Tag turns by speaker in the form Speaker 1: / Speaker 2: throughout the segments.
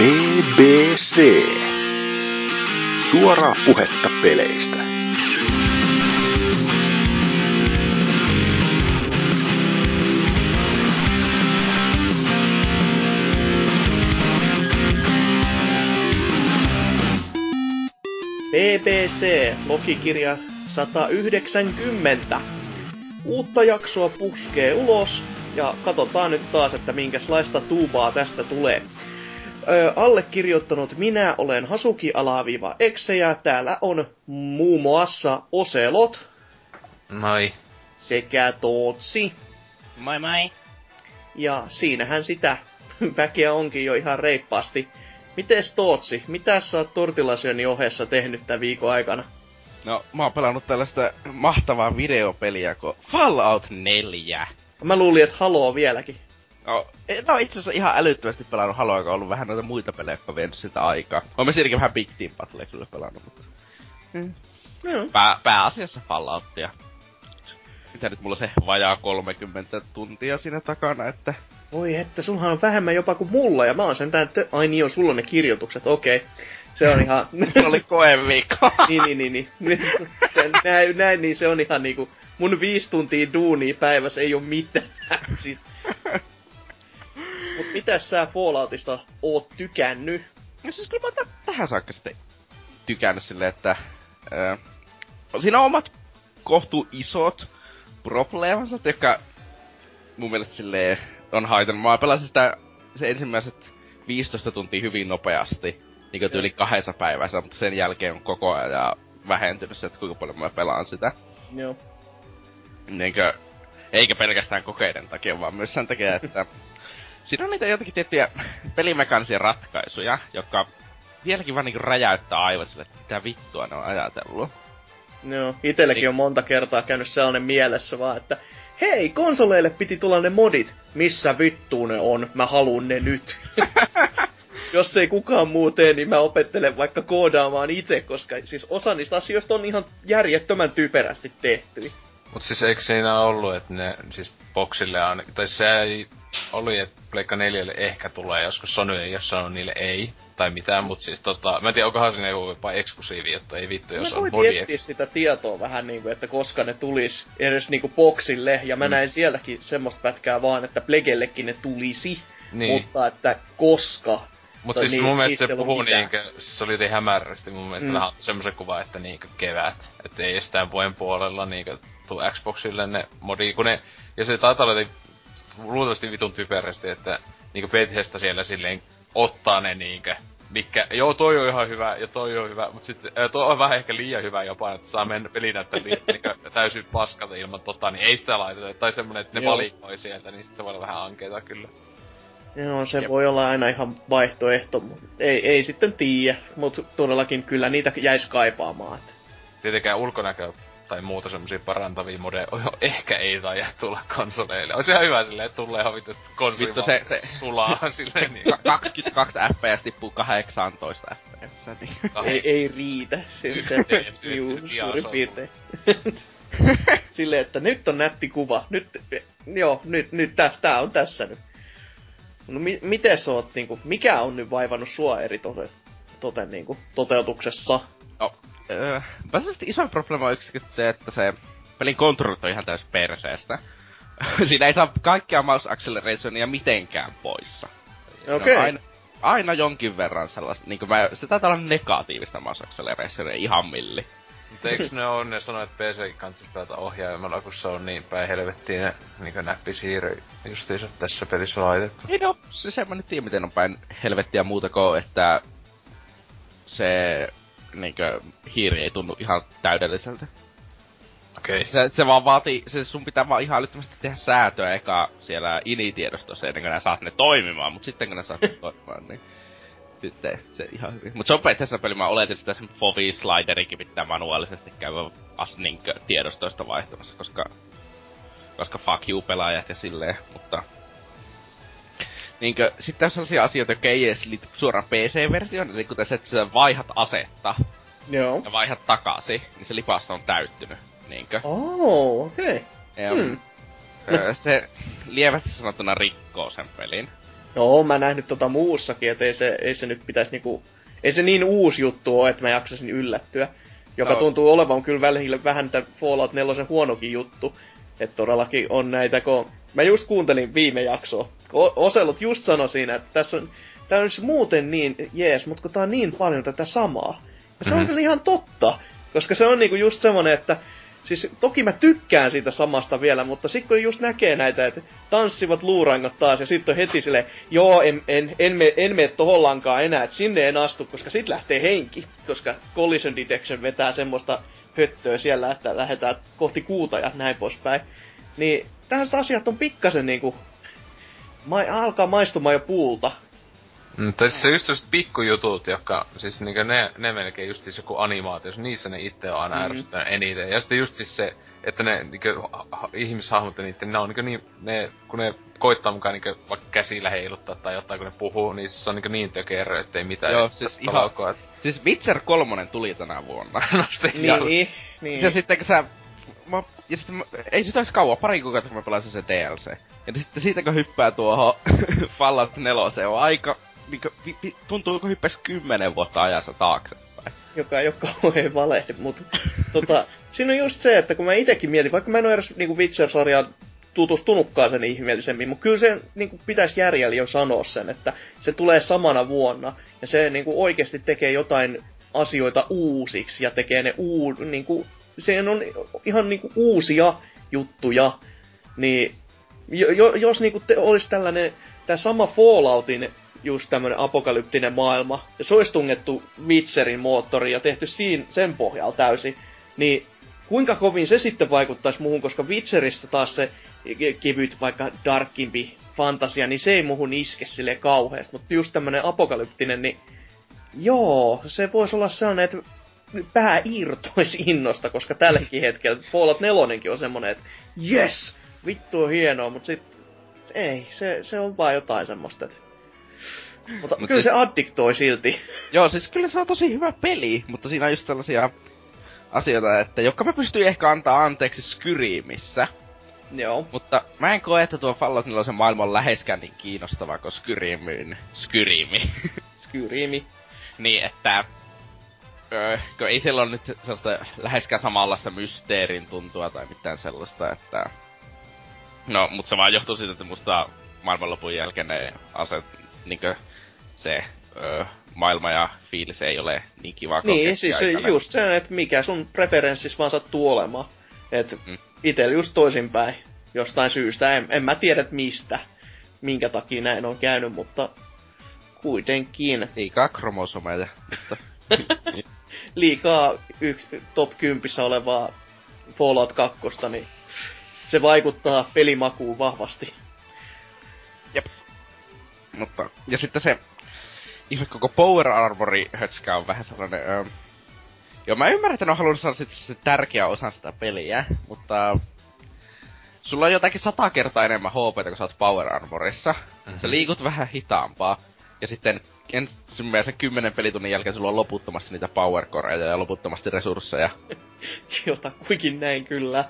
Speaker 1: BBC. Suoraa puhetta peleistä.
Speaker 2: BBC, logikirja 190. Uutta jaksoa puskee ulos ja katsotaan nyt taas, että minkälaista tuubaa tästä tulee. Ö, allekirjoittanut minä olen Hasuki alaviiva Exe ja täällä on muun muassa Oselot
Speaker 3: Moi.
Speaker 2: sekä Tootsi.
Speaker 4: Moi moi.
Speaker 2: Ja siinähän sitä väkeä onkin jo ihan reippaasti. Mites Tootsi, mitä sä oot tortilasyönnin ohessa tehnyt tämän viikon aikana?
Speaker 4: No, mä oon pelannut tällaista mahtavaa videopeliä kuin Fallout 4.
Speaker 2: Mä luulin, että haloo vieläkin.
Speaker 4: No, en oo itse asiassa ihan älyttömästi pelannut Haloa, joka on ollut vähän noita muita pelejä, jotka on vienyt sitä aikaa. Mä siinäkin vähän Big Team Battlea kyllä pelannut, mutta
Speaker 2: No,
Speaker 4: pää, pääasiassa Falloutia. Mitä nyt mulla on se vajaa 30 tuntia siinä takana, että...
Speaker 2: Voi että, sulhan on vähemmän jopa kuin mulla, ja mä oon sentään, tö- ai niin on, sulla on ne kirjoitukset, okei. Se on ihan,
Speaker 4: Mulla oli koeviikko.
Speaker 2: niin, niin, niin, niin. näin, näin, niin se on ihan niinku, mun viisi tuntia duunia päivässä ei oo mitään. siis. Mut mitäs sä Falloutista oot tykännyt?
Speaker 4: No siis kyllä mä tähän saakka sitten tykännyt silleen, että... Ää, siinä on omat kohtuu isot probleemansa, jotka mun mielestä silleen on haitannut. Mä pelasin sitä se ensimmäiset 15 tuntia hyvin nopeasti, niin kuin yli kahdessa päivässä, mutta sen jälkeen on koko ajan vähentynyt se, että kuinka paljon mä pelaan sitä.
Speaker 2: Joo.
Speaker 4: Niinkö, eikä pelkästään kokeiden takia, vaan myös sen takia, että siinä on niitä jotenkin tiettyjä pelimekanisia ratkaisuja, jotka vieläkin vaan niinku räjäyttää aivot sille, että mitä vittua ne on ajatellut.
Speaker 2: Joo, itelläkin on monta kertaa käynyt sellainen mielessä vaan, että hei, konsoleille piti tulla ne modit. Missä vittuu ne on? Mä haluun ne nyt. Jos ei kukaan muu tee, niin mä opettelen vaikka koodaamaan itse, koska siis osa niistä asioista on ihan järjettömän typerästi tehty.
Speaker 3: Mut siis eikö siinä ollut, että ne siis boksille on, tai se ei oli, että Pleikka 4 ehkä tulee joskus, Sony ei ole sanonut niille ei, tai mitään, mut siis tota, mä en tiedä, onkohan siinä joku jopa eksklusiivi juttu, ei vittu, jos
Speaker 2: mä
Speaker 3: on body
Speaker 2: miettiä sitä tietoa vähän niinku, että koska ne tulis edes niinku boksille, ja mä
Speaker 3: Mm.
Speaker 2: näin sieltäkin semmoista pätkää vaan, että Plegellekin ne tulisi,
Speaker 3: Niin.
Speaker 2: mutta että koska.
Speaker 3: Mut siis
Speaker 2: niin-
Speaker 3: mun mielestä se puhuu niinkö, se oli jotenkin hämärästi mun mielestä
Speaker 2: Mm.
Speaker 3: mm. vähän semmosen kuva, että niinkö kevät. Että ei sitä vuoden puolella niinkö tuu Xboxille ne modi, kun ne, ja se taitaa olla luultavasti vitun typerästi, että niinkö Bethesda siellä silleen ottaa ne niinkö, mikä, joo toi on ihan hyvä ja toi on hyvä, mut sitten toi on vähän ehkä liian hyvä jopa, että saa mennä peli näyttää li- niinkö täysin paskalta ilman tota, niin ei sitä laiteta. Tai semmonen, että ne
Speaker 2: Joo.
Speaker 3: valikoi sieltä, niin sit se voi olla vähän ankeeta kyllä.
Speaker 2: Joo, se
Speaker 4: Jep.
Speaker 2: voi olla aina ihan vaihtoehto, mutta ei, ei sitten tiedä, mutta todellakin kyllä niitä jäis kaipaamaan.
Speaker 3: tietenkään ulkonäkö tai muuta semmosia parantavia modeja ehkä ei taida tulla konsoleille. Olisi ihan hyvä silleen, että tulee ihan vittu konsoli
Speaker 4: Vittu, se- se-
Speaker 3: sulaa silleen niin.
Speaker 4: Ka- 22 fps tippuu 18 fps, niin...
Speaker 2: Ei, ei riitä. Se, se, juu, suurin piirtein. Silleen, että nyt on nätti kuva. Nyt, joo, nyt, nyt tää, tää on tässä nyt. No mi, miten sä oot, niinku, mikä on nyt vaivannut sua eri tote, tote, niinku, toteutuksessa?
Speaker 4: Öö, pääsääntöisesti isoin probleema on yksinkertaisesti se, että se pelin kontrollit on ihan täys perseestä. Siinä ei saa kaikkia mouse accelerationia mitenkään poissa. On
Speaker 2: Okei.
Speaker 4: Aina, aina jonkin verran sellaista, niin mä, se taitaa olla negatiivista mouse accelerationia ihan milli.
Speaker 3: Mutta eiks ne oo, ne sanoo, että PC kansis pelata ohjaimella, kun se on niin päin helvettiin ne niinku näppisiirry justiinsa tässä pelissä laitettu.
Speaker 4: Ei no, se se mä nyt tiedä miten on päin helvettiä muuta kuin, että se niinkö hiiri ei tunnu ihan täydelliseltä.
Speaker 3: Okei.
Speaker 4: Se, se vaan vaatii, se sun pitää vaan ihan älyttömästi tehdä säätöä eka siellä ini-tiedostossa ennen kuin nää saat ne toimimaan, mut sitten kun nää saat ne toimimaan, niin sitten se ihan hyvin. Mut se on periaatteessa peli, mä oletin sitä sen Fovi sliderikin pitää manuaalisesti käydä as niinkö tiedostoista vaihtamassa, koska koska fuck you pelaajat ja silleen, mutta Niinkö, sitten on sellaisia asioita, jotka ei edes liity suoraan PC-versioon, eli kuten se, että sä vaihdat asetta
Speaker 2: Joo.
Speaker 4: ja vaihdat takaisin, niin se lipasta on täyttynyt. Niinkö?
Speaker 2: Oh, okei.
Speaker 4: Ja,
Speaker 2: Hmm.
Speaker 4: öö, se lievästi sanottuna rikkoo sen pelin.
Speaker 2: Joo, mä nähnyt tota muussakin, että ei se, ei se nyt pitäisi niinku... Ei se niin uusi juttu ole, että mä jaksasin yllättyä. Joka no. tuntuu olevan kyllä välillä vähän tämän Fallout 4 huonokin juttu. Että todellakin on näitä, kun... Mä just kuuntelin viime jaksoa. Oselot just sanoi siinä, että tässä on... Tää on muuten niin jees, mutta kun tää on niin paljon tätä samaa. Ja se mm-hmm. on kyllä ihan totta. Koska se on niinku just semmonen, että Siis toki mä tykkään siitä samasta vielä, mutta sitten kun just näkee näitä, että tanssivat luurangot taas ja sitten on heti silleen, joo, en, en, en, me, en mene tohollankaan enää, että sinne en astu, koska sit lähtee henki, koska Collision Detection vetää semmoista höttöä siellä, että lähdetään kohti kuuta ja näin poispäin. Niin tällaiset asiat on pikkasen niinku, ma- alkaa maistumaan jo puulta,
Speaker 3: Mm, tai siis se just just pikkujutut, jotka, siis niinku ne, ne melkein just siis joku animaatio, niissä ne itse on aina mm. ärsyttänyt eniten. Ja sitten just siis se, että ne niinku, ha, ihmishahmot ja niitten, ne on niinku niin, ne, kun ne koittaa mukaan niinku vaikka käsillä heiluttaa tai jotain, kun ne puhuu, niin se on niinku niin tökerö, ettei mitään.
Speaker 4: Joo, siis ihan, laukoa, että... siis Witcher 3 tuli tänä vuonna.
Speaker 3: no se
Speaker 2: niin, just. niin, niin.
Speaker 4: Ja sitten kun sä mä, ja sitten mä, ei sitä olisi kauan, pari kuukautta kun mä pelasin se DLC. Ja sitten siitä kun hyppää tuohon Fallout 4, on aika mikä, vi, vi, tuntuu kuin hyppäisi kymmenen vuotta ajassa taaksepäin.
Speaker 2: Joka ei ole kauhean valehde, mutta tota, siinä on just se, että kun mä itekin mietin, vaikka mä en ole edes niinku Witcher-sarjaan tutustunutkaan sen ihmeellisemmin, mutta kyllä se niinku, pitäisi järjellä jo sanoa sen, että se tulee samana vuonna, ja se niinku, oikeasti tekee jotain asioita uusiksi, ja tekee ne uu, niinku, se on ihan niinku, uusia juttuja, niin jo, jos niinku, te, olisi tällainen, tämä sama Falloutin just tämmönen apokalyptinen maailma, ja se olisi tungettu Witcherin moottori ja tehty siinä, sen pohjalla täysin, niin kuinka kovin se sitten vaikuttaisi muuhun, koska Witcheristä taas se kevyt vaikka darkimpi fantasia, niin se ei muuhun iske sille kauheasti, mutta just tämmönen apokalyptinen, niin joo, se voisi olla sellainen, että pää irtoisi innosta, koska tälläkin hetkellä Fallout 4 on semmonen, että yes, vittu on hienoa, mutta sit ei, se, se on vaan jotain semmoista, että mutta Mut kyllä siis... se addiktoi silti.
Speaker 4: Joo, siis kyllä se on tosi hyvä peli, mutta siinä on just sellaisia asioita, että jotka mä pystyn ehkä antaa anteeksi Skyriimissä.
Speaker 2: Joo.
Speaker 4: Mutta mä en koe, että tuo Fallout 4 maailma on läheskään niin kiinnostava kuin Skyrimin... Skyrimi.
Speaker 2: Skyrimi.
Speaker 4: niin, että... Öö, kun ei siellä ole nyt sellaista läheskään samanlaista mysteerin tuntua tai mitään sellaista, että... No, mutta se vaan johtuu siitä, että musta maailmanlopun jälkeen ne aset niinkö se ö, maailma ja fiilis ei ole niin kiva
Speaker 2: Niin, siis just se, että mikä sun preferenssis vaan sattuu olemaan. Et mm. itellä just toisinpäin jostain syystä. En, en mä tiedä mistä, minkä takia näin on käynyt, mutta kuitenkin.
Speaker 4: Liikaa kromosomeja, mutta...
Speaker 2: Liikaa yksi top 10 olevaa Fallout 2, niin se vaikuttaa pelimakuun vahvasti.
Speaker 4: Jep. Mutta, ja sitten se ihme koko Power Armori hötskä on vähän sellainen... Öö, joo, mä ymmärrän, että ne on halunnut saada sitten se tärkeä osa sitä peliä, mutta... Sulla on jotakin sata kertaa enemmän HP, kun sä oot Power Armorissa. Mm-hmm. Sä liikut vähän hitaampaa. Ja sitten ensimmäisen kymmenen pelitunnin jälkeen sulla on loputtomasti niitä power coreja ja loputtomasti resursseja.
Speaker 2: Jota kuikin näin kyllä.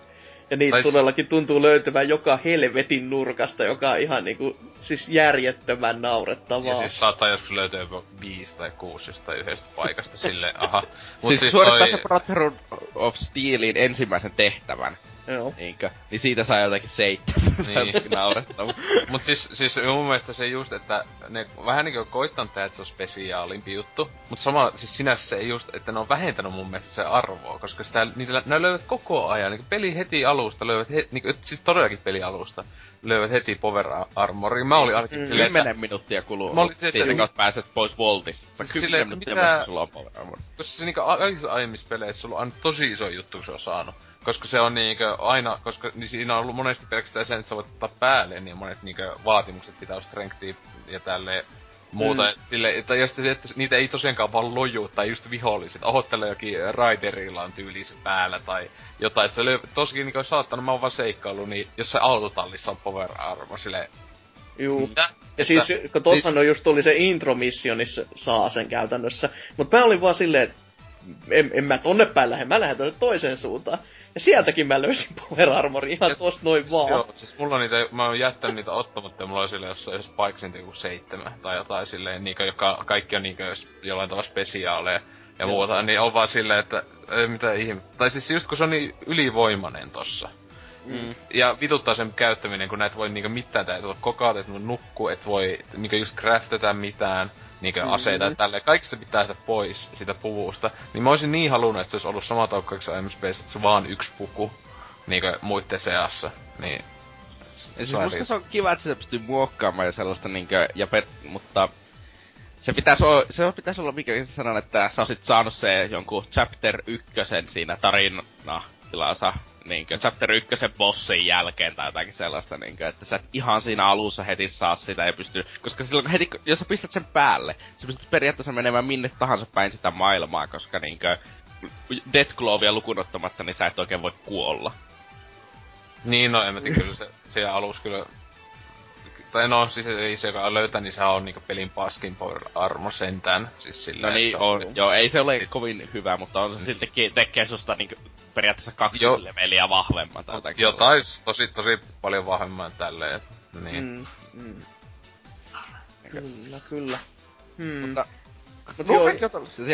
Speaker 2: Ja niitä Tais... todellakin tuntuu löytyvän joka helvetin nurkasta, joka on ihan niinku, siis järjettömän naurettavaa.
Speaker 3: Ja siis saattaa joskus löytyä jopa viisi tai kuusi jostain yhdestä paikasta sille, aha.
Speaker 4: Mut siis, siis suorittaa toi... se Brotherhood of Steelin ensimmäisen tehtävän.
Speaker 2: Joo.
Speaker 4: Niinkö? Niin siitä saa jotakin seitsemän. Niin. naurettavaa.
Speaker 3: Mut siis, siis mun mielestä se just, että ne vähän niinku koittanut tehdä, että se on spesiaalimpi juttu. Mut sama, siis sinänsä se just, että ne on vähentänyt mun mielestä se arvoa, koska sitä, niitä, ne löyvät koko ajan. Niinku peli heti alusta löyvät, he, niinku, siis todellakin peli alusta löyvät heti Power Armorin. Mä olin ainakin mm. silleen,
Speaker 4: että... 10 minuuttia kuluu. Mä olin silleen, että... Niin... pääset pois Voltista. Siis silleen, minuuttia mitä... sulla on Power Armor.
Speaker 3: Koska se niinku aiemmissa peleissä sulla on tosi iso juttu, kun se on saanut. Koska se on niinkö aina, koska niin siinä on ollut monesti pelkästään sen, että sä voit ottaa päälle, niin monet niinkö vaatimukset pitää olla strengthia ja tälleen muuta. Mm. Sille, että, ja sitten, että niitä ei tosiaankaan vaan loju, tai just viholliset. Ohottele jokin Raiderilla on tyyli se päällä, tai jotain. Että se löy, tosikin niin saattanut, mä oon vaan seikkailu, niin jos se autotallissa on power armor, sille
Speaker 2: Juu. Mitä? Ja siis, kun tuossa siis... just tuli se intro missionissa saa sen käytännössä. Mutta mä olin vaan silleen, että en, en mä tonne päin lähde, mä lähden tonne toiseen suuntaan. Ja sieltäkin mä löysin Power Armorin ihan tosta noin vaan.
Speaker 3: Joo, siis mulla on niitä, mä oon jättänyt niitä ottamatta ja mulla on sille jossain jos Spikesin joku seitsemän tai jotain silleen, niinkö, joka kaikki on niinkö jollain tavalla spesiaaleja ja
Speaker 2: Joo.
Speaker 3: muuta, niin on vaan silleen, että ei mitä ihme. Tai siis just kun se on niin ylivoimainen tossa.
Speaker 4: Mm.
Speaker 3: Ja vituttaa sen käyttäminen, kun näet voi niinkö mitään tää, et voi kokaat, et voi nukkuu, et voi niinkö just craftata mitään, niinkö
Speaker 2: Mhm.
Speaker 3: aseita ja tälleen. Kaikista pitää sitä pois sitä puvusta. Niin mä olisin niin halunnut, että se olisi ollut sama taukkaksi MSP, että se vaan yksi puku niinkö muitten seassa. Niin
Speaker 4: Ja siis
Speaker 3: Se on
Speaker 4: musta se on kiva, että sitä pystyy muokkaamaan ja sellaista niinkö, ja per, mutta se pitäisi olla, se pitäisi olla mikä se sanon, että sä olisit saanut se jonkun chapter ykkösen siinä tarina tilansa, niinkö, chapter ykkösen bossin jälkeen tai jotakin sellaista, niinkö, että sä et ihan siinä alussa heti saa sitä ja pysty, koska silloin heti, jos sä pistät sen päälle, sä pystyt periaatteessa menemään minne tahansa päin sitä maailmaa, koska niinkö, Deathglowia lukunottamatta, niin sä et oikein voi kuolla.
Speaker 3: Niin, no en mä tiedä, kyllä se siellä alus kyllä... Tai no, siis ei se, joka löytää, niin se on niinku pelin paskin power armor sentään. Siis sillä,
Speaker 4: No niin,
Speaker 3: että
Speaker 4: on. Joo, ei se ole kovin hyvä, mutta on se siltikin tekee susta niinku periaatteessa kaksi
Speaker 3: Joo.
Speaker 4: leveliä vahvemman tai jotakin.
Speaker 3: Jotain tosi, tosi paljon vahvemman tälleen. et Niin.
Speaker 2: Mm, mm. Kyllä, kyllä. Hmm.
Speaker 4: Mutta-
Speaker 2: Mut
Speaker 4: No,
Speaker 2: joo,
Speaker 4: kaikki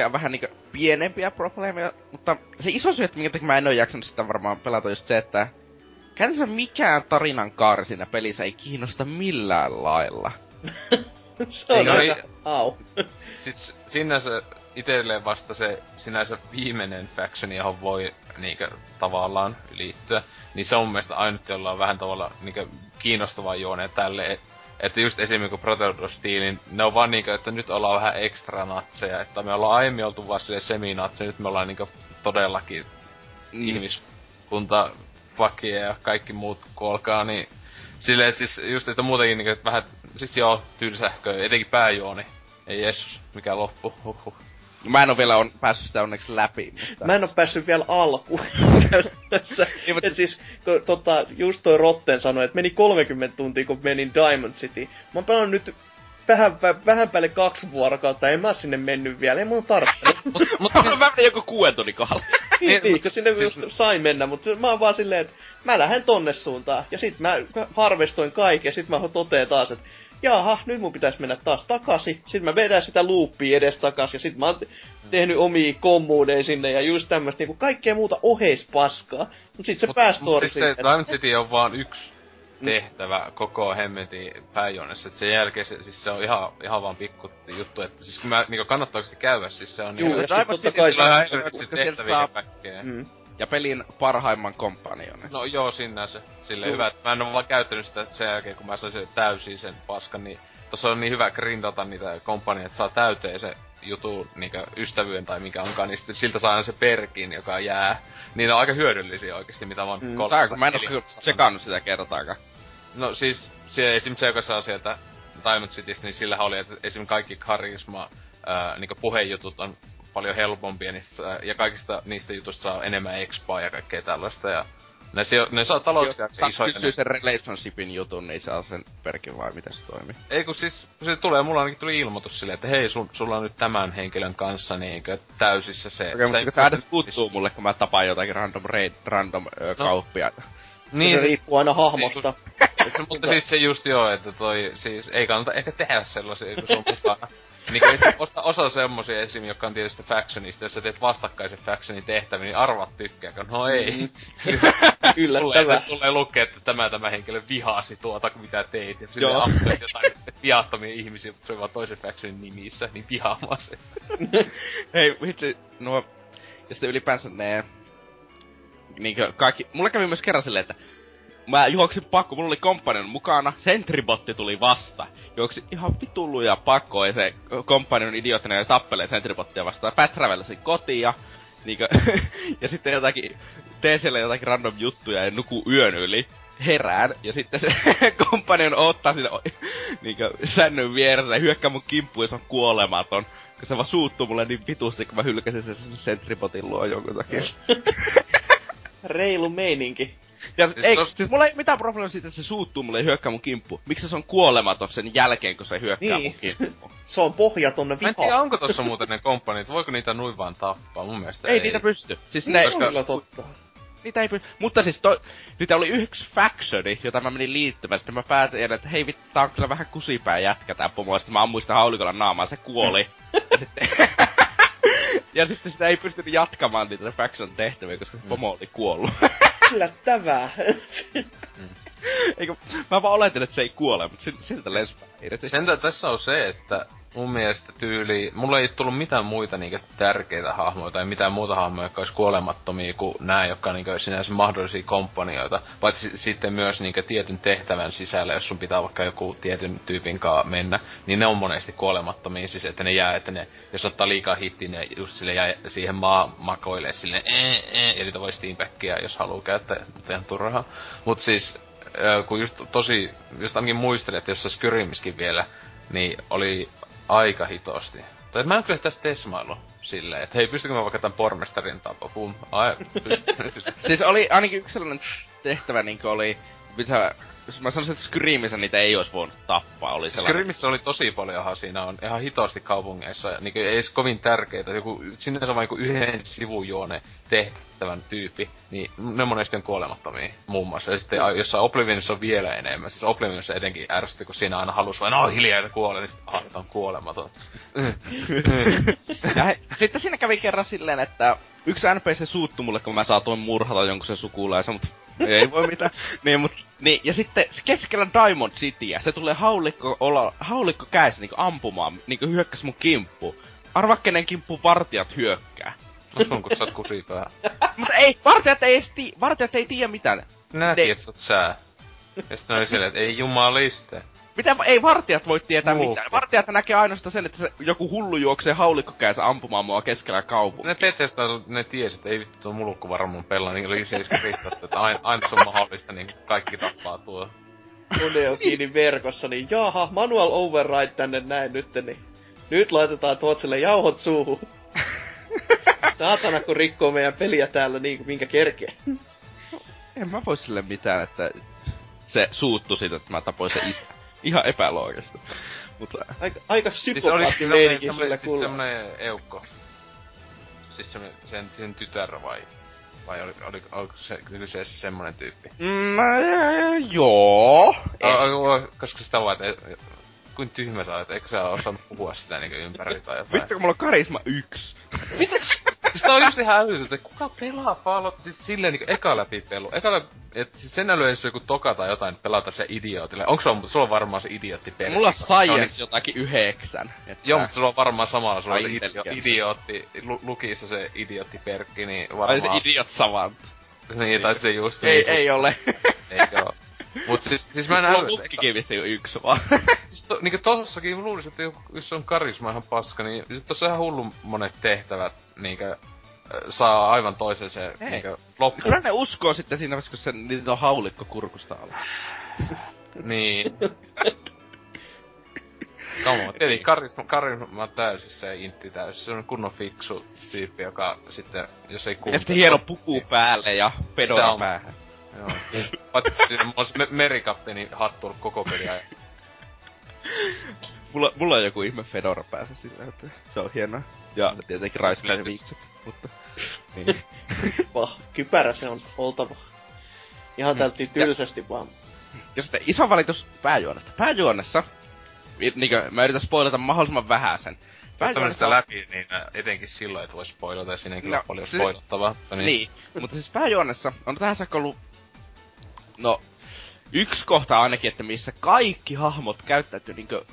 Speaker 4: on vähän niinku pienempiä probleemeja, mutta se iso syy, että minkä takia mä en oo jaksanut sitä varmaan pelata just se, että käytännössä mikään tarinan kaari siinä pelissä ei kiinnosta millään lailla.
Speaker 2: se on aika...
Speaker 3: ei-
Speaker 2: Au.
Speaker 3: Siis sinänsä itelleen vasta se sinänsä viimeinen faction, johon voi niinkö tavallaan liittyä, niin se on mun mielestä ainut, jolla on vähän tavalla niinkö kiinnostavaa juoneen tälle, et, että just esimerkiksi Proteus niin ne on vaan niinkö, että nyt ollaan vähän ekstra natseja, että me ollaan aiemmin oltu vaan silleen semi-natseja, nyt me ollaan niinkö todellakin
Speaker 4: Mm.
Speaker 3: ihmiskunta, fuckia ja kaikki muut kuolkaa, niin silleen, että siis just, että muutenkin niinku, että vähän, siis joo, tylsähköä, etenkin pääjuoni. Ei Jeesus, mikä loppu, huhhuh.
Speaker 4: Mä en oo vielä on päässyt sitä onneksi läpi, mutta...
Speaker 2: Mä en oo päässyt vielä alkuun. käytännössä.
Speaker 4: Niin, mutta-
Speaker 2: Et siis, kun, tota, just toi Rotten sanoi, että meni 30 tuntia, kun menin Diamond City. Mä oon pelannut nyt vähän, vä- vähän päälle kaksi vuorokautta, en mä sinne mennyt vielä, ei mun tarvitse.
Speaker 4: mutta mä menin joku kuuden tunnin kohdalla.
Speaker 2: niin,
Speaker 3: Niin,
Speaker 2: niin,
Speaker 3: mut
Speaker 2: kun sinne
Speaker 3: siis-
Speaker 2: just sai mennä, mutta mä oon vaan silleen, että mä lähden tonne suuntaan. Ja sit mä harvestoin kaiken, ja sit mä totean taas, että jaha, nyt mun pitäisi mennä taas takaisin. Sit mä vedän sitä loopia edes takas, ja sit mä oon te- tehnyt omia kommuudeja sinne, ja just tämmöstä niinku kaikkea muuta oheispaskaa. Mut sit se
Speaker 3: Mut-
Speaker 2: päästory
Speaker 3: mut siis se. Diamond City on vaan yksi tehtävä koko hemmetin pääjuonessa, että sen jälkeen se, siis se on ihan, ihan vaan pikku juttu, että siis kun mä, niinku kannattaako sitä käydä, siis se on
Speaker 2: Juu,
Speaker 3: niin
Speaker 2: ja siis totta kai se-
Speaker 3: on tehtäviä
Speaker 4: saa-.
Speaker 2: Mm.
Speaker 4: Ja pelin parhaimman kompanionin.
Speaker 3: No joo, sinänsä. Silleen
Speaker 2: Juu.
Speaker 3: hyvä, että mä en oo vaan käyttänyt sitä sen jälkeen, kun mä sain sen täysin sen paskan, niin tossa on niin hyvä grindata niitä kompanioita, että saa täyteen se jutu niinkö ystävyyden tai mikä onkaan, niin sitten siltä saa aina se perkin, joka jää. Niin ne on aika hyödyllisiä oikeesti, mitä mä oon
Speaker 2: Mm.
Speaker 3: kolme
Speaker 4: Tää, kun mä en oo tsekannut sitä kertaakaan.
Speaker 3: No siis, se, esimerkiksi se, joka saa sieltä Diamond Citystä, niin sillä oli, että esimerkiksi kaikki karisma, ää, niinku puheenjutut on paljon helpompia, niissä, ja kaikista niistä jutuista saa enemmän expaa ja kaikkea tällaista, ja ne, sijo- ne saa
Speaker 4: Saat
Speaker 3: isoja.
Speaker 4: kysyä sen relationshipin jutun, niin saa sen perkin vai miten se toimii?
Speaker 3: Ei kun siis, se tulee, mulla ainakin tuli ilmoitus silleen, että hei, sun, sulla on nyt tämän henkilön kanssa niinkö täysissä se...
Speaker 4: Okei, mutta
Speaker 3: se-
Speaker 4: kun sä edes puuttuu mulle, kun mä tapaan jotakin random raid, random ö,
Speaker 3: No.
Speaker 4: kauppiaita.
Speaker 3: Niin,
Speaker 2: se
Speaker 3: se,
Speaker 2: riippuu aina hahmosta.
Speaker 3: se, mutta siis se just joo, että toi, siis ei kannata ehkä tehdä sellaisia, kun se on mukana. Niin kuin osa, osa semmosia esim, jotka on tietysti factionista, jos sä teet vastakkaisen factionin tehtäviä, niin arvat tykkääkö? No ei.
Speaker 2: Mm.
Speaker 3: tulee,
Speaker 2: Yllättävää.
Speaker 3: tulee lukea, että tämä tämä henkilö vihasi tuota, mitä teit. Ja.
Speaker 4: Joo.
Speaker 3: ampuit jotain viattomia ihmisiä, mutta se on vaan toisen factionin nimissä, niin vihaamaan se.
Speaker 4: Hei, vitsi, nuo... Ja sitten ylipäänsä ne... Niinkö kaikki... Mulla kävi myös kerran silleen, että... Mä juoksin pakko, mulla oli kompanion mukana, sentribotti tuli vasta. Juoksin ihan vitulluja pakkoa ja se kompanion idioottina ja tappelee sentribottia vastaan. Fast travelasin kotiin ja... Niinkö, ja sitten jotakin... Teen siellä jotakin random juttuja ja nuku yön yli. Herään, ja sitten se kompanion ottaa siinä niinkö sännyn vieressä ja hyökkää mun kimppuun ja se on kuolematon. Kun se vaan suuttuu mulle niin vitusti, kun mä hylkäsin sen sentribotin luo jonkun takia.
Speaker 2: Reilu meininki.
Speaker 4: Ja
Speaker 3: Siis
Speaker 4: ei,
Speaker 3: tos-
Speaker 4: siis mulla ei mitään probleemaa siitä, että se suuttuu mulle ja hyökkää mun kimppuun. Miksi se on kuolematon sen jälkeen, kun se hyökkää
Speaker 2: Niin.
Speaker 4: mun kimppuun?
Speaker 2: Se on pohjaton
Speaker 3: Mä en tiedä,
Speaker 2: viha.
Speaker 3: onko tossa muuten ne kompanit, voiko niitä nuin vaan tappaa? Mun mielestä ei.
Speaker 4: Ei niitä pysty. Siis
Speaker 2: Ne
Speaker 4: ne,
Speaker 2: on kyllä totta.
Speaker 4: niitä ei py... Mutta siis to... Sitä oli yksi factioni, jota mä menin liittymään. Sitten mä päätin, että hei vittu, tää on kyllä vähän kusipää jätkä tää pomo. Sitten mä ammuin sitä haulikolla naamaa, se kuoli. ja sitten... ja sitten sitä ei pystynyt jatkamaan niitä faction tehtäviä, koska se pomo oli kuollut.
Speaker 2: Yllättävää.
Speaker 4: Eikö, mä vaan oletin, että se ei kuole, mutta siltä lensi irti.
Speaker 3: Sen tässä on se, että mun mielestä tyyli, mulla ei tullut mitään muita niinkö tärkeitä hahmoja tai mitään muuta hahmoja, jotka olisi kuolemattomia kuin nämä, jotka niinkö sinänsä mahdollisia kompanioita. Paitsi sitten myös niinkö tietyn tehtävän sisällä, jos sun pitää vaikka joku tietyn tyypin kanssa mennä, niin ne on monesti kuolemattomia, siis että ne jää, että ne, jos ottaa liikaa hittiä, ne just sille jää siihen maa makoilee silleen, ee, ee, eli voi steambackia, jos haluaa käyttää, mutta ihan turhaa. Mut siis, kun just tosi, just ainakin muistelin, että jos se Skyrimiskin vielä, niin oli aika hitosti. Tai mä en kyllä tästä tesmailu silleen, että hei, pystykö mä vaikka tämän pormestarin tapa, pum, ai,
Speaker 4: Siis oli ainakin yksi sellainen tehtävä, niin oli, mitä mä sanoisin, että Screamissa niitä ei olisi voinut tappaa, oli sellainen.
Speaker 3: Screamissa oli tosi paljon siinä on ihan hitosti kaupungeissa, niin ei edes kovin tärkeitä, joku, sinne on vain yhden sivujuone tehtävän tyyppi, niin ne monesti on kuolemattomia muun muassa. Ja sitten jossain Oblivionissa on vielä enemmän, siis Oblivionissa etenkin ärsytti, kun siinä aina halusi vain, no hiljaa, että kuolee, niin sitten, ah, on kuolematon.
Speaker 4: ja he, sitten siinä kävi kerran silleen, että yksi NPC suuttu mulle, kun mä saatoin murhata jonkun sen sukulaisen, mutta ei voi mitään. niin, mut, niin, ja sitten keskellä Diamond Cityä, se tulee haulikko, olla, haulikko käessä niinku ampumaan, niinku hyökkäs mun kimppu. Arva kenen kimppu vartijat hyökkää.
Speaker 3: No sun kun sä oot kusipää.
Speaker 4: Mutta ei, vartijat ei, esti, vartijat ei tiedä mitään.
Speaker 3: Näki, että sä oot sää. Ja sitten oli silleen, että ei jumaliste.
Speaker 4: Mitä, ei vartijat voi tietää Muu. mitään. Vartijat näkee ainoastaan sen, että se, joku hullu juoksee haulikkokäensä ampumaan mua keskellä kaupunkia.
Speaker 3: Ne Bethesda, ne tiesi, että ei vittu tuo mulukku varmaan pelaa, niin oli siis riittävät, että aina, aina se on mahdollista, niin kaikki tappaa tuo.
Speaker 2: Kone on kiinni verkossa, niin jaha, manual override tänne näin nyt, niin nyt laitetaan Tootselle jauhot suuhun. Saatana, kun rikkoo meidän peliä täällä niin kuin minkä kerkee.
Speaker 4: En mä voi sille mitään, että se suuttu siitä, että mä tapoin se isä ihan epäloogista. Mutta...
Speaker 2: Aika, aika psykopaatti siis meininki sulle
Speaker 3: siis semmonen eukko. Siis semmonen, sen, sen tytär vai? Vai oli, oli, oliko se kyseessä semmonen tyyppi?
Speaker 4: Mm, joo.
Speaker 3: O, koska sitä vaan, että kuin tyhmä sä olet, eikö sä osannut puhua sitä niinku ympäri tai jotain?
Speaker 4: Vittu kun mulla on karisma yksi.
Speaker 3: Mitä? siis tää on just ihan älytöntä, että kuka pelaa Fallout siis silleen niinku eka läpi pelu. Eka läpi, et siis sen älyä jos joku toka tai jotain pelata se idiootille. Onko se on, sulla on varmaan se idiootti peli?
Speaker 4: Mulla on science niin... jotakin yhdeksän.
Speaker 3: Että... Joo, mutta sulla on varmaan samalla, sulla on se idio, idiootti, lu, lukissa se idiootti perkki, niin varmaan...
Speaker 4: Ai se idiot savant.
Speaker 3: Niin, tai se just...
Speaker 4: Ei, niin, ei ole.
Speaker 3: Eikö oo. Mut siis, siis mä en
Speaker 4: älystä... Lukkikin vissi yksi vaan.
Speaker 3: siis to, niinku tossakin luulisin, että jos on karisma ihan paska, niin tossa ihan hullu monet tehtävät niinkö saa aivan toisen se niinkö loppu.
Speaker 4: Kyllä ne uskoo sitten siinä vaiheessa, kun se, niitä on haulikko kurkusta alla.
Speaker 3: niin. Come on, tietenkin karisma, karisma täysin se intti täysin. Se on kunnon fiksu tyyppi, joka sitten, jos ei kuuntele...
Speaker 4: Ja sitten hieno puku päälle ja pedora päähän.
Speaker 3: Joo. Paitsi siinä mulla me- merikapteeni hattu koko peliä.
Speaker 4: mulla, mulla on joku ihme Fedora päässä sillä, että se on hienoa. Ja tietenkin raiskaan viikset, mutta... Niin.
Speaker 2: Vah, kypärä se on oltava. Ihan tältä niin tylsästi ja, vaan.
Speaker 4: Ja sitten iso valitus pääjuonesta. Pääjuonessa, niinkö, mä yritän spoilata mahdollisimman vähän sen.
Speaker 3: Pääjuonessa sitä läpi, niin etenkin silloin, että voi spoilata, ja siinä kyllä no, paljon se, spoilattavaa.
Speaker 4: Niin. niin. mutta siis pääjuonessa on tähän saakka ollut No, yksi kohta ainakin, että missä kaikki hahmot käyttäytyy niinkö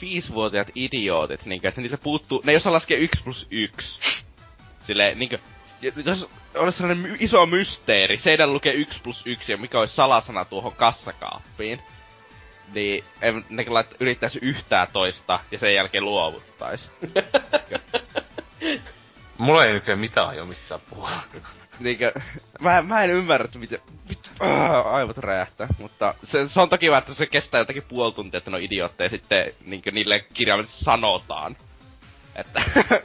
Speaker 4: viisivuotiaat idiootit, niinkö, että niitä puuttuu, ne ei osaa laskea yksi plus yksi. Silleen, niinkö, jos olisi sellainen iso mysteeri, seidän lukee 1 plus 1 ja mikä olisi salasana tuohon kassakaappiin, niin ne lait, yrittäisi yhtään toista ja sen jälkeen luovuttaisi.
Speaker 3: Mulla ei oikein mitään jo mistä sä puhut.
Speaker 4: Niinkö, mä, mä en ymmärrä, että miten, vittu, aivot räjähtää, mutta se, se on toki vaan, että se kestää jotakin puoli tuntia, että ne on idiootteja sitten niinkö niille kirjaimellisesti sanotaan. Että...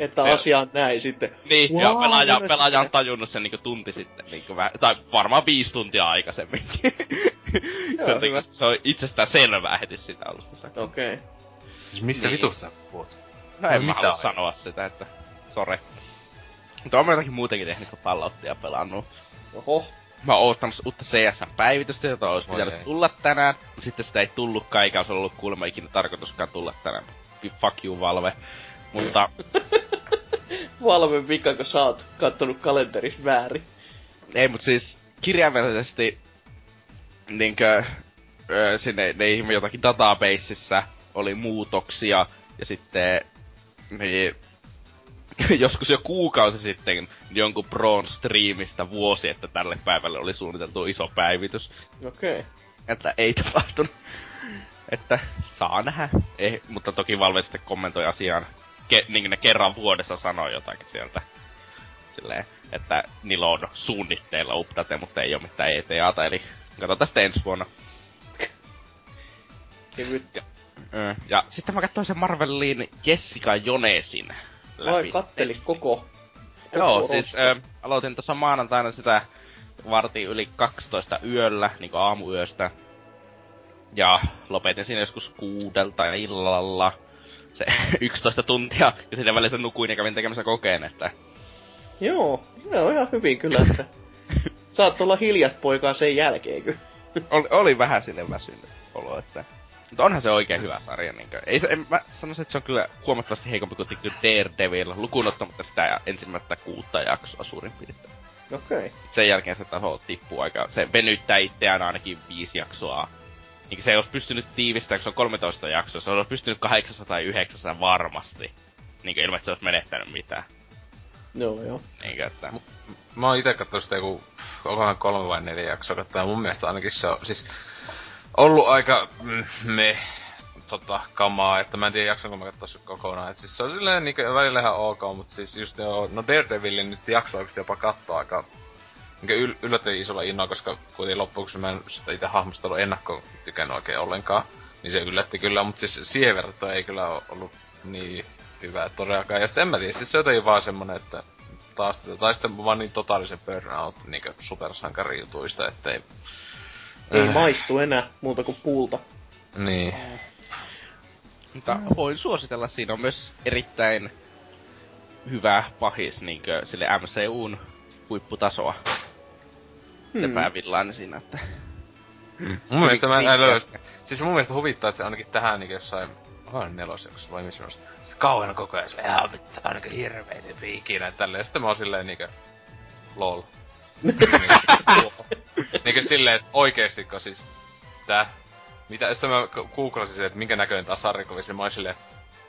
Speaker 2: että asia on näin sitten.
Speaker 4: Niin, wow, ja pelaaja, pelaaja on tajunnut sen niinku tunti sitten, niinku väh, tai varmaan viisi tuntia aikaisemminkin. se, on, niinku, se on itsestään selvää heti sitä alusta
Speaker 2: Okei. Okay.
Speaker 3: Siis missä niin. vitussa puhut?
Speaker 4: No en mä halua sanoa sitä, että sore. Mutta on jotakin muutenkin tehnyt kuin Falloutia pelannut.
Speaker 2: Oho.
Speaker 4: Mä oon oottanut uutta CS-päivitystä, jota olisi
Speaker 3: Voi
Speaker 4: pitänyt
Speaker 3: ei.
Speaker 4: tulla tänään, mutta sitten sitä ei tullutkaan, eikä olisi ollut kuulemma ikinä tarkoituskaan tulla tänään. Fuck you, Valve. Mutta
Speaker 2: Valve vika, kun sä oot kattonut kalenteris väärin.
Speaker 4: ei, mut siis kirjaimellisesti niinkö ö, sinne ne jotakin databaseissa oli muutoksia ja sitten niin, joskus jo kuukausi sitten jonkun Proon striimistä vuosi, että tälle päivälle oli suunniteltu iso päivitys.
Speaker 2: Okei. Okay.
Speaker 4: Että ei tapahtunut. Että saa nähdä. Ei, mutta toki Valve sitten kommentoi asiaan. Ke, niin ne kerran vuodessa sanoi jotakin sieltä. Silleen, että niillä on suunnitteilla update, mutta ei ole mitään ETAta, eli katsotaan sitten ensi vuonna.
Speaker 2: Kevyt.
Speaker 4: Ö, Ja sitten mä katsoin sen Marvelin Jessica Jonesin läpi.
Speaker 2: Vai kattelis koko.
Speaker 4: Joo,
Speaker 2: koko
Speaker 4: siis ö, aloitin tuossa maanantaina sitä vartin yli 12 yöllä, niinku aamuyöstä. Ja lopetin siinä joskus kuudelta illalla. Se 11 tuntia, ja siinä välissä nukuin ja kävin tekemässä kokeen, että...
Speaker 2: Joo, se on ihan hyvin kyllä, että saat olla hiljasta poikaa sen jälkeen kyllä.
Speaker 4: Oli, oli vähän sille väsynyt olo, että... Mutta onhan se oikein hyvä sarja, niinkö. Ei se, en, mä sanoisin, että se on kyllä huomattavasti heikompi kuin Tikky Daredevil, lukuun ottamatta sitä ensimmäistä kuutta jaksoa suurin piirtein.
Speaker 2: Okei. Okay.
Speaker 4: sen jälkeen se taso tippuu aika, se venyttää itseään ainakin viisi jaksoa. Niin se ei olisi pystynyt tiivistämään, kun se on 13 jaksoa, se olisi pystynyt 800 tai 900 varmasti. Niin ilman, että se olisi menettänyt mitään.
Speaker 2: Joo, joo.
Speaker 4: Niin että...
Speaker 3: Mä oon ite kattonut sitä joku, onkohan kolme vai neljä jaksoa katsoa, ja mun mielestä ainakin se on siis ollut aika mm, me tota, kamaa, että mä en tiedä jaksanko mä katsoa kokonaan. Et siis se on silleen niin välillä ihan ok, mutta siis just joo, no Daredevilin nyt jakso oikeesti jopa katsoa aika niin yl- yllättävän isolla innolla, koska kuitenkin loppuksi mä en sitä itse hahmosta ollut ennakkoon tykännyt oikein ollenkaan. Niin se yllätti kyllä, mutta siis siihen verrattuna ei kyllä ollut niin hyvä todellakaan. Ja sitten en mä tiedä, siis se on jotenkin vaan semmonen, että taas tai sitten vaan niin totaalisen burnout niin supersankarijutuista, ettei...
Speaker 2: Ei
Speaker 3: Äh.
Speaker 2: maistu enää muuta kuin puulta.
Speaker 3: Niin.
Speaker 4: Mutta voin suositella, siinä on myös erittäin hyvä pahis niinkö sille MCUn huipputasoa. Se
Speaker 2: Hmm.
Speaker 4: päävillainen siinä, että...
Speaker 3: Mun mielestä mä en löydä Siis mun mielestä huvittaa, että se ainakin tähän niin jossain... Onhan nelosjaksossa vai missä. Sitten kauan koko ajan se ihan vittu, on niinku hirveitä piikinä ja tälleen. Sitten mä oon silleen niinkö... Lol. niinkö silleen, että oikeesti siis... Tää? Mitä? Sitten mä googlasin se, että minkä näköinen tää sarjakuva, ja mä oon silleen...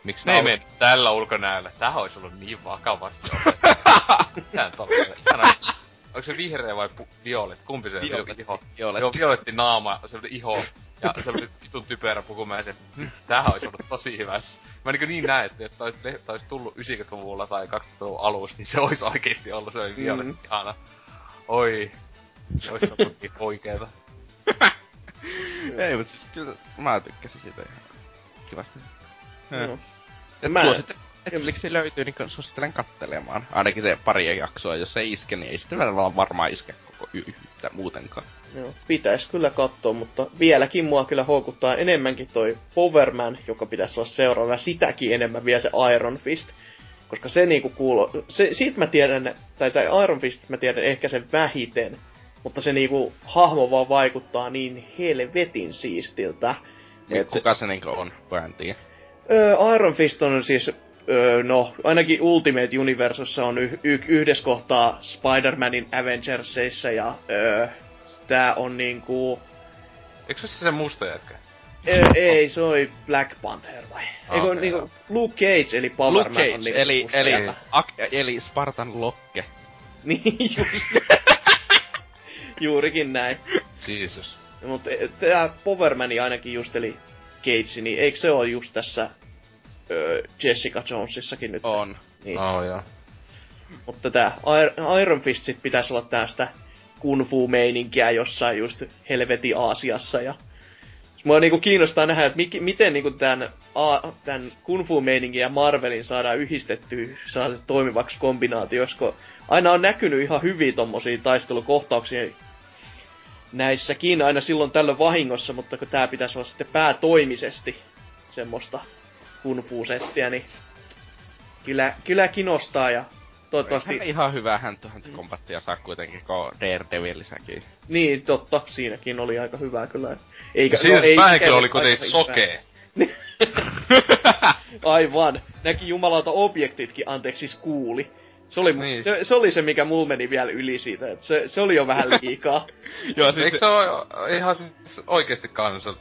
Speaker 3: Miksi ne ei
Speaker 2: Tää on-
Speaker 3: mene tällä ulkonäöllä? Tähän olisi ollut niin vakavasti. Tää on- Onko se vihreä vai pu- violet? Kumpi se on?
Speaker 4: Violetti.
Speaker 3: Iho.
Speaker 4: Violetti.
Speaker 3: Joo, violetti naama, se oli iho. Ja se oli vitun typerä puku, mä se, hm, tämähän olisi ollut tosi hyvä. Mä niin, niin näen, että jos tää olisi, tää olisi tullut 90-luvulla tai 2000-luvun alussa, niin se olisi oikeesti ollut, se violetti
Speaker 2: Mm.
Speaker 3: ihana. Oi, se olisi ollut niin oikeeta.
Speaker 4: Ei, mutta siis kyllä mä tykkäsin siitä ihan kivasti.
Speaker 2: Joo.
Speaker 4: Et
Speaker 2: Mä-
Speaker 4: suosittelen, Netflixi löytyy, niin suosittelen kattelemaan. Ainakin se pari jaksoa, jos ei iske, niin ei sitten vielä varmaan iske koko yhtä muutenkaan.
Speaker 2: Joo, pitäis kyllä katsoa, mutta vieläkin mua kyllä houkuttaa enemmänkin toi Powerman, joka pitäisi olla seuraava, ja sitäkin enemmän vielä se Iron Fist. Koska se niinku kuuluu, se, siitä mä tiedän, tai tai Iron Fist mä tiedän ehkä sen vähiten, mutta se niinku hahmo vaan vaikuttaa niin helvetin siistiltä.
Speaker 4: Et...
Speaker 2: Et-
Speaker 4: Kuka se niinku on, tiedä.
Speaker 2: Öö, Iron Fist on siis, öö, no, ainakin Ultimate Universossa on y- y- yhdessä kohtaa Spider-Manin Avengersissa ja öö, tää on niinku...
Speaker 3: Eikö se se musta jätkä?
Speaker 2: Öö, ei, se oli Black Panther vai?
Speaker 3: Ah,
Speaker 2: Eikö niinku. Luke Cage eli
Speaker 4: Luke
Speaker 2: Powerman
Speaker 4: Cage,
Speaker 2: on niinku
Speaker 4: eli,
Speaker 2: musta
Speaker 4: eli, ak, eli Spartan Lokke.
Speaker 2: Niin, just. Juurikin näin.
Speaker 3: Jesus.
Speaker 2: Mutta tää Powermani ainakin just eli Cage, niin eikö se ole just tässä öö, Jessica Jonesissakin nyt?
Speaker 4: On.
Speaker 2: Niin.
Speaker 3: Oh, joo.
Speaker 2: Mutta tää Ir- Iron Fist sit pitäisi olla tästä kung fu meininkiä jossain just helvetin Aasiassa ja Mua niinku kiinnostaa nähdä, että mik, miten niinku tän, a, tän kung fu meiningin ja Marvelin saadaan yhdistettyä saada toimivaksi kombinaatioksi, kun aina on näkynyt ihan hyvin tommosia taistelukohtauksia näissäkin aina silloin tällöin vahingossa, mutta kun tää pitäisi olla sitten päätoimisesti semmoista kung fu settiä, niin kyllä, kyllä kiinnostaa ja toivottavasti...
Speaker 4: Hän ihan hyvää häntä kombattia saa kuitenkin, kun Daredevilissäkin.
Speaker 2: Niin, totta. Siinäkin oli aika hyvää kyllä. Eikä,
Speaker 3: Ja siinä
Speaker 2: no, ei
Speaker 3: päähenkilö oli kuitenkin sokee.
Speaker 2: Aivan. Näki jumalauta objektitkin, anteeksi, siis kuuli. Se oli, niin.
Speaker 3: Niin.
Speaker 2: se, se, oli se, mikä mulla meni vielä yli siitä. että Se, se oli jo vähän liikaa.
Speaker 4: Joo,
Speaker 3: Siis Eikö se ole ihan siis oikeesti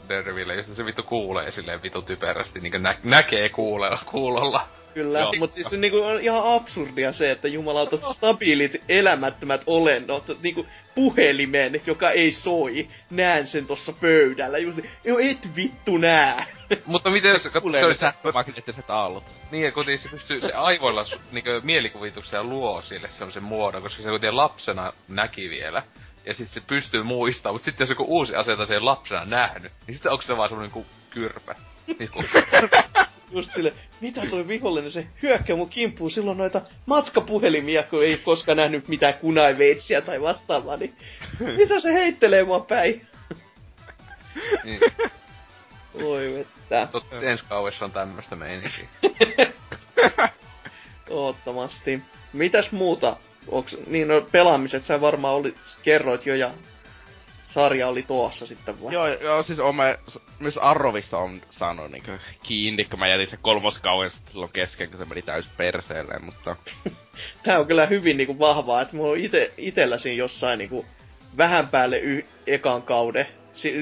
Speaker 3: Daredevil, josta se vittu kuulee silleen vittu typerästi, niinku nä- näkee kuuleella, kuulolla.
Speaker 2: Kyllä,
Speaker 4: Joo.
Speaker 2: mutta siis se niinku on ihan absurdia se, että jumalauta stabiilit elämättömät olennot, niinku puhelimen, joka ei soi, näen sen tossa pöydällä. Just, niin, et vittu nää.
Speaker 3: Mutta miten se,
Speaker 4: Kuulee
Speaker 3: se oli se,
Speaker 4: sähkömagneettiset aallot.
Speaker 3: niin, ja kuitenkin se pystyy, se aivoilla niinku mielikuvituksella luo sille semmoisen muodon, koska se kuitenkin lapsena näki vielä. Ja sitten se pystyy muistamaan, mutta sitten jos joku uusi asia, jota se ei lapsena nähnyt, niin sitten onko se vaan semmonen niinku kyrpä. Niinku,
Speaker 2: Just sille, mitä toi vihollinen, se hyökkää mun kimppuun silloin noita matkapuhelimia, kun ei koskaan nähnyt mitään kunaiveitsiä tai vastaavaa, niin mitä se heittelee mua päin?
Speaker 3: niin,
Speaker 2: Oi vettä.
Speaker 3: totta, ensi kauessa on tämmöstä meininkiä.
Speaker 2: Oottomasti. Mitäs muuta? Onks, niin no pelaamiset sä varmaan oli, kerroit jo ja sarja oli tuossa sitten vai?
Speaker 4: Joo, joo, siis on mä, s- myös Arrovista on saanut niinku kiinni, kun mä jätin sen kolmoskauden sitten silloin kesken, kun se meni täys perseelle, mutta...
Speaker 2: Tää on kyllä hyvin niinku vahvaa, että mulla on ite, itellä siinä jossain niinku vähän päälle y- ekan kauden.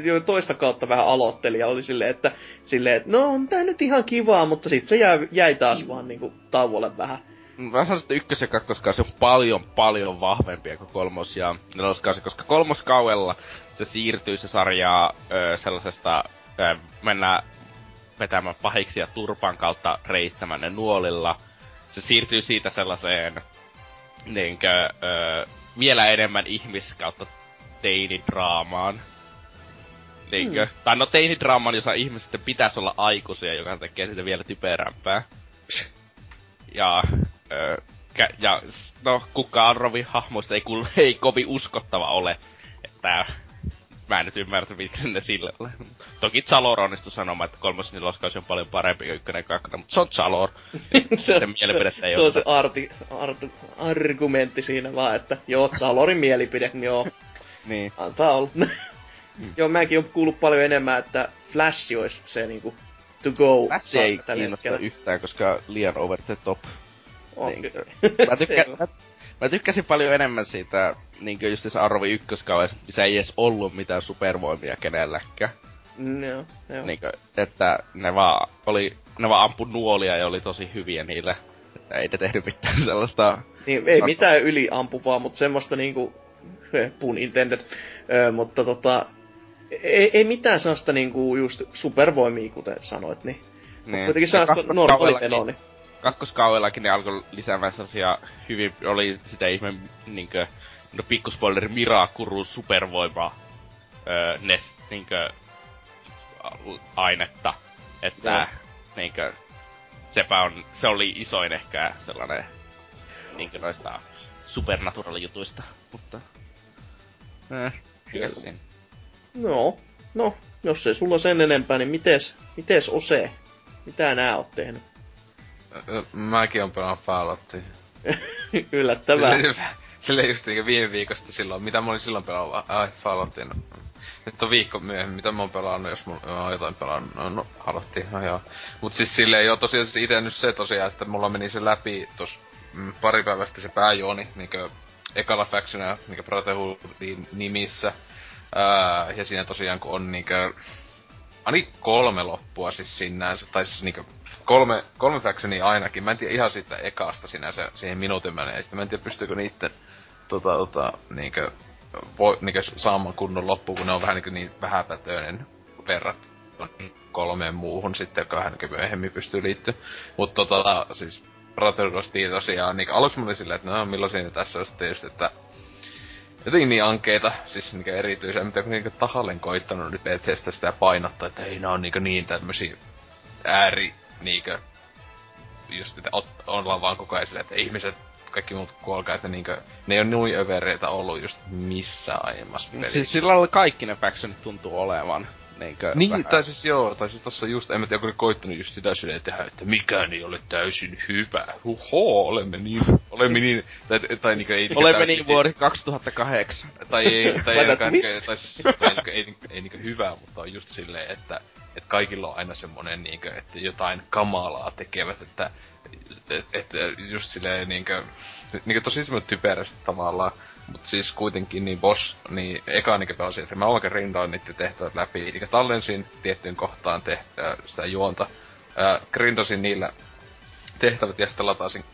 Speaker 2: Jo toista kautta vähän aloitteli ja oli silleen, että, silleen, että no on tää nyt ihan kivaa, mutta sit se jäi, jäi taas vaan niinku tauolle vähän.
Speaker 4: Mä sanoisin, että ykkös- ja kakkoskausi on paljon, paljon vahvempia kuin kolmos- ja neloskausi, koska kolmoskaudella se siirtyy se sarja ö, sellaisesta, ö, mennään vetämään pahiksi ja turpan kautta reittämään ne nuolilla. Se siirtyy siitä sellaiseen niinkö, ö, vielä enemmän ihmis kautta teinidraamaan. Niinkö? Mm. Tai no teinidraamaan, jossa ihmiset pitäisi olla aikuisia, joka tekee sitä vielä typerämpää. Ja, ö, kä- ja no, kukaan Rovin hahmoista ei, kuul- ei kovin uskottava ole. Että mä en nyt ymmärrä, miksi ne sille ole. Toki Zalor onnistui sanomaan, että kolmos neloskausi on paljon parempi kuin ykkönen kakkonen, mutta se on Zalor. Sen mielipidettä ei
Speaker 2: se on
Speaker 4: ole.
Speaker 2: se arti, artu, argumentti siinä vaan, että joo, Salorin mielipide, niin joo,
Speaker 4: Niin.
Speaker 2: antaa olla. joo, mäkin on kuullut paljon enemmän, että Flash olisi se niinku to go.
Speaker 4: Tässä ei kiinnosta
Speaker 2: hetkellä.
Speaker 4: yhtään, koska liian over the top. Niin. Mä, tykkä, mä, mä tykkäsin paljon enemmän siitä, niinkö just se Arrovi ykköskaudessa, missä ei edes ollut mitään supervoimia kenelläkään.
Speaker 2: Joo, joo.
Speaker 4: Niinkö, että ne vaan oli, ne vaan ampu nuolia ja oli tosi hyviä niille. Että ei ne tehnyt mitään sellaista...
Speaker 2: Niin, ei mitään yliampuvaa, mutta semmoista niinku, eh, pun intended, ö, mutta tota, ei, ei mitään sellaista niinku just supervoimia, kuten sanoit, niin.
Speaker 4: Niin.
Speaker 2: Kuitenkin sellaista normaali
Speaker 4: kakkoskaudellakin-
Speaker 2: menoa, niin.
Speaker 4: Kakkoskaudellakin ne alkoi lisäämään sellaisia hyvin, oli sitä ihme niinkö, no pikkuspoileri Mirakuru supervoima öö, nes, niinkö, ainetta. Että
Speaker 2: Joo.
Speaker 4: niinkö, sepä on, se oli isoin ehkä sellainen niinkö noista supernatural-jutuista, mutta... Eh, siinä?
Speaker 2: No, no, jos ei sulla sen enempää, niin mites, mites Ose? Mitä nää oot tehnyt?
Speaker 3: Mäkin on pelannut Falloutia.
Speaker 2: Yllättävää.
Speaker 3: Silleen just niinku viime viikosta silloin, mitä mä olin silloin pelannut, ai Falloutin. Nyt on viikko myöhemmin, mitä mä oon pelannut, jos mulla on jotain pelannut, no, no Falloutin, no joo. Mut siis silleen joo, tosiaan siis ite nyt se tosiaan, että mulla meni se läpi tos mm, pari päivästä se pääjuoni, niinkö ekalla factiona, niinkö Brotherhoodin nimissä. Ää, ja siinä tosiaan kun on niinkö ainakin kolme loppua siis sinänsä, tai siis niinkö kolme, kolme factionia ainakin. Mä en tiedä ihan siitä ekasta sinänsä, siihen minuutin menee. Sitten mä en tiedä pystyykö niitten tota, tota, niinkö, voi, niinkö saamaan kunnon loppuun, kun ne on vähän niinkö niin vähäpätöinen verrattuna kolmeen muuhun sitten, joka vähän niinkö myöhemmin pystyy liittyä. Mutta tota, siis Brotherhood of Steel tosiaan, niin aluksi mä olin silleen, että no millaisia ne tässä on sitten just, että jotenkin niin ankeita, siis niinkö erityisiä, mitä kun niinkö tahalleen koittanut nyt Bethesda sitä painottaa, että ei nää on niinkö niin tämmösiä ääri niinkö just että ot, ollaan vaan koko ajan silleen, että ihmiset kaikki muut kuolkaa, että niinkö, ne ei ole noin övereitä ollut just missään aiemmassa pelissä.
Speaker 4: Siis sillä lailla kaikki ne factionit tuntuu olevan. Niinkö,
Speaker 3: Niin,
Speaker 4: vähän-
Speaker 3: tai siis joo, tai siis tossa just, en mä tiedä, onko ne koittanut just sitä silleen tehdä, että mikään ei ole täysin hyvä. Huho, olemme niin Olemme niin, tai, tai niinku ei...
Speaker 4: Olemme niin vuori 2008.
Speaker 3: Tai ei, tai ei, tai,
Speaker 2: mis?
Speaker 3: tai, tai, tai niinku, ei, ei niinku hyvää, mutta on just silleen, että että kaikilla on aina semmonen niinkö, että jotain kamalaa tekevät, että et, et, just silleen niinkö, niinkö tosi semmonen typerästi tavallaan, mutta siis kuitenkin niin boss, niin eka niinkö pelasin, että mä oikein rindoin niiden tehtävät läpi, niinkö tallensin tiettyyn kohtaan tehtä, sitä juonta, ää, grindasin niillä tehtävät ja sitten latasin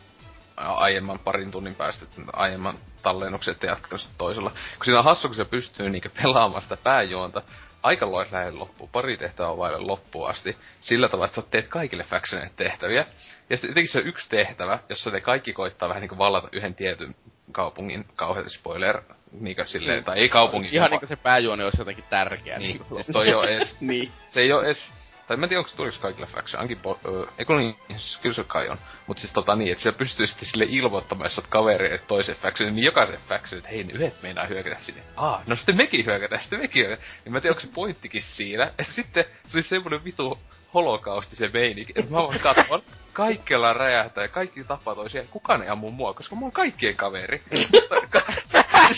Speaker 3: aiemman parin tunnin päästä aiemman tallennuksen, että jatkan toisella. Kun siinä on hassu, kun se pystyy niinkö pelaamaan sitä pääjuonta, aika lois lähellä loppuun. Pari tehtävää on vaille loppuun asti. Sillä tavalla, että sä teet kaikille factionille tehtäviä. Ja sitten se on yksi tehtävä, jossa ne kaikki koittaa vähän niinku vallata yhden tietyn kaupungin, kauhean spoiler, niinkö silleen, tai ei kaupungin.
Speaker 4: Ihan niinku se pääjuoni olisi jotenkin tärkeä.
Speaker 3: Niin, siis toi ei oo
Speaker 2: Niin.
Speaker 3: se ei oo edes tai mä en tiedä, onko tuliko kaikille faction, ainakin, bo- öö, eikö niin, siis kyllä se kai on. Mut siis tota niin, että siellä pystyy sitten sille ilmoittamaan, jos oot kaverille toisen faction, niin jokaisen faction, että hei, ne yhdet meinaa hyökätä sinne. Aa, no sitten mekin hyökätään, sitten mekin hyökätään. Niin mä en tiedä, onko se pointtikin siinä, että sitten se oli semmonen vitu holokausti se meininki, että mä vaan katson, kaikkialla räjähtää ja kaikki tapaa toisia, kukaan ei ammu mua, koska mä oon kaikkien kaveri.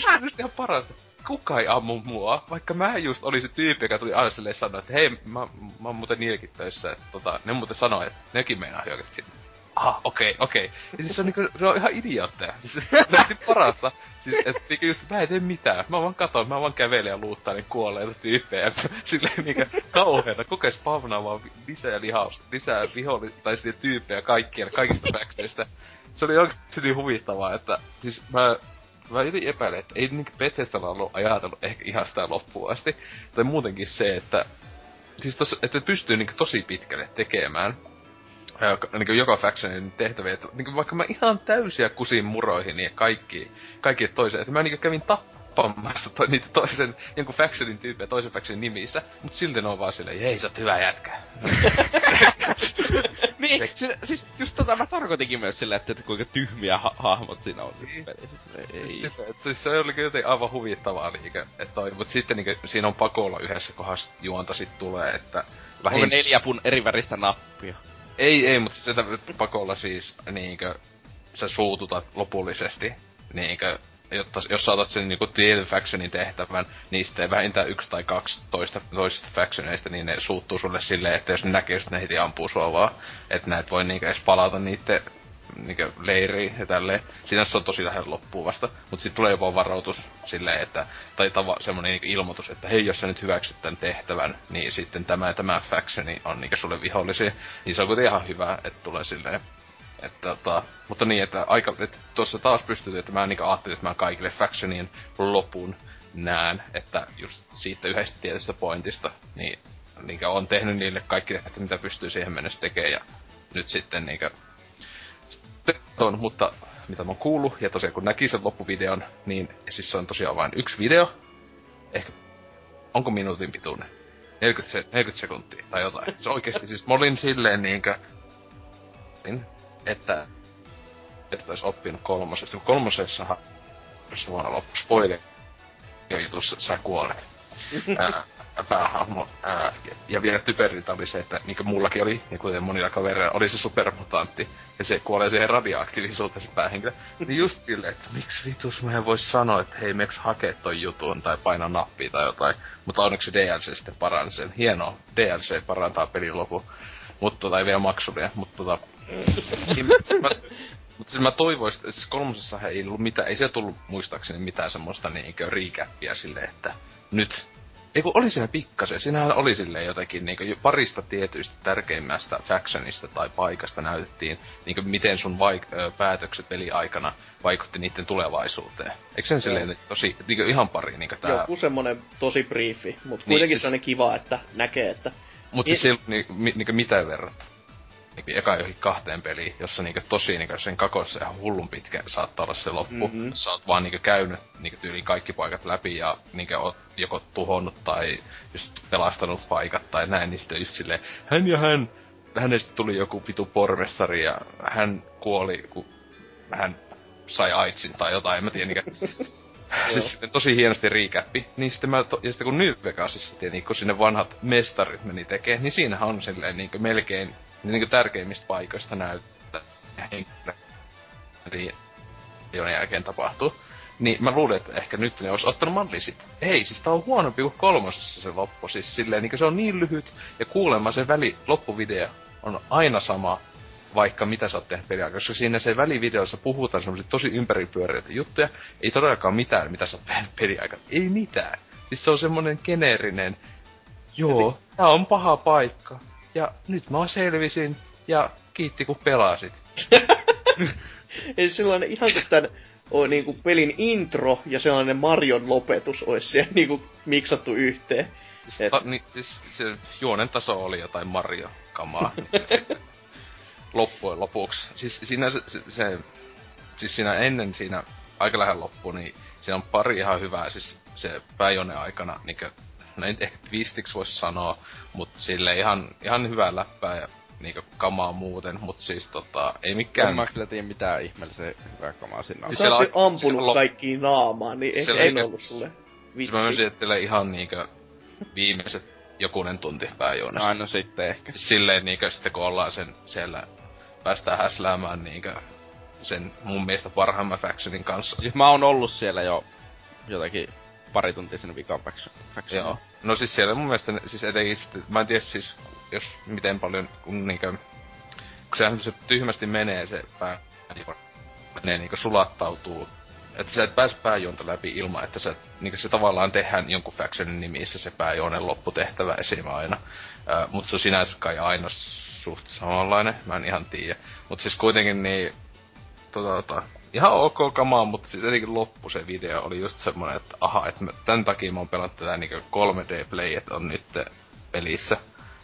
Speaker 3: se on just ihan parasta kuka ei ammu mua, vaikka mä just olin se tyyppi, joka tuli aina silleen sanoa, että hei, mä, mä oon muuten niilläkin töissä, että tota, ne muuten sanoi, että nekin meinaa hyökätä sinne. Aha, okei, okay, okei. Okay. Ja siis se on, niinku, se on ihan idiootteja. Siis se on niin parasta. Siis, että niinku just, mä en tee mitään. Mä vaan katon, mä vaan kävelen ja luuttaan niin kuolleita tyyppejä. Silleen niinku kauheena, koko ajan spavnaamaan lisää lihausta, lisää viholli, tai sitten tyyppejä kaikkien, kaikista factionista. Se oli oikeesti niin huvittavaa, että siis mä mä jotenkin epäilen, että ei niinku Bethesdalla ollut ajatellut ehkä ihan sitä loppuun asti. Tai muutenkin se, että siis tos, että pystyy niinku tosi pitkälle tekemään ää, niinku joka factionin tehtäviä, että niinku vaikka mä ihan täysiä kusin muroihin niin kaikki, kaikki toisen, että mä niinku kävin tappamassa to, niitä toisen, jonkun factionin tyyppejä toisen factionin nimissä, mut silti ne on vaan silleen, hei sä oot hyvä jätkä.
Speaker 4: niin, si- siis just tota mä tarkoitinkin myös sillä, että, että kuinka tyhmiä ha- hahmot siinä on
Speaker 3: Niin.
Speaker 4: pelissä. Ei.
Speaker 3: Sitä, et siis se oli jotenkin aivan huvittavaa niinkö, että toi, mut sitten niinkö, siinä on pakolla yhdessä kohdassa juonta sit tulee, että
Speaker 4: Onko neljä pun eri väristä nappia?
Speaker 3: Ei, ei, mutta sitä pakolla siis niinkö sä suututat lopullisesti niinkö jotta jos saatat sen niinku tietyn factionin tehtävän, sitten vähintään yksi tai kaksi toista, toisista factioneista, niin ne suuttuu sulle silleen, että jos ne näkee, että ne heti ampuu sua vaan. Että näet voi niinkö edes palata niitten niinkö leiriin ja tälleen. Siinä se on tosi lähellä loppuun vasta. Mut sitten tulee jopa varoitus silleen, että, tai tava, semmonen niinkö ilmoitus, että hei, jos sä nyt hyväksyt tämän tehtävän, niin sitten tämä ja tämä factioni on niinkö sulle vihollisia. Niin se on kuitenkin ihan hyvä, että tulee silleen että, tota, mutta niin, että aika, että tuossa taas pystyy, että mä niinku ajattelin, että mä kaikille factionien lopun näen, että just siitä yhdestä tietystä pointista, niin niin on tehnyt niille kaikki, että mitä pystyy siihen mennessä tekemään, ja nyt sitten niinkö on, mutta mitä mä oon kuullut, ja tosiaan kun näki sen loppuvideon, niin siis se on tosiaan vain yksi video, ehkä, onko minuutin pituinen? 40, se, 40 sekuntia tai jotain. Se oikeesti siis, mä olin silleen niinkö, että että olisi oppinut kolmosesta. Kun kolmosessahan se vuonna loppu spoiler jutussa sä kuolet. ää, päähahmo. Ää, ja vielä typerintä oli se, että niin mullakin oli, ja kuten monilla kavereilla, oli se supermutantti. Ja se kuolee siihen radioaktiivisuuteen se päähenkilö. Niin just silleen, että miksi vitus mä en voi sanoa, että hei, meks hakee ton jutun tai paina nappia tai jotain. Mutta onneksi se DLC sitten paransi sen. Hienoa, DLC parantaa pelin lopun. Mutta tota, ei vielä maksulia, mutta tota, niin, mutta siis mä toivoisin, että siis kolmosessa ei ollut mitään, ei siellä tullut muistaakseni mitään semmoista niinkö riikäppiä silleen, että nyt ei kun oli siinä pikkasen, siinähän oli silleen jotenkin niinku parista tietyistä tärkeimmästä factionista tai paikasta näytettiin niinku miten sun vaik- päätökset peliaikana vaikutti niiden tulevaisuuteen. Eikö sen silleen tosi, niinku ihan pari niinku tää...
Speaker 2: Joku semmonen tosi briefi, mutta kuitenkin
Speaker 3: siis-
Speaker 2: sellainen kiva, että näkee, että
Speaker 3: Mutta siis silloin niinku, mi, niinku mitä verrat? Niinku eka johonkin kahteen peliin, jossa niinku tosi niinku sen kakossa ihan hullun pitkä saattaa olla se loppu.
Speaker 2: Mhm.
Speaker 3: Mm-hmm. Sä oot vaan niinku käynyt niinku tyyliin kaikki paikat läpi ja niinku oot joko tuhonnut tai just pelastanut paikat tai näin, niin sitten just silleen, hän ja hän, hänestä tuli joku vitu pormestari ja hän kuoli, kun hän sai aitsin tai jotain, en mä tiedä niinku. siis tosi hienosti riikäppi. Niin sitten mä, to, ja sitten kun New Vegasissa tietenkin, kun sinne vanhat mestarit meni tekee, niin siinähän on silleen niinku melkein niinku tärkeimmistä paikoista näyttää henkilö. Eli jon jälkeen tapahtuu. Niin mä luulin, että ehkä nyt ne olisi ottanut mallisit. Ei, siis tää on huonompi kuin kolmosessa se loppu. Siis silleen, niin se on niin lyhyt ja kuulemma se väli, loppuvideo on aina sama, vaikka mitä sä oot tehnyt peliaikaa. Koska siinä se välivideossa puhutaan semmoisia tosi ympäripyöreitä juttuja. Ei todellakaan mitään, mitä sä oot tehnyt peliaikaa. Ei mitään. Siis se on semmonen geneerinen, joo, tää on paha paikka. Ja nyt mä selvisin, ja kiitti kun pelasit.
Speaker 2: Eli sellainen ihan kuin tämän on niinku pelin intro ja sellainen Marion lopetus olisi siellä niinku miksattu yhteen.
Speaker 3: Siis Et... Ta, niin, siis se juonen taso oli jotain Mario-kamaa. loppujen lopuksi. Siis siinä se, se, siis siinä ennen siinä aika lähellä loppu, niin siinä on pari ihan hyvää, siis se pääjonne aikana, niinkö, no en ehkä twistiksi voisi sanoa, mutta sille ihan, ihan hyvää läppää ja niinku kamaa muuten, mut siis tota, ei mikään... En
Speaker 4: mä kyllä tiedä mitään ihmeellisen hyvää kamaa siinä
Speaker 2: on. Siis siellä on ampunut lo... kaikkiin naamaan, niin ehkä ei ollut sulle
Speaker 3: vitsi. Siis mä myönsin, että ihan niinku viimeiset jokunen tunti pääjuonessa.
Speaker 4: Aina sitten ehkä.
Speaker 3: Silleen niinkö sitten kun ollaan sen siellä päästään häsläämään niinkö sen mun mielestä parhaimman factionin kanssa.
Speaker 4: Siis mä oon ollut siellä jo jotakin pari tuntia sen vikan faction.
Speaker 3: Joo. No siis siellä mun mielestä, siis etenkin sitten, mä en tiedä siis, jos miten paljon, kun niinkö, kun sehän se tyhmästi menee se pää, menee niinkö sulattautuu että sä et pääse pääjuonta läpi ilman, että sä, niin se tavallaan tehdään jonkun factionin nimissä se pääjuonen lopputehtävä esim. aina. Mutta se on sinänsä kai aina suht samanlainen, mä en ihan tiedä. Mutta siis kuitenkin niin, tota, tota, ihan ok kamaa, mutta siis etenkin loppu se video oli just semmonen, että aha, että mä, tämän takia mä oon pelannut tätä niinku 3D-playet on nyt pelissä.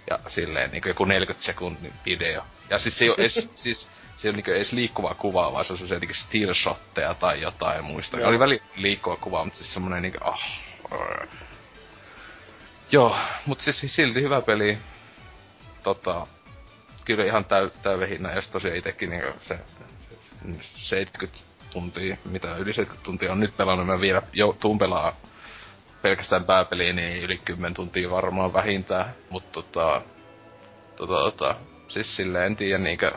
Speaker 3: Ja silleen niinku joku 40 sekunnin video. Ja siis se ei oo edes, siis se ei ole niinku edes liikkuvaa kuvaa, vaan se on semmosia niinku still shotteja tai jotain muista. Joo. Oli väli liikkuva kuva, mutta siis semmonen niinku, ah. Oh, Joo, mut siis silti hyvä peli. Tota, kyllä ihan täy, täyvehinnä, jos tosiaan itekin niinku se 70 tuntia, mitä yli 70 tuntia on nyt pelannut, mä vielä jo, tuun pelaa pelkästään pääpeliä, niin yli 10 tuntia varmaan vähintään, mutta tota, tota, tota, siis silleen en tiedä niinkö,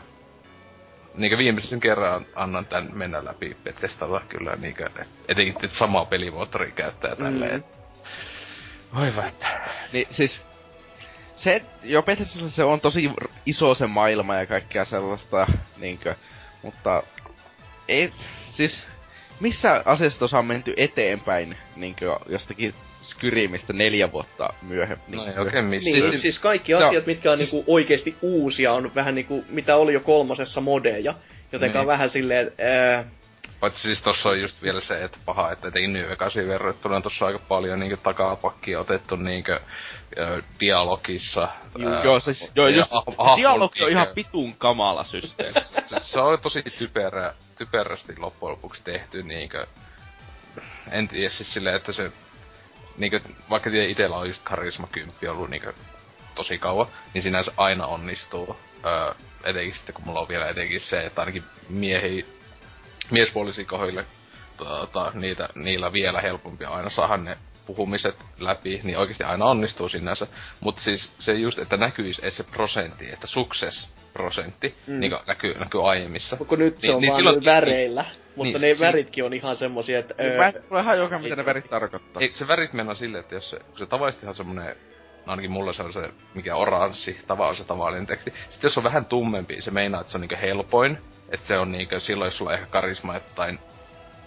Speaker 3: niinkö viimeisen kerran annan tän mennä läpi testata kyllä niinkö, etenkin että samaa pelimoottoria käyttää tälleen. Mm. Voi vättä.
Speaker 4: Niin siis se, jo Bethesdassa se on tosi iso se maailma ja kaikkea sellaista, niinkö, mutta ei, siis missä asiassa on menty eteenpäin niinkö jostakin Skyrimistä neljä vuotta myöhemmin.
Speaker 3: No ei oikein
Speaker 2: missä. Niin, siis, siis kaikki asiat, no, mitkä on siis... niinku oikeesti uusia, on vähän niinku, mitä oli jo kolmosessa modeja. Jotenka niin. on vähän silleen, ää,
Speaker 3: Paitsi siis tossa on just vielä se, että paha, että etenkin New Vegasin verrattuna tossa aika paljon niinkö takapakkia otettu niinkö dialogissa.
Speaker 4: Joo, ää, joo, siis, joo, just, ah, dialogi on ihan pitun kamala systeemi.
Speaker 3: se on tosi typerä, typerästi loppujen lopuksi tehty niinkö, en tiedä siis silleen, että se niinkö, vaikka tiedä itellä on just karisma 10 ollut niinkö tosi kauan, niin sinänsä aina onnistuu. Öö, etenkin sitten kun mulla on vielä etenkin se, että ainakin miehi miespuolisiin kohdille tota, niitä, niillä vielä helpompi aina saada ne puhumiset läpi, niin oikeasti aina onnistuu sinänsä. Mutta siis se just, että näkyisi edes se prosentti, että success prosentti, mm. niin näkyy, näkyy aiemmissa.
Speaker 2: Onko nyt se niin, on niin, vaan silloin, väreillä? Niin, mutta niin, ne si- väritkin on ihan semmosia, että...
Speaker 4: Öö, mä en ihan joka, mitä ne värit tarkoittaa.
Speaker 3: Ei, se värit mennä silleen, että jos se, se tavallisesti ihan semmonen ainakin mulla se on se, mikä oranssi, tava on se tavallinen teksti. Sitten jos on vähän tummempi, se meinaa, että se on niinku helpoin. Että se on niinku, silloin jos sulla on ehkä karisma, että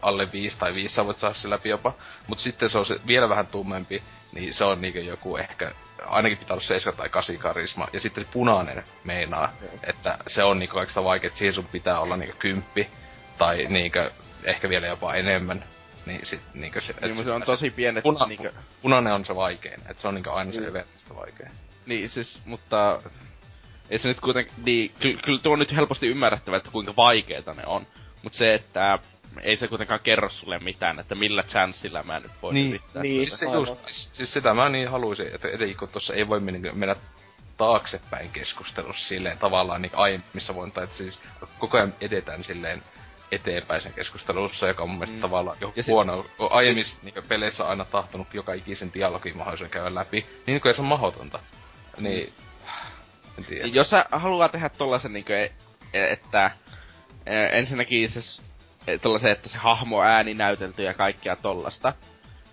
Speaker 3: alle 5 tai 5 sä voit saada se läpi jopa. Mutta sitten se on se vielä vähän tummempi, niin se on niinku joku ehkä, ainakin pitää olla 7 tai 8 karisma. Ja sitten punainen meinaa, mm. että se on niinku kaikista vaikea, että siihen sun pitää olla niinku kymppi. Tai niinku ehkä vielä jopa enemmän. Niin sit niinkö se...
Speaker 4: Niin, se on tosi pienet...
Speaker 3: Puna, niinkö... Punainen on se vaikein, et se on niinkö aina mm. se evertistä vaikein.
Speaker 4: Niin siis, mutta... Ei se nyt kuitenkin... Niin, kyllä, kyllä tuo on nyt helposti ymmärrettävä, että kuinka vaikeita ne on. Mutta se, että ei se kuitenkaan kerro sulle mitään, että millä chanssilla mä nyt voin
Speaker 3: niin,
Speaker 4: yrittää.
Speaker 3: Niin, siis, se just, siis, siis, sitä mä niin haluaisin, että etenkin kun tossa ei voi mennä, mennä taaksepäin keskustelussa silleen tavallaan niin aiemmissa voin, tai että siis koko ajan edetään silleen eteenpäin sen keskustelussa, joka on mun mielestä mm. tavallaan jo ja huono. Sit, aiemmin siis... niin peleissä aina tahtonut joka ikisen dialogin mahdollisuuden käydä läpi, niin kuin se on mahdotonta. Niin, en tiedä.
Speaker 4: Jos sä haluaa tehdä tollasen niin kuin, e- että e- ensinnäkin se tollasen, että se hahmo on ääni näytelty ja kaikkea tollasta.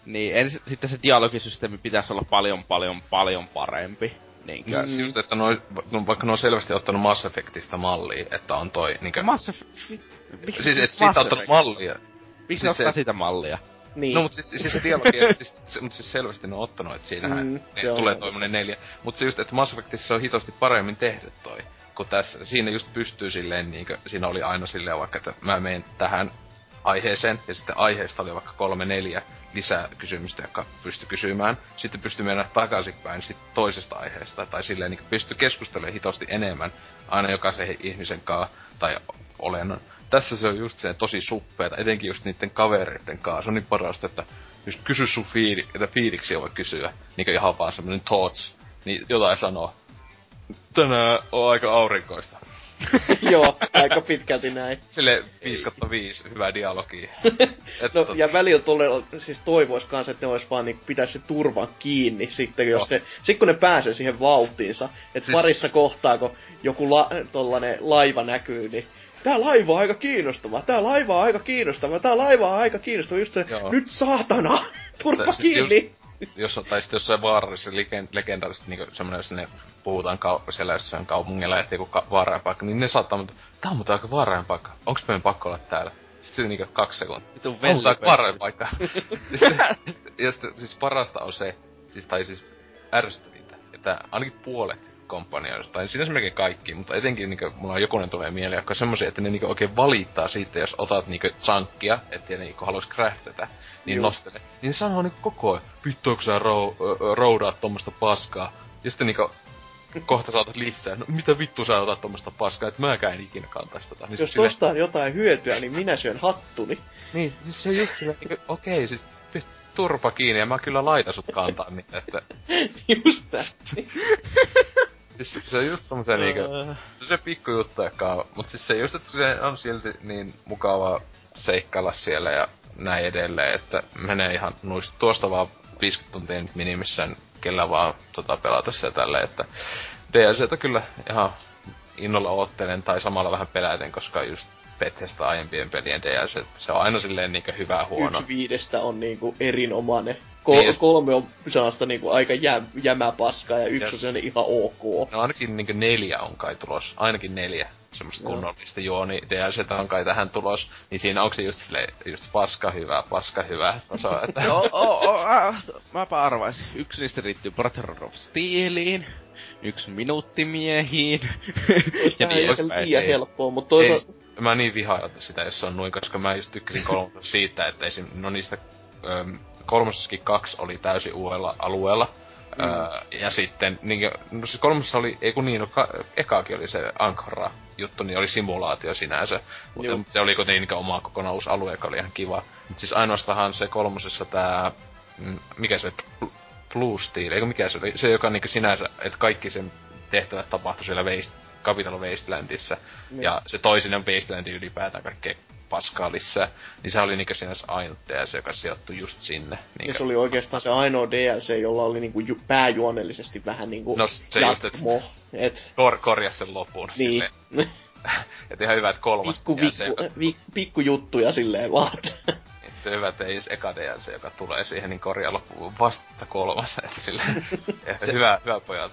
Speaker 4: Niin ens, sitten se dialogisysteemi pitäisi olla paljon, paljon, paljon parempi. Niinkö?
Speaker 3: Mm. Siis just, että noi, no, vaikka ne on selvästi ottanut Mass Effectista mallia, että on toi niinkö...
Speaker 4: Mass Effect... Miksi
Speaker 3: Siis, et siitä on ottanut mallia.
Speaker 4: Miksi
Speaker 3: siis
Speaker 4: ne ottaa
Speaker 3: se-
Speaker 4: siitä mallia?
Speaker 2: Niin.
Speaker 3: No mut siis, siis se dialogi, siis, se, mut siis selvästi ne on ottanut, että siinähän
Speaker 2: Mm,
Speaker 3: mm,
Speaker 2: se on
Speaker 3: tulee
Speaker 2: ollut.
Speaker 3: tommonen neljä. Mut se just, että Mass Effectissa on hitosti paremmin tehty toi. Kun tässä, siinä just pystyy silleen niinkö, siinä oli aina silleen vaikka, että mä menen tähän aiheeseen, ja sitten aiheesta oli vaikka kolme neljä lisää kysymystä, jotka pysty kysymään. Sitten pystyy mennä takaisinpäin sit toisesta aiheesta, tai silleen niin pystyy keskustelemaan hitosti enemmän aina jokaisen ihmisen kanssa, tai olennon. Tässä se on just se tosi suppeeta, etenkin just niiden kavereiden kanssa. Se on niin parasta, että just kysy sun fiili, että fiiliksiä voi kysyä. Niinkö ihan vaan semmonen thoughts, niin jotain sanoo. Tänään on aika aurinkoista.
Speaker 2: Joo, aika pitkälti näin.
Speaker 3: Sille 5 5 hyvää dialogia. Et
Speaker 2: No,
Speaker 3: tot-
Speaker 2: ja välillä todella, siis toivois kans, että ne vois vaan niin pitäis se turva kiinni sitten, jos ne, sit kun ne pääsee siihen vauhtiinsa, että
Speaker 3: Siis-
Speaker 2: parissa kohtaa, kun joku la, tollanen laiva näkyy, niin tää laiva on aika kiinnostava, tää laiva on aika kiinnostava, tää laiva on aika kiinnostava, just se,
Speaker 3: Joo.
Speaker 2: nyt saatana, turpa
Speaker 3: Mutta siis
Speaker 2: kiinni!
Speaker 3: jos on, tai sitten jossain vaarallisessa legen, legendaarisesti niinku semmonen, jos ne puhutaan kau- siellä jossain kaupungilla, että joku ka- vaarainen paikka, niin ne saattaa mutta tää on muuten aika vaarainen paikka. Onks meidän pakko olla täällä? Sitten se niinku kaksi sekuntia. Aika
Speaker 4: vellipöntö.
Speaker 3: vaarainen paikka. ja sitten, siis parasta on se, siis, tai siis ärsyttävintä, että ainakin puolet kompanioista, tai siinä melkein kaikki, mutta etenkin niinku, mulla on jokunen tulee mieleen, jotka on semmosia, että ne niinku oikein valittaa siitä, jos otat niinku chankkia, että ne niinku halus craftata, niin
Speaker 2: Juu.
Speaker 3: nostele. Niin ne sanoo niinku koko ajan, vittu onko sä rou, roudaat tommosta paskaa. Ja sitten niinku, kohta saatat lisää. No mitä vittu sä otat tommosta paskaa, että mäkään en ikinä kantais tota. Niin
Speaker 2: Jos
Speaker 3: sille-
Speaker 2: tosta on jotain hyötyä, niin minä syön hattuni.
Speaker 3: Niin, siis se on just sillä, niinku, okei, siis turpa kiinni ja mä kyllä laitan sut kantaa niin, että
Speaker 2: Just tää.
Speaker 3: siis se on just tommosia niinku,
Speaker 2: Öö,
Speaker 3: se on se pikkujuttu, joka on, mut siis se just, että se on silti niin mukava seikkailla siellä ja näin edelleen, että menee ihan nuist, tuosta vaan 50 tuntia nyt minimissään, kellä vaan tota pelata siellä tälleen, että DLCtä kyllä ihan innolla oottelen tai samalla vähän peläten, koska just Bethesda aiempien pelien DLC, että se on aina silleen niinkö hyvä huono.
Speaker 2: Yksi viidestä on niinku erinomainen. Ko-
Speaker 3: Niin, ja-
Speaker 2: kolme on sellaista niinku aika jä- jämäpaskaa ja yksi
Speaker 3: Ja-
Speaker 2: on sellainen ihan ok.
Speaker 3: No ainakin niinkö neljä on kai tulos, ainakin neljä semmoista
Speaker 2: Joo.
Speaker 3: kunnollista juoni DLCtä on kai tähän tulos, niin siinä onko se just silleen, just paska hyvä, paska hyvä taso, että
Speaker 4: Joo, oo, oo, ah, mäpä arvaisin. Yksi niistä liittyy Brother of Steeliin, yksi minuuttimiehiin.
Speaker 2: Vähän
Speaker 3: niin,
Speaker 2: liian
Speaker 3: ei-
Speaker 2: helppoa, mutta
Speaker 3: Ei,
Speaker 2: toisaalta...
Speaker 3: mä niin vihaan sitä, jos se on noin, koska mä just tykkäsin kolmosesta siitä, että esim, no niistä kolmosessakin kaksi oli täysin uudella alueella. Mm. Öö, ja sitten, niin, no siis kolmosessa oli, ei kun niin, no, ka, ekaakin oli se Ankara juttu, niin oli simulaatio sinänsä. Mutta mut se oli kuitenkin niin oma kokonaan uusi alue, joka oli ihan kiva. Mutta siis ainoastaan se kolmosessa tää, mm, mikä se Blue Steel, eikö mikä se oli, se joka niin sinänsä, että kaikki sen tehtävät tapahtui siellä Waste, Capital Wastelandissa.
Speaker 2: Niin.
Speaker 3: Ja se toisinen Wastelandin ylipäätään kaikkea paskaa lisää. Niin se oli niinku sinänsä ainut DLC, joka sijoittui just sinne.
Speaker 2: Ja
Speaker 3: Niinku,
Speaker 2: se oli oikeastaan se ainoa DLC, jolla oli niinku ju- pääjuonellisesti vähän niinku
Speaker 3: No, se just, et-.
Speaker 2: Et,
Speaker 3: kor, korjas sen lopun.
Speaker 2: niin.
Speaker 3: Silleen, et ihan hyvä, että kolmas
Speaker 2: pikku,
Speaker 3: DLC,
Speaker 2: pikku,
Speaker 3: joka,
Speaker 2: vi, pikku juttuja silleen vaan.
Speaker 3: se hyvä, että ei edes eka DLC, joka tulee siihen, niin korjaa loppuun vasta kolmas. Että silleen, että hyvä, hyvä pojat.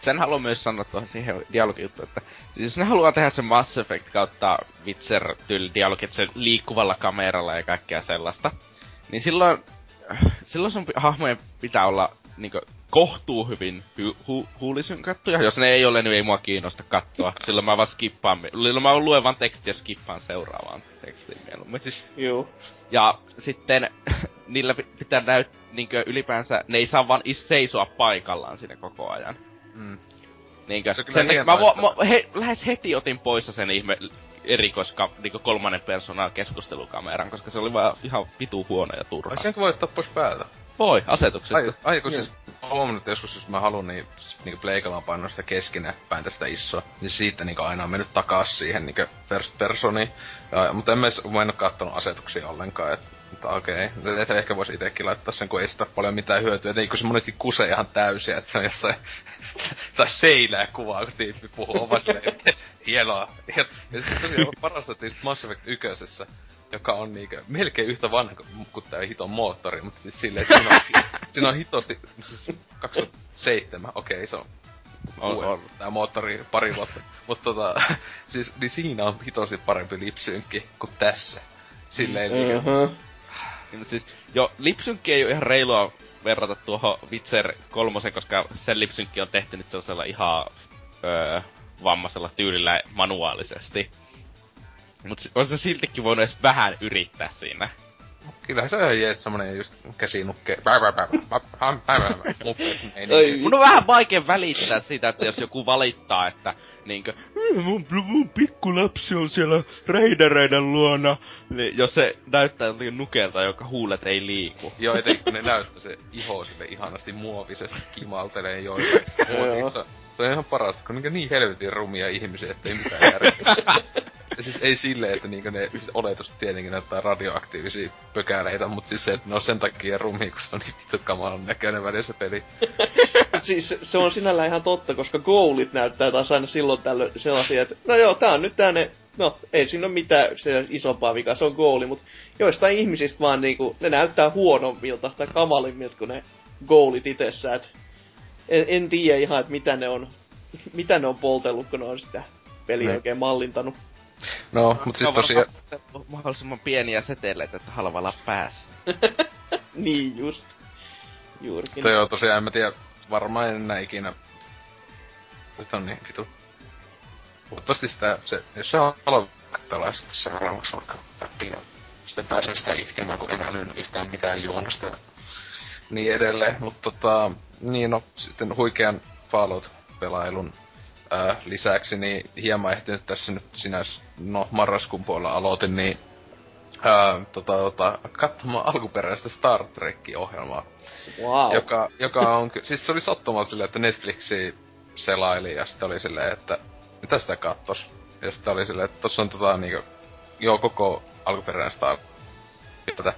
Speaker 4: Sen haluan myös sanoa tuohon siihen dialogijuttuun, että siis jos ne haluaa tehdä sen Mass Effect kautta Witcher tyyli dialogit sen liikkuvalla kameralla ja kaikkea sellaista, niin silloin, silloin sun hahmojen pitää olla niinku kohtuu hyvin hu- hu- huulisynkattuja. Jos ne ei ole, niin ei mua kiinnosta katsoa. Silloin mä vaan skippaan, silloin mä luen vaan tekstiä ja skippaan seuraavaan tekstiin mieluummin. Siis
Speaker 2: Joo.
Speaker 4: ja sitten niillä pi- pitää näyt, niinkö ylipäänsä, ne ei saa vaan is- seisoa paikallaan siinä koko ajan.
Speaker 3: Mm.
Speaker 4: Niinkö,
Speaker 3: Se
Speaker 4: sen, mä,
Speaker 3: että-
Speaker 4: mä he, lähes heti otin pois sen ihme erikoiska, niinkö kolmannen persoonan keskustelukameran, koska se oli vaan ihan vitu huono ja turha.
Speaker 3: Ai senkin voi ottaa pois päältä.
Speaker 4: Voi, asetukset.
Speaker 3: Ai, ai kun
Speaker 2: Joo.
Speaker 3: siis mä huomannut, että joskus jos mä haluan niin, niinku pleikalla painaa sitä keskinäppäin tästä isoa, niin siitä niinku aina on mennyt takas siihen niinku first personiin. Ja, mutta en mä, mä en oo kattonut asetuksia ollenkaan, et, mutta okei. Okay. Et ehkä voisi itekin laittaa sen, kun ei sitä paljon mitään hyötyä. Et ei kun se monesti kusee ihan täysiä, että se on jossain tai seinää kuvaa, kun tyyppi puhuu omasta hienoa. Ja, ja sitten tosiaan parastettiin sit Mass Effect 1, joka on niinkö melkein yhtä vanha kuin tää hiton moottori, mutta siis silleen, että siinä on, siinä on hitosti, siis 2007, okei okay, se on on, on. tää moottori pari vuotta. Mutta tota, siis, niin siinä on hitosti parempi lipsynkki kuin tässä. Silleen uh-huh.
Speaker 4: niin, siis, jo, lipsynkki ei ole ihan reilua verrata tuohon Witcher 3, koska sen lipsynkki on tehty nyt sellaisella ihan öö, vammaisella tyylillä manuaalisesti. Mut on se siltikin voinut edes vähän yrittää siinä.
Speaker 3: Kyllä se on ihan jees semmonen just käsinukke.
Speaker 4: Mun on vähän vaikea välittää sitä, että jos joku valittaa, että niinkö, mun, mun pikkulapsi on siellä reidereiden luona, niin jos se näyttää jotenkin nukelta, joka huulet ei liiku.
Speaker 3: Joo, etenkin kun ne näyttää se iho sille ihanasti muovisesti kimaltelee joille muodissa. Se on ihan parasta, kun niin helvetin rumia ihmisiä, ettei mitään järkeä. Siis ei silleen, että niinku ne siis oletus tietenkin näyttää radioaktiivisia pökäleitä, mutta siis se, ne on sen takia rumi, kun se on niin vittu kamalan näköinen välillä se peli.
Speaker 2: siis se on sinällään ihan totta, koska goolit näyttää taas aina silloin tällöin sellaisia, että no joo, tää on nyt tänne, no ei siinä ole mitään se isompaa vikaa, se on goali, mutta joistain ihmisistä vaan niinku, ne näyttää huonommilta tai kamalimmilta kuin ne goolit itsessään. En, en tiedä ihan, että mitä ne on, mitä ne on poltellut, kun ne on sitä peliä oikein mallintanut.
Speaker 3: No, mut siis tosiaan...
Speaker 4: Mahdollisimman pieniä seteleitä, että halvalla päässä.
Speaker 2: niin just. Juurikin.
Speaker 3: Toi on tosiaan, en mä tiedä, varmaan en enää ikinä... Nyt on niin vitu. Toivottavasti sitä, se, jos sä haluat pelaa sitä seuraavaksi vaikka läpi, sitten pääsee sitä itkemään, kun en älynyt yhtään mitään juonnosta ja niin edelleen. Mutta tota, niin no, sitten huikean Fallout-pelailun ää, lisäksi, niin hieman ehtinyt tässä nyt sinä, no marraskuun puolella aloitin, niin ää, tota, tota, katsomaan alkuperäistä Star Trek-ohjelmaa.
Speaker 2: Wow.
Speaker 3: Joka, joka on, siis se oli sattumalta silleen, että Netflixi selaili ja sitten oli silleen, että mitä sitä kattos? Ja sitten oli silleen, että tossa on tota niinku, joo koko alkuperäinen Star Trek.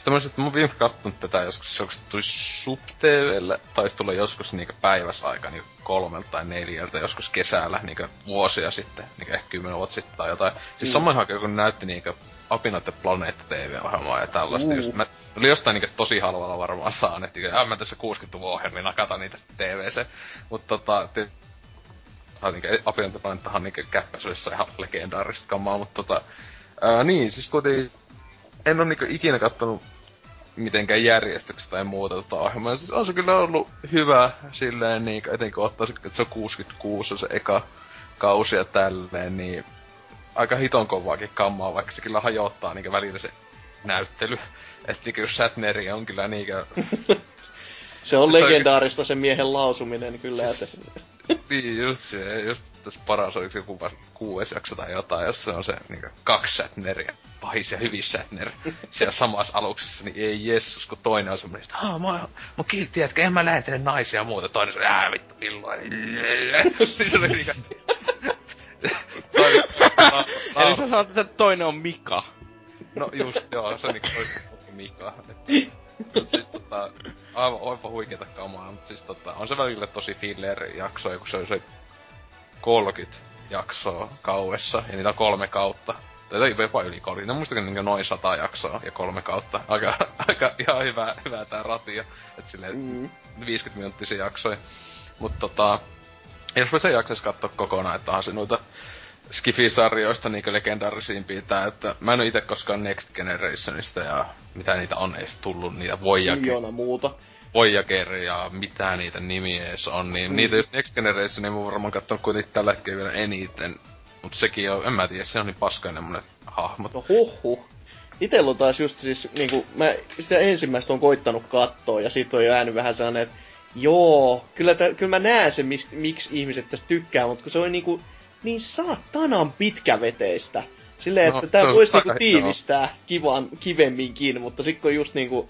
Speaker 3: Sitten mä että mä oon viimeksi kattonut tätä joskus, se tuli SubTVlle, taisi tulla joskus niinku päiväsaika niinku kolmelta tai neljältä, joskus kesällä niinku vuosia sitten, niinku ehkä kymmenen vuotta sitten tai jotain. Siis mm. samoin aikaan kun näytti niinku Apinoiden Planeetta TV-ohjelmaa ja tällaista uh. just. Mä oli jostain niinku tosi halvalla varmaan saaneet, ja mä tässä 60-luvun ohjelmia nakata niitä TVC. Mut tota, te, niinku, Apinoiden Planeettahan niinku käppäsyydessä ihan legendaarista kamaa, mutta tota, ää, niin, siis kuitenkin en ole niinku ikinä kattonut mitenkään järjestyksestä tai muuta tota ohjelmaa. Siis on se kyllä ollut hyvä silleen, niin, etenkin kun ottaa että se on 66 se eka kausi ja tälleen, niin aika hiton kovaakin kammaa, vaikka se kyllä hajottaa niin välillä se näyttely. Että niin jos Shatneri on kyllä niinkö...
Speaker 2: se on legendaarista se miehen lausuminen kyllä, että...
Speaker 3: niin, just se, just tässä paras oliko joku vasta kuudes jakso tai jotain, jos se on se niinku kaksi Shatneria, pahis ja hyvin Shatner, siellä samassa aluksessa, niin ei jessus, kun toinen on semmonen, että haa, mä oon kiltti jätkä, en mä lähetele naisia ja muuta, toinen on, ää vittu, milloin, niin se oli niinku...
Speaker 4: Eli sä sanot, että toinen on Mika.
Speaker 3: No just, joo, se on niinku Mika. siis tota, aivan, aivan huikeeta kamaa, mutta siis tota, on se välillä tosi filler-jaksoja, kun se on se 30 jaksoa kauessa, ja niitä on kolme kautta. Tai jopa yli 30, muistakin niin noin 100 jaksoa ja kolme kautta. Aika, aika ihan hyvä, hyvä tää ratio. Et silleen mm. 50 minuuttisia jaksoja. Mut tota, jos mä sen jaksais katsoa kokonaan, että onhan se noita Skifi-sarjoista niinku legendaarisimpia tää, että mä en oo ite koskaan Next Generationista ja mitä niitä on edes tullut, niitä Voyager.
Speaker 2: Miljoona muuta.
Speaker 3: Voyager ja mitä niitä nimiä edes on, niin mm. niitä just Next Generation, niin mä varmaan kattonut kuitenkin tällä hetkellä vielä eniten. Mut sekin on, en mä tiedä, se on niin paskainen monet hahmot.
Speaker 2: No huh. Itellä on taas just siis, niinku, mä sitä ensimmäistä on koittanut katsoa ja sit on jo äänyt vähän sellainen, että joo, kyllä, tä, kyllä mä näen sen, miksi, miksi ihmiset tästä tykkää, mutta kun se on niinku niin saatanan pitkäveteistä. Silleen, no, että tää voisi niinku tiivistää kivan, kivemminkin, mutta sitten kun just niinku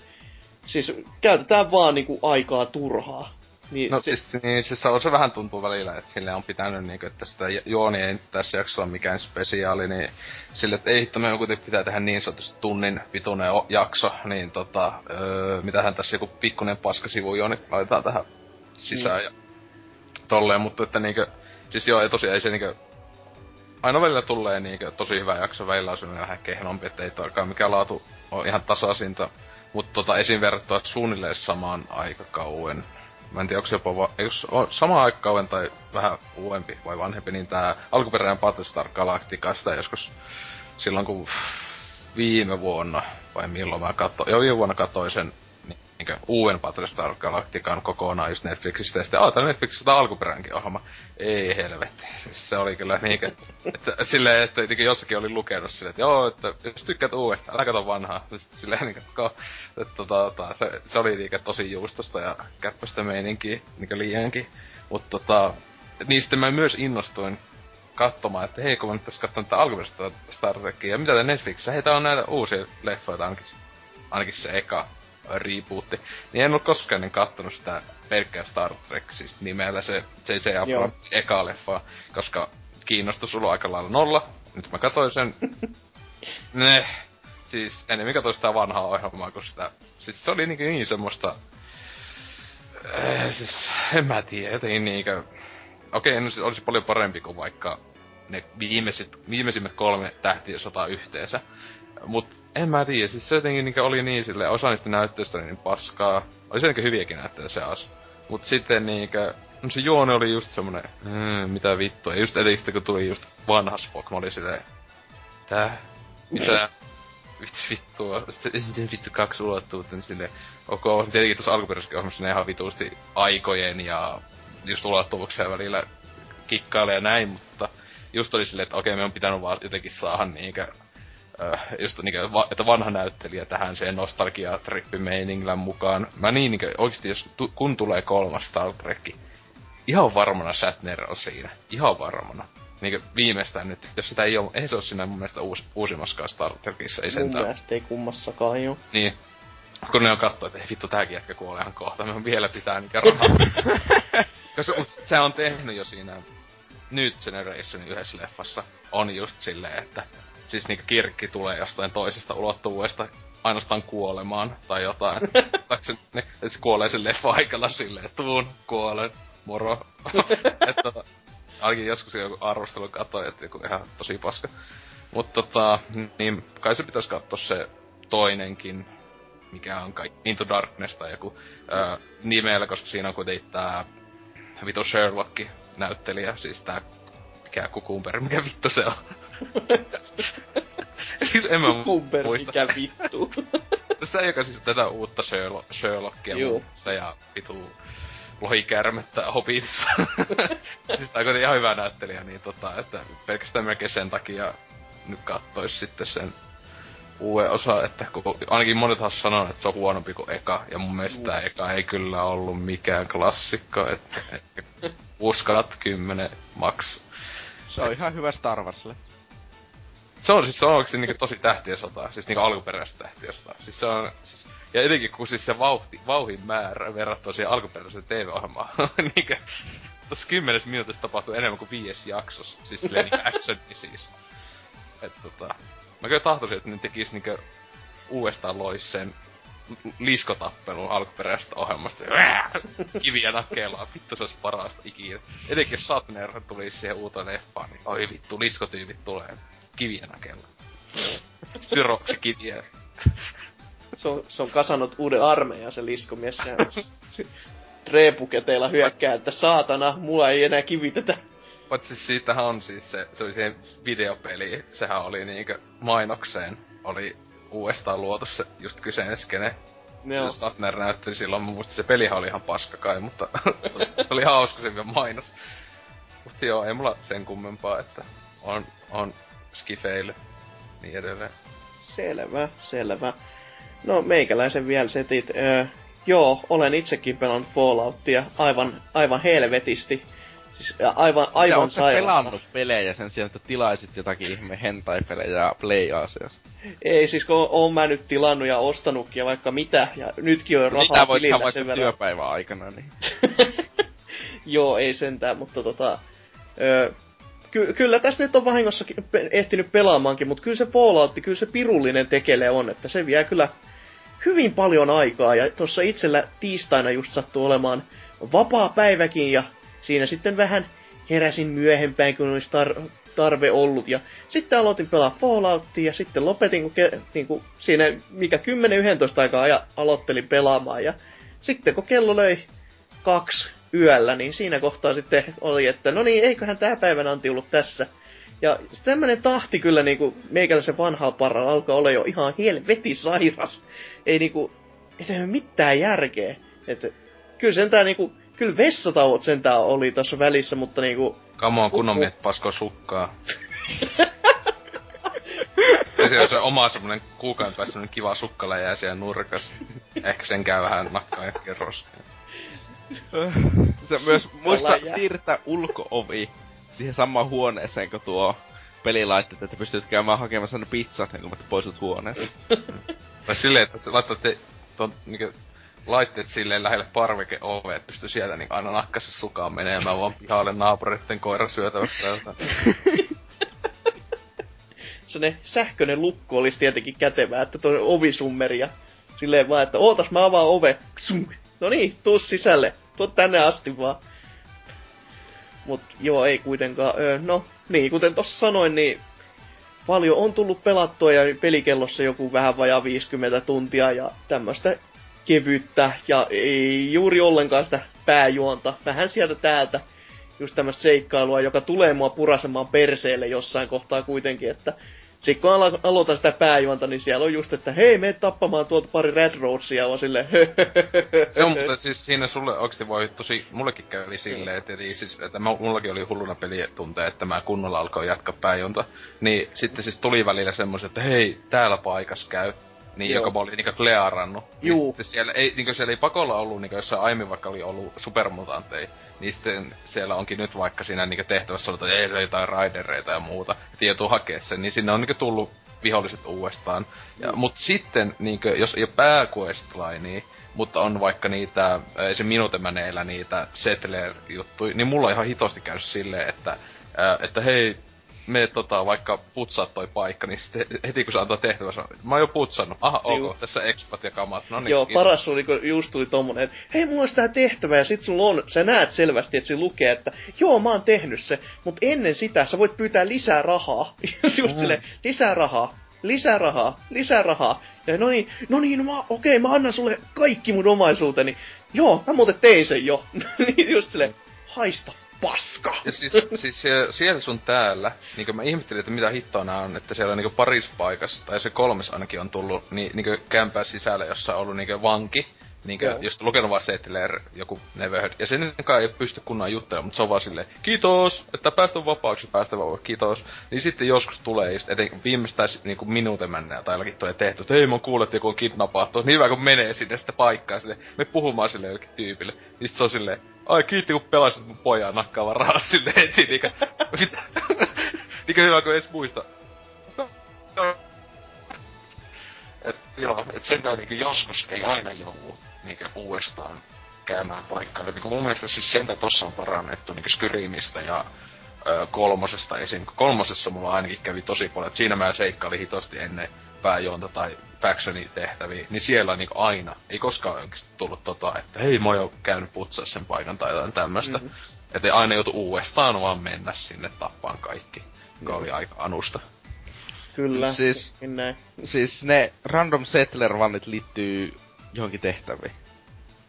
Speaker 2: siis käytetään vaan niinku aikaa turhaa.
Speaker 3: Niin, no siis, niin, siis on se vähän tuntuu välillä, että sille on pitänyt niinku, että sitä juoni ei tässä jaksossa ole mikään spesiaali, niin sille, että ei hitto, me kuitenkin pitää tehdä niin sanotusti tunnin pituinen jakso, niin tota, öö, mitähän tässä joku pikkunen paskasivu juoni laitetaan tähän sisään. Mm. Ja tolleen, mutta että niinkö, siis joo, tosiaan ei se niinkö, aina välillä tulee niinkö tosi hyvä jakso, välillä on vähän kehnompi, että ei toikaan mikä laatu on ihan tasaisinta. Mutta tota, esim. verrattuna suunnilleen samaan aikakauen. Mä en tiedä, onko se jopa va- jos sama aikakauen tai vähän uudempi vai vanhempi, niin tää alkuperäinen Battlestar Galacticasta joskus silloin kun viime vuonna, vai milloin mä katsoin, jo viime vuonna katsoin sen niin uuden Battlestar Galactican kokonaan just Netflixistä, ja sitten, aah, Netflixistä alkuperäinenkin ohjelma. Ei helvetti. Se oli kyllä niinkö, että silleen, että että jossakin oli lukenut silleen, että joo, että jos tykkäät uudesta, älä kato vanhaa. Silleen niinkö, että tota, tota, se, se oli niinkö tosi juustosta ja käppästä meininkiä, niinkö liiankin. Mutta tota, niin sitten mä myös innostuin katsomaan, että hei, kun mä nyt tässä katson tätä alkuperäistä Star Trekia, ja mitä tää Netflix, hei, tää on näitä uusia leffoja, ainakin, ainakin se eka rebootti. Niin en ole koskaan niin kattonut sitä pelkkää Star Trek, siis nimellä se J.J. Abrams eka leffa, koska kiinnostus on aika lailla nolla. Nyt mä katsoin sen. ne, siis enemmän katsoin sitä vanhaa ohjelmaa kuin sitä. Siis se oli niin, niin semmoista... Äh, siis en mä tiedä, jotenkin niinkö... Okei, okay, no siis olisi paljon parempi kuin vaikka ne viimeiset, viimeisimmät kolme tähtiä sota yhteensä. Mut en mä tiedä, siis se jotenkin niin oli niin sille osa niistä näyttöistä oli niin paskaa. Oli se niinkö hyviäkin näyttöjä se as. Mut sitten niinkö, no se juone oli just semmonen, mm, mitä vittua. Ja just etenkin kun tuli just vanha Spock, mä olin silleen, tää, mitä, vittu vittua, sitten vittu kaksi ulottuvuutta, niin silleen, ok, tietenkin tuossa alkuperäisessä ohjelmassa ihan vituusti aikojen ja just ulottuvuuksia välillä kikkailee ja näin, mutta just oli silleen, että okei, me on pitänyt vaan jotenkin saada niinkö just niinku, va, että vanha näyttelijä tähän sen nostalgia meiningillä mukaan. Mä niin niinku, oikeesti jos tu, kun tulee kolmas Star Trek, ihan varmana Shatner on siinä. Ihan varmana. Niinku viimeistään nyt, jos sitä ei ole, ei se ole siinä mun mielestä uusi, uusimmaskaan Star Trekissa, ei sentään.
Speaker 2: Mun mielestä ei kummassakaan jo.
Speaker 3: Niin. Kun ne on katsoa, että ei vittu tääkin jätkä kuolee ihan kohta, me vielä pitää niitä rahaa. Koska mut se on tehnyt jo siinä Nyt Generationin yhdessä leffassa. On just silleen, että siis niinku kirkki tulee jostain toisesta ulottuvuudesta ainoastaan kuolemaan tai jotain. se, ne, että se kuolee sen leffa aikana silleen, tuun, kuolen, moro. että tota, ainakin joskus joku arvostelu katsoi, että joku ihan tosi paska. Mutta tota, niin kai se pitäisi katsoa se toinenkin, mikä on kai Into Darkness tai joku ää, nimellä, koska siinä on kuitenkin tää vitu Sherlock näyttelijä, siis tää mikä kukumper, mikä vittu se on. en mä
Speaker 2: Kumper, mikä vittu.
Speaker 3: Sitä joka siis tätä uutta Sherlock, Sherlockia se ja vitu lohikärmettä Hobbitissa. siis tää on ihan hyvä näyttelijä, niin tota, että pelkästään melkein sen takia nyt kattois sitten sen uuden osa, että kun ainakin monet has sanoo, että se on huonompi kuin eka, ja mun mielestä tää eka ei kyllä ollut mikään klassikko, että uskallat kymmenen maks.
Speaker 4: Se on ihan hyvä Star Warsille.
Speaker 3: Se on siis se on oikeesti niinku tosi tähtien siis niinku alkuperäistä tähtien. Siis se on, siis, ja etenkin kun siis se vauhti, vauhin määrä verrattuna siihen alkuperäiseen TV-ohjelmaan, niinku, tossa kymmenes minuutissa tapahtuu enemmän kuin viides jaksossa, siis silleen niinku action siis. Et tota, mä kyllä tahtoisin, että ne tekis niinku uudestaan lois sen liskotappelun alkuperäisestä ohjelmasta. Kiviä nakelaa, vittu se olisi parasta ikinä. Etenkin jos Satner tulisi siihen uuteen leffaan, niin oi vittu, liskotyypit tulee kiviä nakella. Syroksi kiviä.
Speaker 2: se, on, se on kasannut uuden armeijan se liskomies. Treepuketeilla hyökkää, että saatana, mulla ei enää kivitetä.
Speaker 3: Mutta siis siitähän on siis se, se oli se videopeli, sehän oli niinkö mainokseen, oli uudestaan luotu se just kyseinen skene. Joo. Satner näytteli silloin, mun se pelihan oli ihan paska kai, mutta se oli hauska se mainos. Mutta joo, ei mulla sen kummempaa, että on, on skifeille, niin edelleen.
Speaker 2: Selvä, selvä. No meikäläisen vielä setit. Öö, joo, olen itsekin pelannut Falloutia aivan, aivan helvetisti. Siis aivan, aivan
Speaker 4: sairaan. pelannut pelejä sen sijaan, että tilaisit jotakin ihme hentai-pelejä Play-asiasta?
Speaker 2: Ei, siis kun oon mä nyt tilannut ja ostanutkin ja vaikka mitä, ja nytkin on rahaa Mitä
Speaker 4: voit vaikka sen verran. työpäivän aikana, niin.
Speaker 2: Joo, ei sentään, mutta tota... Öö, ky- kyllä tässä nyt on vahingossa ehtinyt pelaamaankin, mutta kyllä se Fallout, kyllä se pirullinen tekele on, että se vie kyllä hyvin paljon aikaa. Ja tuossa itsellä tiistaina just sattuu olemaan vapaa päiväkin ja siinä sitten vähän heräsin myöhempään, kun olisi tar- tarve ollut. Ja sitten aloitin pelaa Falloutia ja sitten lopetin, kun ke- niin siinä mikä 10-11 aikaa ja aloittelin pelaamaan. Ja sitten kun kello löi kaksi yöllä, niin siinä kohtaa sitten oli, että no niin, eiköhän tämä päivän anti ollut tässä. Ja tämmönen tahti kyllä niinku meikäläisen vanhaa parra alkaa olla jo ihan helveti sairas. Ei niinku, ei se mitään järkeä. Että kyllä sentään niinku, kyllä vessatauot sentään oli tuossa välissä, mutta niinku...
Speaker 3: Come on, kunnon miehet pasko sukkaa. ja siellä on se oma semmonen kuukauden päästä semmonen kiva sukkala jää siellä nurkas. Ehkä sen käy vähän nakkaa ja kerros.
Speaker 4: Se myös muista siirtää ulkoovi siihen samaan huoneeseen kuin tuo pelilaitteet, että pystyt käymään hakemassa ne pizzat, kun poistut huoneesta.
Speaker 3: Tai silleen, että sä laittatte ton niinku laitteet silleen lähelle parveke ove, että pystyy sieltä niin aina nakkassa sukaan menemään vaan pihalle naapureiden koira syötäväksi.
Speaker 2: Se sähköinen lukko olisi tietenkin kätevää, että tuo ovisummeri ja silleen vaan, että ootas mä avaan ove. No niin, tuu sisälle. Tuu tänne asti vaan. Mut joo, ei kuitenkaan. Öö, no, niin, kuten tossa sanoin, niin paljon on tullut pelattua ja pelikellossa joku vähän vajaa 50 tuntia ja tämmöstä kevyttä ja ei juuri ollenkaan sitä pääjuonta. Vähän sieltä täältä just tämmöistä seikkailua, joka tulee mua purasemaan perseelle jossain kohtaa kuitenkin, että sitten kun alo- aloitan sitä pääjuonta, niin siellä on just, että hei, mene tappamaan tuolta pari Red Roadsia, on silleen
Speaker 3: Se on mutta siis siinä sulle oikeesti voi tosi, mullekin kävi silleen, että, eli siis, että mullakin oli hulluna pelitunteja, että mä kunnolla alkoi jatkaa pääjonta. Niin sitten siis tuli välillä semmoset, että hei, täällä paikas käy. Niin,
Speaker 2: Joo.
Speaker 3: joka mä olin niinku klearannut. Niin
Speaker 2: Juu.
Speaker 3: sitten siellä ei, niinku siellä ei pakolla ollut, niinku jossain aiemmin vaikka oli ollut supermutantteja, niin sitten siellä onkin nyt vaikka siinä niinku tehtävässä ollut, että ei jotain raidereita ja muuta, että joutuu hakea sen, niin sinne on niinku tullut viholliset uudestaan. Ja, mut sitten, niinkö, jos ei ole pääquestlinea, mutta on vaikka niitä, ei se minuutemäneillä niitä settler-juttuja, niin mulla on ihan hitosti käynyt silleen, että, ää, että hei, me tota, vaikka putsaa toi paikka, niin sitten heti kun se antaa tehtävä, sanoo, mä oon jo putsannut. Aha, ok,
Speaker 2: Juu.
Speaker 3: tässä expat ja kamat. No niin,
Speaker 2: Joo,
Speaker 3: kiitos.
Speaker 2: paras oli, kun just tuli tommonen, että hei, mulla olisi tää tehtävä, ja sit sulla on, sä näet selvästi, että se lukee, että joo, mä oon tehnyt se, mutta ennen sitä sä voit pyytää lisää rahaa. just
Speaker 3: Mm.
Speaker 2: silleen, lisää rahaa, lisää rahaa, lisää rahaa. Ja no niin, no niin, no mä, okei, mä annan sulle kaikki mun omaisuuteni. Joo, mä muuten tein sen jo. niin just silleen, haista paska.
Speaker 3: Ja siis, siis siellä, siellä sun täällä, niin mä ihmettelin, että mitä hittoa nää on, että siellä on niinku paris paikassa, tai se kolmes ainakin on tullut, niin, niin kämpää sisällä, jossa on ollut niinku vanki, niin
Speaker 2: Joo.
Speaker 3: just lukenut vaan Settler, joku Neverheard, ja sen kai ei pysty kunnan juttelemaan, mutta se on vaan silleen, kiitos, että päästä vapaaksi, päästä vapaaksi, kiitos. Niin sitten joskus tulee just, eten viimeistään niinku minuutin mennä tai jollakin tulee tehty, että hei mä kuulet, että joku on kidnappattu, niin hyvä kun menee sinne sitä paikkaa sille, me puhumaan sille jollekin tyypille. Niin sit se on silleen, ai kiitti kun pelasit mun pojan nakkaavan rahaa sille heti, niinkö, mitä, niinkö hyvä kun edes muista.
Speaker 5: Et, joo, et sen takia niinku joskus ei aina joudu niinku uudestaan käymään paikkaille. Niinku mun mielestä siis sentä tossa on parannettu niinku Skyrimistä ja ö, kolmosesta esim. Kolmosessa mulla ainakin kävi tosi paljon, että siinä mä seikkailin hitosti ennen pääjuonta tai factioni tehtäviä, niin siellä niinku aina, ei koskaan oikeesti tullut tota, että hei mä oon käynyt putsaa sen paikan tai jotain tämmöstä.
Speaker 2: Mhm.
Speaker 3: Mm-hmm. Että aina joutu uudestaan vaan mennä sinne tappaan kaikki, joka oli aika anusta.
Speaker 2: Kyllä,
Speaker 4: Siis-
Speaker 2: niin näin.
Speaker 4: Siis ne random settler vannit liittyy johonkin tehtäviin.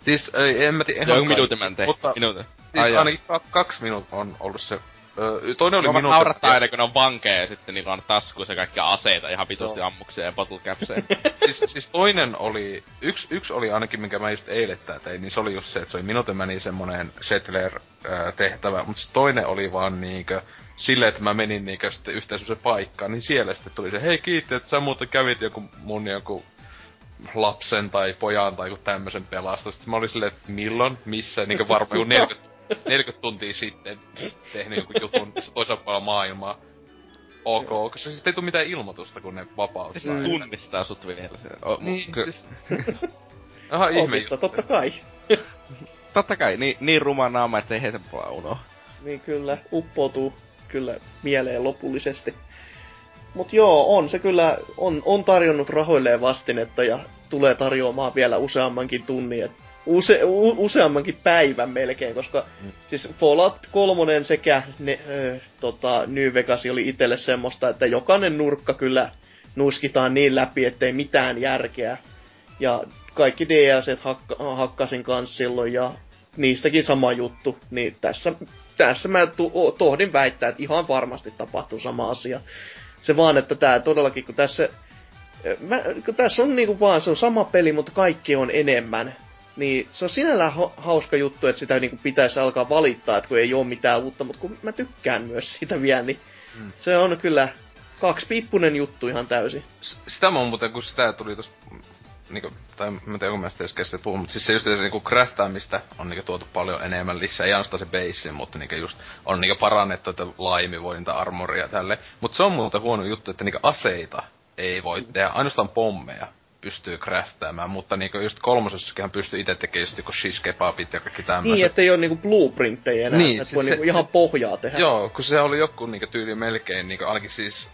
Speaker 3: Siis ei, en mä tiedä
Speaker 4: Joku minuutin mä
Speaker 3: Mutta
Speaker 4: Minuutin.
Speaker 3: siis
Speaker 4: Ai
Speaker 3: ainakin ka- kaksi minuuttia on ollut se. Ö, toinen oli minuutti.
Speaker 4: naurattaa aina, kun ne on vankeja ja sitten niillä on taskuissa kaikkia aseita, ihan vitusti
Speaker 2: Joo.
Speaker 4: ammuksia ja bottle capseja.
Speaker 3: siis, siis toinen oli, yksi, yksi oli ainakin, minkä mä just eilettä tein, niin se oli just se, että se oli minuutin meni semmonen settler-tehtävä, mutta toinen oli vaan niinkö, silleen, että mä menin niinkö sitten yhteen paikkaan, niin siellä sitten tuli se, hei kiitti, että sä muuten kävit joku mun joku lapsen tai pojan tai joku tämmösen pelasta. Sitten mä olin silleen, että milloin, missä, niinkö varmaan joku 40, 40 tuntia sitten tehnyt joku jutun toisella puolella maailmaa. Ok, koska sitten ei tule mitään ilmoitusta, kun ne vapauttaa.
Speaker 4: Se tunnistaa sut vielä se. O,
Speaker 3: Niin,
Speaker 4: ky-
Speaker 3: siis... Aha, ihme juttu.
Speaker 2: totta kai.
Speaker 4: Totta kai, niin, niin ruma naama, ettei he sen puolella unoa.
Speaker 2: Niin kyllä, uppoutuu kyllä mieleen lopullisesti. Mut joo, on se kyllä, on, on tarjonnut rahoilleen vastinetta ja tulee tarjoamaan vielä useammankin tunnin. Et use, u, useammankin päivän melkein, koska mm. siis Fallout 3 sekä ne, ö, tota, New Vegas oli itselle semmoista, että jokainen nurkka kyllä nuskitaan niin läpi, ettei mitään järkeä. Ja kaikki DLC hakka, hakkasin kanssa silloin ja niistäkin sama juttu. Niin tässä, tässä mä tu, tohdin väittää, että ihan varmasti tapahtuu sama asia. Se vaan, että tää todellakin, kun tässä Mä, kun tässä on niinku vaan, se on sama peli, mutta kaikki on enemmän. Niin se on sinällään hauska juttu, että sitä niinku pitäisi alkaa valittaa, että kun ei ole mitään uutta, mutta kun mä tykkään myös sitä vielä, niin mm. se on kyllä kaksi piippunen juttu ihan täysin.
Speaker 3: S- sitä mä oon muuten, kun sitä tuli tuossa niinku, tai mä en tiedä, kun mä sitä edes puhun, mutta siis se just se niinku craftaamista on niinku tuotu paljon enemmän lisää, ei ainoastaan se base, mutta niinku just on niinku parannettu, että laimivointa, armoria tälle. Mutta se on muuten huono juttu, että niinku aseita ei voi tehdä, ainoastaan pommeja pystyy craftaamaan, mutta niinku just kolmosessakin pystyy itse tekemään just niinku shish kebabit ja kaikki tämmöiset.
Speaker 2: Niin, ettei oo niinku blueprintteja enää, niin, siis voi se, niinku ihan pohjaa tehdä.
Speaker 3: Joo, kun se oli joku niinku tyyli melkein, niinku ainakin siis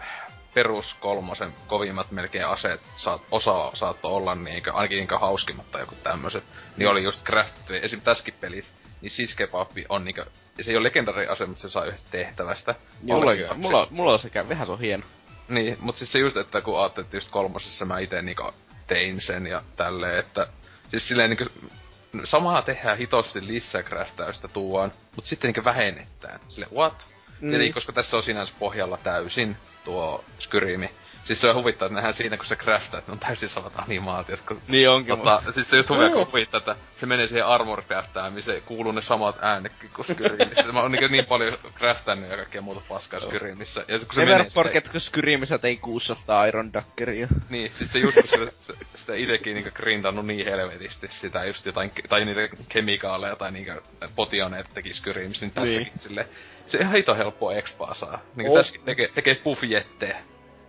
Speaker 3: perus kolmosen kovimmat melkein aseet saat, osa saattoi olla niinkö, ainakin niinkö hauskimmat tai joku tämmöiset. Niin oli just craftettu. Esim. tässäkin pelissä, niin siskepaappi on niinkö, se ei ole legendari ase, mutta se saa yhdestä tehtävästä.
Speaker 4: Mulla, mulla, mulla on sekä, vähän se on hieno.
Speaker 3: Niin, mutta siis se just, että kun ajattelet, että just kolmosessa mä ite niinku tein sen ja tälleen, että siis silleen niinku samaa tehdään hitosti lisäkrästäystä tuon, mutta sitten niinku vähennetään. Sille what? Mm. Eli koska tässä on sinänsä pohjalla täysin tuo Skyrimi, Siis se on huvittaa, että nähdään siinä, kun se craftaa, että ne on täysin samat animaatiot. Kun,
Speaker 4: niin onkin.
Speaker 3: Tota, mutta... Siis se just huvittaa, kun huvittaa, että se menee siihen armor se kuuluu ne samat äänekin kuin Skyrimissä. Mä oon niin, niin paljon craftannut ja kaikkea muuta paskaa Skyrimissä. Ja kun se
Speaker 4: menee Everporket, sitä... kun Skyrimissä tein 600 Iron Duckeria.
Speaker 3: Niin, siis se just, kun se, se, sitä itekin niinku grindannut niin helvetisti sitä just jotain, tai niitä kemikaaleja tai niinku potioneet teki Skyrimissä, niin tässäkin niin. silleen, se ihan hito helppoa expaa saa. Niinku oh. tässäkin tekee, tekee puff-jettejä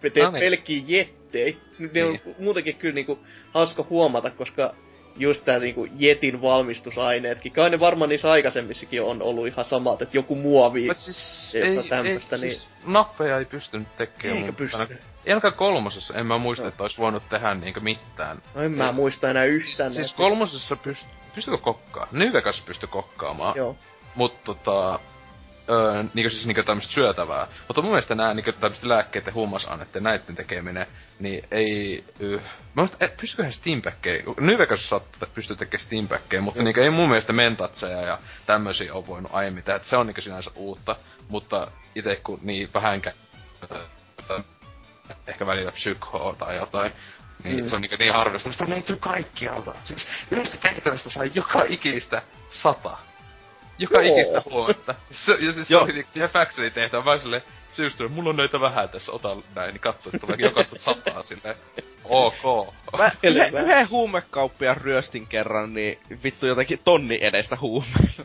Speaker 2: teet no niin. pelkkiä jettejä. Ne niin. on muutenkin kyllä niinku hauska huomata, koska just tää niinku jetin valmistusaineetkin. Kai ne varmaan niissä aikaisemmissakin on ollut ihan samat, että joku muovi
Speaker 3: siis, ei, tämmöstä, ei, niin... Siis nappeja ei pystynyt tekemään.
Speaker 2: Eikä pysty.
Speaker 3: Elkä kolmosessa en mä muista, no. että olisi voinut tehdä niinkö mitään.
Speaker 2: No en mä muista enää yhtään.
Speaker 3: Siis, siis kolmosessa pyst, pystykö kokkaa? New Vegas pystyi kokkaamaan.
Speaker 2: Joo.
Speaker 3: Mutta tota, öö, niinku siis niinku tämmöstä syötävää. Mutta mun mielestä nää niinku tämmöstä lääkkeiden huumausaineiden näitten tekeminen, niin ei... Yh. Mä mielestä, et, pystyköhän steampackkejä, New Vegas saattaa pystyä tekemään steampackkejä, mutta niinku ei mun mielestä mentatseja ja tämmösiä on voinut aiemmin tehdä, se on niinku sinänsä uutta. Mutta itse kun niin vähänkään ehkä välillä psykoa tai jotain, niin mm. se on niin, niin harvista. Sitä löytyy kaikkialta. Siis yhdestä tehtävästä saa joka ikistä sata joka Joo. ikistä huomenta. Se, ja siis Joo. se oli se Factory tehtävä, vaan silleen, tuli, mulla on näitä vähän tässä, ota näin, niin katso, että tulee jokaista sataa silleen. Ok.
Speaker 4: Mä yhden, yhden huumekauppiaan ryöstin kerran, niin vittu jotenkin tonni edestä huumeita.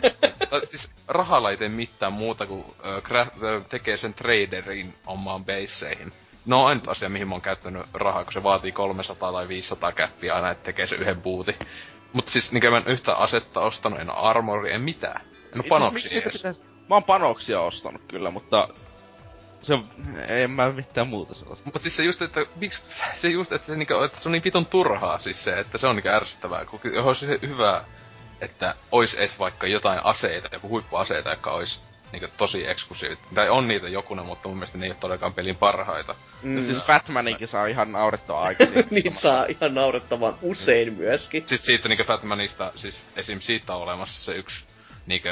Speaker 3: no, siis rahalla ei tee mitään muuta kuin äh, tekee sen traderin omaan baseihin. No on asia, mihin mä oon käyttänyt rahaa, kun se vaatii 300 tai 500 käppiä aina, että tekee se yhden bootin. Mut siis niinkö mä en yhtä asetta ostanut, en armori, en mitään. En oo panoksia edes. Pitäis...
Speaker 4: Mä oon panoksia ostanut kyllä, mutta se on, en mä mitään muuta sellaista.
Speaker 3: Mutta siis se just, että miksi, se just, että se, niinku, että se on niin vitun turhaa siis se, että se on niinku ärsyttävää, kun olisi hyvä, että ois edes vaikka jotain aseita, joku huippuaseita, jotka ois niinku tosi eksklusiivit. Tai on niitä jokunen, mutta mun mielestä ne ei ole todellakaan pelin parhaita.
Speaker 4: Mm. Ja siis Batmaninkin saa ihan naurettavaa aika.
Speaker 2: niin saa ihan naurettavan usein myöskin.
Speaker 3: Siis siitä niinku Batmanista, siis esim. siitä on olemassa se yksi niinku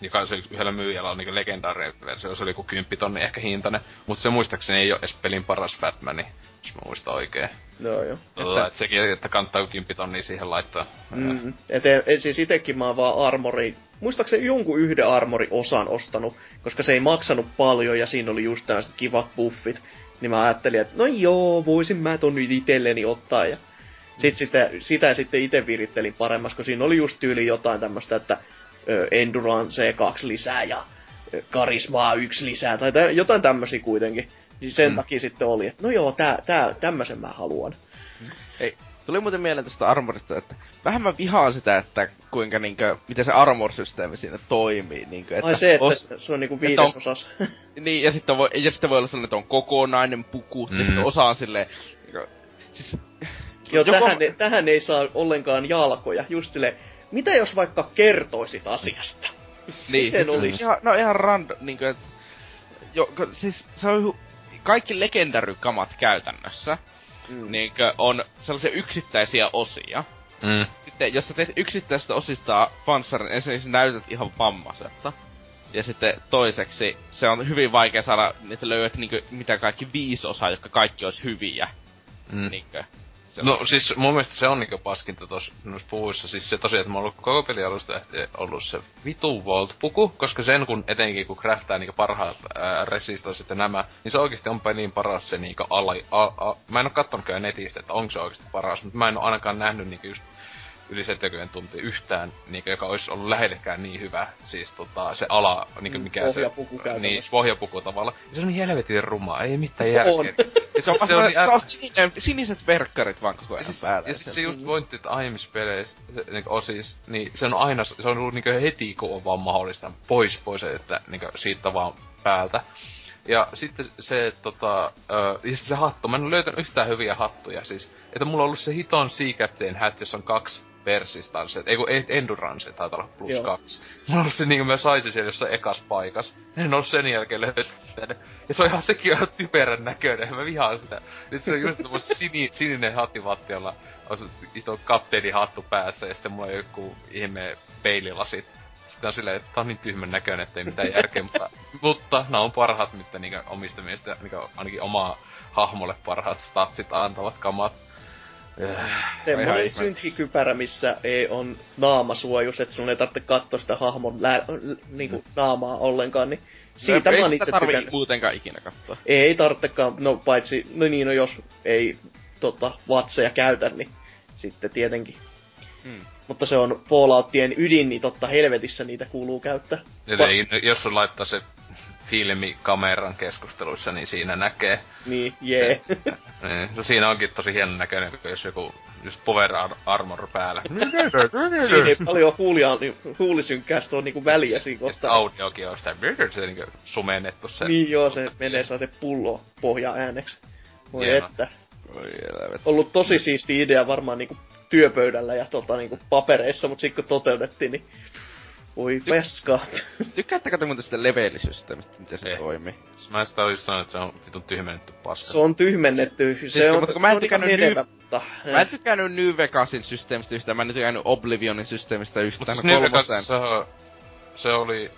Speaker 3: joka se yhdellä myyjällä on niinku legendaarinen versio, se oli joku kymppitonni ehkä hintainen, mutta se muistaakseni ei ole edes pelin paras Batmani, jos mä muistan oikein.
Speaker 2: No joo.
Speaker 3: Tota, että sekin, että kannattaa kymppitonni siihen laittaa.
Speaker 2: Mm. Et, et, siis itekin mä oon vaan armori, muistaakseni jonkun yhden armori osan ostanut, koska se ei maksanut paljon ja siinä oli just tämmöiset kivat buffit. Niin mä ajattelin, että no joo, voisin mä ton nyt itelleni ottaa ja sit sitä, sitä sitten itse virittelin paremmas, kun siinä oli just tyyli jotain tämmöistä, että Endurance 2 lisää ja Karismaa 1 lisää, tai tä, jotain tämmösiä kuitenkin. Niin sen mm. takia sitten oli, että no joo, tää, tää, tämmösen mä haluan.
Speaker 4: Ei, tuli muuten mieleen tästä armorista, että vähän mä vihaan sitä, että kuinka niinkö, miten se armor-systeemi siinä toimii. Niinkö,
Speaker 2: että Ai se, että os, se on niinku viidesosas.
Speaker 4: niin, ja sitten voi, ja sitten voi olla sellainen, että on kokonainen puku, mm. ja sitten osa on silleen, niinkö, siis
Speaker 2: Joo,
Speaker 4: Joko-
Speaker 2: tähän, ei, tähän ei saa ollenkaan jalkoja. Just sille, mitä jos vaikka kertoisit asiasta?
Speaker 4: Niin,
Speaker 2: Miten
Speaker 4: siis
Speaker 2: olisi?
Speaker 4: Ihan, no ihan random, niinkö, et, jo, siis se on kaikki legendary-kamat käytännössä,
Speaker 2: Mm.
Speaker 4: niinkö, on sellaisia yksittäisiä osia.
Speaker 3: Mm.
Speaker 4: Sitten, jos sä teet yksittäistä osista panssarin, ensinnäkin näytät ihan vammaisesta. Ja sitten toiseksi, se on hyvin vaikea saada, että löydät niinkö, mitä kaikki viisi osaa, jotka kaikki olisi hyviä.
Speaker 3: Mm.
Speaker 4: Niinkö. On-
Speaker 3: No siis mun mielestä se on niinku paskinta tos noissa puvuissa. Siis se tosiaan, että mä oon ollut koko peli alusta ollut se vitu Volt-puku, koska sen kun etenkin kun craftaa niinku parhaat ää, resistaiset ja nämä, niin se oikeesti onpa niin paras se niinku ala, a, a, Mä en oo kattonut kyllä netistä, että onko se oikeesti paras, mutta mä en oo ainakaan nähnyt niinku just yli 70 tuntia yhtään, niinku, joka olisi ollut lähellekään niin hyvä. Siis tota, se ala, niinku
Speaker 2: Mm,
Speaker 3: mikä
Speaker 2: pohjapuku
Speaker 3: se... Niin, pohjapuku tavalla. Ja se on niin helvetin ruma, ei mitään järkeä.
Speaker 2: On.
Speaker 3: Ja
Speaker 4: se on,
Speaker 3: se on,
Speaker 4: se on sininen, siniset verkkarit vaan koko ajan
Speaker 3: siis,
Speaker 4: päällä.
Speaker 3: ja sit se just pointti, että aiemmissa peleissä, se, niinku osis, niin se on aina, se on ollut niinku heti, kun on vaan mahdollista, pois, pois, että niinku siitä vaan päältä. Ja sitten se, että tota, ö, ja se hattu, mä en ole löytänyt yhtään hyviä hattuja, siis, että mulla on ollut se hiton Sea Captain hat, jossa on kaksi versistanse, ei kun endurance taitaa olla plus
Speaker 2: Joo.
Speaker 3: kaksi. On ollut se niinku mä saisin siellä jossain ekas paikas. En oo sen jälkeen löytänyt. Ja se on ihan sekin ihan typerän näköinen, mä vihaan sitä. Nyt se on just tommonen sini, sininen hattivatti, jolla on se ito kapteeni hattu päässä ja sitten mulla on joku ihme peililasit. Sitten on silleen, että tää on niin tyhmän näköinen, ettei mitään järkeä, mutta, mutta nämä on parhaat, mitä niinku omista mielestä, niinku ainakin omaa hahmolle parhaat statsit antavat kamat. Äh,
Speaker 2: Semmoinen syntkikypärä, missä ei on naamasuojus, että sun ei tarvitse katsoa sitä hahmon lää, niinku naamaa ollenkaan, niin siitä
Speaker 4: ei
Speaker 2: mä oon itse tykännyt.
Speaker 4: muutenkaan ikinä katsoa.
Speaker 2: Ei tarvitsekaan, no paitsi, no niin, no jos ei tota, vatseja käytä, niin sitten tietenkin.
Speaker 4: Hmm.
Speaker 2: Mutta se on Falloutien ydin, niin totta helvetissä niitä kuuluu käyttää. Va-
Speaker 3: ei, jos sun laittaa se filmi kameran keskusteluissa, niin siinä näkee.
Speaker 2: Niin, jee.
Speaker 3: Niin, no siinä onkin tosi hieno näköinen, kun jos joku just power ar- armor päällä.
Speaker 2: Siinä ei paljon huulia, niin huulisynkkäästä on niinku väliä siinä kohtaa.
Speaker 3: audiokin on sitä, se niinku sumennettu se.
Speaker 2: Niin joo, se menee saa se pullo pohja ääneksi. Voi
Speaker 3: Hieno.
Speaker 2: että.
Speaker 4: Oi elävät.
Speaker 2: Ollut tosi siisti idea varmaan niinku työpöydällä ja tota niinku papereissa, mutta sitten kun toteutettiin, niin voi peskaa.
Speaker 4: Tykkäättekö te muuten sitä levelisysteemistä, miten se
Speaker 3: Ei.
Speaker 4: toimii?
Speaker 3: Mä sitä olisin sanonut, että se on vitun tyhmennetty paska.
Speaker 2: Se on tyhmennetty. Se
Speaker 4: Siis kun-
Speaker 2: on,
Speaker 4: mutta kun mä en
Speaker 2: se
Speaker 4: tykännyt
Speaker 2: ihan
Speaker 4: New-
Speaker 2: mutta...
Speaker 4: Mä en tykännyt New Vegasin systeemistä yhtään, mä en tykännyt Oblivionin systeemistä
Speaker 3: Mutta
Speaker 4: yhtään.
Speaker 3: siis
Speaker 4: no
Speaker 3: New. Vegasissa se oli...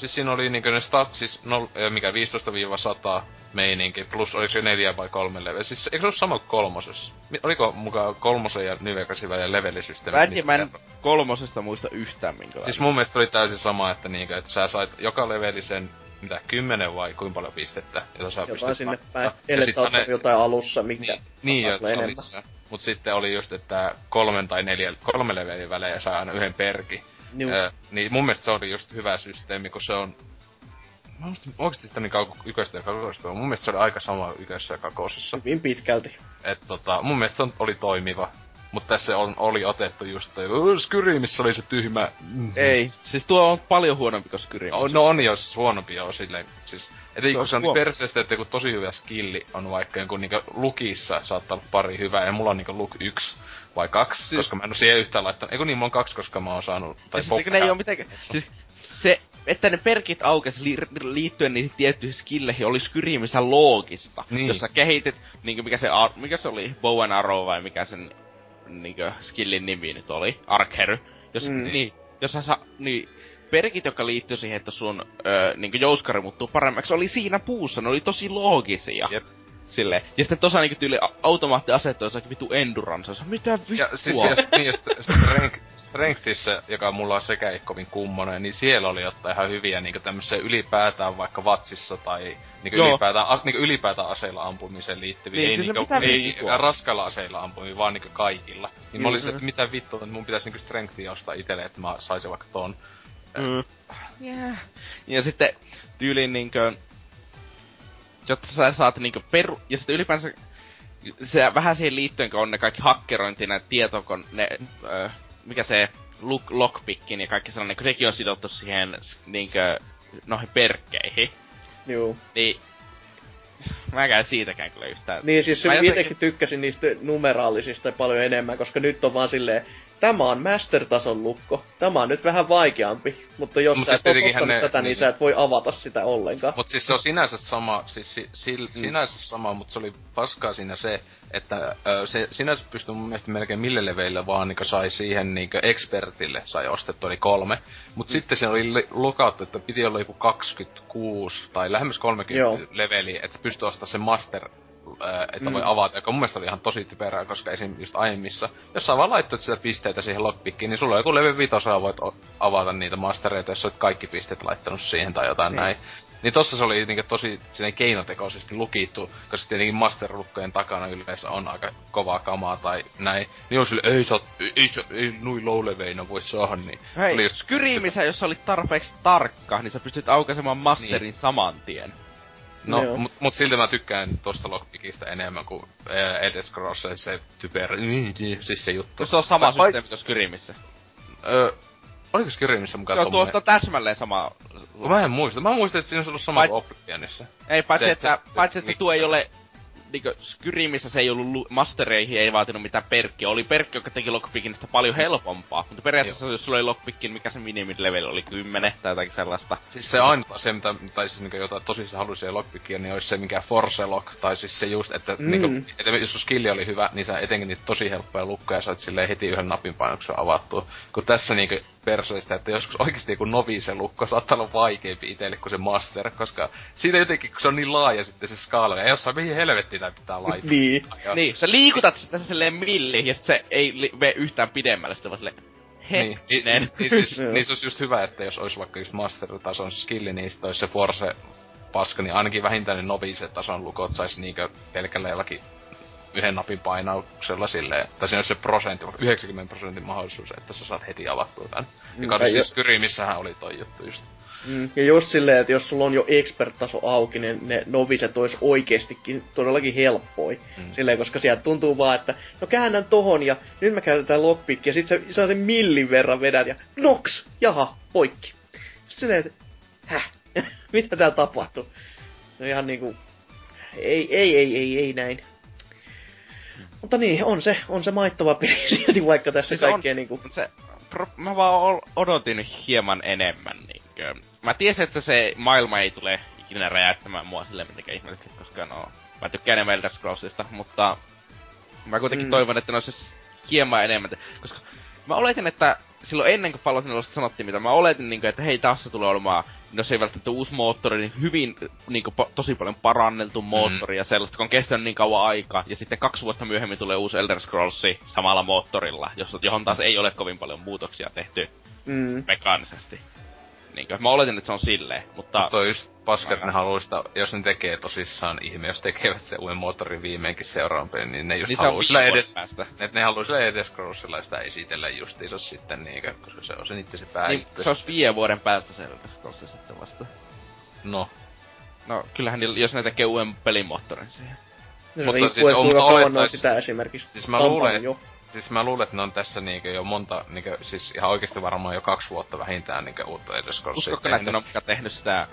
Speaker 3: Siis siinä oli niinkö ne stat, siis eh, mikä 15-100 meininki, plus oliko se neljä vai kolme level. Siis eikö se ollut sama kuin kolmosessa? Oliko mukaan kolmosen ja New Vegasin välillä levelisysteemi?
Speaker 4: Mä en, mä en kolmosesta muista yhtään minkälainen.
Speaker 3: Siis mun mielestä oli täysin sama, että niinkö, että sä sait joka levelisen mitä, kymmenen vai kuinka paljon pistettä, jota sä
Speaker 2: Jotain sinne päin. Ellei sä
Speaker 3: ne-
Speaker 2: jotain alussa, mikä
Speaker 3: Niin, niin jo, se oli
Speaker 2: enemmän.
Speaker 3: se. Mut sitten oli just, että kolmen tai neljä, kolme levelin välejä saa aina yhden perki.
Speaker 2: Juu.
Speaker 3: Ö, niin mun mielestä se oli just hyvä systeemi, kun se on... Mä muistin oikeesti sitä niin kauan kuin yköstä ja kakosesta, mun mielestä se oli aika sama ykössä ja kakosessa.
Speaker 2: Hyvin pitkälti.
Speaker 3: Et tota, mun mielestä se on, oli toimiva. Mutta tässä on, oli otettu just toi, "Ö, Skyri, missä oli se tyhmä... mm.
Speaker 4: Ei, siis tuo on paljon huonompi kuin Skyrim.
Speaker 3: No, no on jos huonompi jo silleen, siis... Et ei,
Speaker 4: Se
Speaker 3: kun
Speaker 4: on
Speaker 3: se on niin perseestä, että joku tosi hyvä skilli on vaikka jonkun niinku lukissa saattaa olla pari hyvää, ja mulla on niinku luk yksi vai kaksi,
Speaker 4: Siis-
Speaker 3: koska mä en oo siihen yhtään laittanut. Eikö niin, mulla on kaksi, koska mä oon saanut... Tai
Speaker 4: siis, ne ei oo mitenkään... Siis se, että ne perkit aukes li, liittyen niihin tiettyihin skilleihin, oli Skyrimissä loogista.
Speaker 3: Niin.
Speaker 4: Jos sä kehitit, niinku mikä se, mikä se oli, bow and arrow vai mikä sen niinku skillin nimi nyt oli, archer. Jos,
Speaker 2: Mm.
Speaker 4: niin, jos sä niin, perkit, jotka liittyy siihen, että sun ö, niinku jouskari muuttuu paremmaksi, oli siinä puussa, ne oli tosi loogisia.
Speaker 3: Jep.
Speaker 4: Silleen. Ja sitten tossa niinku tyyli automaatti asettu jossakin vitu endurance. Mitä vittua?
Speaker 3: Ja siis ja, niin, ja strength, Strengthissä, joka mulla on sekä ei kovin kummonen, niin siellä oli jotain ihan hyviä niinku tämmöisiä ylipäätään vaikka vatsissa tai niinku
Speaker 4: Joo.
Speaker 3: ylipäätään, as, niinku ylipäätään aseilla ampumiseen liittyviä.
Speaker 4: Niin,
Speaker 3: ei
Speaker 4: siis
Speaker 3: niinku,
Speaker 4: mitä
Speaker 3: ei
Speaker 4: vittua?
Speaker 3: raskailla aseilla ampumia, vaan niinku kaikilla. Niin mä olisin, että mitä vittua, että mun pitäisi niinku strengthia ostaa itelle, että mä saisin vaikka ton.
Speaker 4: Mm. Yeah. Ja sitten tyyliin niinkö... Jotta sä saat niinkö peru... Ja sitten ylipäänsä... Se vähän siihen liittyen, kun on ne kaikki hakkerointi, näitä tietokon... Ne, ö, mikä se... Look, lockpickin ja kaikki sellainen, kun nekin on sidottu siihen niinkö... Noihin perkkeihin.
Speaker 2: Juu.
Speaker 4: Niin... mäkään siitäkään kyllä yhtään.
Speaker 2: Niin siis
Speaker 4: Mä
Speaker 2: mä
Speaker 4: jotenkin-
Speaker 2: itsekin tykkäsin niistä numeraalisista paljon enemmän, koska nyt on vaan silleen, tämä on master-tason lukko, tämä on nyt vähän vaikeampi, mutta jos
Speaker 3: Mut
Speaker 2: sä
Speaker 3: siis
Speaker 2: et ole
Speaker 3: tietenkinhän
Speaker 2: ottanut
Speaker 3: ne-
Speaker 2: tätä, niin,
Speaker 3: niin.
Speaker 2: sä et voi avata sitä ollenkaan.
Speaker 3: Mut siis se on sinänsä sama, siis si, sil,
Speaker 2: Mm.
Speaker 3: sinänsä sama, mutta se oli paskaa siinä se, että ö, se sinänsä pystyi mun mielestä melkein mille leveillä vaan niinku sai siihen niinku expertille sai ostettua, eli kolme. Mut
Speaker 2: Mm.
Speaker 3: sitten siinä oli li- lukauttu, että piti olla joku 26 tai lähemmäs 30
Speaker 2: Joo.
Speaker 3: leveli, että pystyi ostamaan sen master että
Speaker 2: Mm.
Speaker 3: voi avata, joka mun mielestä oli ihan tosi typerää, koska esim. just aiemmissa, jos sä vaan laittoit sitä pisteitä siihen lockpickiin, niin sulla on joku level vitosella voit o- avata niitä mastereita, jos sä oot kaikki pisteet laittanut siihen tai jotain
Speaker 2: Niin.
Speaker 3: näin. Niin tossa se oli niinku tosi silleen keinotekoisesti lukittu, koska tietenkin masterlukkojen takana yleensä on aika kovaa kamaa tai näin. Niin on sille, ei saa, ei, ei, saa- ei nui low leveina voi saada, niin
Speaker 4: Hei,
Speaker 3: oli just-
Speaker 4: Skyrimissä, jos sä olit tarpeeksi tarkka, niin sä pystyt aukaisemaan masterin
Speaker 3: Niin.
Speaker 4: saman tien.
Speaker 3: No,
Speaker 2: Joo.
Speaker 3: mut, mut silti mä tykkään tosta lockpickista enemmän kuin ää, Elder Scrolls, se typerä, siis se juttu.
Speaker 4: Se on sama
Speaker 3: Vai- vai-
Speaker 4: systeemi tuossa Skyrimissä.
Speaker 3: Öö, oliko Skyrimissä mukaan
Speaker 4: Se on
Speaker 3: tommonen?
Speaker 4: tuosta täsmälleen sama.
Speaker 3: Mä en muista. Mä muistin, että siinä olisi ollut sama
Speaker 4: Vai-
Speaker 3: kuin Oblivionissa.
Speaker 4: Ei, paitsi
Speaker 3: Se-
Speaker 4: että,
Speaker 3: se-
Speaker 4: paitsi
Speaker 3: se-
Speaker 4: että tuo ei ole... Niinkö Skyrimissä se ei ollut lu- mastereihin, ei vaatinut mitään perkkiä. Oli perkki, joka teki lockpickinista paljon helpompaa. Mutta periaatteessa jos sulla oli lockpickin, mikä se minimilevel oli 10 tai jotakin sellaista.
Speaker 3: Siis se ainut asia, mitä, tai siis niinku jotain tosissaan halusi lockpickia, niin olisi se mikä Force Lock, tai siis se just, että
Speaker 2: Mm.
Speaker 3: mm. niinku, että jos sun skilli oli hyvä, niin sä etenkin niitä tosi helppoja lukkoja sait silleen heti yhden napin painoksen avattua. Kun tässä niinku persoista, että joskus oikeesti joku novice lukko saattaa olla vaikeampi itelle kuin se master, koska siinä jotenkin, kun se on niin laaja sitten se skaala, ja jossain mihin helvettiin tää pitää laittaa.
Speaker 2: Niin.
Speaker 3: Ja-
Speaker 4: Niin, sä liikutat sitä silleen milli, ja se ei li- mene yhtään pidemmälle, sitten vaan silleen...
Speaker 3: Niin,
Speaker 4: Hetkinen.
Speaker 3: niin, niin, siis,
Speaker 2: Joo.
Speaker 3: niin se olisi just hyvä, että jos olisi vaikka just master-tason skilli, niin sit olisi se Force paska, niin ainakin vähintään ne novice-tason lukot sais niinkö pelkällä jollakin yhden napin painauksella silleen, tai siinä olisi se prosentti, vaikka 90 prosentin mahdollisuus, että sä saat heti avattua tän. Joka
Speaker 2: tai
Speaker 3: oli siis Kyrimissähän oli toi juttu just.
Speaker 2: Mm, ja just silleen, että jos sulla on jo expert-taso auki, niin ne noviset olisi oikeestikin todellakin helppoi. Mm.
Speaker 3: Mm.
Speaker 2: Silleen, koska sieltä tuntuu vaan, että no käännän tohon ja nyt mä käytetään lockpickia, ja sit sä saa sen millin verran vedät ja noks, jaha, poikki. Sitten silleen, että häh, mitä täällä tapahtuu? No ihan niinku, ei, ei, ei, ei, ei näin. Mutta niin, on se, on se maittava peli silti, vaikka tässä
Speaker 4: Siis on-
Speaker 2: kaikkea niinku...
Speaker 4: Mut se, pro, mä vaan odotin hieman enemmän niinkö. Mä tiesin, että se maailma ei tule ikinä räjäyttämään mua silleen mitenkään ihmeellisesti, koska no, mä tykkään enemmän Elder Scrollsista, mutta mä kuitenkin
Speaker 2: Mm.
Speaker 4: mm. toivon, että ne olisi hieman enemmän, koska mä oletin, että silloin ennen kuin Fallout 4 sanottiin, mitä mä oletin, niin kuin, että hei, tässä tulee olemaan, no se ei välttämättä uusi moottori, niin hyvin niin kuin, tosi paljon paranneltu moottori ja sellaista, kun on kestänyt niin kauan aikaa. Ja sitten kaksi vuotta myöhemmin tulee uusi Elder Scrolls samalla moottorilla, jos- johon taas ei ole kovin paljon muutoksia tehty
Speaker 2: Mm,
Speaker 4: mekaanisesti. Niin kuin, mä oletin, että se on silleen, mutta...
Speaker 3: Toi just paska, että ne haluaa sitä, jos ne tekee tosissaan ihme, jos tekevät se uuden moottorin viimeinkin seuraavan pelin, niin ne just
Speaker 4: niin se
Speaker 3: haluaa sillä edes,
Speaker 4: päästä.
Speaker 3: ne, ne haluaa sillä edes Scrollsilla sitä esitellä justiinsa sitten niinkö, koska se on se niitten se
Speaker 4: Niin,
Speaker 3: pääjuttu.
Speaker 4: se olisi viiden vuoden päästä se Scrolls sitten vasta.
Speaker 3: No,
Speaker 4: No, kyllähän niillä, jos ne tekee uuden pelimoottorin siihen.
Speaker 2: no,
Speaker 3: Mutta
Speaker 2: riippuu,
Speaker 3: siis
Speaker 2: että
Speaker 3: on-
Speaker 2: kuinka kauan ne on
Speaker 3: olettais-
Speaker 2: sitä esimerkiksi
Speaker 3: Siis mä luulen,
Speaker 2: jo.
Speaker 3: Siis mä luulen, että ne on tässä niinkö jo monta, niinkö, siis ihan oikeesti varmaan jo kaksi vuotta vähintään niinkö uutta Elder Scrollsia
Speaker 4: Uskotko näitä, että ne on tehnyt sitä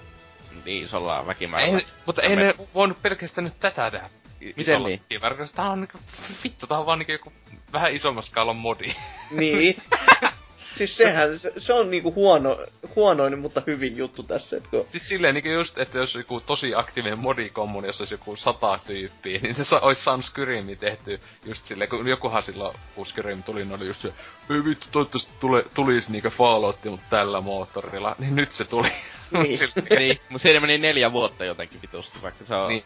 Speaker 4: niin isolla
Speaker 3: ei,
Speaker 4: väkimäärällä?
Speaker 3: mutta ei ne voinut pelkästään nyt tätä tehdä.
Speaker 4: Miten niin?
Speaker 3: Tää on niinku, vittu, tää on vaan niinku joku vähän isomman skaalan modi.
Speaker 2: Niin. siis sehän, se, se on niinku huono, huonoin, mutta hyvin juttu tässä, että kun...
Speaker 3: siis silleen niinku just, että jos joku tosi aktiivinen modikommuni, jos olisi joku sata tyyppiä, niin se sa- olisi saanut Skyrimi tehty just silleen, kun jokuhan silloin, kun Skyrim tuli, niin oli just se, ei vittu, toivottavasti tule, tulisi niinku Fallout, mutta tällä moottorilla, niin nyt se tuli.
Speaker 2: Niin.
Speaker 3: Silleen-
Speaker 4: niin, mutta siinä meni neljä vuotta jotenkin vitusti, vaikka se on...
Speaker 3: Niin.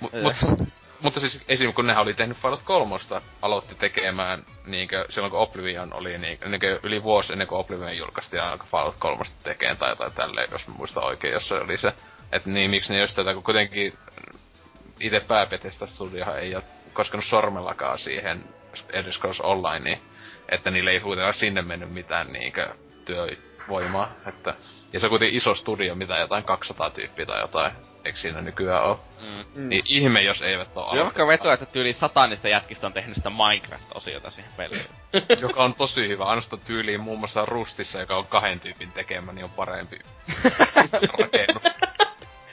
Speaker 3: Mut,
Speaker 4: Äh.
Speaker 3: mut, mutta siis esim. kun nehän oli tehnyt Fallout 3, aloitti tekemään niinkö, silloin kun Oblivion oli niinkö, niinkö yli vuosi ennen kuin Oblivion julkaistiin alkoi Fallout 3 tekemään tai jotain tälleen, jos mä muistan oikein, jos se oli se. Et niin, miksi ne jos tätä, kun kuitenkin itse pääpetestä studiohan ei ole koskenut sormellakaan siihen Elder Scrolls Onlineen, että niille ei kuitenkaan sinne mennyt mitään niinkö työvoimaa, että ja se on kuitenkin iso studio, mitä jotain 200 tyyppiä tai jotain, eikö siinä nykyään oo?
Speaker 4: Mm.
Speaker 3: Niin ihme, jos eivät oo
Speaker 4: Johka vetoa, että tyyli satanista jätkistä on tehnyt sitä Minecraft-osiota siihen peliin.
Speaker 3: joka on tosi hyvä. Ainoastaan tyyliin muun muassa Rustissa, joka on kahden tyypin tekemä, niin on parempi rakennus.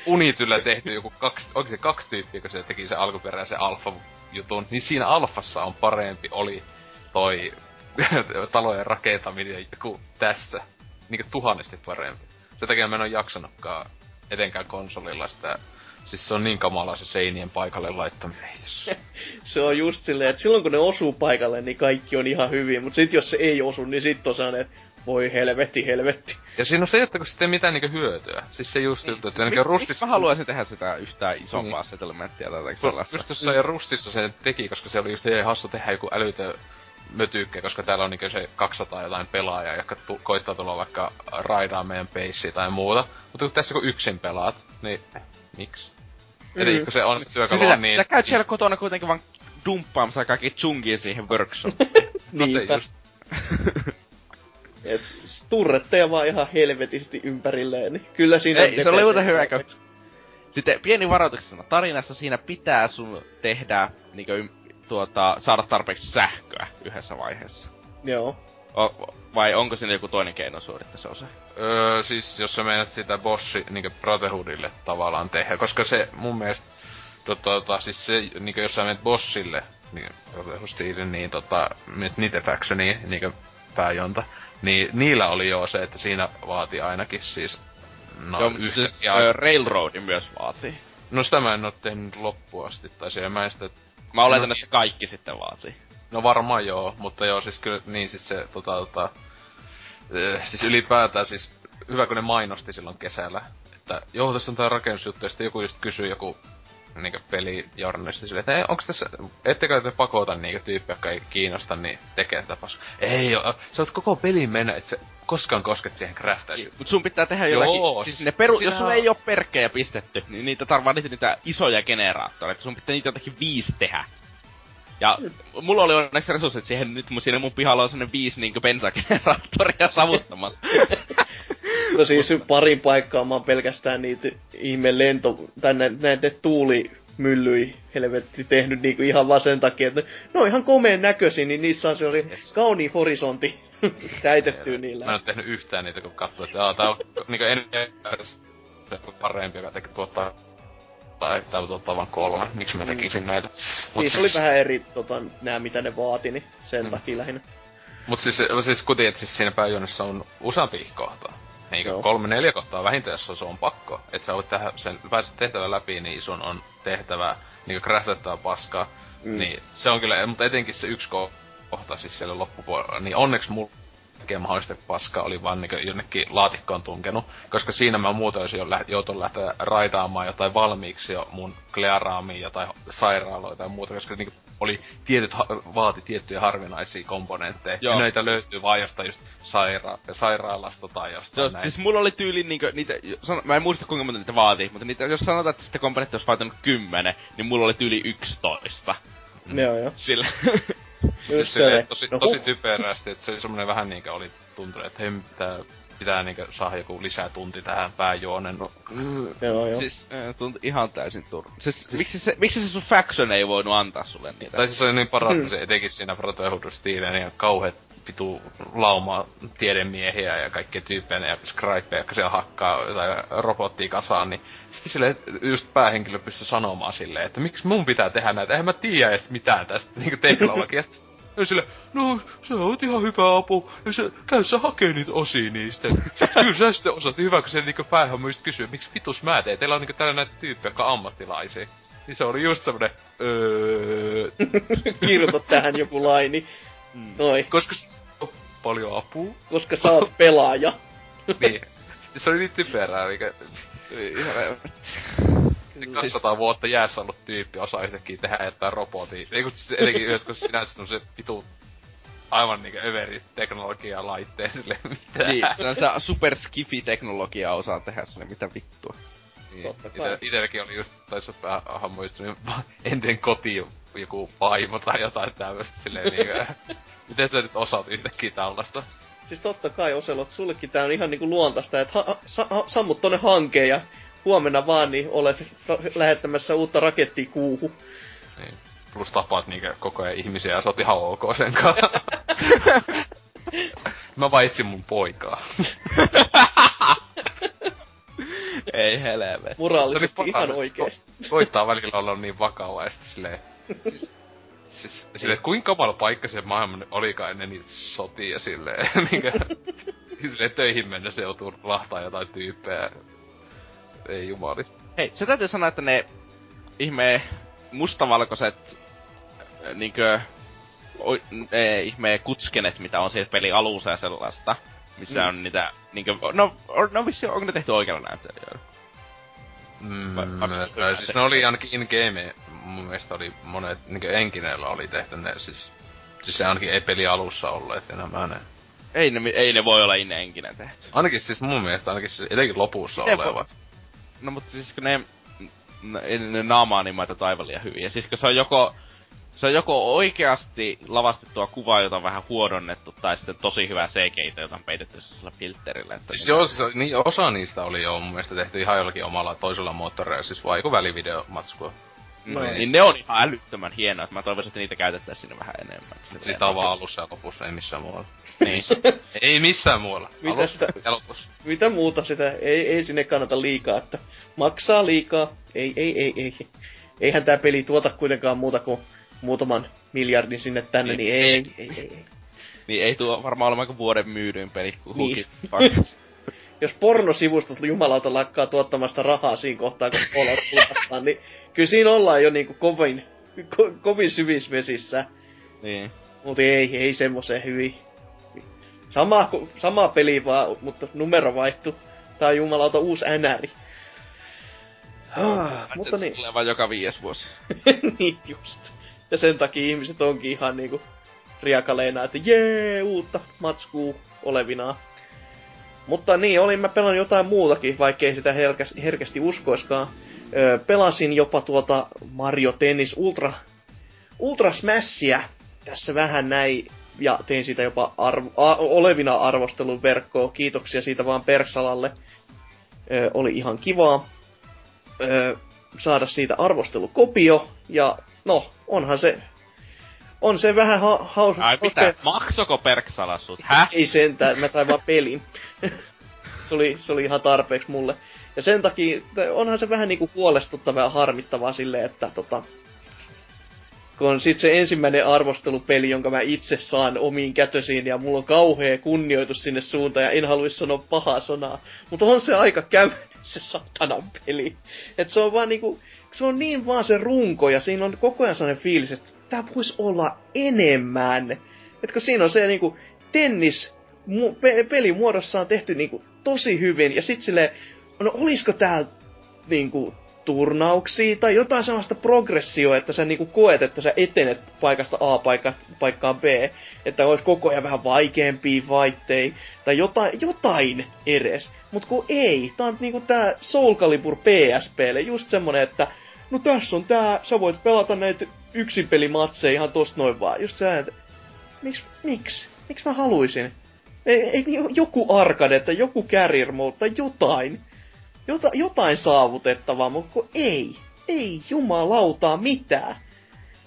Speaker 3: Unityllä tehty joku kaksi, onko se kaksi tyyppiä, kun se teki se alkuperäisen alfa-jutun, niin siinä alfassa on parempi oli toi talojen rakentaminen kuin tässä. Niinku tuhannesti parempi. Se takia mä en oo jaksanutkaan etenkään konsolilla sitä Siis se on niin kamala se seinien paikalle laittaminen.
Speaker 2: se on just silleen, että silloin kun ne osuu paikalle, niin kaikki on ihan hyvin, mutta sit jos se ei osu, niin sit on sellainen, voi helvetti, helvetti.
Speaker 3: Ja siinä on se, että kun sitten mitään niinku hyötyä. Siis se just juttu, että
Speaker 4: niinku rustissa... Mä haluaisin tehdä sitä yhtään isompaa niin. settlementtia tai sellaista?
Speaker 3: Just tuossa ja rustissa se teki, koska se oli just ihan hassu tehdä joku älytö mötykkä, koska täällä on niinku se 200 jotain pelaajaa, jotka tu- koittaa tulla vaikka raidaa meidän peissiä tai muuta. Mutta kun tässä kun yksin pelaat, niin miksi? Mm. Eli kun se on se työkalu on niin...
Speaker 4: Sä käyt siellä kotona kuitenkin vaan dumppaamassa kaikki chungia siihen workshoppiin.
Speaker 2: no se just. Et turretteja vaan ihan helvetisti ympärilleen, niin kyllä siinä
Speaker 4: Ei, se oli muuten hyvä, kun... Sitten pieni varoituksena. Tarinassa siinä pitää sun tehdä, niinku, tuota, saada tarpeeksi sähköä yhdessä vaiheessa.
Speaker 2: Joo.
Speaker 4: O, vai onko siinä joku toinen keino suorittaa se osa?
Speaker 3: Öö, siis jos sä menet sitä bossi niinku Brotherhoodille tavallaan tehdä, koska se mun mielestä tota, tota siis se, niinku jos sä menet bossille, niin Brotherhood niin tota, menet niitä factioniin, niinku pääjonta, niin niillä oli jo se, että siinä vaati ainakin siis
Speaker 4: No, Joo, siis ja... Railroadin myös vaatii.
Speaker 3: No sitä mä en oo tehnyt loppuun asti, tai siellä mä en sitä...
Speaker 4: Mä oletan, no, että kaikki sitten vaatii.
Speaker 3: No varmaan joo, mutta joo, siis kyllä, niin siis se tota, tota, äh, siis ylipäätään siis hyvä kun ne mainosti silloin kesällä, että joo, tässä on tää rakennusjuttu, ja sitten joku just kysyy joku niinku pelijournalisti silleen, että onks tässä, ettekö te pakota niinku tyyppiä, jotka ei kiinnosta, niin tekee tätä paskaa. Ei oo, sä oot koko pelin mennä, et se koskaan kosket siihen craftaisiin.
Speaker 4: Mut sun pitää tehdä jotakin, siis ne peru, jos sulla ei oo perkkejä pistetty, niin niitä tarvaa niitä, niitä isoja generaattoreita, sun pitää niitä jotakin viisi tehdä. Ja mulla oli onneksi resurssit siihen, nyt mun, siinä mun pihalla on sellainen viisi niinku bensageneraattoria savuttamassa.
Speaker 2: no siis parin paikkaa mä oon pelkästään niitä ihme lento, tai näitä tuuli myllyi helvetti tehnyt niinku ihan vaan sen takia, että ne on ihan komeen näköisiä, niin niissä on se oli yes. kauni horisontti täitetty niillä.
Speaker 3: Mä en tehnyt yhtään niitä, kun katsoo, että aah, tää on niinku en parempi, joka tekee tuottaa tai täytyy ottaa vaan kolme. Miksi mä mm. tekisin mm. näitä?
Speaker 2: Mut niin, se oli vähän eri tota, nää, mitä ne vaati, niin sen mm. takia lähinnä.
Speaker 3: Mut siis, siis kun tiedät, siis siinä pääjuonessa on useampi kohtaa. Eikö Joo. kolme, neljä kohtaa vähintään, jos se on pakko. Että sä voit tehdä sen, pääset tehtävän läpi, niin sun on tehtävä niinku craftettava paskaa. Mm. Niin se on kyllä, mutta etenkin se yksi kohta siis siellä loppupuolella, niin onneksi mulla kaikkea mahdollista paskaa oli vaan niin jonnekin laatikkoon tunkenut. Koska siinä mä muuten olisin jo lä- joutunut lähteä raidaamaan jotain valmiiksi jo mun klearaamiin, jotain sairaaloita ja muuta, koska niin oli tietyt, vaati tiettyjä harvinaisia komponentteja. Joo. Ja näitä löytyy vaan jostain just saira- sairaalasta tai jostain Joo, näin.
Speaker 4: Siis mulla oli tyyli niinkö, niitä, san- mä en muista kuinka monta niitä vaatii, mutta niitä, jos sanotaan, että sitä komponenttia olisi vaatinut kymmenen, niin mulla oli tyyli yksitoista.
Speaker 2: Mm. Joo, joo.
Speaker 3: Sillä. siis se, tosi, no, tosi typerästi, että se oli semmonen vähän niinkö oli tuntunut, että hei, pitää, pitää niinkö saada joku lisää tunti tähän pääjuonen. No,
Speaker 2: mm, joo, joo.
Speaker 4: Siis tunti ihan täysin turha. Siis, siis, miksi, se, miksi se sun faction ei voinut antaa sulle niitä?
Speaker 3: Tai siis se oli niin parasta mm. se etenkin siinä Brotherhood Steelen ja kauheat vitu lauma tiedemiehiä ja kaikkia tyyppejä ja scripeja, jotka siellä hakkaa tai robottia kasaan, niin sitten sille just päähenkilö pystyi sanomaan silleen, että miksi mun pitää tehdä näitä, eihän mä tiedä edes mitään tästä niinku teknologiasta. Ja sille, no se on ihan hyvä apu, ja se, käy sä hakee niitä osia niistä. Kyllä sä sitten osaat, hyvä kun se niinku päähän just kysyy, miksi vitus mä teen, teillä on niinku täällä näitä tyyppejä, jotka ammattilaisia. Niin se oli just semmonen, öö...
Speaker 2: Kirjoita tähän joku laini.
Speaker 3: Mm. Noi. Koska paljon apua.
Speaker 2: Koska sä oot pelaaja.
Speaker 3: niin. Se oli niin typerää, mikä... Ihan 200 vuotta jäässä ollut tyyppi osaa yhtäkkiä tehdä jotain robotia. Siis etenkin joskus sinänsä se vitu aivan niinku överi teknologia laitteen sille mitään.
Speaker 4: Niin, se on sitä super skifi teknologiaa osaa tehdä sille mitä vittua.
Speaker 3: Niin. Ite, itelläkin oli just, taisi vähän hahmoistunut entinen koti joku vaimo tai jotain tämmöstä silleen niinku. Miten sä nyt osaat yhtäkkiä tällaista?
Speaker 2: Siis totta kai Oselot, sullekin tää on ihan niinku luontaista, että ha- sa- ha- sammut tonne hankeen ja huomenna vaan niin olet ra- lähettämässä uutta rakettia kuuhu.
Speaker 3: Niin. Plus tapaat niinkö koko ajan ihmisiä ja sä oot ihan ok sen kanssa. Mä vaan etsin mun poikaa.
Speaker 4: Ei helvet.
Speaker 2: Moraalisesti ihan oikein.
Speaker 3: ko- Koittaa välillä olla niin vakava ja sitten silleen... Siis, siis, silleen, että kuinka kamala paikka se maailman olikaan ennen niitä sotia silleen. niinkö, silleen töihin mennessä joutuu lahtaa jotain tyyppejä. Ei jumalista.
Speaker 4: Hei, se täytyy sanoa, että ne ihme mustavalkoiset äh, niinkö o, e, ihme kutskenet, mitä on siellä peli alussa ja sellaista, missä
Speaker 2: Mm.
Speaker 4: on niitä niinkö, no, on, no vissi, onko ne tehty oikealla näyttelijöillä?
Speaker 3: Mm,
Speaker 4: Vai- vai-
Speaker 3: no, siis ne oli ainakin in-game, mun mielestä oli monet, niinkö Enkineellä oli tehty ne, siis... Siis se ainakin ei peli alussa olleet enää ne.
Speaker 4: Ei ne, ei ne voi olla inenkinen tehty.
Speaker 3: Ainakin siis mun mielestä ainakin siis etenkin lopussa
Speaker 4: Miten
Speaker 3: olevat.
Speaker 4: No mutta siis kun ne, ne, ei ne naama-animaatiot aivan liian hyviä. Siis kun se on joko, se on joko oikeasti lavastettua kuvaa, jota on vähän huodonnettu, tai sitten tosi hyvä CGI, jota on peitetty sillä filterillä. Että
Speaker 3: Siis
Speaker 4: niin-
Speaker 3: joo, siis, niin, osa niistä oli jo mun mielestä tehty ihan jollakin omalla toisella moottoreilla, siis joku välivideomatskua.
Speaker 4: No,
Speaker 2: Noin.
Speaker 4: niin ne on ihan älyttömän hienoa, että mä toivoisin, että niitä käytettäisiin sinne vähän enemmän.
Speaker 3: On vaan alussa ja lopussa, ei missään muualla.
Speaker 4: Niin.
Speaker 3: ei missään muualla.
Speaker 2: Mitä
Speaker 3: Alussa
Speaker 2: sitä-
Speaker 3: ja lopussa.
Speaker 2: Mitä muuta sitä, ei, ei sinne kannata liikaa, että maksaa liikaa, ei, ei, ei, ei. Eihän tää peli tuota kuitenkaan muuta kuin muutaman miljardin sinne tänne,
Speaker 4: Niin.
Speaker 2: niin, ei, ei, ei, ei.
Speaker 4: niin ei tuo varmaan olemaan kuin vuoden myydyin peli, kun
Speaker 2: Niin. Jos pornosivustot jumalauta lakkaa tuottamasta rahaa siinä kohtaa, kun Fallout niin kyllä siinä ollaan jo niinku kovin, ko, kovin syvissä vesissä.
Speaker 4: niin.
Speaker 2: Mutta ei, ei semmoisen hyvin. Sama, sama peli vaan, mutta numero vaihtu. Tää on jumalauta uusi NR. Ah, mutta niin.
Speaker 4: Tulee vaan joka viides vuosi.
Speaker 2: niin just. Ja sen takia ihmiset onkin ihan niinku riakaleina, että jee, uutta matskuu olevinaan. Mutta niin, olin mä pelannut jotain muutakin, vaikkei sitä herkästi, herkästi uskoiskaan. Öö, pelasin jopa tuota Mario Tennis Ultra, Ultra Smashia tässä vähän näin, ja tein siitä jopa arvo, a, olevina arvostelun verkkoon. Kiitoksia siitä vaan Persalalle. Öö, oli ihan kivaa öö, saada siitä arvostelukopio, ja no, onhan se, on se vähän ha- haus,
Speaker 4: Ai mitä? Maksoko Perksala sut? Häh?
Speaker 2: ei sentään, mä sain vaan pelin. se, oli, se oli ihan tarpeeksi mulle. Ja sen takia onhan se vähän niinku huolestuttavaa ja harmittavaa silleen, että tota, kun sit se ensimmäinen arvostelupeli, jonka mä itse saan omiin kätösiin, ja mulla on kauhea kunnioitus sinne suuntaan, ja en haluaisi sanoa pahaa sanaa. Mutta on se aika käyminen se satanan peli. Et se on vaan niinku, se on niin vaan se runko, ja siinä on koko ajan sellainen fiilis, että tää voisi olla enemmän. Et kun siinä on se niinku tennis mu- pe- pelimuodossa on tehty niinku tosi hyvin, ja sit silleen, no olisiko tää niinku turnauksia tai jotain sellaista progressioa, että sä niinku koet, että sä etenet paikasta A paikasta, paikkaan B, että olisi koko ajan vähän vaikeampia vaittei, tai jotain, jotain edes. Mut kun ei, tää on niinku tää Soul Calibur PSPlle just semmonen, että no tässä on tää, sä voit pelata näitä yksinpelimatseja ihan tosta noin vaan. Just sä, että miksi, miksi, miksi mä haluaisin? Ei, ei joku arcade, tai joku carrier mode, tai jotain. Jota, jotain saavutettavaa, mutta kun ei. Ei jumalautaa mitään.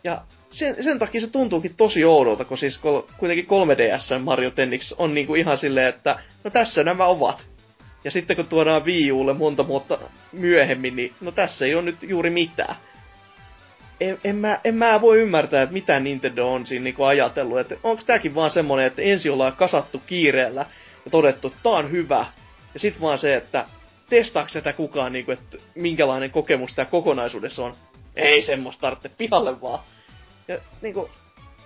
Speaker 2: Ja sen, sen takia se tuntuukin tosi oudolta, kun siis kol, kuitenkin 3DS Mario Tennis on niinku ihan silleen, että no tässä nämä ovat. Ja sitten kun tuodaan Wii Ulle monta vuotta myöhemmin, niin no tässä ei ole nyt juuri mitään. En, en, mä, en mä voi ymmärtää, että mitä Nintendo on siinä niinku ajatellut. Että onko tääkin vaan semmonen, että ensin ollaan kasattu kiireellä ja todettu, että tää on hyvä. Ja sit vaan se, että testaako tätä kukaan, niinku, että minkälainen kokemus tää kokonaisuudessa on. Ei semmoista tarvitse pihalle vaan. Ja niinku,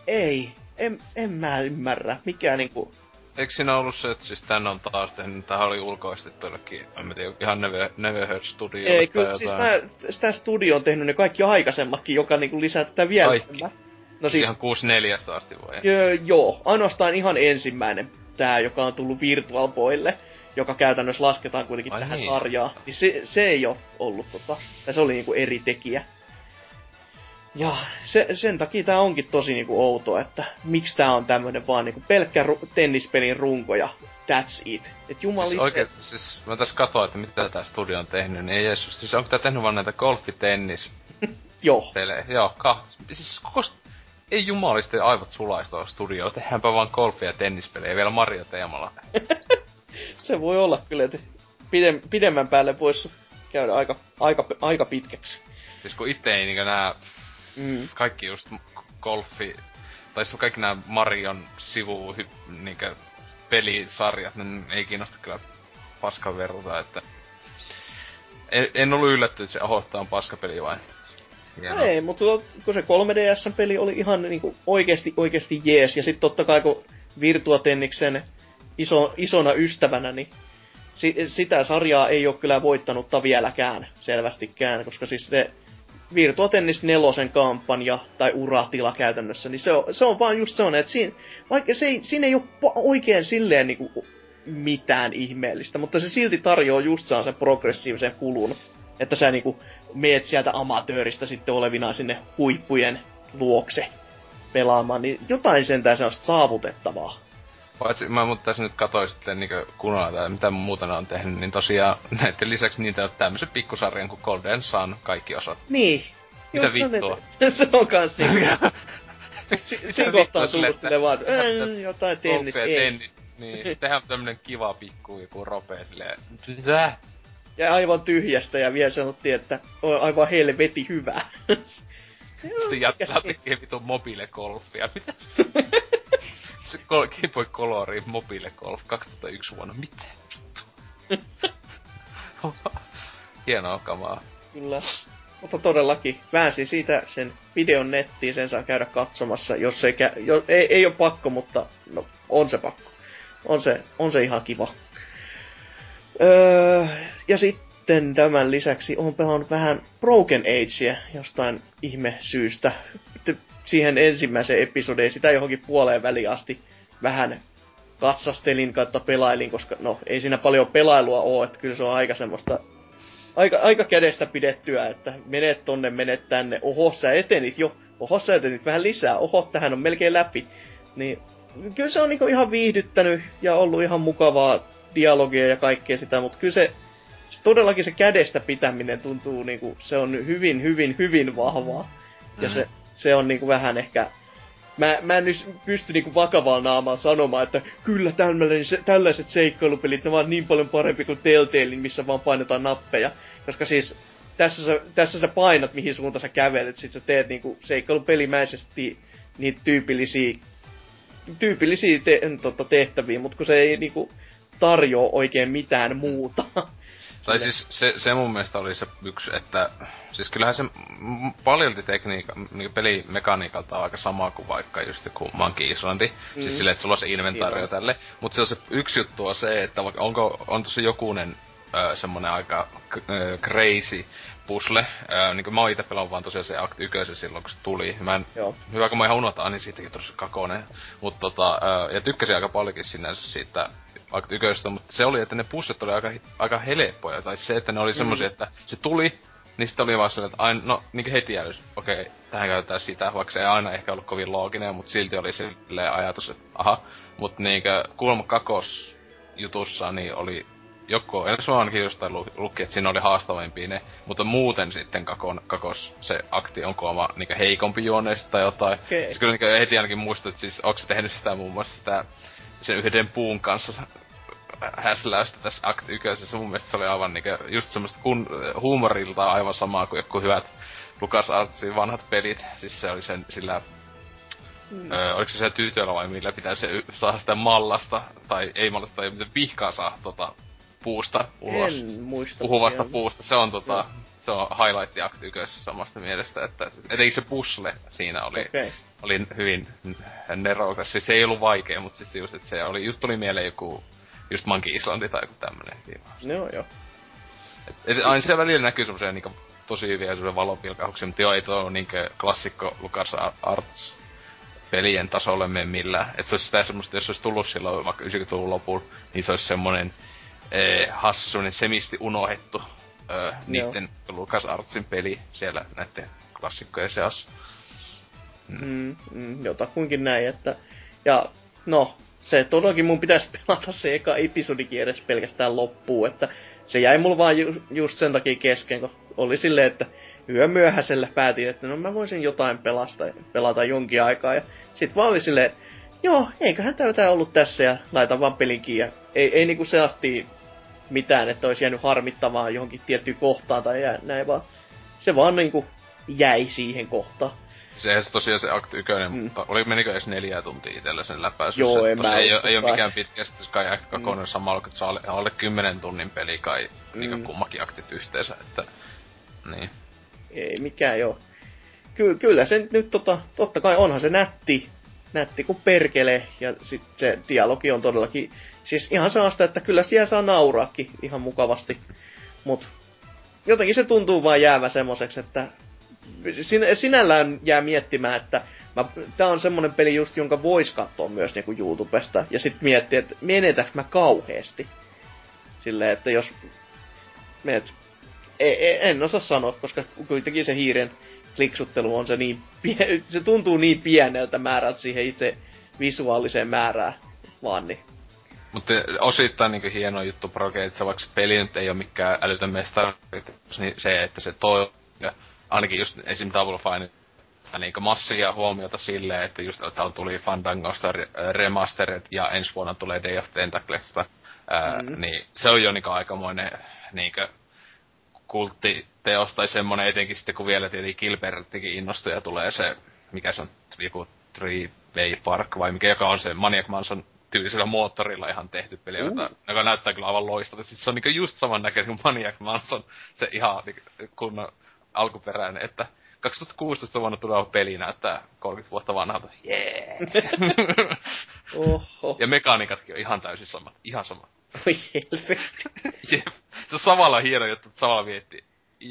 Speaker 2: ei. En, en mä ymmärrä. Mikä niinku...
Speaker 3: Eikö siinä ollut se, että siis tän on taas tehnyt, tähän oli ulkoistettu jollekin, en mä tiedä, ihan Neve, Neverhead Studio
Speaker 2: Ei, kyllä siis
Speaker 3: jotain.
Speaker 2: tää, sitä studio on tehnyt ne kaikki aikaisemmatkin, joka niinku lisää tätä vielä
Speaker 3: Kaikki?
Speaker 2: No
Speaker 3: No
Speaker 2: siis,
Speaker 3: Ihan 64 asti vai?
Speaker 2: Öö, joo, ainoastaan ihan ensimmäinen tää, joka on tullut Virtual Boylle, joka käytännössä lasketaan kuitenkin
Speaker 3: Ai
Speaker 2: tähän
Speaker 3: niin.
Speaker 2: sarjaan, niin se, se ei ole ollut tota, tai se oli niinku eri tekijä. Ja se, sen takia tää onkin tosi niinku outoa, että miksi tää on tämmönen vaan niinku pelkkä ru- tennispelin runko ja that's it. Et
Speaker 3: Siis
Speaker 2: jumaliste,
Speaker 3: oikein, siis mä tässä katsoin, että mitä tää studio on tehnyt, niin ei edes, siis onko tää tehnyt vaan näitä golfi-tennis-pelejä?
Speaker 2: joo.
Speaker 3: Joo, ka, siis koko, ei jumaliste aivot sulaista studio, tehdäänpä vaan golfi- ja tennispelejä vielä Mario-teemalla.
Speaker 2: Se voi olla kyllä, että pidem, pidemmän päälle voisi käydä aika, aika, aika pitkäksi.
Speaker 3: Siis kun itse ei niinkö nää
Speaker 2: Mm.
Speaker 3: kaikki just golfi, tai siis kaikki nämä Marion sivu niinkö pelisarjat, ne ei kiinnosta kyllä paskan verta, että en, en ollut yllättynyt, että se Ahotta on paskapeli vai?
Speaker 2: No ei, mutta kun se 3DS-peli oli ihan niinku oikeesti, oikeesti jees, ja sitten totta kai kun Virtua Tenniksen iso, isona ystävänä, niin si, sitä sarjaa ei ole kyllä voittanutta vieläkään selvästikään, koska siis se Virtua Tennis nelosen kampanja tai uratila käytännössä, niin se on, se on vaan just sellainen, että siinä, vaikka se ei, siinä ei ole oikein silleen niinku mitään ihmeellistä, mutta se silti tarjoaa just sen progressiivisen kulun, että sä niinku meet sieltä amatööristä sitten olevina sinne huippujen luokse pelaamaan, niin jotain sentään sellaista saavutettavaa.
Speaker 3: Paitsi mä mutta tässä nyt katsoin sitten niin kunnolla tai mitä muuta ne on tehnyt, niin tosiaan näiden lisäksi niitä on tämmöisen pikkusarjan kuin Golden Sun kaikki osat.
Speaker 2: Niin.
Speaker 3: Mitä
Speaker 2: Just se on,
Speaker 3: vittua?
Speaker 2: se on kans niinku...
Speaker 3: Mitä
Speaker 2: Siinä kohtaa
Speaker 3: vittua
Speaker 2: tullut silleen vaan, että "Äh, jotain tennis,
Speaker 3: Golfia,
Speaker 2: ei.
Speaker 3: tennis. Niin, tehdään tämmönen kiva pikku joku ropee silleen, mitä?
Speaker 2: Ja aivan tyhjästä ja vielä sanottiin, että on aivan helveti hyvä.
Speaker 3: Sitten jatkaa tekee vitun mobiilegolfia. Mitä? Se Go- Game Boy Color Mobile Golf 2001 vuonna. Mitä? Hienoa kamaa.
Speaker 2: Kyllä. Mutta todellakin, väänsi siitä sen videon nettiin, sen saa käydä katsomassa, jos ei, kä- jo, ei, ei ole pakko, mutta no, on se pakko. On se, on se ihan kiva. Öö, ja sitten tämän lisäksi on pelannut vähän Broken Agea jostain ihme syystä. Siihen ensimmäiseen episodeen, sitä johonkin puoleen väliin asti vähän katsastelin kautta pelailin, koska no ei siinä paljon pelailua ole, että kyllä se on aika semmoista aika, aika kädestä pidettyä, että menet tonne, menet tänne, oho sä etenit jo, oho sä etenit vähän lisää, oho tähän on melkein läpi. Niin kyllä se on niinku ihan viihdyttänyt ja ollut ihan mukavaa dialogia ja kaikkea sitä, mutta kyllä se, se todellakin se kädestä pitäminen tuntuu niinku, se on hyvin, hyvin, hyvin vahvaa. Ja
Speaker 3: Mhm.
Speaker 2: se, se on niinku vähän ehkä Mä, mä en nyt pysty niinku vakavalla naamalla sanomaan, että kyllä tämmöinen, se, tällaiset seikkailupelit, ne ovat niin paljon parempi kuin Telltale, missä vaan painetaan nappeja. Koska siis tässä sä, tässä sä painat, mihin suuntaan sä kävelet, sit sä teet niinku seikkailupelimäisesti niitä tyypillisiä, tyypillisiä te, tota, tehtäviä, mutta kun se ei niinku tarjoa oikein mitään muuta.
Speaker 3: Tai siis se, se mun mielestä oli se yksi, että siis kyllähän se paljolti tekniikka, niin pelimekaniikalta on aika sama kuin vaikka just joku Monkey Islandi. Mm. Siis silleen, että sulla on se inventaario
Speaker 2: Joo.
Speaker 3: tälle. Mutta se on se yksi juttu on se, että onko, on tossa jokunen ö, semmonen aika ö, crazy pusle. Ö, niin kuin mä oon ite pelannut vaan tosiaan se Act 1 silloin, kun se tuli. Mä en,
Speaker 2: Joo.
Speaker 3: hyvä kun mä ihan unohtan, niin siitäkin tosi kakonen. Mutta tota, ja tykkäsin aika paljonkin sinänsä siitä 1, mutta se oli, että ne pusset oli aika, aika helppoja. Tai se, että ne oli semmosia, että se tuli, niin sitten oli vaan sellainen, että aina, no niin heti jäys, okei, okay, tähän käytetään sitä, vaikka se ei aina ehkä ollut kovin looginen, mutta silti oli silleen ajatus, että aha. Mutta niinkö kuulemma kakos jutussa, niin oli joko, en se ainakin jostain lu, luki, että siinä oli haastavampia ne, mutta muuten sitten kakon, kakos se akti on kooma niinkö heikompi juoneista tai jotain.
Speaker 2: Okei.
Speaker 3: Siis kyllä niinkö heti ainakin muistat, että siis onko se tehnyt sitä muun muassa sitä sen yhden puun kanssa häsläystä tässä Act 1. Mun mielestä se oli aivan niinkö just semmoista kun, huumorilta aivan samaa kuin joku hyvät Lucas Artsin vanhat pelit. Siis se oli sen sillä Mm. Öö, oliko se se tytöllä vai millä pitää se saada sitä mallasta, tai ei mallasta, tai miten pihkaa saa tota puusta ulos.
Speaker 2: En muista.
Speaker 3: Puhuvasta
Speaker 2: vielä.
Speaker 3: puusta, se on tota, se on highlight act samasta mielestä, että etenkin se pusle siinä oli,
Speaker 2: Okei.
Speaker 3: oli hyvin nerokas. Siis se ei ollut vaikea, mutta siis just, että se oli, just tuli mieleen joku, just Monkey Islandi tai joku tämmönen.
Speaker 2: No joo.
Speaker 3: Et, et, aina siellä välillä näkyy semmosia niinku tosi hyviä semmosia valopilkauksia, mutta joo, ei tuo niinku klassikko Lucas Arts pelien tasolle mene millään. Et se olisi sitä semmoista, jos se olisi tullut silloin vaikka 90-luvun lopulla, niin se olisi semmonen ee, hassu, semmonen semisti unohdettu öö, niitten Lucas Artsin peli siellä näitten klassikkojen seassa.
Speaker 2: Mm, mm, jotakuinkin näin, että... Ja no, se todellakin mun pitäisi pelata se eka episodikin edes pelkästään loppuun, että se jäi mulla vaan ju, just sen takia kesken, kun oli silleen, että yö myöhäisellä päätin, että no mä voisin jotain pelasta, pelata jonkin aikaa, ja sit vaan oli silleen, että joo, eiköhän tätä ollut tässä, ja laitan vaan pelinkin, ja ei, ei niinku seasti mitään, että olisi jäänyt harmittamaan johonkin tiettyyn kohtaan tai jää, näin, vaan se vaan niinku jäi siihen kohtaan.
Speaker 3: Se se tosiaan se Act 1, mm. mutta oli menikö edes neljä tuntia itsellä sen läpäisyssä?
Speaker 2: Joo, en mä
Speaker 3: ei, ole, ei ole mikään pitkä, sitten kai Act 2 mm. samalla, kun se on alle, alle 10 tunnin peli kai, mm. niin kummakin aktit yhteensä, että niin.
Speaker 2: Ei mikään joo. Ky- kyllä se nyt tota, totta kai onhan se nätti, nätti kuin perkele, ja sitten se dialogi on todellakin, siis ihan sellaista, että kyllä siellä saa nauraakin ihan mukavasti, mut jotenkin se tuntuu vaan jäävä semmoiseksi, että sin- sinällään jää miettimään, että mä, tää on semmonen peli just, jonka vois katsoa myös niinku YouTubesta, ja sitten miettiä, että menetäks mä kauheesti. Silleen, että jos meet... E, e, en osaa sanoa, koska kuitenkin se hiiren kliksuttelu on se niin... Pie- se tuntuu niin pieneltä määrältä siihen itse visuaaliseen määrään vaan, niin
Speaker 3: mutta osittain niin hieno juttu Proge, että se vaikka peli nyt ei ole mikään älytön mestari, niin se, että se toi, ja ainakin just esim. Double Fine, niin massia huomiota silleen, että just että tuli Fandangosta remastered ja ensi vuonna tulee Day of Tentaclesta, ää, mm. niin se on jo niin aikamoinen niin kulttiteos tai semmonen etenkin sitten kun vielä tietenkin Gilberttikin innostui ja tulee se, mikä se on, joku Three Way Park vai mikä, joka on se Maniac Manson tyylisellä moottorilla ihan tehty peli, uh. jota, joka näyttää kyllä aivan loistavalta. Sitten se on niinku just saman näköinen kuin Maniac Manson, se ihan niinku, kunnon alkuperäinen, että 2016 vuonna tuleva peli näyttää 30 vuotta vanhalta. Jee! Yeah.
Speaker 2: Oho.
Speaker 3: Ja mekaanikatkin on ihan täysin samat. Ihan samat. Jep. Se on samalla hieno juttu, että samalla vietti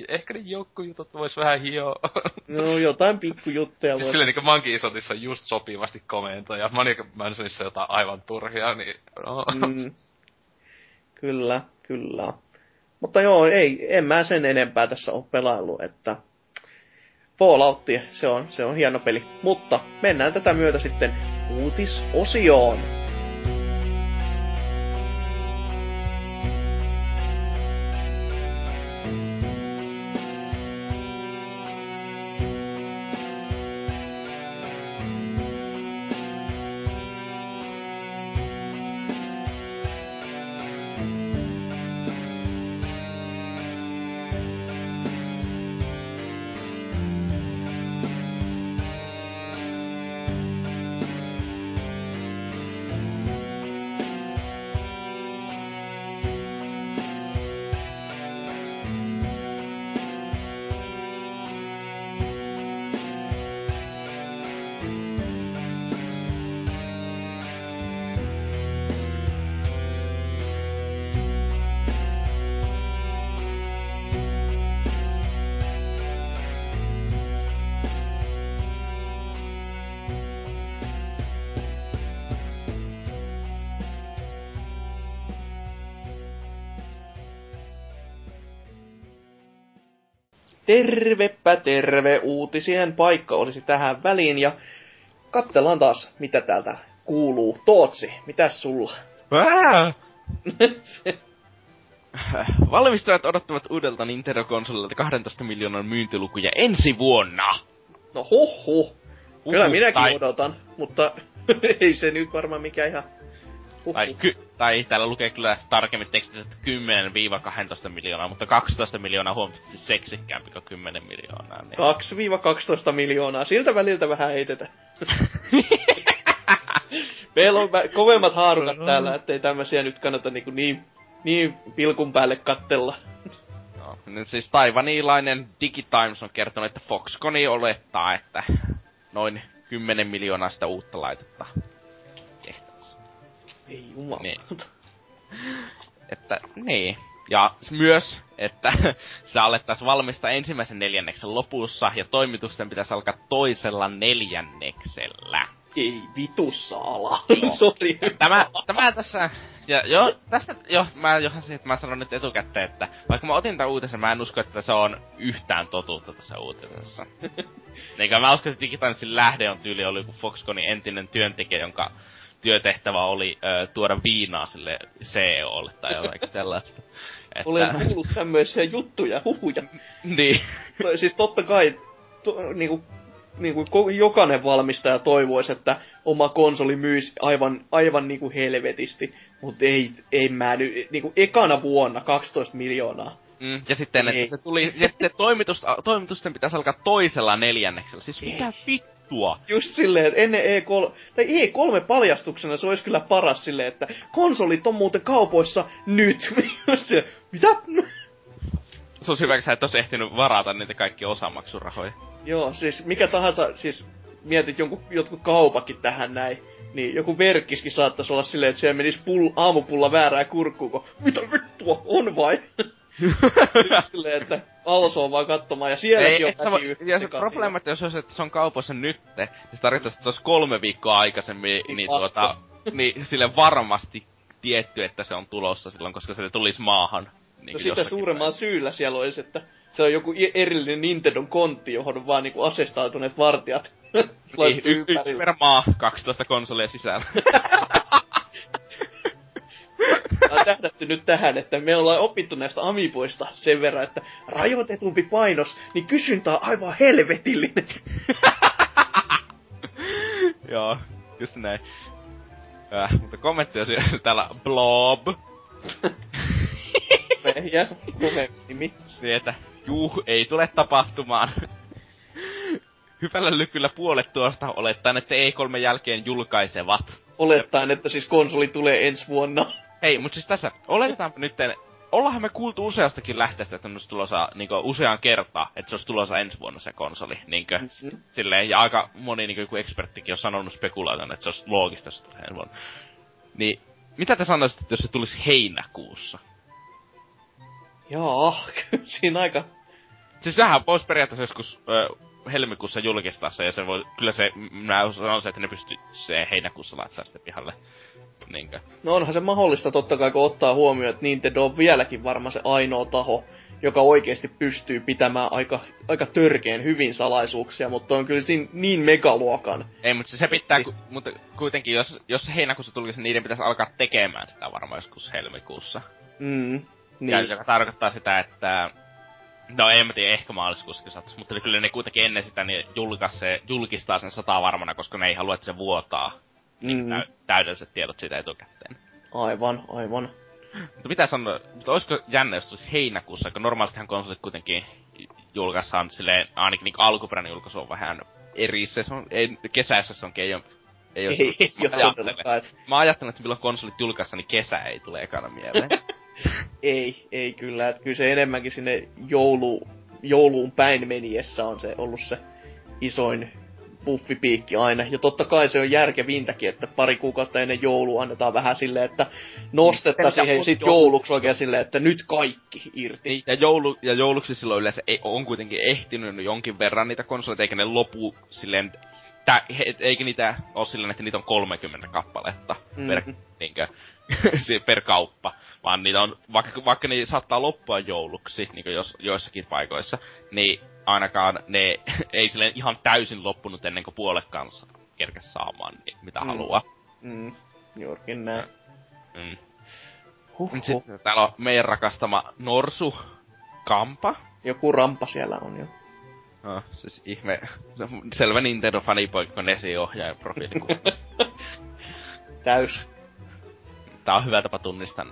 Speaker 3: ehkä ne joukkojutut vois vähän hioa.
Speaker 2: No jotain pikkujuttuja
Speaker 3: siis silleen niinku Monkey Isotissa just sopivasti komento ja Maniac Mansonissa jotain aivan turhia, niin no.
Speaker 2: mm. Kyllä, kyllä. Mutta joo, ei, en mä sen enempää tässä ole pelaillut, että Fallout, se on, se on hieno peli. Mutta mennään tätä myötä sitten uutisosioon. Tervepä terve, uutisien paikka olisi tähän väliin ja katsellaan taas, mitä täältä kuuluu. Tootsi, mitäs sulla?
Speaker 4: Valmistajat odottavat uudelta Nintendo-konsolilta 12 miljoonan myyntilukuja ensi vuonna.
Speaker 2: No huh. Kyllä minäkin tai... odotan, mutta ei se nyt varmaan mikään ihan.
Speaker 4: Tai, ky- tai täällä lukee kyllä tarkemmin tekstit, että 10-12 miljoonaa, mutta 12 miljoonaa huomattavasti seksikkäämpi kuin 10 miljoonaa.
Speaker 2: Niin. 2-12 miljoonaa, siltä väliltä vähän heitetään. Meillä on kovemmat haarukat täällä, ettei tämmösiä nyt kannata niinku niin, niin pilkun päälle kattella.
Speaker 4: No, nyt siis taivanilainen Digitimes on kertonut, että Foxconi olettaa, että noin 10 miljoonaa sitä uutta laitetta
Speaker 2: ei jumala.
Speaker 4: Niin. että, niin. Ja myös, että sitä alettaisiin valmistaa ensimmäisen neljänneksen lopussa, ja toimitusten pitäisi alkaa toisella neljänneksellä.
Speaker 2: Ei vitussa ala. Sori.
Speaker 4: Tämä, tämä tässä, ja jo, tästä jo, mä johan että mä sanon nyt etukäteen, että vaikka mä otin tämän uutisen, mä en usko, että se on yhtään totuutta tässä uutisessa. Eikä mä uskon, että Digitansin lähde on tyyli ollut joku Foxconin entinen työntekijä, jonka työtehtävä oli ö, tuoda viinaa sille CEOlle tai jotain sellaista.
Speaker 2: Että... Olen kuullut tämmöisiä juttuja, huhuja.
Speaker 4: niin.
Speaker 2: siis totta kai, to, niinku, niinku, jokainen valmistaja toivoisi, että oma konsoli myisi aivan, aivan niinku helvetisti. Mut ei, ei mä nyt, niinku ekana vuonna 12 miljoonaa.
Speaker 4: Mm, ja sitten,
Speaker 2: Ei.
Speaker 4: että se tuli, ja sitten toimitus, toimitusten pitäisi alkaa toisella neljänneksellä. Siis mitä vittua?
Speaker 2: Just silleen, että ennen E3, tai E3-paljastuksena se olisi kyllä paras silleen, että konsolit on muuten kaupoissa nyt. Just se, Mitä?
Speaker 4: Se on hyvä, kun sä et olisi ehtinyt varata niitä kaikkia osamaksurahoja.
Speaker 2: Joo, siis mikä tahansa, siis mietit jonkun, jotkut kaupakin tähän näin, niin joku verkkiskin saattaisi olla silleen, että siellä menisi pull, aamupulla väärää kurkkuun, kun mitä vittua, on vai? Silleen, että Also on vaan katsomaan, ja sielläkin
Speaker 4: Ei,
Speaker 2: on
Speaker 4: sä voi, ja se probleema, että jos olisi, että se on kaupoissa nytte, niin se tarkoittaisi, että se olisi kolme viikkoa aikaisemmin, niin,
Speaker 2: pakko.
Speaker 4: tuota, niin sille varmasti tietty, että se on tulossa silloin, koska se tulisi maahan. Niin
Speaker 2: No sitä suuremmalla syyllä siellä olisi, että se on joku erillinen Nintendon kontti, johon on vaan niinku asestautuneet vartijat.
Speaker 4: Niin, y- yksi
Speaker 2: ympärille.
Speaker 4: per maa, 12 konsolia sisällä.
Speaker 2: On tähdätty nyt tähän, että me ollaan opittu näistä amiiboista sen verran, että rajoitetumpi painos, niin kysyntä on aivan helvetillinen.
Speaker 4: Joo, just näin. Äh, mutta kommentti on siellä täällä Blob.
Speaker 2: Nimi.
Speaker 4: Niin, että juu, ei tule tapahtumaan. Hyvällä lykyllä puolet tuosta olettaen, että E3 jälkeen julkaisevat.
Speaker 2: Olettaen, että siis konsoli tulee ensi vuonna.
Speaker 4: Hei, mutta siis tässä, oletetaanpa nyt, ollaanhan me kuultu useastakin lähteestä, että on tulossa niinku, useaan kertaa, että se olisi tulossa ensi vuonna se konsoli. Niinkö,
Speaker 2: Mhm.
Speaker 4: silleen, ja aika moni niinku, joku eksperttikin on sanonut spekulaation, että se olisi loogista, että se tulee ensi vuonna. Niin, mitä te sanoisitte, jos se tulisi heinäkuussa?
Speaker 2: Joo, kyllä siinä aika...
Speaker 4: Siis sehän voisi periaatteessa joskus ö, helmikuussa julkistaa se, ja se voi, kyllä se, mä sanoisin, että ne pystyy se heinäkuussa laittaa sitten pihalle. Niinkö?
Speaker 2: No onhan se mahdollista totta kai, kun ottaa huomioon, että Nintendo on vieläkin varmaan se ainoa taho, joka oikeasti pystyy pitämään aika, aika törkeen hyvin salaisuuksia, mutta on kyllä siinä niin megaluokan.
Speaker 4: Ei, mutta se, se pitää, ku, mutta kuitenkin, jos, jos se heinäkuussa tulisi, niin niiden pitäisi alkaa tekemään sitä varmaan joskus helmikuussa.
Speaker 2: Mm,
Speaker 4: Niin. Ja
Speaker 2: niin.
Speaker 4: joka tarkoittaa sitä, että... No en mä tiedä, ehkä maaliskuussakin saattaisi, mutta kyllä ne kuitenkin ennen sitä niin julkaisee, julkistaa sen sataa varmana, koska ne ei halua, että se vuotaa
Speaker 2: Mm,
Speaker 4: täy- täydelliset tiedot siitä etukäteen.
Speaker 2: aivan, aivan.
Speaker 4: Mutta mitä sanoa, mutta olisiko jännä, jos tulisi heinäkuussa, kun normaalistihan konsolit kuitenkin julkaissaan silleen, ainakin niin alkuperäinen julkaisu on vähän eri, se on, ei, kesässä se onkin, ei ole, ei ole,
Speaker 2: Ei, ei
Speaker 4: mä,
Speaker 2: ole
Speaker 4: ajattelen,
Speaker 2: että
Speaker 4: mä ajattelen, että milloin konsolit julkaissaan, niin kesä ei tule ekana mieleen.
Speaker 2: Ei, ei kyllä. Että kyllä se enemmänkin sinne joulu, jouluun päin meniessä on se ollut se isoin buffipiikki aina. Ja totta kai se on järkevintäkin, että pari kuukautta ennen joulua annetaan vähän silleen, että nostetta
Speaker 4: Mitä
Speaker 2: siihen
Speaker 4: on
Speaker 2: sit
Speaker 4: joulu?
Speaker 2: jouluksi oikein silleen, että nyt kaikki irti.
Speaker 4: Niin, ja, joulu, ja jouluksi silloin yleensä ei, on kuitenkin ehtinyt jonkin verran niitä konsoleita, eikä ne lopu silleen, tä, he, eikä niitä ole silleen, että niitä on 30 kappaletta
Speaker 2: Mm.
Speaker 4: per, niinkö, si- per kauppa. Vaan niitä on, vaikka, vaikka ne saattaa loppua jouluksi, niin jos, joissakin paikoissa, niin ainakaan ne ei silleen ihan täysin loppunut ennen kuin puoletkaan sa- kerkäs saamaan niin, mitä
Speaker 2: Mm.
Speaker 4: haluaa.
Speaker 2: Mm, juurikin näin.
Speaker 4: Mm.
Speaker 2: Huhhuh.
Speaker 4: Sitten täällä on meidän rakastama Norsu Kampa.
Speaker 2: Joku rampa siellä on jo.
Speaker 4: No, siis ihme, se on selvä Nintendo-fanipoika, kun esiohjaaja profiilikuva.
Speaker 2: Täys.
Speaker 4: Tää on hyvä tapa tunnistaa.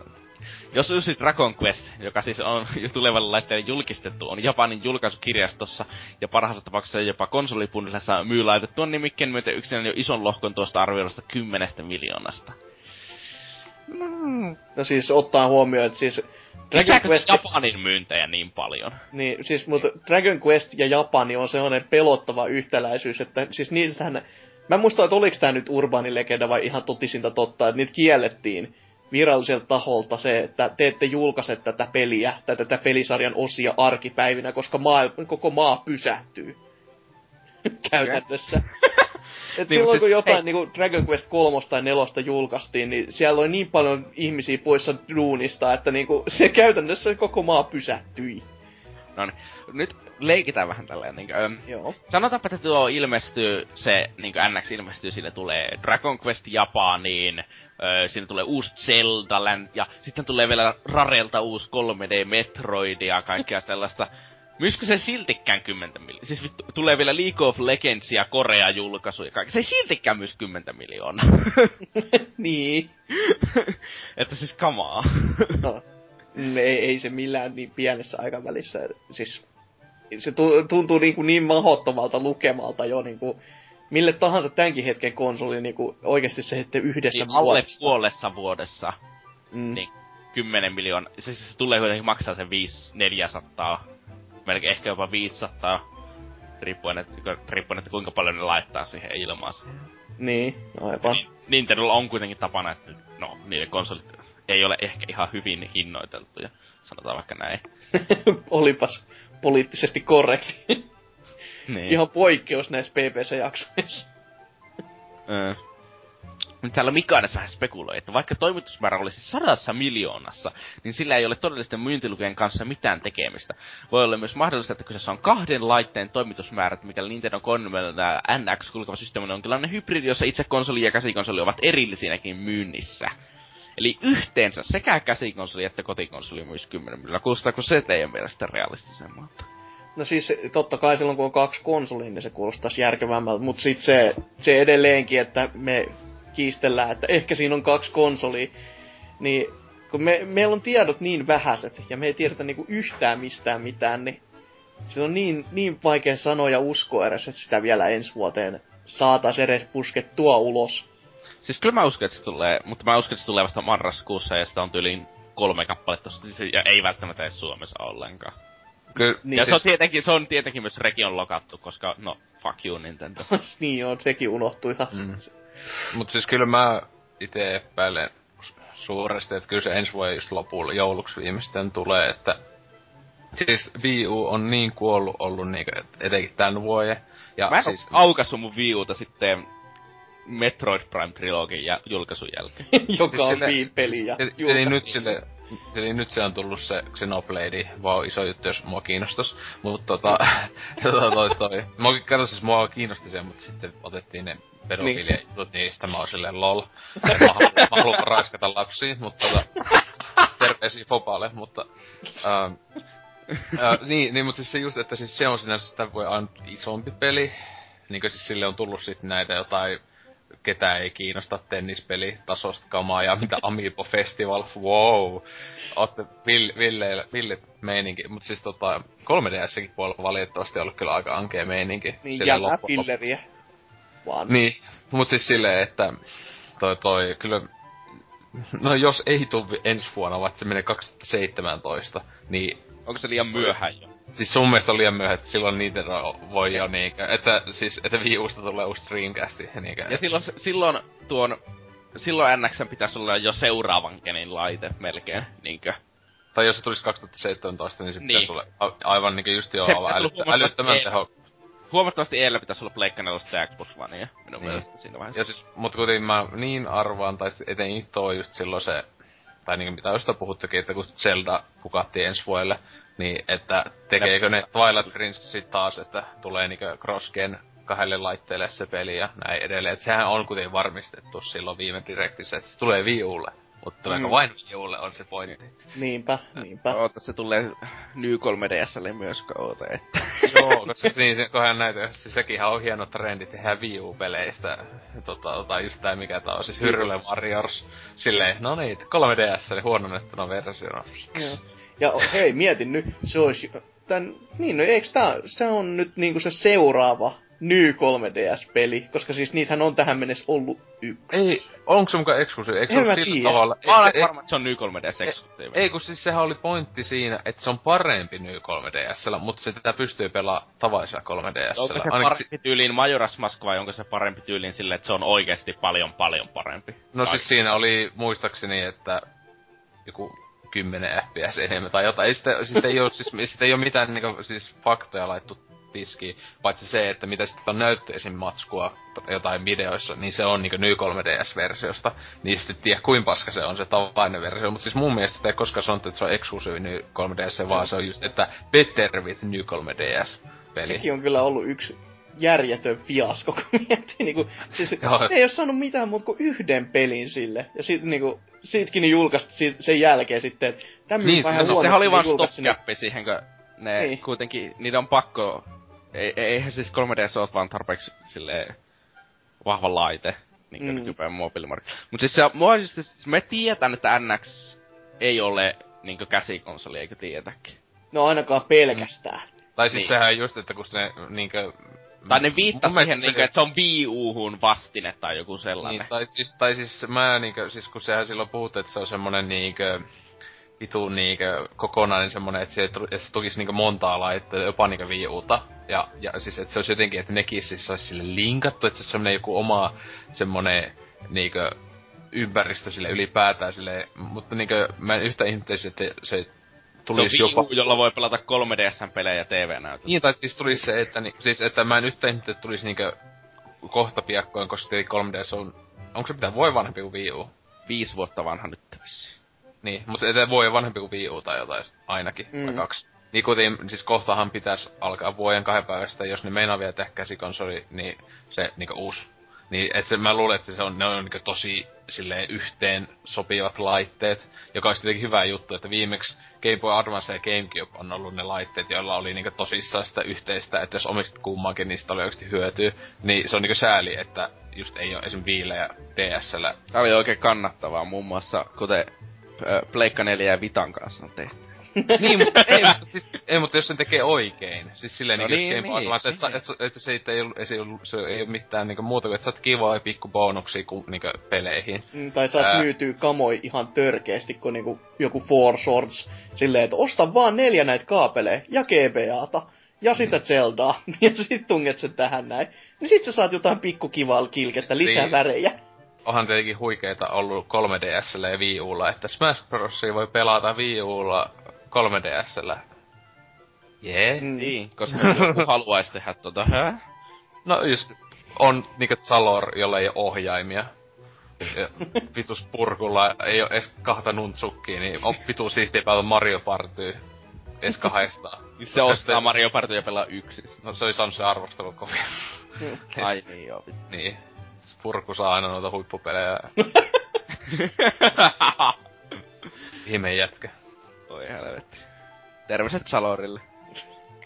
Speaker 4: Jos uusi Dragon Quest, joka siis on jo tulevalle laitteelle julkistettu, on Japanin julkaisukirjastossa ja parhaassa tapauksessa jopa konsolipundilassa myy laitettua nimikkeen myötä yksinään jo ison lohkon tuosta arvioidusta kymmenestä miljoonasta.
Speaker 2: No siis ottaa huomioon, että siis Dragon
Speaker 4: Lisääkö
Speaker 2: Quest...
Speaker 4: Japanin myyntejä niin paljon?
Speaker 2: Niin, siis mutta Dragon Quest ja Japani on sellainen pelottava yhtäläisyys, että siis niiltähän... Mä en muista, että oliko tää nyt urbaani legenda vai ihan totisinta totta, että niitä kiellettiin viralliselta taholta se, että te ette julkaise tätä peliä tai tätä pelisarjan osia arkipäivinä, koska maa, koko maa pysähtyy. Käytännössä. Et
Speaker 4: Niin,
Speaker 2: silloin
Speaker 4: siis-
Speaker 2: kun jotain
Speaker 4: hei.
Speaker 2: niinku Dragon Quest 3 tai 4 julkaistiin, niin siellä oli niin paljon ihmisiä poissa duunista, että niinku se käytännössä koko maa pysähtyi.
Speaker 4: No niin, nyt leikitään vähän tälleen niinkö, öm,
Speaker 2: Joo.
Speaker 4: Sanotaanpa, että tuo ilmestyy, se niin NX ilmestyy, siinä tulee Dragon Quest Japaniin, öö, siinä tulee uusi Zelda Land, ja sitten tulee vielä Rarelta uusi 3D Metroid ja kaikkea sellaista. Myisikö se siltikään 10 miljoonaa? Siis vittu, tulee vielä League of Legendsia Korea julkaisu ja kaikki. Se ei siltikään myys 10 miljoonaa.
Speaker 2: niin.
Speaker 4: että siis kamaa.
Speaker 2: no, ei, ei se millään niin pienessä aikavälissä. Siis se tuntuu niin, kuin niin mahottomalta lukemalta jo niin kuin, mille tahansa tämänkin hetken konsoli niin kuin oikeasti se että yhdessä
Speaker 4: niin alle puolessa vuodessa. Mm. Niin 10 miljoonaa. Se, se tulee kuitenkin maksaa sen 5 400 melkein ehkä jopa 500, riippuen, että, riippuen, että kuinka paljon ne laittaa siihen ilmaansa.
Speaker 2: Niin, aivan. Niin,
Speaker 4: Nintendolla on kuitenkin tapana, että no, niiden konsolit ei ole ehkä ihan hyvin hinnoiteltuja, sanotaan vaikka näin.
Speaker 2: Olipas poliittisesti korrekti. Niin. Ihan poikkeus näissä PPC-jaksoissa.
Speaker 4: Nyt täällä Mikanes vähän spekuloi, että vaikka toimitusmäärä olisi sadassa miljoonassa, niin sillä ei ole todellisten myyntilukujen kanssa mitään tekemistä. Voi olla myös mahdollista, että kyseessä on kahden laitteen toimitusmäärät, mikäli Nintendo Controller NX kulkeva systeemi on jonkinlainen hybridi, jossa itse konsoli ja käsikonsoli ovat erillisinäkin myynnissä. Eli yhteensä sekä käsikonsoli että kotikonsoli myös 10 miljoonaa. Kuulostaako se teidän mielestä realistisemmalta?
Speaker 2: No siis totta kai silloin kun on kaksi konsolia, niin se kuulostaisi järkevämmältä, mutta sitten se, se edelleenkin, että me kiistellään, että ehkä siinä on kaksi konsolia, niin kun me, meillä on tiedot niin vähäiset ja me ei tiedetä niinku yhtään mistään mitään, niin se on niin, niin vaikea sanoa ja uskoa edes, että sitä vielä ensi vuoteen saataisiin edes puskettua ulos.
Speaker 4: Siis kyllä mä uskon, että se tulee, mutta mä uskon, että se tulee vasta marraskuussa ja sitä on tyyliin kolme kappaletta, siis, ja ei välttämättä edes Suomessa ollenkaan. Ky- niin ja siis... se, on tietenkin, se on tietenkin myös region lokattu, koska no, fuck you Nintendo.
Speaker 2: niin on, sekin unohtui ihan. Mm.
Speaker 3: Mut siis kyllä mä itse epäilen suuresti, että kyllä se ensi vuoden just lopulla jouluksi viimeisten tulee, että siis Wii U on niin kuollut ollut niinku, etenkin tän vuoden.
Speaker 4: Ja mä en siis... aukassu mun Wii Uta sitten Metroid Prime Trilogin ja julkaisun jälkeen.
Speaker 2: Joka siis on Wii-peli ja
Speaker 3: Eli nyt sille Eli nyt se on tullut se Xenoblade, wow, iso juttu, jos mua kiinnostais. Mutta tota, tota, toi, toi, mua, kato siis mua kiinnosti se, mutta sitten otettiin ne pedofilia niin. jutut, niin sitä mä oon silleen lol. Mä, mä haluan raiskata lapsia, mutta tota, terveisiä Fopalle, mutta... Ähm, äh, niin, niin, mutta siis se just, että siis se on sinänsä sitä voi aina isompi peli. Niinkö siis sille on tullut sitten näitä jotain ketä ei kiinnosta tennispeli tasosta kamaa ja mitä Amiibo Festival, wow. Ootte Ville, Ville, Ville meininki, mutta siis tota 3DSkin puolella valitettavasti ollut kyllä aika ankea meininki.
Speaker 2: Niin, ja pilleriä.
Speaker 3: Vaan. Niin, mut siis silleen, että toi toi kyllä No jos ei tule ensi vuonna, vaikka se menee 2017, niin...
Speaker 4: Onko se liian myöhään jo?
Speaker 3: Siis sun mielestä on liian myöhä, että silloin niitä voi jo niinkö, että siis, että Wii Usta tulee uusi Dreamcasti niinkö.
Speaker 4: Ja silloin, silloin tuon, silloin NX pitäisi olla jo seuraavan kenin laite melkein, niinkö.
Speaker 3: Tai jos se tulisi 2017, niin se niin. pitäisi olla aivan niinkö just jo älyttä, älyttömän teho.
Speaker 4: Huomattavasti eellä pitäisi olla Pleikka 4 ja Xbox One, minun niin. mielestä siinä vaiheessa.
Speaker 3: Ja siis, mut kuitenkin mä niin arvaan, tai etenkin tuo just silloin se, tai niinku mitä jostain puhuttukin, että kun Zelda hukattiin ensi vuodelle, niin, että tekeekö ne Twilight Princessit taas, että tulee niinkö crossgen kahdelle laitteelle se peli ja näin edelleen. Et sehän on kuitenkin varmistettu silloin viime direktissä, että se tulee Wii Ulle. Mutta tuleeko mm. vain Wii Ulle on se pointti.
Speaker 2: Niinpä, niinpä.
Speaker 4: Oota, se tulee New 3DSlle myös, että.
Speaker 3: Joo, koska niin, se, kohan näitä, siis sekin on hieno trendi tehdä Wii U-peleistä. Tota, tai just tää mikä tää on, siis Hyrule Warriors. Silleen, no niin, 3DSlle huononnettuna versiona.
Speaker 2: Joo. Ja hei, mietin nyt, se olisi... Tän, niin, no eikö tää, se on nyt niinku se seuraava New 3DS-peli, koska siis niitähän on tähän mennessä ollut yksi.
Speaker 3: Ei, onko se mukaan eksklusiivi? Eikö
Speaker 2: se ole sillä tavalla?
Speaker 4: Mä olen varma, että se on New 3DS eksklusiivi.
Speaker 3: Ei, kun siis sehän oli pointti siinä, että se on parempi New 3DSllä, mutta se tätä pystyy pelaamaan tavallisella 3DSllä.
Speaker 4: Onko se Ainakin parempi tyyliin Majora's Mask vai onko se parempi tyyliin sille, että se on oikeasti paljon paljon parempi?
Speaker 3: No tai... siis siinä oli muistaakseni, että joku 10 fps enemmän tai jotain. Ei sitä, ei ole, siis, sitä ei ole mitään niinku, siis faktoja laittu tiskiin, paitsi se, että mitä sitten on näyttöisin matskua jotain videoissa, niin se on niinku New 3DS-versiosta. Niin sitten tiedä, kuin paska se on se tavallinen versio. Mutta siis mun mielestä sitä ei koskaan sanottu, että se on eksklusiivi New 3DS, vaan se on just, että Better with New 3DS. Peli.
Speaker 2: Sekin on kyllä ollut yksi järjetön fiasko, kun miettii niinku, siis ei oo saanut mitään muuta kuin yhden pelin sille. Ja sit niinku, siitäkin niin julkaistu sen jälkeen sitten, että
Speaker 4: niin, vähän se, no, sehän oli vaan stopcappi siihen, kun ne
Speaker 2: Niin.
Speaker 4: kuitenkin, niitä on pakko, ei, eihän siis 3DS ole vaan tarpeeksi silleen vahva laite, niin kuin
Speaker 2: Mm.
Speaker 4: mm. nykypäivän mobiilimarkkinoilla. Mut siis se, mua siis, siis me tiedetään, että NX ei ole niinkö käsikonsoli, eikö tiedetäkin?
Speaker 2: No ainakaan pelkästään.
Speaker 3: Tai siis
Speaker 4: Niin.
Speaker 3: sehän just, että kun ne niinkö...
Speaker 4: Tai ne
Speaker 3: mun mielestä
Speaker 4: siihen,
Speaker 3: se-
Speaker 4: niinkö, että se on Wii Uhun vastine tai joku sellainen.
Speaker 3: Niin, tai siis, tai siis mä niinkö, siis kun sehän silloin puhuttu, että se on semmonen niinkö, vitu niinkö kokonainen semmonen, että se, että se tukisi niinkö montaa laitteita, jopa niinkö viiuta. Ja, ja siis, että se olisi jotenkin, että nekin siis olisi sille linkattu, että se olisi semmonen joku oma semmonen niinkö ympäristö sille ylipäätään sille, mutta niinkö mä en yhtä ihmettelisi, että se tulisi
Speaker 4: Wii
Speaker 3: jopa...
Speaker 4: U, jolla voi pelata 3DS-pelejä TV-näytöllä.
Speaker 3: Niin, tai siis tulisi se, että, ni, siis, että mä en yhtä ihmettä, että tulisi niinkö kohta piakkoin, koska tietenkin 3DS on... Onko se mitään voi vanhempi kuin Wii U?
Speaker 4: Viisi vuotta vanha nyt vissiin.
Speaker 3: Niin, mutta että voi vanhempi kuin Wii U tai jotain, ainakin, mm.
Speaker 2: Mm.
Speaker 3: kaksi. Niin kuitenkin, siis kohtahan pitäisi alkaa vuoden kahden päivästä, jos ne meinaa vielä tehdä käsikonsoli, niin se niinku uusi. Niin, et se, mä luulen, että se on, ne on niinku tosi silleen yhteen sopivat laitteet, joka olisi tietenkin hyvä juttu, että viimeksi Game Boy Advance ja GameCube on ollut ne laitteet, joilla oli niinku tosissaan sitä yhteistä, että jos omistat kummankin, niin sitä oli oikeasti hyötyä. Niin se on niinku sääli, että just ei ole esim. Viillä ja DSllä
Speaker 4: Tää oli oikein kannattavaa, muun muassa kuten Pleikka 4 ja Vitan kanssa on tehty.
Speaker 3: Niin, mutta ei, mutta siis, ei, mutta jos sen tekee oikein. Siis silleen
Speaker 4: No
Speaker 3: no
Speaker 4: niin,
Speaker 3: niin, Game
Speaker 4: niin,
Speaker 3: Advance, että,
Speaker 4: niin.
Speaker 3: että, että, se, ei, ei, se, ei se ei ole mitään niinku muuta kuin, että saat kivoja pikku bonuksia ku, niinku peleihin.
Speaker 2: Mm, Tai saat
Speaker 3: Ää.
Speaker 2: myytyä kamoi ihan törkeästi, kun niinku joku Four Swords. Silleen, että osta vaan neljä näitä kaapeleja ja GBAta ja sitä Zeldaa. Ja sit tunget sen tähän näin. Niin sit sä saat jotain pikku kivaa kilkettä, lisää
Speaker 3: Niin.
Speaker 2: värejä.
Speaker 3: Onhan tietenkin huikeeta ollut 3DSllä ja Wii Ulla, että Smash Bros. voi pelata Wii Ulla 3DSllä. Jee. Yeah.
Speaker 2: Mm.
Speaker 4: Niin, koska joku haluaisi tehdä tota, hä?
Speaker 3: No just on niinku Zalor, jolla ei ole ohjaimia. Ja vitus purkulla ei oo edes kahta nuntsukkia, niin on vitu siistiä pelata Mario Party. Edes kahdestaan.
Speaker 4: Niin se ostaa Mario Party ja pelaa yksin.
Speaker 3: No se oli saanut se arvostelu kovin.
Speaker 4: Ai niin joo.
Speaker 3: niin. Purku saa aina noita huippupelejä. Ihme jätkä.
Speaker 4: Oi helvetti. Terveiset Salorille.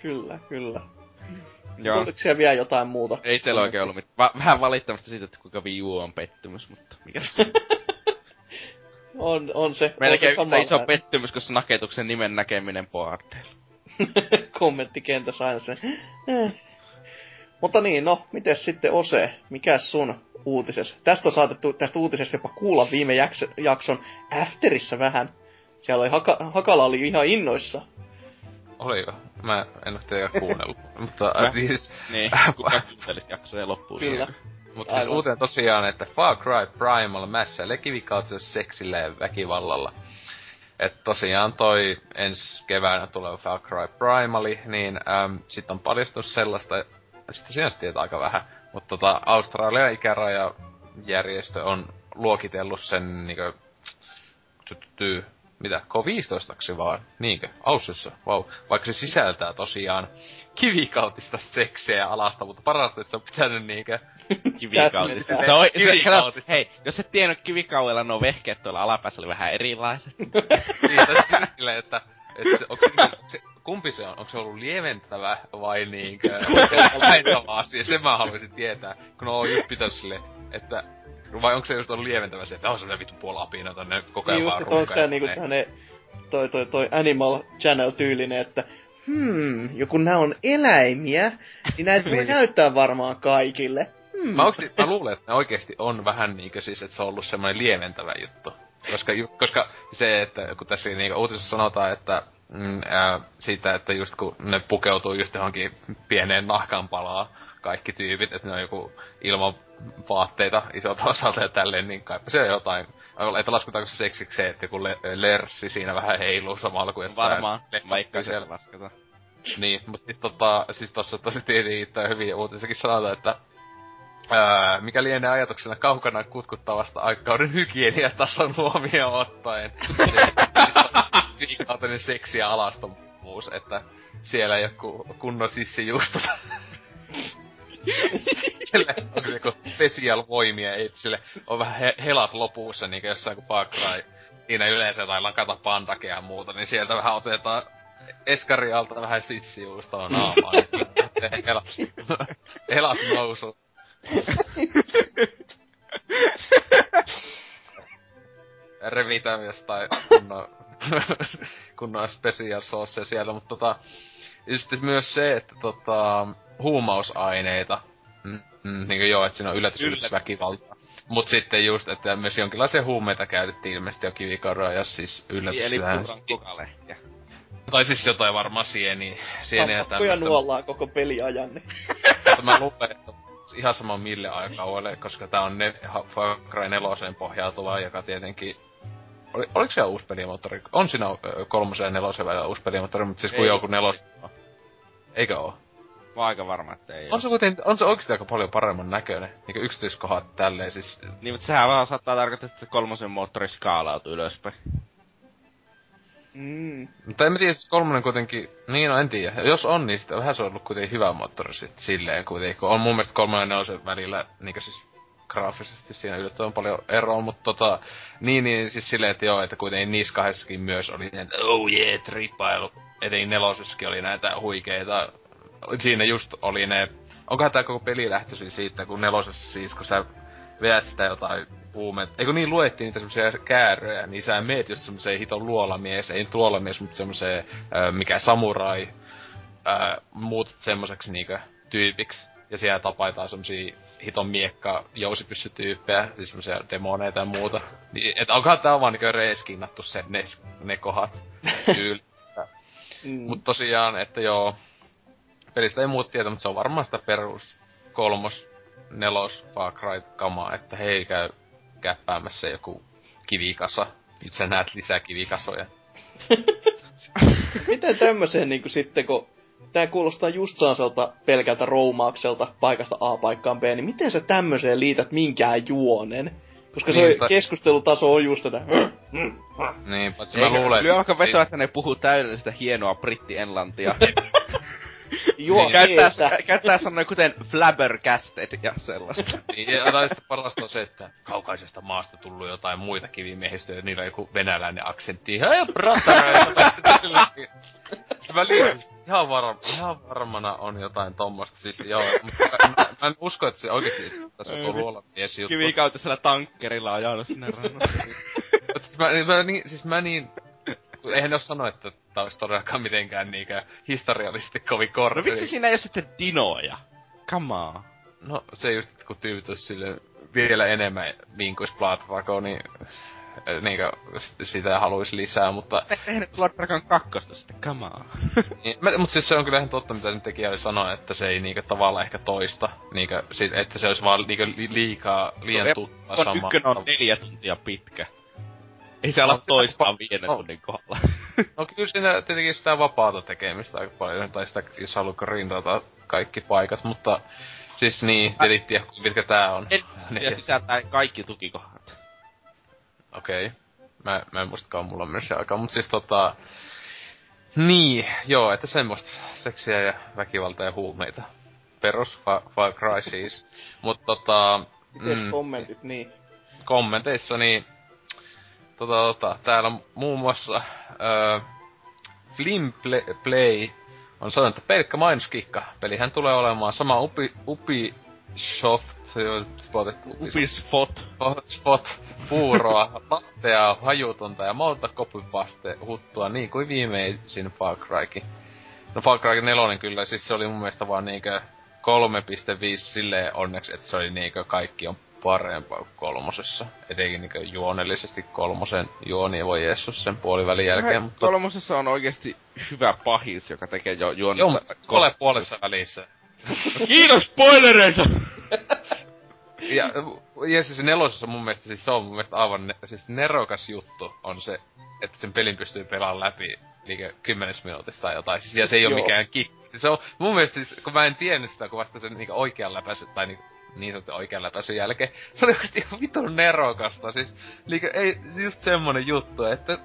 Speaker 2: Kyllä, kyllä.
Speaker 4: Joo.
Speaker 2: Oliko siellä vielä jotain muuta?
Speaker 4: Ei siellä oikein ollut mitään. Va- vähän valittamista siitä, että kuinka Wii U on pettymys, mutta mikä se
Speaker 2: On, on se.
Speaker 4: Melkein
Speaker 2: on
Speaker 4: yhtä
Speaker 2: se
Speaker 4: iso pettymys, kuin se naketuksen nimen näkeminen boardeilla.
Speaker 2: kommenttikentässä aina se. Eh. Mutta niin, no, mites sitten Ose? Mikäs sun uutisessa? Tästä on saatettu tästä uutisesta jopa kuulla viime jakso, jakson afterissa vähän. Siellä oli Haka, Hakala oli ihan innoissa.
Speaker 3: Oliko? Mä en oo tietenkään kuunnellut. Mutta
Speaker 4: Mä-
Speaker 3: äh, siis,
Speaker 4: Niin, kuuntelisi jaksoja loppuun.
Speaker 2: Kyllä.
Speaker 3: Mutta siis uutinen tosiaan, että Far Cry Primal mässäilee kivikautisella seksillä ja väkivallalla. Et tosiaan toi ensi keväänä tulee Far Cry Primali, niin äm, sit on paljastunut sellaista, sitä sinänsä tietää aika vähän, mutta tota, Australian ikärajajärjestö on luokitellut sen ty, mitä, K15 vaan, niinkö, Aussissa, vau, vaikka se sisältää tosiaan kivikautista seksiä alasta, mutta parasta, että se on pitänyt niinkö
Speaker 4: Kivikautista. Se on,
Speaker 3: Kivikautista.
Speaker 4: hei, jos et tiennyt kivikauella, nuo vehkeet tuolla alapäässä oli vähän erilaiset.
Speaker 3: niin, silleen, että, että se, onko, se, se, kumpi se on? Onko se ollut lieventävä vai niinkö vähentävä asia? Sen mä haluaisin tietää, kun on just pitänyt silleen, että vai onko se just ollut lieventävä se, että on semmonen vittu puoli apina tonne koko ajan
Speaker 2: Niin just,
Speaker 3: vaan
Speaker 2: että onko tää niinku tämmönen toi, toi, toi Animal Channel tyylinen, että hmm, joku nää on eläimiä, niin näitä voi näyttää varmaan kaikille. Hmm.
Speaker 3: Mä, oikeesti, mä luulen, että ne oikeesti on vähän niinkö siis, että se on ollut semmoinen lieventävä juttu. Koska, koska se, että kun tässä niinku uutisessa sanotaan, että mm, ää, siitä, että just kun ne pukeutuu just johonkin pieneen nahkan palaa, kaikki tyypit, että ne on joku ilman vaatteita isolta osalta ja tälleen, niin kai se on jotain. Että lasketaanko se seksiksi se, että joku le- lerssi siinä vähän heiluu samalla kuin että
Speaker 4: Varmaan, vaikka
Speaker 3: siellä.
Speaker 4: se lasketaan.
Speaker 3: Niin, mutta siis, tota, siis tossa tosi tietenkin hyvin uutisessakin sanotaan, että ää, mikä lienee ajatuksena kaukana kutkuttavasta aikakauden hygieniatason huomioon ottaen. Viikautinen seksi ja alastomuus, että siellä ei ole ku, kunnon sissijuustot. Sille, onko se joku special voimia, sille on vähän he, helat lopussa, niin jossain kuin Far Cry. Siinä yleensä jotain lakata pandakea ja muuta, niin sieltä vähän otetaan eskari alta vähän sissijuustoa naamaan. niin elat, elat nousu. Revitään jostain kunnon, kunnon special sauce sieltä, mutta tota, sitten myös se, että tota, huumausaineita, mm, mm, niin kuin joo, että siinä on yllätysväkivaltaa. Mut sitten just, että myös jonkinlaisia huumeita käytettiin ilmeisesti jo kivikarroa ja siis yllätys.
Speaker 4: Eli kukalehtiä.
Speaker 3: Tai siis jotain varmaan sieni, sieniä
Speaker 2: Sammakkoja nuollaan koko peliajan. Niin.
Speaker 3: Mutta mä luulen, että ihan sama mille aikakaudelle, koska tää on ne, Far Cry 4 pohjautuva, joka tietenkin oli, oliko siellä uusi pelimoottori? On siinä kolmosen ja nelosen välillä uusi pelimoottori, mutta siis kun joku nelos... Eikö oo?
Speaker 4: Mä oon aika varma, että ei
Speaker 3: On se, kuten, on se oikeesti aika paljon paremman näköinen. Niinku yksityiskohdat tälleen siis...
Speaker 4: Niin, mutta sehän vaan saattaa tarkoittaa, että kolmosen moottori skaalautuu ylöspäin.
Speaker 2: Mm.
Speaker 3: Mutta en mä tiedä, siis kolmonen kuitenkin, niin no en tiedä. Jos on, niin sitten vähän se on ollut kuitenkin hyvä moottori sit silleen kuitenkin. Kun on mun mielestä kolmonen ja nelosen välillä, niinku siis graafisesti siinä yllättävän paljon eroa, mutta tota, niin, niin siis silleen, että joo, että kuitenkin niissä kahdessakin myös oli että oh yeah, trippailu. Etenkin nelosessakin oli näitä huikeita, siinä just oli ne, onkohan tää koko peli lähtöisin siitä, kun nelosessa siis, kun sä vedät sitä jotain huumeet, eikö niin luettiin niitä semmosia kääröjä, niin sä meet just semmoseen hiton luolamies, ei nyt luolamies, mutta semmoseen, mikä samurai, ää, muutut semmoseksi niinkö tyypiksi, ja siellä tapaitaan semmosia hiton miekka jousipyssytyyppejä, siis semmosia demoneita ja muuta. Niin, et onkohan tää vaan niinku reeskinnattu se, ne, ne kohdat tyyli. mm. Mut tosiaan, että joo, pelistä ei muut tietä, mutta se on varmaan sitä perus kolmos, nelos Far Cry kamaa, että hei käy käppäämässä joku kivikasa. Nyt sä näet lisää kivikasoja.
Speaker 2: Miten tämmöiseen niinku sitten, kun tää kuulostaa just sellaiselta pelkältä roumaukselta paikasta A paikkaan B, niin miten sä tämmöiseen liität minkään juonen? Koska niin, se mutta... keskustelutaso on just tätä.
Speaker 3: Niin, paitsi mä luulen,
Speaker 4: että... alkaa vetoa, että ne puhuu täydellistä hienoa britti-englantia.
Speaker 2: Juo, niin.
Speaker 4: käyttää, käyttää sanoja kuten flabbergasted ja sellaista.
Speaker 3: niin, ja sitten parasta on se, että kaukaisesta maasta tullut jotain muita kivimiehistöjä, niillä on joku venäläinen aksentti. Hei, bratareita! mä liian, ihan, varma, ihan varmana on jotain tommosta. Siis joo, mutta mä, mä en usko, että se oikeesti itse tässä on luola mies juttu.
Speaker 4: Kivikautisella tankkerilla ajanut sinne rannalle.
Speaker 3: siis mä, mä, niin, siis mä niin eihän ne oo sano, että tää olisi todellakaan mitenkään niinkään historiallisesti kovin korkea.
Speaker 4: No miksi siinä ei oo sitten dinoja? Come on.
Speaker 3: No se just, että kun tyypit sille vielä enemmän vinkuis Blood Dragon, niin niinkö sitä haluaisi lisää, mutta...
Speaker 4: Eihän Blood Dragon kakkosta sitten, come on.
Speaker 3: niin, mä, mut siis se on kyllä ihan totta, mitä nyt tekijä oli sanoa, että se ei niinkö tavallaan ehkä toista, niinkö, että se olisi vaan niinkö liikaa, liian no, tuttua
Speaker 4: samaa. Ykkönen on neljä tuntia pitkä. Ei se ala toistaan viiden no. tunnin kohdalla.
Speaker 3: no kyllä siinä tietenkin sitä vapaata tekemistä aika paljon, tai sitä jos haluaa grindata kaikki paikat, mutta siis niin, tietenkin tiedä, mitkä tää on.
Speaker 4: En, ja sisältää kaikki tukikohdat.
Speaker 3: Okei. Okay. Mä, mä en muistakaan, mulla on myös se aika, mutta siis tota... Niin, joo, että semmoista seksiä ja väkivaltaa ja huumeita. Perus Far Cry siis. Mut tota...
Speaker 2: Mites mm, kommentit, niin?
Speaker 3: Kommenteissa, niin tota, tota, täällä muun muassa öö, Flim Play on sanonut, että pelkkä mainoskikka. Pelihän tulee olemaan sama Upi, Ubisoft, spotettu
Speaker 4: Ubisoft.
Speaker 3: Spot, puuroa, lattea, hajutonta ja monta copypaste huttua niin kuin viimeisin Far Crykin. No Far Cry 4 kyllä, siis se oli mun mielestä vaan niinkö 3.5 silleen onneksi, että se oli niinkö kaikki on parempaa kuin kolmosessa. Etenkin niinku juonellisesti kolmosen juoni voi Jeesus sen puolivälin jälkeen.
Speaker 4: mutta... Kolmosessa on oikeasti hyvä pahis, joka tekee jo juonetta.
Speaker 3: Joo, mutta kol- puolessa välissä.
Speaker 4: No kiitos spoilereita!
Speaker 3: ja, ja siis nelosessa mun mielestä siis se on mun mielestä aivan ne, siis nerokas juttu on se, että sen pelin pystyy pelaamaan läpi liike kymmenes minuutista tai jotain. Siis, ja se ei ole mikään kikki. Se on mun mielestä siis, kun mä en tiennyt sitä, kun vasta sen niinku oikean läpäisy, tai niinku niin sanottu oikean läpäisyn jälkeen. Se oli oikeesti ihan vitun nerokasta. Siis, liike, ei, just semmonen juttu, että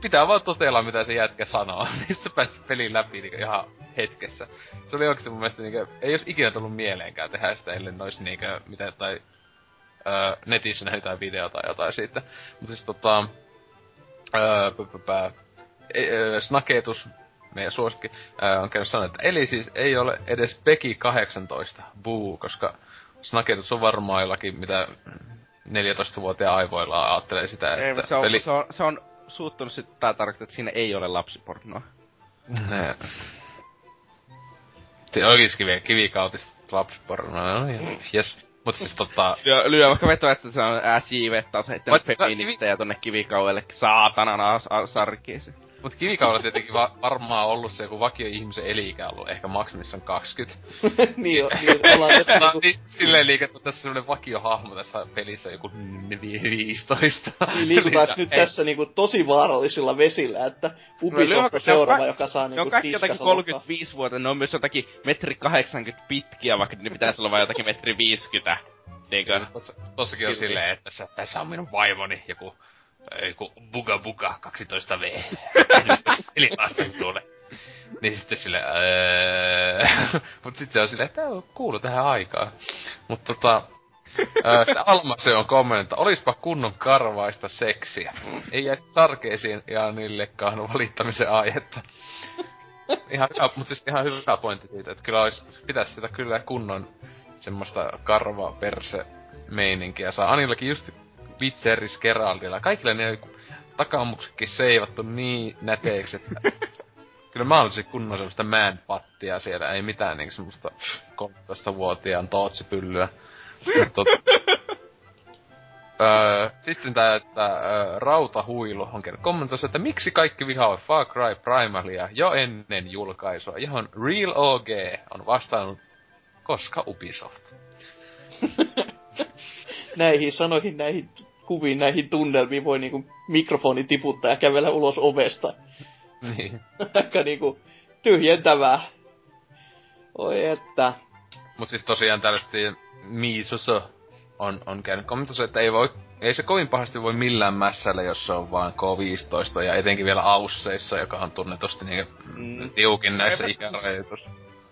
Speaker 3: pitää vaan totella, mitä se jätkä sanoo. Niin se pääsi pelin läpi niin ihan hetkessä. Se oli oikeesti mun mielestä niin ei olisi ikinä tullut mieleenkään tehdä sitä, ellei nois niin mitä tai öö, netissä nähnyt jotain videota tai jotain siitä. Mutta siis tota... Öö, pä, pä, pä, e, öö, snaketus meidän suosikki, ää, on käynyt sanoa, että eli siis ei ole edes Peki 18, buu, koska snaketus on varmaan jollakin, mitä 14-vuotiaan aivoilla ajattelee sitä,
Speaker 4: Ei,
Speaker 3: että
Speaker 4: se, on,
Speaker 3: peli...
Speaker 4: se, on, se on suuttunut sit tää tarkoittaa, että siinä ei ole lapsipornoa.
Speaker 3: Ne. Se oikeis kivi, kivikautista lapsipornoa, no niin, jes. Mut siis tota,
Speaker 4: Lyö, lyö vaikka vetoa, että se on SJV taas heittänyt
Speaker 3: Vaikka-
Speaker 4: feministejä tonne kivikauelle saatanan sarkkiin.
Speaker 3: Mut kivikaudella tietenkin va- varmaan ollut se joku vakio ihmisen eli-ikä ollut ehkä maksimissaan 20.
Speaker 2: niin, niin ollaan tässä niinku,
Speaker 3: niin, silleen liikettä tässä semmonen vakiohahmo tässä pelissä joku n- vi- 15.
Speaker 2: niin liikutaanko
Speaker 3: Niin,
Speaker 2: nyt
Speaker 3: ei.
Speaker 2: tässä niinku tosi vaarallisilla vesillä, että Ubisoft
Speaker 4: lyö-
Speaker 2: on
Speaker 4: se on
Speaker 2: seuraava,
Speaker 4: ka-
Speaker 2: joka saa
Speaker 4: Ne on
Speaker 2: niinku
Speaker 4: kaikki jotakin
Speaker 2: tiskasalokaa.
Speaker 4: 35 vuotta, ne on myös jotakin metri 80 pitkiä, vaikka ne pitäisi olla vain jotakin metri 50. Niinkö?
Speaker 3: Tossa, tossakin on silleen, että tässä, tässä on minun vaimoni, joku, joku Buga Buga 12V. Eli lasten tuolle. Niin sitten sille, öö... Mut sitten se on silleen, että tää kuuluu tähän aikaan. Mut tota, öö, Almase on kommentti, että olispa kunnon karvaista seksiä. Ei jäisi sarkeisiin ja niillekaan valittamisen aihetta. Ihan hyvä, mutta siis ihan hyvä pointti siitä, että kyllä olisi, pitäisi sitä kyllä kunnon semmoista karva perse meininkiä saa. Anillakin just Witcheris Geraldilla. Kaikille ne takamuksetkin seivattu niin näteiksi, että kyllä mä olisin kunnon semmoista man-pattia siellä. Ei mitään niinku semmoista 13-vuotiaan tootsipyllyä. Tot... Öö, sitten tää, että öö, Rautahuilu on kerran kommentoissa, että miksi kaikki vihaavat Far Cry Primalia jo ennen julkaisua, johon Real OG on vastannut, koska Ubisoft.
Speaker 2: Näihin sanoihin, näihin kuviin, näihin tunnelmiin voi niinku mikrofoni tiputtaa ja kävellä ulos ovesta.
Speaker 3: Niin.
Speaker 2: Aika niinku tyhjentävää. Oi että.
Speaker 3: Mut siis tosiaan tällaisesti Miisoso on, on käynyt kommentoissa, että ei voi ei se kovin pahasti voi millään mässällä, jos se on vaan K15 ja etenkin vielä Ausseissa, joka on tunnetusti niinku
Speaker 2: Mm.
Speaker 3: tiukin näissä ikärajoitus.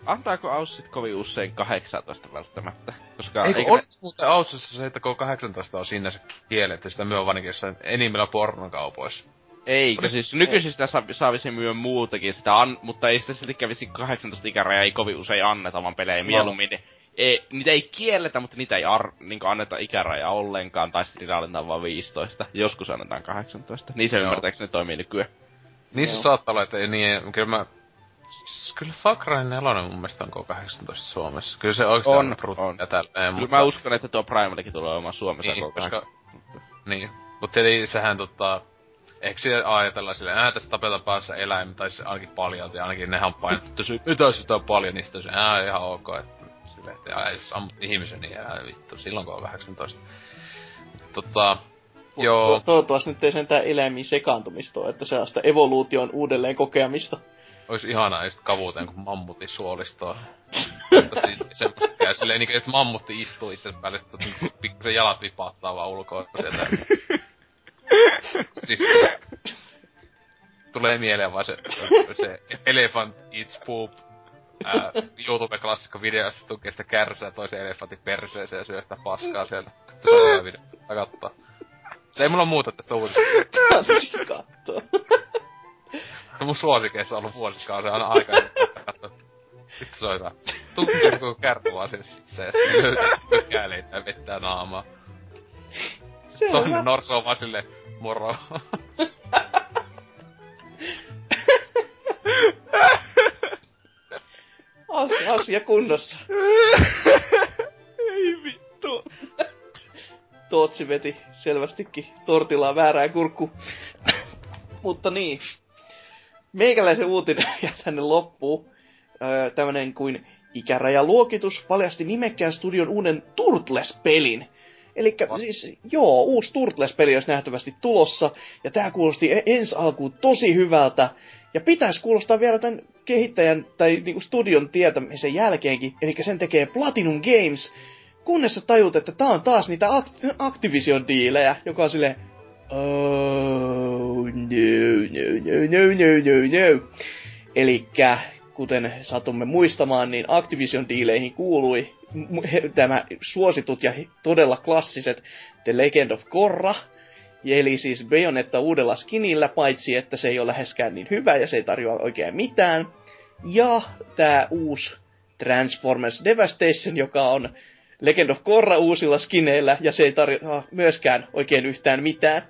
Speaker 4: Antaako Aussit kovin usein 18 välttämättä? Koska
Speaker 3: Eikö
Speaker 4: eikö
Speaker 3: on
Speaker 4: ne-
Speaker 3: muuten Aussissa se, että K18 on sinne se kielletty, sitä myö vaan jossain enimmillä pornokaupoissa.
Speaker 4: Eikö siis nykyisistä saa, saavisi myö muutakin sitä, an, mutta ei sitä silti kävisi 18 ikäraja ei kovin usein anneta, vaan pelejä mieluummin. Ne, ei, niitä ei kielletä, mutta niitä ei ar, niin anneta ikärajaa ollenkaan, tai sitten niitä annetaan vaan 15. Joskus annetaan 18. Niin se
Speaker 3: Joo.
Speaker 4: ymmärtääkseni toimii nykyään.
Speaker 3: Niissä
Speaker 2: Joo.
Speaker 3: saattaa olla, että ei niin, kyllä mä... Kyllä Far Cry 4 mun mielestä on K18 Suomessa. Kyllä se oikeesti
Speaker 4: On,
Speaker 3: on,
Speaker 4: on.
Speaker 3: tälleen,
Speaker 4: Kyllä
Speaker 3: mutta...
Speaker 4: mä uskon, että tuo Primalikin tulee olemaan Suomessa
Speaker 3: Niin,
Speaker 4: koko
Speaker 3: koska... Niin. Mut tietenkin sehän tota... Eikö siellä ajatella silleen, ää tässä tapetaan päässä eläimiä, tai siis ainakin paljon, ja ainakin nehän on painettu, se, mitä sitä on paljon, niin sitten se, ää ihan ok, että silleen, että ää, jos ammut ihmisen, niin ää vittu, silloin kun on 18. Tota, joo,
Speaker 2: To- toivottavasti nyt ei sentään eläimiin sekaantumista että se on sitä evoluution uudelleen kokemista.
Speaker 3: Ois ihanaa just kavuuteen, kun mammutti suolistoa. Semmoista käy silleen, niin, että mammutti istuu itse päälle, sit niin pikkusen jalat vipaattaa vaan ulkoa sieltä. siis, tulee mieleen vaan se, se Elephant Eats Poop ää, YouTube-klassikko video, jossa tukee sitä kärsää toisen elefantin perseeseen ja syö sitä paskaa sieltä. Se video. Se ei mulla muuta tästä uutisesta. On mun suosikeissa ollut vuosikausia aina aika. Vittu se on hyvä. Tuntuu joku kärpä vaan sinne se, että löytää leitä ja vettää naamaa.
Speaker 2: Se on
Speaker 3: Toinen norsu on vaan silleen, moro.
Speaker 2: Asia, asia kunnossa.
Speaker 4: Ei vittu.
Speaker 2: Tootsi veti selvästikin tortillaan väärään kurkku. Mutta niin. Meikäläisen uutinen vielä tänne loppuu. Öö, tämmönen kuin ikärajaluokitus paljasti nimekkään studion uuden Turtles-pelin. Eli siis, joo, uusi Turtles-peli olisi nähtävästi tulossa, ja tää kuulosti e- ensi alkuun tosi hyvältä, ja pitäisi kuulostaa vielä tämän kehittäjän tai niinku studion tietämisen jälkeenkin, eli sen tekee Platinum Games, kunnes sä tajut, että tää on taas niitä Act- Activision-diilejä, joka on silleen, oh, no, no, no, no, no, no, no. Elikkä, kuten satumme muistamaan, niin Activision-diileihin kuului m- he- tämä suositut ja todella klassiset The Legend of Korra, Eli siis Bayonetta uudella skinillä, paitsi että se ei ole läheskään niin hyvä ja se ei tarjoa oikein mitään. Ja tämä uusi Transformers Devastation, joka on Legend of Korra uusilla skineillä, ja se ei tarjoa myöskään oikein yhtään mitään.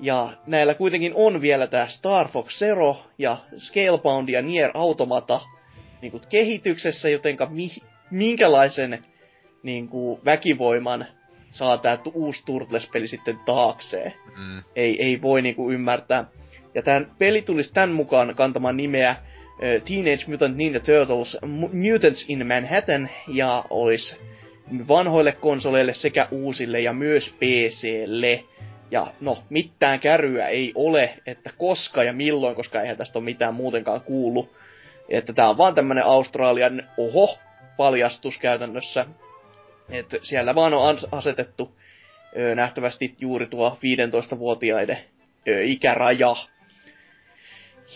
Speaker 2: Ja näillä kuitenkin on vielä tämä Star Fox Zero ja Scalebound ja Nier Automata niin kuin kehityksessä, jotenka mi- minkälaisen niin kuin, väkivoiman saa tämä uusi Turtles-peli sitten taakseen. Mm. Ei, ei voi niin kuin, ymmärtää. Ja tämän peli tulisi tämän mukaan kantamaan nimeä Teenage Mutant Ninja Turtles Mutants in Manhattan ja olisi vanhoille konsoleille sekä uusille ja myös PClle. Ja no, mitään käryä ei ole, että koska ja milloin, koska eihän tästä ole mitään muutenkaan kuulu. Että tää on vaan tämmönen Australian oho paljastus käytännössä. Että siellä vaan on asetettu ö, nähtävästi juuri tuo 15-vuotiaiden ö, ikäraja.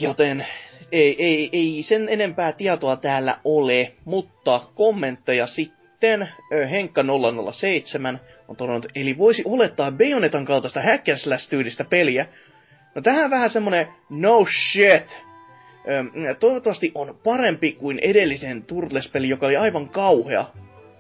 Speaker 2: Joten ei, ei, ei sen enempää tietoa täällä ole, mutta kommentteja sitten Henkka 007 on todennut, eli voisi olettaa Bayonetan kaltaista hacker tyylistä peliä. No tähän vähän semmonen no shit. toivottavasti on parempi kuin edellisen Turtles-peli, joka oli aivan kauhea.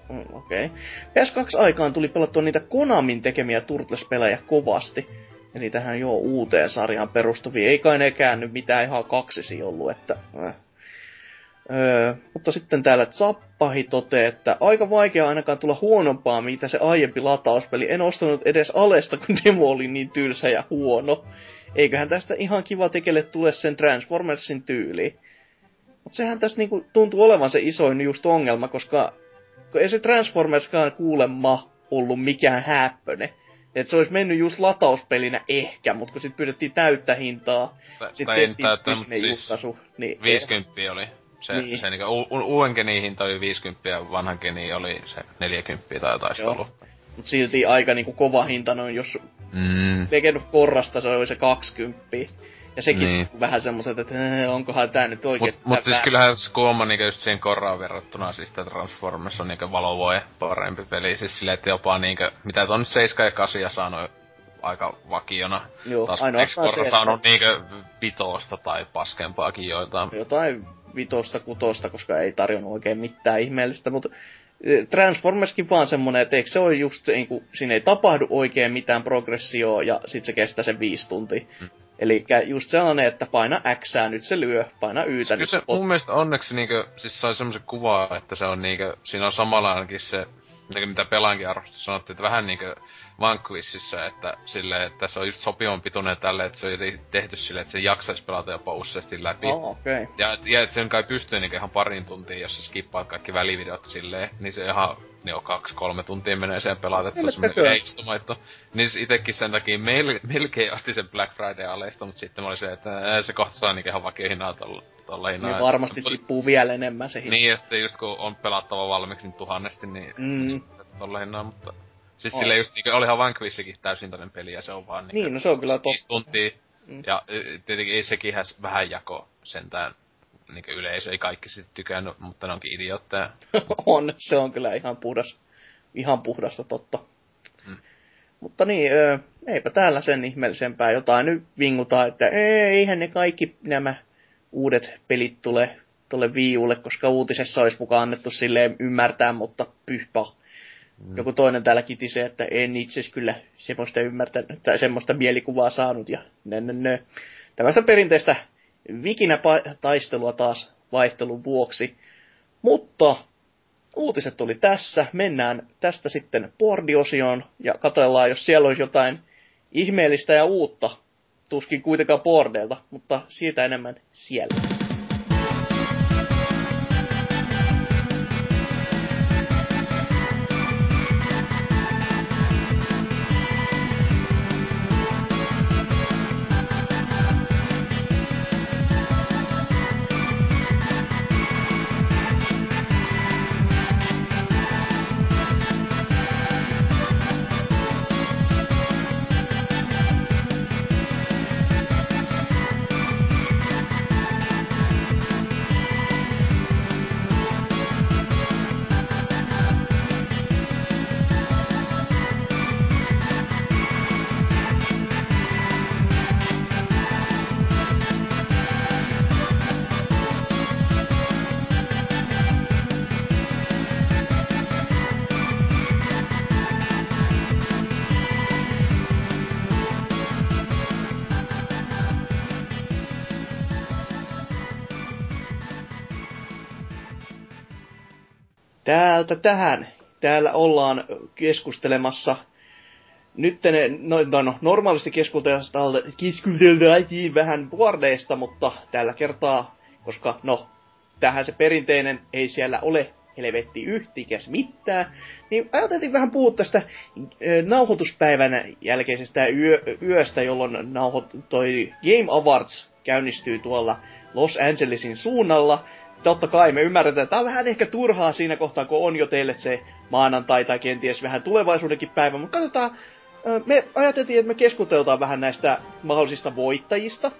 Speaker 2: Mm, Okei. Okay. PS2-aikaan tuli pelattua niitä Konamin tekemiä Turtles-pelejä kovasti. Eli tähän jo uuteen sarjaan perustuvia. Ei kai ne käänny mitään ihan kaksisi ollut, että... Äh. Öö, mutta sitten täällä Zappahi toteaa, että aika vaikea ainakaan tulla huonompaa, mitä se aiempi latauspeli. En ostanut edes alesta, kun demo oli niin tylsä ja huono. Eiköhän tästä ihan kiva tekele tule sen Transformersin tyyli. Mutta sehän tässä niinku tuntuu olevan se isoin just ongelma, koska ei se Transformerskaan kuulemma ollut mikään häppöne. Et se olisi mennyt just latauspelinä ehkä, mutta kun sit pyydettiin täyttä hintaa,
Speaker 3: sitten tehtiin täyttä, julkaisu, niin 50 ei. oli. Se, niin. se niinku, u- u- uuden genin hinta oli 50 ja vanhan geni oli se 40 tai jotain ollut.
Speaker 2: Mut silti aika niinku kova hinta noin, jos mm. Legend of Korrasta se oli se 20. Ja sekin niin. vähän semmoset, että onkohan tää nyt oikeesti
Speaker 3: Mut, mut siis kyllähän Skuoma niinku just siihen Korraan verrattuna siis tää Transformers on niinku valovoe parempi peli. Siis silleen, että jopa niinku, mitä ton 7 ja 8 saanut aika vakiona.
Speaker 2: Joo,
Speaker 3: Taas
Speaker 2: ainoastaan
Speaker 3: se, saanut niinkö vitosta tai paskempaakin joitain.
Speaker 2: Jotain vitosta, kutosta, koska ei tarjonnut oikein mitään ihmeellistä, mutta Transformerskin vaan semmonen, että eikö se ole just, niin kuin, siinä ei tapahdu oikein mitään progressioa ja sit se kestää sen viisi tuntia. Hmm. Eli just sellainen, että paina X, nyt se lyö, paina Y.
Speaker 3: Kyllä se mun mielestä onneksi niinkö, siis sai semmoisen kuvaa, että se on niinkö, siinä on samalla ainakin se, mitä pelaankin arvosta sanottiin, että vähän niinkö Vanquishissa, että sille, että se on just sopivan pituinen tälle, että se on tehty sille, että se jaksaisi pelata jopa useasti läpi.
Speaker 2: Oh, okay.
Speaker 3: Ja, ja että sen kai pystyy niin ihan parin tuntiin, jos sä skippaat kaikki välivideot silleen, niin se ihan niin on kaksi, kolme tuntia menee sen pelaat, että se on yleistumaitto. Niin itekin sen takia mel, melkein asti sen Black Friday aleista, mutta sitten mä olin se, että se kohta saa niin ihan vakiohinnaa tolla, tolla hinnaa.
Speaker 2: Niin varmasti tippuu vielä enemmän se
Speaker 3: hinta. Niin, ja sitten just kun on pelattava valmiiksi niin tuhannesti, niin mm. tolla hinnaa, mutta Siis sille just niinku, olihan Vanquishikin täysin toinen peli ja se on vaan
Speaker 2: niinku... Niin, no se on kyllä totta.
Speaker 3: tuntia. Mm. Ja tietenkin ei sekin vähän jako sentään niinku yleisö, ei kaikki sit tykännyt, mutta ne onkin idiootteja.
Speaker 2: on, se on kyllä ihan puhdas, ihan puhdasta totta. Mm. Mutta niin, ö, eipä täällä sen ihmeellisempää jotain nyt vingutaan, että eihän ne kaikki nämä uudet pelit tule tuolle viiulle, koska uutisessa olisi mukaan annettu silleen ymmärtää, mutta pyhpä Mm. Joku toinen täällä kitisee, että en itse kyllä semmoista ymmärtänyt, tai semmoista mielikuvaa saanut, ja nö, nö, nö. Tällaista perinteistä vikinä-taistelua taas vaihtelun vuoksi. Mutta uutiset oli tässä. Mennään tästä sitten boardiosioon ja katsellaan, jos siellä olisi jotain ihmeellistä ja uutta. Tuskin kuitenkaan boardeilta, mutta siitä enemmän siellä. Täältä tähän. Täällä ollaan keskustelemassa nyt no, no, no, normaalisti keskusteltaisiin vähän boardeista, mutta tällä kertaa, koska no, tähän se perinteinen ei siellä ole helvetti yhtikäs mitään, niin ajateltiin vähän puhua tästä nauhoituspäivän jälkeisestä yö, yöstä, jolloin nauhot, toi Game Awards käynnistyy tuolla Los Angelesin suunnalla. Totta kai me ymmärretään, että tämä on vähän ehkä turhaa siinä kohtaa, kun on jo teille se maanantai tai kenties vähän tulevaisuudenkin päivä, mutta katsotaan, me ajateltiin, että me keskuteltaan vähän näistä mahdollisista voittajista.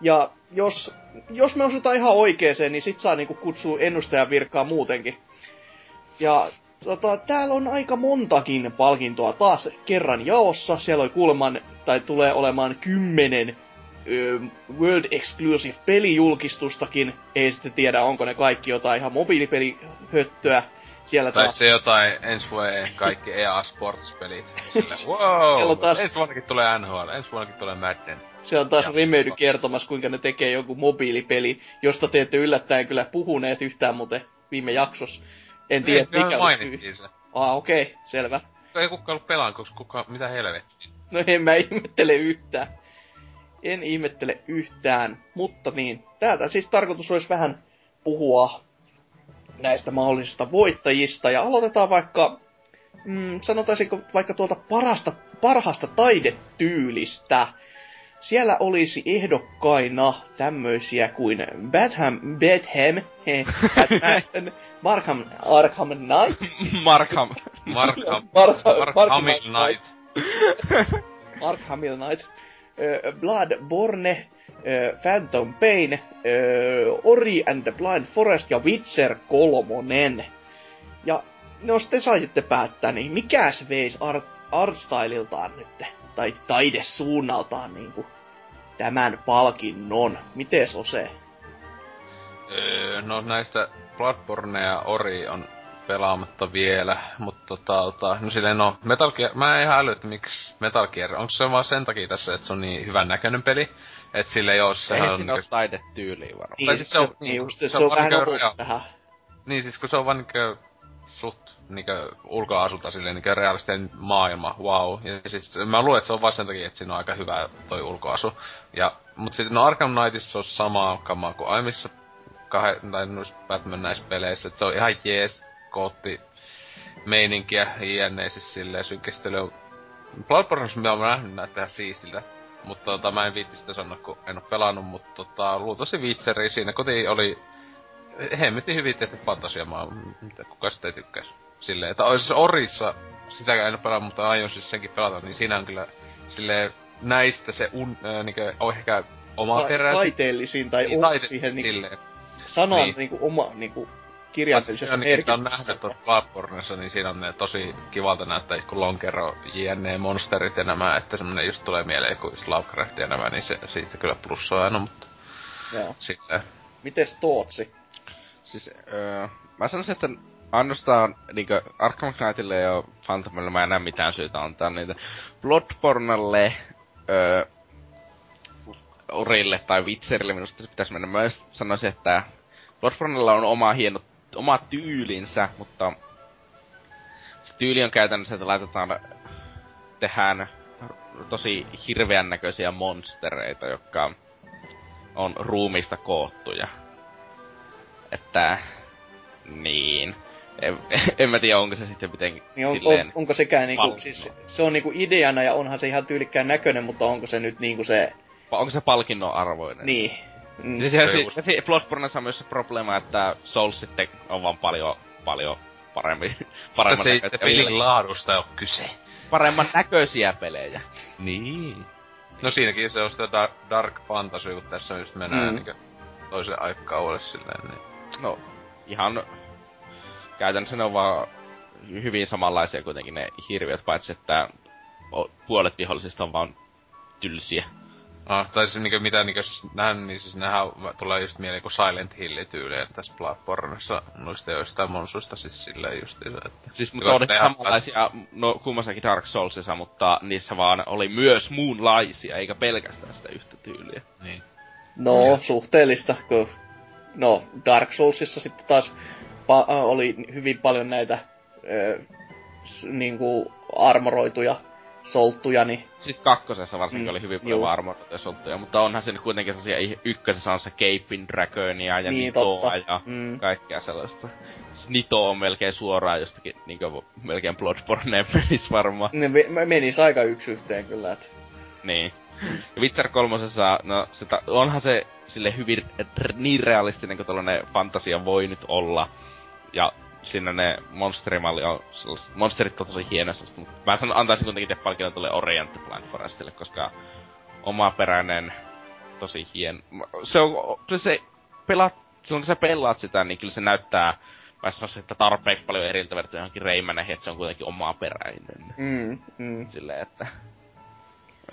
Speaker 2: Ja jos, jos me osutaan ihan oikeeseen, niin sit saa niinku kutsua ennustajan virkaa muutenkin. Ja tota, täällä on aika montakin palkintoa taas kerran jaossa. Siellä oli kuuleman, tai tulee olemaan kymmenen World Exclusive pelijulkistustakin. Ei sitten tiedä, onko ne kaikki jotain ihan mobiilipelihöttöä. Siellä
Speaker 3: tai
Speaker 2: taas...
Speaker 3: se jotain ensi vuoden kaikki EA Sports-pelit. Wow, taas... ensi vuonnakin tulee NHL, ensi vuonnakin tulee Madden.
Speaker 2: Se on taas Remedy kertomassa, kuinka ne tekee joku mobiilipeli, josta te ette yllättäen kyllä puhuneet yhtään muuten viime jaksossa. En tiedä,
Speaker 3: Ei,
Speaker 2: mikä
Speaker 3: oli syy. Se.
Speaker 2: Ah, okei, okay, selvä.
Speaker 3: Ei kukaan ollut pelaan, koska kuka, mitä helvettiä.
Speaker 2: No en mä ihmettele yhtään. En ihmettele yhtään, mutta niin. Täältä siis tarkoitus olisi vähän puhua näistä mahdollisista voittajista. Ja aloitetaan vaikka, mm, sanotaanko vaikka tuolta parasta, parhaasta taidetyylistä. Siellä olisi ehdokkaina tämmöisiä kuin Batham, Batham, Batman, Markham, Arkham Knight.
Speaker 4: Markham.
Speaker 3: Markham.
Speaker 2: Markham,
Speaker 3: Markham Knight.
Speaker 2: Markham Knight. Bloodborne, Phantom Pain, Ori and the Blind Forest ja Witcher kolmonen. Ja no te saisitte päättää, niin mikäs veisi art, artstyliltaan nyt, tai taidesuunnaltaan niinku tämän palkinnon? Mites Ose?
Speaker 3: Öö, no näistä Bloodborne ja Ori on pelaamatta vielä, mutta tota, no silleen no, Metal Gear, mä en ihan äly, että miksi Metal Gear, onko se vaan sen takia tässä, että se on niin hyvän näköinen peli, että sille ei oo
Speaker 4: se Ei siinä ole taidetyyliä varmaan.
Speaker 2: Niin, se, se, on, niin, just, se, se, on, on vähän niinku tähän.
Speaker 3: Niin siis kun se on vaan niinkö suht niinkö ulkoasulta silleen niinkö realistinen maailma, wow. Ja siis mä luulen, että se on vaan sen takia, että siinä on aika hyvä toi ulkoasu. Ja, mut sitten no Arkham Knightissa on sama kamaa kuin aiemmissa kahe, tai noissa Batman näissä peleissä, että se on ihan jees kootti meininkiä, jne. Siis silleen synkistely. Bloodborneissa mä oon nähnyt näyttää siistiltä. Mutta tota, mä en viitti sitä sanoa, kun en oo pelannut, mutta tota, luultavasti Witcheri siinä koti oli hemmetin hyvin tehty fantasiamaa, mitä kuka sitä ei tykkäis. Silleen, että olisi Orissa, sitä en pelannut, mutta aion siis senkin pelata, niin siinä on kyllä silleen näistä se un, äh, niinkö, on ehkä oma
Speaker 2: terä. Taiteellisin tai niin, taite- siihen niinku, sanan niin. niinku oma niinku kirjaimellisessä
Speaker 3: merkityksessä. on nähnyt tuossa Bloodborneissa, niin siinä on ne tosi kivalta näyttää, kun Lonkero, JNE, monsterit ja nämä, että semmonen just tulee mieleen, kun Lovecraft ja nämä, niin se siitä kyllä plussaa aina, mutta
Speaker 2: Joo.
Speaker 3: sitten.
Speaker 2: Mites Tootsi?
Speaker 4: Siis, öö, mä sanoisin, että ainoastaan niinkö Arkham Knightille ja Phantomille mä en näe mitään syytä antaa niitä. Bloodbornelle, öö, Orille tai Witcherille minusta se pitäisi mennä. Mä sanoisin, että Bloodborneilla on oma hieno, oma tyylinsä, mutta se tyyli on käytännössä, että laitetaan, tehdään tosi hirveän näköisiä monstereita, jotka on ruumista koottuja. Että, niin. En, en mä tiedä, onko se sitten miten
Speaker 2: niin on, silleen on, onko sekään niinku, siis se on niinku ideana ja onhan se ihan tyylikkään näköinen, mutta onko se nyt niinku se...
Speaker 4: Onko se palkinnon arvoinen?
Speaker 2: Niin.
Speaker 4: Mm, siis si- si- Bloodborneissa on myös se probleema, että Souls sitten on vaan paljon, paljon paremmin.
Speaker 3: Paremman se ei pelin laadusta ole kyse.
Speaker 4: Paremman näköisiä pelejä.
Speaker 3: Niin. No siinäkin se on sitä dark, dark fantasy, kun tässä just mennään mm. niin toiselle aikakaudelle silleen. Niin.
Speaker 4: No, ihan käytännössä ne on vaan hyvin samanlaisia kuitenkin ne hirviöt, paitsi että puolet vihollisista on vaan tylsiä.
Speaker 3: Ah, tai siis niinku, mitä niinku siis nähnyt, niin siis nehän tulee just mieleen kuin Silent Hill tyyliin tässä Bloodborneissa noista joistain monsuista siis silleen justiinsa, että...
Speaker 4: Siis mutta on samanlaisia, no kummassakin Dark Soulsissa, mutta niissä vaan oli myös muunlaisia, eikä pelkästään sitä yhtä tyyliä.
Speaker 3: Niin.
Speaker 2: No, ja. suhteellista, kun no Dark Soulsissa sitten taas pa- oli hyvin paljon näitä ö, s- niinku armoroituja solttuja, niin
Speaker 4: Siis kakkosessa varsinkin
Speaker 2: Mm,
Speaker 4: oli hyvin paljon
Speaker 2: juu.
Speaker 4: armoroituja solttuja, mutta onhan se nyt kuitenkin sellaisia ykkösessä on se Capein Dragonia ja
Speaker 2: Niin,
Speaker 4: Nitoa
Speaker 2: totta.
Speaker 4: ja
Speaker 2: Mm.
Speaker 4: kaikkea sellaista. Siis Nito on melkein suoraan jostakin niinkö melkein Bloodborne menis varmaan.
Speaker 2: ne me- menis aika yksi yhteen kyllä, että
Speaker 4: Niin. Ja Witcher kolmosessa, no sitä, onhan se sille hyvin niin realistinen kuin tällainen fantasia voi nyt olla. Ja siinä ne monsterimalli on sellaiset, monsterit on tosi hienossa, mutta mä sanon, antaisin kuitenkin te palkinnon tuolle Orient Blind Forestille, koska omaperäinen, tosi hieno. Se on, kyllä se pelaat, silloin kun sä pelaat sitä, niin kyllä se näyttää, mä sanoisin, että tarpeeksi paljon eriltä verrattuna johonkin Reimäneihin, että se on kuitenkin omaperäinen.
Speaker 2: mm, mm.
Speaker 4: Silleen, että...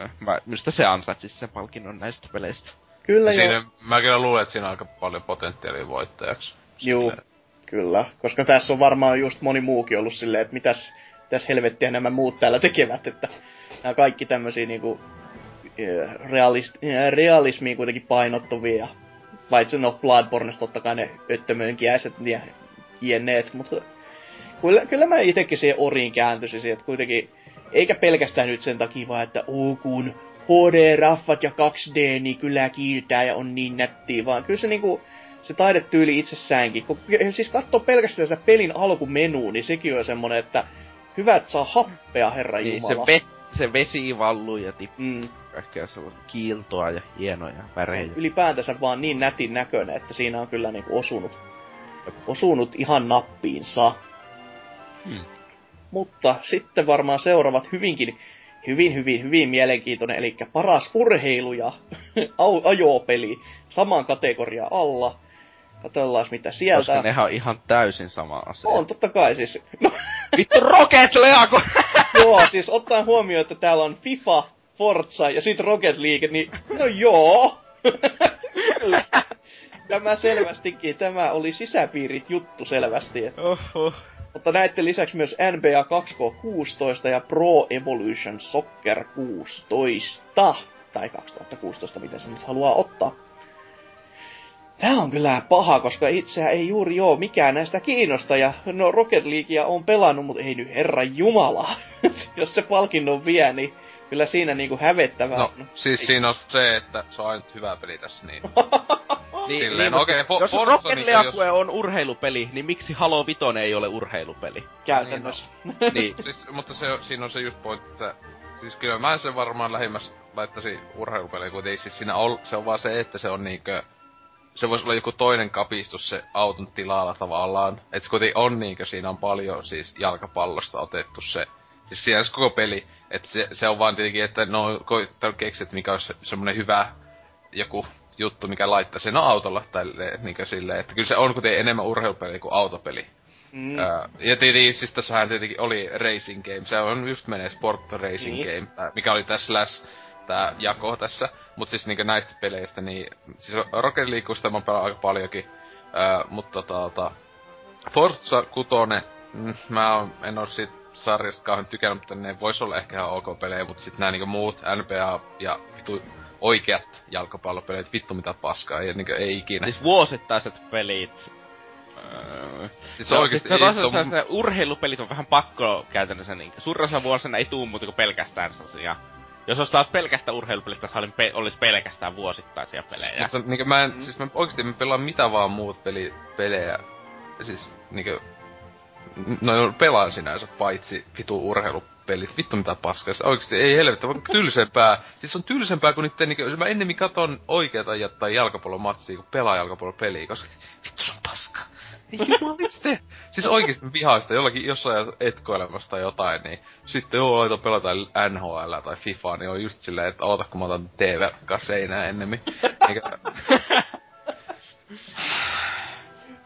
Speaker 4: äh, Mä, minusta se ansaitsisi sen palkinnon näistä peleistä.
Speaker 2: Kyllä joo.
Speaker 3: Siinä, mä kyllä luulen, että siinä on aika paljon potentiaalia voittajaksi.
Speaker 2: Juu,
Speaker 3: Silleen.
Speaker 2: Kyllä. Koska tässä on varmaan just moni muukin ollut silleen, että mitäs, mitäs helvettiä nämä muut täällä tekevät, että nämä kaikki tämmösiä niinku eh, realist, eh, realismiin kuitenkin painottuvia. Paitsi no Bloodborneista totta kai ne öttömöönkiäiset ja jenneet, mutta kyllä, kyllä mä itekin siihen oriin kääntyisin, että kuitenkin, eikä pelkästään nyt sen takia vaan, että oo kun HD-raffat ja 2D, niin kyllä kiiltää ja on niin nättiä, vaan kyllä se niinku, se taidetyyli itsessäänkin. Kun siis katsoo pelkästään sitä pelin alkumenua, niin sekin on semmonen, että hyvä, että saa happea, herra
Speaker 4: Niin, se,
Speaker 2: Jumala.
Speaker 4: ve, se vesi valluu ja tippuu
Speaker 2: mm,
Speaker 4: kaikkea sellaista kiiltoa ja hienoja
Speaker 2: se
Speaker 4: värejä.
Speaker 2: ylipäätänsä vaan niin nätin näköinen, että siinä on kyllä niinku osunut, osunut ihan nappiinsa.
Speaker 4: Hmm.
Speaker 2: Mutta sitten varmaan seuraavat hyvinkin, hyvin, hyvin, hyvin mielenkiintoinen, eli paras urheilu ja ajopeli saman kategoria alla. Katellaan mitä sieltä.
Speaker 4: Koska nehän on ihan täysin sama asia.
Speaker 2: On totta kai siis. No,
Speaker 4: Vittu Rocket League!
Speaker 2: joo, siis ottaen huomioon, että täällä on FIFA, Forza ja sitten Rocket League, niin no joo. Tämä selvästikin, tämä oli sisäpiirit juttu selvästi. Et,
Speaker 4: Oho.
Speaker 2: mutta näette lisäksi myös NBA 2K16 ja Pro Evolution Soccer 16. Tai 2016, mitä se nyt haluaa ottaa. Tää on kyllä paha, koska itseä ei juuri joo mikään näistä kiinnosta. Ja no Rocket Leaguea on pelannut, mutta ei nyt herra jumala. Jos se palkinnon vie, niin kyllä siinä niinku hävettävää
Speaker 3: No, siis siinä on se, että se on ainut hyvä peli tässä, niin...
Speaker 4: Niin,
Speaker 3: Silleen,
Speaker 4: mutta
Speaker 3: okei,
Speaker 4: se-
Speaker 3: Fo-
Speaker 4: jos
Speaker 3: Forza
Speaker 4: Rocket League
Speaker 3: jos-
Speaker 4: on urheilupeli, niin miksi Halo Vitoinen ei ole urheilupeli?
Speaker 2: Käytännössä.
Speaker 4: niin.
Speaker 3: Siis, mutta se, siinä on se just pointti, että... Siis kyllä mä sen varmaan lähimmäs laittaisin urheilupeliin, kun ei siis siinä ol, se on vaan se, että se on niinkö... Se voisi olla joku toinen kapistus se auton tilalla tavallaan. Et se kuitenkin on niinkö, siinä on paljon siis jalkapallosta otettu se... Siis siinä se koko peli, että se, se on vaan tietenkin, että no koittanut keksiä, että mikä olisi se, semmonen hyvä joku juttu, mikä laittaa sen no, autolla tälleen, niinkö silleen, että kyllä se on kuitenkin enemmän urheilupeli kuin autopeli.
Speaker 2: Mm.
Speaker 3: Ää, ja tietenkin, siis tässähän tietenkin oli Racing Game, se on just menee Sport Racing
Speaker 2: Niin.
Speaker 3: Game, mikä oli tässä Slash, tää jako tässä. Mut siis niinkö näistä peleistä, niin siis Rocket Leaguesta mä pelaan aika paljonkin. Ää, mutta tota, Forza 6, mm, mä oon, en oo siitä sarjasta kauhean tykännyt, mutta ne vois olla ehkä ihan ok pelejä, mutta sit nää niinku muut NBA ja vitu oikeat jalkapallopeleet, vittu mitä paskaa, ei, niinku, ei ikinä.
Speaker 4: Siis vuosittaiset pelit. Öö,
Speaker 3: Siis
Speaker 4: se,
Speaker 3: oikeesti
Speaker 4: siis se,
Speaker 3: ei
Speaker 4: on
Speaker 3: tommo-
Speaker 4: se, se, urheilupelit on vähän pakko käytännössä niin. Suurin vuosina ei tuu muuta kuin pelkästään sellaisia. Jos olisi taas pelkästään urheilupelit, tässä pe- olisi pelkästään vuosittaisia pelejä.
Speaker 3: Mutta niinkö mä en, siis mä oikeesti mä pelaan mitä vaan muut peli, pelejä. Siis niinkö... No pelaan sinänsä paitsi vitu urheilupelit. Vittu mitä paskaa. Oikeesti ei helvettä, vaan tylsempää. Siis on tylsempää kuin niitten niinkö... Mä ennemmin katon oikeata ja- tai jalkapallomatsia kuin pelaa jalkapallopeliä, koska vittu se on paskaa. Ei jumaliste. siis oikeesti sitä jollakin jossain etkoilemassa tai jotain, niin sitten joo, laita pelata NHL tai FIFA, niin on just silleen, että oota kun mä otan TV seinään ennemmin. Eikä,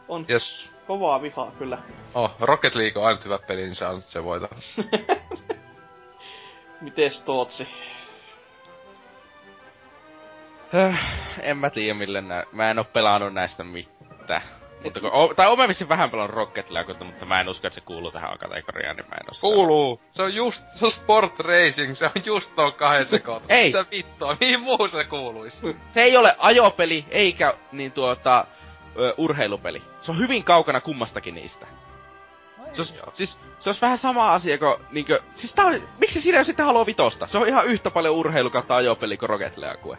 Speaker 2: On
Speaker 3: jos
Speaker 2: kovaa vihaa kyllä.
Speaker 3: oh, Rocket League on ainut hyvä peli, niin se on se voita.
Speaker 2: Mites Tootsi?
Speaker 4: Höh, en mä tiedä mille nää... Mä en oo pelannut näistä mitään. Mutta kun, o, tai oon mä vissiin vähän pelannut Rocket Leaguea, mutta mä en usko, että se kuuluu tähän kategoriaan, niin mä en sitä-
Speaker 3: Kuuluu! Se on just, se on sport racing, se on just ton kahden sekoitus.
Speaker 4: Ei.
Speaker 3: Mitä vittua, mihin muu se kuuluis?
Speaker 4: Se ei ole ajopeli, eikä niin tuota... ö, urheilupeli. Se on hyvin kaukana kummastakin niistä. Se olisi, siis, se olisi vähän sama asia kuin, niinkö, siis tää on, miksi siinä ei sitten Halo Vitosta? Se on ihan yhtä paljon urheilu kautta ajopeli kuin Rocket League.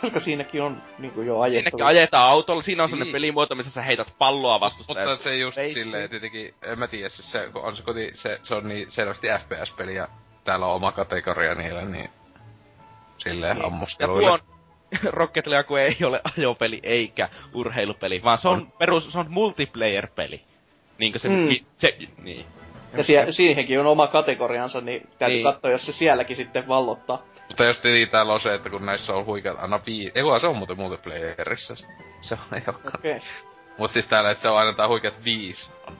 Speaker 2: Koska siinäkin on niinku jo ajettu.
Speaker 4: Siinäkin ajetaan autolla, siinä on sellainen
Speaker 3: Niin.
Speaker 4: pelimuoto, missä sä heität palloa vastusta.
Speaker 3: Mutta se just
Speaker 2: Veitsi.
Speaker 3: silleen tietenkin, en mä tiedä, siis se, kun on se koti, se, se on niin selvästi FPS-peli ja täällä on oma kategoria niillä, niin silleen
Speaker 2: Niin.
Speaker 4: ja
Speaker 3: ammuskeluille.
Speaker 4: on, Rocket League ei ole ajopeli eikä urheilupeli, vaan se on, perus, se on multiplayer-peli. Niinkö se,
Speaker 2: Mm.
Speaker 4: mm. se, niin.
Speaker 2: Ja sie, siihenkin on oma kategoriansa, niin täytyy
Speaker 4: Niin.
Speaker 2: katsoa, jos se sielläkin sitten vallottaa.
Speaker 3: Mutta jos niin täällä on se, että kun näissä on huikeat, aina vii... Ei kun se on muuten multiplayerissa. Se on ei olekaan.
Speaker 2: Okay.
Speaker 3: Mut siis täällä, että se on aina tää huikeat viis. On,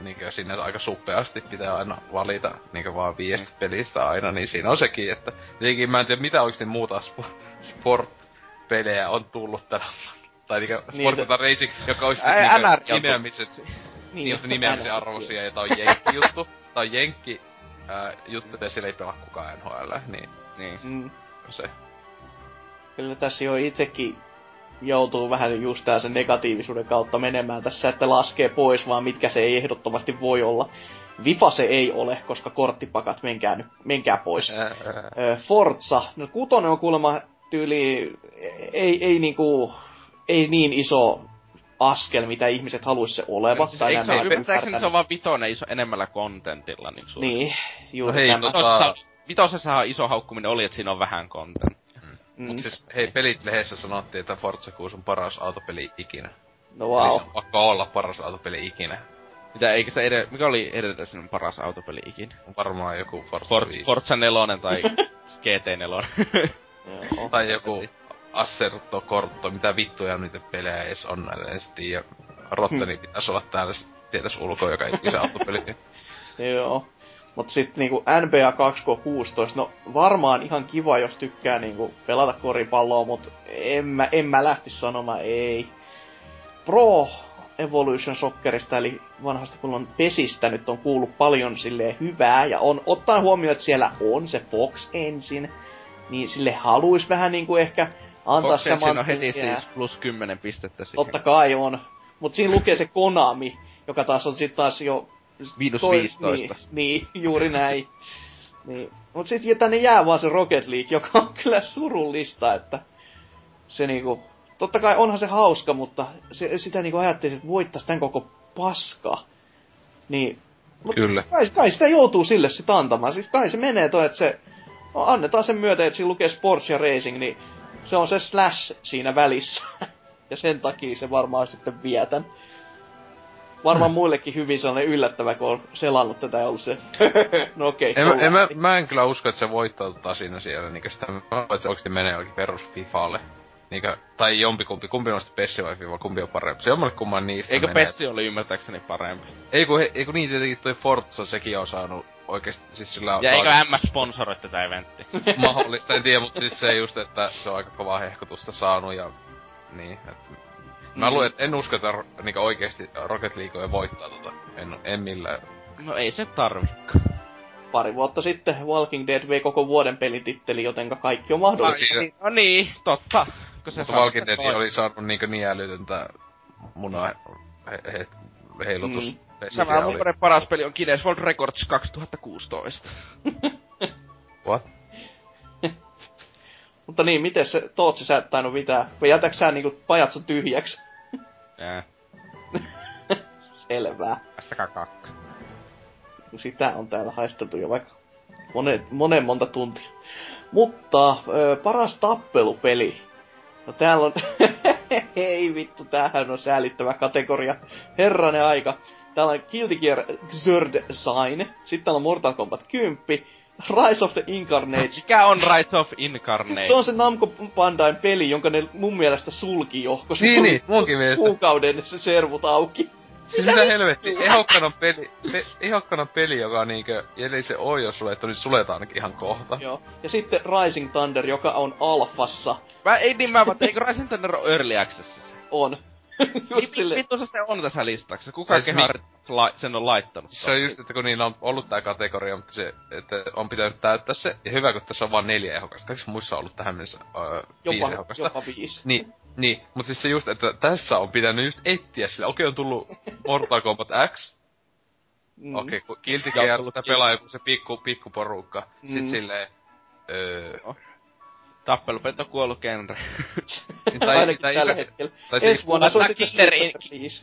Speaker 3: niinkö sinne aika suppeasti pitää aina valita niinkö vaan viiestä pelistä aina, niin siinä on sekin, että tietenkin mä en tiedä mitä oikeesti muuta sp- sport-pelejä on tullut tänä. Tai niinkö
Speaker 2: Niin,
Speaker 3: Sport niin, Racing, joka olisi siis niinkö nimeämisessä, niin, just nimeämisen arvoisia, ja tää on jenkki juttu. Tää on jenkki ää, juttu, ja siellä ei pelaa kukaan NHL, niin
Speaker 4: niin.
Speaker 2: Mm.
Speaker 3: se.
Speaker 2: Kyllä tässä jo itsekin joutuu vähän just tää sen negatiivisuuden kautta menemään tässä, että laskee pois vaan mitkä se ei ehdottomasti voi olla. Vifa se ei ole, koska korttipakat, menkää, nyt, menkää pois.
Speaker 3: Ää, ää.
Speaker 2: Ö, Forza, no kutonen on kuulemma tyyli, ei, ei niinku, ei niin iso askel, mitä ihmiset haluaisi se oleva.
Speaker 4: Siis
Speaker 2: tai
Speaker 4: eikö
Speaker 2: näin
Speaker 4: se ymmärtääkseni se on vaan vitonen iso enemmällä kontentilla. Niin, suuri.
Speaker 2: Niin, juuri
Speaker 3: No hei,
Speaker 2: tämä.
Speaker 3: tota-
Speaker 4: vitosessahan iso haukkuminen oli, että siinä on vähän content.
Speaker 2: Mm.
Speaker 3: Mut siis, hei, pelit lehdessä sanottiin, että Forza 6 on paras autopeli ikinä.
Speaker 2: No
Speaker 3: Wow. Eli se on pakko olla paras autopeli ikinä.
Speaker 4: Mitä, eikö se edellä, mikä oli edeltäisen paras autopeli ikinä?
Speaker 3: On varmaan joku Forza
Speaker 4: For,
Speaker 3: 5.
Speaker 4: Forza 4 tai GT 4.
Speaker 2: Joo.
Speaker 3: Tai joku Assetto Corto, mitä vittuja niitä pelejä edes on sit tiedä. Rotteni
Speaker 2: Hmm.
Speaker 3: pitäisi olla täällä, tietäis ulkoa joka ikisen autopeli.
Speaker 2: Joo. Mut sit niinku NBA 2K16, no varmaan ihan kiva, jos tykkää niinku pelata koripalloa, mut en mä, en mä lähtis sanomaan ei. Pro Evolution Soccerista, eli vanhasta kun on pesistä, nyt on kuullut paljon silleen hyvää, ja on ottaen huomioon, että siellä on se Fox Engine, niin sille haluis vähän niinku ehkä antaa
Speaker 4: Fox
Speaker 2: sitä
Speaker 4: on heti siis plus 10 pistettä siihen.
Speaker 2: Totta kai on. Mut siinä lukee se Konami, joka taas on sit taas jo...
Speaker 4: Miinus
Speaker 2: toi-
Speaker 4: 15.
Speaker 2: Niin, niin, juuri näin. niin. Mut sit tänne jää vaan se Rocket League, joka on kyllä surullista, että se niinku... Totta kai onhan se hauska, mutta se, sitä niinku ajattelisi, että voittais tän koko paska. Niin... Mut
Speaker 3: Kyllä.
Speaker 2: Kai, kai sitä joutuu sille sit antamaan. Siis kai se menee toi, että se... no, Annetaan sen myötä, että siinä lukee Sports ja Racing, niin se on se slash siinä välissä. ja sen takia se varmaan sitten vietän. Varmaan muillekin hyvin sellainen yllättävä, kun on selannut tätä ja ollut se, no okei.
Speaker 3: En, mä-
Speaker 2: ollaan.
Speaker 3: en, mä, mä en kyllä usko, että se voittaa tota siinä siellä, niinkö sitä, mä luulen, että se oikeesti menee jollekin perus Fifalle. Niinkö, tai jompikumpi, kumpi on sitten Pessi vai FIFA, kumpi on parempi. Se jommalle kumman niistä
Speaker 4: Eikö
Speaker 3: menee.
Speaker 4: Pessi oli ymmärtääkseni parempi?
Speaker 3: Ei kun, he, ei kun niin tietenkin toi Forza, sekin on saanut oikeesti, siis sillä on
Speaker 4: Ja eikö MS sponsoroi tätä eventtiä?
Speaker 3: mahdollista, en tiedä, mutta siis se just, että se on aika kovaa hehkutusta saanut ja niin, että Mä
Speaker 2: Mm.
Speaker 3: luulen, että en usko, että ro- niinku oikeesti Rocket League voittaa tota. En, en millään.
Speaker 4: No ei se tarvikaan.
Speaker 2: Pari vuotta sitten Walking Dead vei koko vuoden pelititteli, jotenka kaikki on mahdollista.
Speaker 3: Siinä-
Speaker 4: No niin, totta. Kun se
Speaker 3: Mutta Walking Dead oli saanut niinku niin älytöntä muna he, he, heilutus.
Speaker 2: Mm.
Speaker 3: oli.
Speaker 4: vuoden paras peli on Guinness World Records 2016.
Speaker 3: What?
Speaker 2: Mutta niin, miten se Tootsi sä et tainnut mitään? Vai jätäks sä niinku pajatso tyhjäksi?
Speaker 4: Jää,
Speaker 2: Selvää.
Speaker 4: päästäkää kakka.
Speaker 2: Sitä on täällä haisteltu jo vaikka monen, monen monta tuntia. Mutta ö, paras tappelupeli. No täällä on... Hei vittu, tämähän on säälittävä kategoria. Herranen aika. Täällä on Guilty Gear Xrd Sign. Sitten täällä on Mortal Kombat 10. Rise of the Incarnate.
Speaker 4: Mikä on Rise of Incarnate?
Speaker 2: Se on se Namco Bandain peli, jonka ne mun mielestä sulki jo, koska
Speaker 3: Niin,
Speaker 2: se
Speaker 3: niin, munkin mielestä.
Speaker 2: kuukauden se servut auki.
Speaker 3: Siis mitä helvetti, ehokkanan peli, pe, ehokkanan peli, joka niinkö, eli se on jo sulettu, niin suletaan ainakin ihan kohta.
Speaker 2: Joo. Ja sitten Rising Thunder, joka on alfassa,
Speaker 4: Mä ei niin mä eikö Rising Thunder ole Early Accessissa?
Speaker 2: on. Just
Speaker 4: Niin
Speaker 2: silleen.
Speaker 4: vittu se sitten on tässä listassa? Kuka
Speaker 3: Siis
Speaker 4: kehar la, sen on laittanut?
Speaker 3: Siis se on just, että kun niillä on ollut tää kategoria, mutta se, että on pitänyt täyttää se, ja hyvä, kun tässä on vain neljä ehokasta. Kaikissa muissa on ollut tähän mennessä öö, viisi
Speaker 2: Jopa,
Speaker 3: ehokasta.
Speaker 2: jopa viisi.
Speaker 3: Niin, Niin, mutta siis se just, että tässä on pitänyt just etsiä sillä. Okei, on tullut Mortal Kombat X.
Speaker 2: Mm.
Speaker 3: Okei, kun Guilty Gear sitä pelaa joku se pikku, pikku porukka.
Speaker 2: Mm.
Speaker 3: Sit silleen, öö,
Speaker 4: Tappelupet on kuollut genre.
Speaker 3: tai,
Speaker 2: Ainakin
Speaker 3: tai,
Speaker 2: tällä
Speaker 3: iso-
Speaker 2: hetkellä.
Speaker 3: tai, se,
Speaker 2: Ensi vuonna se
Speaker 4: Killer.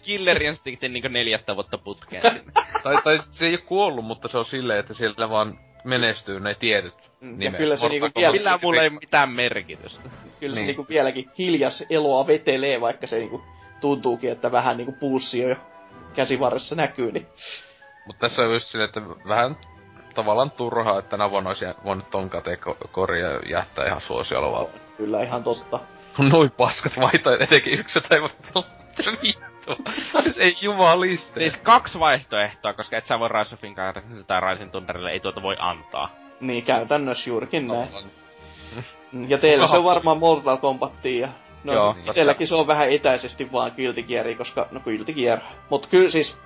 Speaker 4: Killer Instinctin niinku neljättä vuotta putkeen sinne.
Speaker 3: tai, tai se ei oo kuollut, mutta se on silleen, että siellä vaan menestyy ne tietyt
Speaker 2: Mm,
Speaker 3: nimet.
Speaker 2: kyllä se niinku vielä-
Speaker 4: Millään mulla ei mitään merkitystä.
Speaker 2: Kyllä se
Speaker 3: Niin.
Speaker 2: niinku vieläkin hiljas eloa vetelee, vaikka se niinku tuntuukin, että vähän niinku pulssi jo käsivarressa näkyy, niin
Speaker 3: Mutta tässä on just silleen, että vähän tavallaan turhaa, että tänä vuonna olisi voinut ton kategoria jättää ihan suosiolla vaan.
Speaker 2: kyllä ihan totta.
Speaker 3: Noin paskat vaihtoehdot, etenkin yksi tai vittua? Siis ei jumaliste.
Speaker 4: Siis kaksi vaihtoehtoa, koska et sä voi Rise of Incarnate tai Rising Thunderille ei tuota voi antaa.
Speaker 2: Niin, käytännössä juurikin näin. Ja teillä se on varmaan Mortal Kombatia ja no,
Speaker 4: Joo,
Speaker 2: itselläkin se on vähän etäisesti vaan Guilty Gearia, koska no Guilty Gear. Mut kyllä siis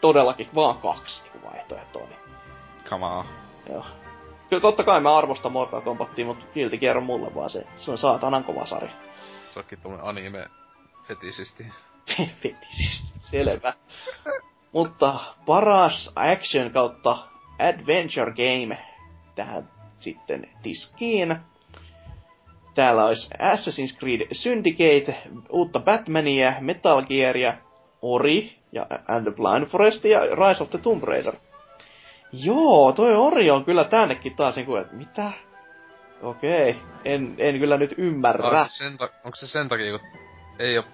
Speaker 2: todellakin vaan kaksi vaihtoehtoa. Niin,
Speaker 4: Come on.
Speaker 2: joo. Kyllä totta kai mä arvostan Mortal Kombatia, mutta Guilty Gear on mulle vaan se, se on saatanan kova sarja.
Speaker 3: Se onkin tommonen anime fetisisti.
Speaker 2: Fetisistä, selvä. Mutta paras action kautta adventure game tähän sitten tiskiin. Täällä olisi Assassin's Creed Syndicate, uutta Batmania, Metal Gearia, Ori ja And the Blind Forest ja Rise of the Tomb Raider. Joo, toi Ori on kyllä tännekin taas niin kuin, että mitä? Okei, en, en kyllä nyt ymmärrä.
Speaker 3: Ah, siis sen ta- onko se sen takia, kun ei oo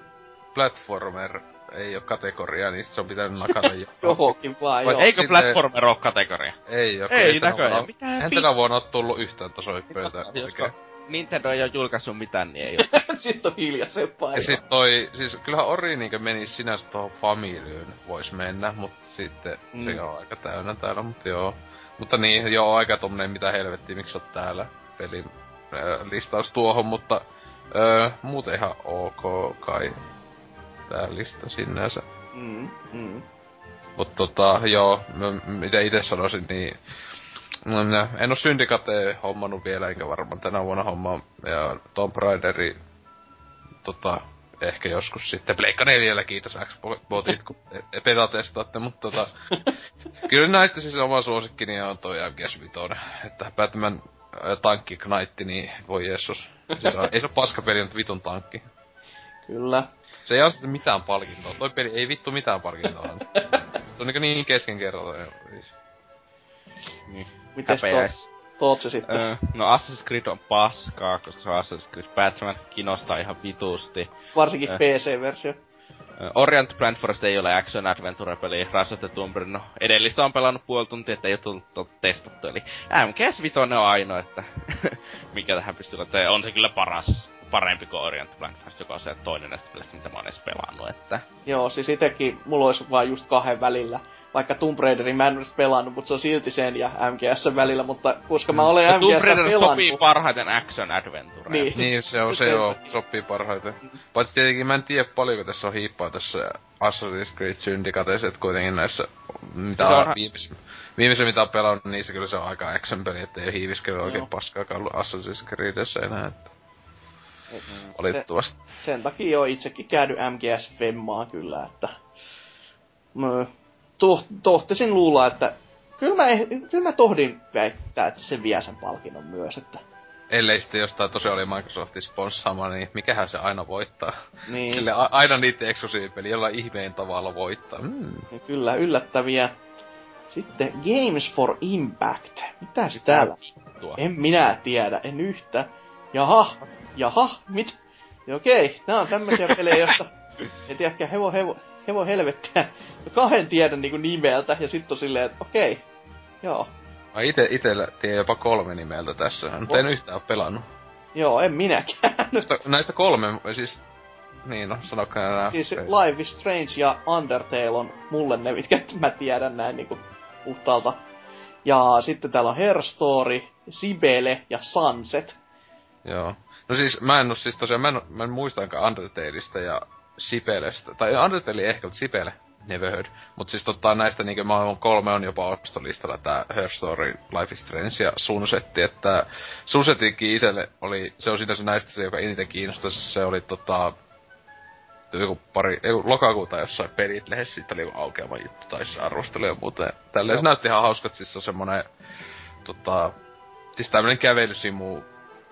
Speaker 3: platformer, ei oo kategoria, niin se on pitänyt nakata jo.
Speaker 2: Johonkin vaan,
Speaker 3: Vai
Speaker 2: joo.
Speaker 4: Eikö platformer oo kategoria?
Speaker 3: Ei oo. kun
Speaker 4: Ei näköjään.
Speaker 3: vuonna-
Speaker 4: Mitä
Speaker 3: vuonna oo tullut yhtään oikein.
Speaker 4: Nintendo ei oo julkaissut mitään, niin ei oo.
Speaker 2: Sitten on hiljaisempaa.
Speaker 3: Ja sit toi, siis kyllähän Ori niinkö menisi sinänsä tohon Familyyn vois mennä, mutta sitten
Speaker 2: Mm.
Speaker 3: se on aika täynnä täällä, mutta joo. Mutta niin, joo, aika tommonen mitä helvettiä, miksi oot täällä pelin ö, listaus tuohon, mutta ö, muuten ihan ok kai tää lista sinänsä.
Speaker 2: Mm, mm.
Speaker 3: Mut tota, joo, mä, mitä itse sanoisin, niin no, minä en oo Syndicate hommannut vielä, enkä varmaan tänä vuonna hommaa. Ja Tomb Raideri, tota, ehkä joskus sitten Pleikka 4, kiitos Xbotit, kun e- beta-testaatte, mutta tota, kyllä näistä siis oma suosikkini on toi MGS5, että Batman äh, tankki Knight, niin voi Jeesus. Siis on, ei se ole paskapeli, mutta vitun tankki.
Speaker 2: Kyllä.
Speaker 3: Se ei ole sitten mitään palkintoa. Toi peli ei vittu mitään palkintoa. Se on niin, niin keskenkertainen. Siis.
Speaker 4: Niin.
Speaker 2: Mites
Speaker 4: Häpeäis.
Speaker 2: Tootse sitten?
Speaker 4: Öö, no Assassin's Creed on paskaa, koska se on Assassin's Creed Batman kiinnostaa ihan vitusti.
Speaker 2: Varsinkin
Speaker 4: äh.
Speaker 2: PC-versio.
Speaker 4: Öö, Orient Blind Forest ei ole action adventure-peli, Rise of the Tomb Raider, no edellistä on pelannut puoli tuntia, että ei ole tullut to- testattu, eli MGS Vitoinen on ainoa, että mikä tähän pystyy laittamaan. On se kyllä paras, parempi kuin Orient Blind Forest, joka on se toinen näistä pelistä, mitä mä oon edes pelannut, että...
Speaker 2: Joo, siis itekin mulla olisi vaan just kahden välillä. Vaikka Tomb Raiderin mä en olisi pelannut, mutta se on silti sen ja MGS välillä, mutta koska mä olen
Speaker 4: No, Tomb
Speaker 2: MGS
Speaker 4: Raider
Speaker 2: pelannut...
Speaker 4: sopii parhaiten action adventure.
Speaker 2: Niin.
Speaker 3: Niin, se on, se on, sopii parhaiten. Paitsi tietenkin mä en tiedä paljonko tässä on hiippaa tässä Assassin's Creed Syndicateissa, että kuitenkin näissä, mitä
Speaker 4: Se
Speaker 3: on
Speaker 4: onhan-
Speaker 3: viimeis, viimeisen mitä on pelannut, niin se kyllä se on aika action peli, ettei ole hiiviskely oikein paskaakaan ollut Assassin's Creedissä enää, että
Speaker 2: Se,
Speaker 3: valitettavasti.
Speaker 2: sen takia on itsekin käynyt MGS Femmaa kyllä, että... Mä to, tohtisin luulla, että... Kyllä mä, eh- kyllä mä tohdin väittää, että se vie sen palkinnon myös, että...
Speaker 3: Ellei sitten jostain tosiaan oli Microsoftin sponssaama, niin mikähän se aina voittaa.
Speaker 2: Niin.
Speaker 3: Sille a- aina niiden eksklusiivipeli jollain ihmeen tavalla voittaa. Mm.
Speaker 2: Kyllä, yllättäviä. Sitten Games for Impact. Mitäs täällä?
Speaker 4: Tuo.
Speaker 2: En minä tiedä, en yhtä. Jaha, jaha, mit? Okei, nää on tämmöisiä pelejä, joista en tiedäkään hevo, hevo, hevo helvettiä. Kahden tiedän niinku nimeltä, ja sitten on silleen, että okei, joo.
Speaker 3: Mä ite, itellä tiedän jopa kolme nimeltä tässä, mutta en yhtään oo pelannut.
Speaker 2: Joo, en minäkään.
Speaker 3: Mutta näistä kolme, siis... Niin no, sanokaa enää.
Speaker 2: siis
Speaker 3: Ei.
Speaker 2: Life is Strange ja Undertale on mulle ne, mitkä mä tiedän näin niinku puhtaalta. Ja sitten täällä on Her Story, Sibele ja Sunset.
Speaker 3: Joo. No siis mä en oo siis tosiaan, mä en, mä en muistankaan Undertaleista ja Sipelestä. Tai Undertale ehkä, mutta Sipele. Never heard. Mut siis totta näistä niinkö maailman kolme on jopa ostolistalla tää Her Story, Life is Strange ja Sunsetti, että Sunsetinkin itelle oli, se on sinänsä näistä se, joka eniten kiinnostaisi, se oli tota, joku pari, joku lokakuuta jossain pelit lehdessä, siitä oli joku aukeama juttu, tai se arvostelu ja muuta. Tälleen se näytti ihan hauskat, siis se on semmonen, tota, siis tämmönen kävelysimu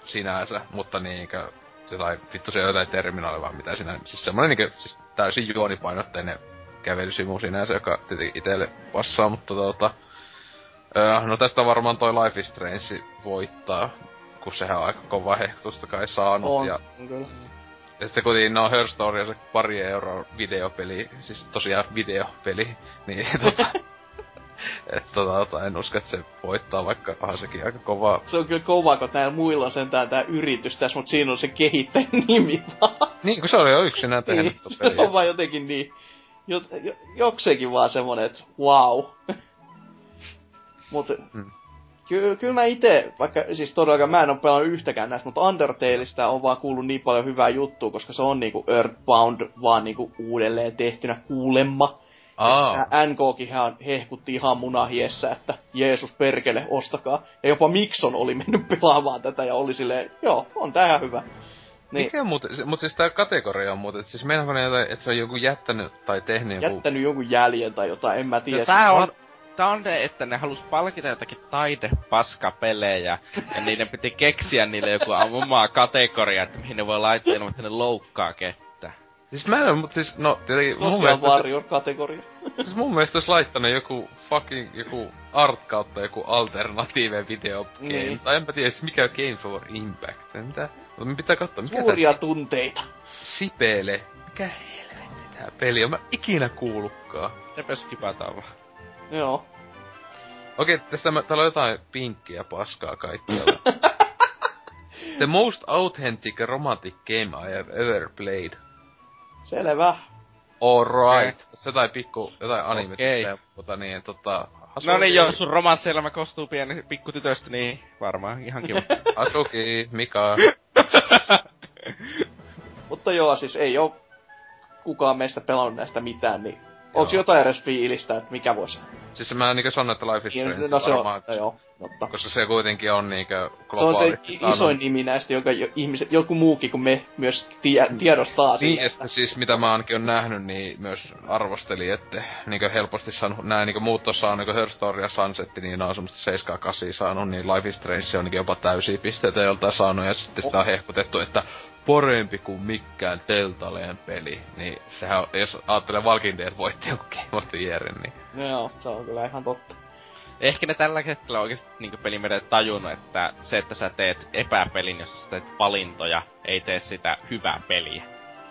Speaker 3: sinänsä, mutta niinkö, jotain, vittu se jotain terminaali vaan mitä siinä, siis semmonen niinkö, siis täysin juonipainotteinen kävelysimu sinänsä, joka tietenkin itelle passaa, mutta tota, öö, no tästä varmaan toi Life is Strange voittaa, kun sehän on aika kova hehkutusta kai saanut.
Speaker 2: On,
Speaker 3: ja,
Speaker 2: on kyllä.
Speaker 3: ja sitten kuitenkin no Her Story on se pari euroa videopeli, siis tosiaan videopeli, niin tota, et tota, tota, en usko, että se voittaa, vaikka onhan sekin aika kova.
Speaker 2: Se on kyllä kova, kun täällä muilla on sentään tää yritys tässä, mutta siinä on se kehittäjän nimi vaan.
Speaker 3: Niin, kun se oli jo yksinään tehnyt
Speaker 2: Niin,
Speaker 3: niin,
Speaker 2: se on vaan jotenkin niin, jo, jo, jokseenkin vaan semmonen, että wow. Mut
Speaker 3: Mm.
Speaker 2: kyllä kyl mä ite, vaikka siis todellakaan mä en oo pelannut yhtäkään näistä, mutta Undertaleista on vaan kuullut niin paljon hyvää juttua, koska se on niinku Earthbound vaan niinku uudelleen tehtynä kuulemma.
Speaker 3: Aa,
Speaker 2: Ja NKkin hän hehkutti ihan munahiessä, että Jeesus perkele, ostakaa. Ja jopa Mikson oli mennyt pelaamaan tätä ja oli silleen, joo, on tää hyvä. Niin,
Speaker 3: mikä muuten, se- mut siis tää kategoria on muuten, siis meinaako ne jotain, että se on joku jättänyt tai tehnyt joku...
Speaker 2: jättänyt jonkun jäljen tai jotain, en mä tiedä.
Speaker 4: No, tää on,
Speaker 3: what?
Speaker 4: tää on ne, että ne halus palkita jotakin taidepaskapelejä, ja niiden piti keksiä niille joku omaa kategoria, että mihin ne voi laittaa ilman, että ne loukkaa kettä.
Speaker 3: Siis mä en oo, mut siis, no tietenkin mun
Speaker 2: Tosiaan
Speaker 3: mielestä, se,
Speaker 2: Warrior-kategoria.
Speaker 3: siis mun mielestä olisi laittanut joku fucking, joku art kautta joku alternative video game.
Speaker 2: Niin.
Speaker 3: Tai enpä tiedä, siis mikä Game for Impact, mitä? Mutta me pitää katsoa, mikä
Speaker 2: Suuria
Speaker 3: tää
Speaker 2: tunteita.
Speaker 3: Sipele. Mikä helvetti tää peli on? Mä ikinä kuullutkaan.
Speaker 4: Sepä skipataan vaan.
Speaker 2: Joo.
Speaker 3: Okei, tästä mä, täällä on jotain pinkkiä paskaa kaikkialla. The most authentic romantic game I have ever played.
Speaker 2: Selvä.
Speaker 3: Alright. Okay. Tässä jotain pikku, jotain anime okay. mutta niin, tota...
Speaker 4: No niin, jos sun romansseelämä koostuu pieni pikkutytöstä, niin varmaan ihan kiva.
Speaker 3: Asuki, Mika.
Speaker 2: Mutta joo, siis ei oo kukaan meistä pelannut näistä mitään, niin onks
Speaker 3: Joo.
Speaker 2: jotain edes fiilistä, että mikä voisi...
Speaker 3: Siis mä niinkö sanon, että Life is Strange
Speaker 2: No se on, no joo, totta.
Speaker 3: koska se kuitenkin on niinkö
Speaker 2: Se on se
Speaker 3: globaalisti saanut-
Speaker 2: isoin nimi näistä, jonka jo, ihmiset, joku muukin kuin me myös tie, tiedostaa
Speaker 3: Niin,
Speaker 2: sille,
Speaker 3: ja sitten siis mitä mä ainakin on nähnyt, niin myös arvosteli, että niinkö helposti saanut, nää niinkö muut on niinkö Her Story ja Sunset, niin on semmoista 7-8 saanut, niin Life is Strange on niinkö jopa täysiä pisteitä joltain saanut, ja sitten sitä on. hehkutettu, että parempi kuin mikään Teltaleen peli. Niin sehän on, jos ajattelee Walking Dead voitti jonkun Game of the Yearin, niin
Speaker 2: No joo, se on kyllä ihan totta.
Speaker 4: Ehkä ne tällä hetkellä oikeesti niinku pelimedet tajunnut, että se, että sä teet epäpelin, jos sä teet valintoja, ei tee sitä hyvää peliä.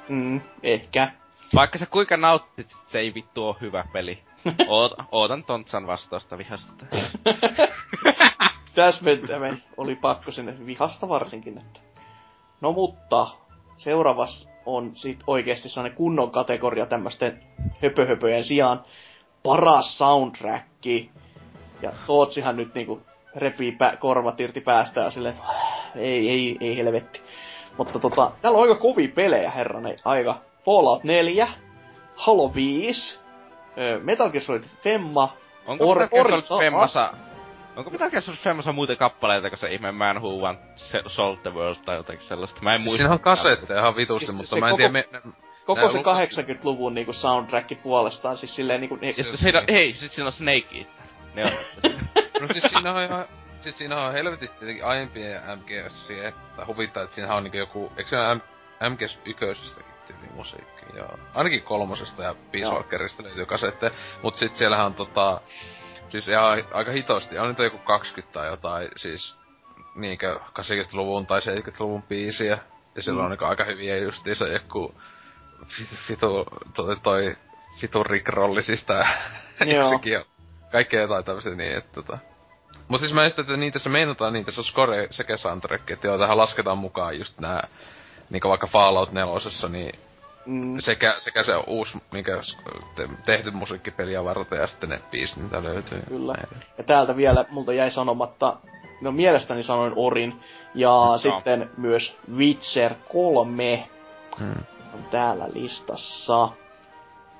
Speaker 2: Mm, ehkä.
Speaker 4: Vaikka sä kuinka nauttit, se ei vittu oo hyvä peli. Oot, ootan Tontsan vastausta vihasta.
Speaker 2: Täsmentäminen oli pakko sinne vihasta varsinkin, että... No mutta, seuraavas on sit oikeesti sellainen kunnon kategoria tämmösten höpöhöpöjen sijaan. Paras soundtracki. Ja Tootsihan nyt niinku repii pä- korvat irti päästä ja silleen, että ei, ei, ei helvetti. Mutta tota, täällä on aika kovia pelejä, herranen aika. Fallout 4, Halo 5, ö, Metal Gear Solid Femma,
Speaker 4: Onko
Speaker 2: Or-
Speaker 4: Metal Gear Solid Femmassa... Onko Solid Femmassa muuten kappaleita, kun se ihme Man Who Want Sold the World tai jotakin sellaista? Mä en
Speaker 3: siis
Speaker 4: muista.
Speaker 3: siinä on kasetteja ihan vitusti,
Speaker 2: Siis
Speaker 3: mutta
Speaker 2: se
Speaker 3: mä en
Speaker 2: koko-
Speaker 3: tiedä, me,
Speaker 2: Koko se
Speaker 3: lupasit-
Speaker 2: 80-luvun niinku soundtrack puolestaan, siis silleen niinku... Ne,
Speaker 4: Ja sitten siinä on, hei, sit siinä on Snake Eater. Ne on.
Speaker 3: No siis siinä on ihan... Siis siinä on helvetisti tietenkin aiempien MGS, että huvittaa, että siinä on niinku joku... Eikö se ole M- MGS ykkösestäkin tyyli musiikki? Ja ainakin kolmosesta ja Peace
Speaker 2: Joo.
Speaker 3: Walkerista löytyy kasette. Mut sit siellähän on tota... Siis ihan aika hitosti. On niitä joku 20 tai jotain, siis... Niinkö 80-luvun tai 70-luvun biisiä. Ja silloin
Speaker 2: Mm.
Speaker 3: on niinku aika hyviä justiinsa joku... Fitu... Toi... toi Fitu Rick Rollisista.
Speaker 2: Joo.
Speaker 3: Sekin on kaikkea jotain tämmöisiä niin, että tota... Mut siis mä en sitä, että niin tässä meinataan niin, tässä on score sekä soundtrack, että joo, tähän lasketaan mukaan just nää, niinku vaikka Fallout 4, niin
Speaker 2: mm,
Speaker 3: sekä, sekä se uusi, mikä te, tehty musiikkipeliä varten ja sitten ne biisit, mitä löytyy.
Speaker 2: Kyllä. Ja täältä vielä multa jäi sanomatta, no mielestäni sanoin Orin, ja
Speaker 4: No.
Speaker 2: sitten myös Witcher 3
Speaker 3: Hmm.
Speaker 2: on täällä listassa.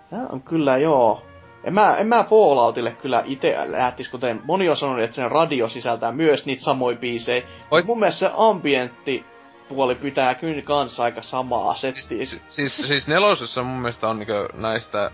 Speaker 2: Tää on kyllä joo. En mä, en mä Falloutille kyllä itse lähtis, kuten moni on sanonut, että sen radio sisältää myös niitä samoja biisejä.
Speaker 3: Oit-
Speaker 2: Mun mielestä se ambientti puoli pitää kyllä kanssa aika samaa settiä.
Speaker 3: Siis, siis, siis nelosessa mun mielestä on niinku näistä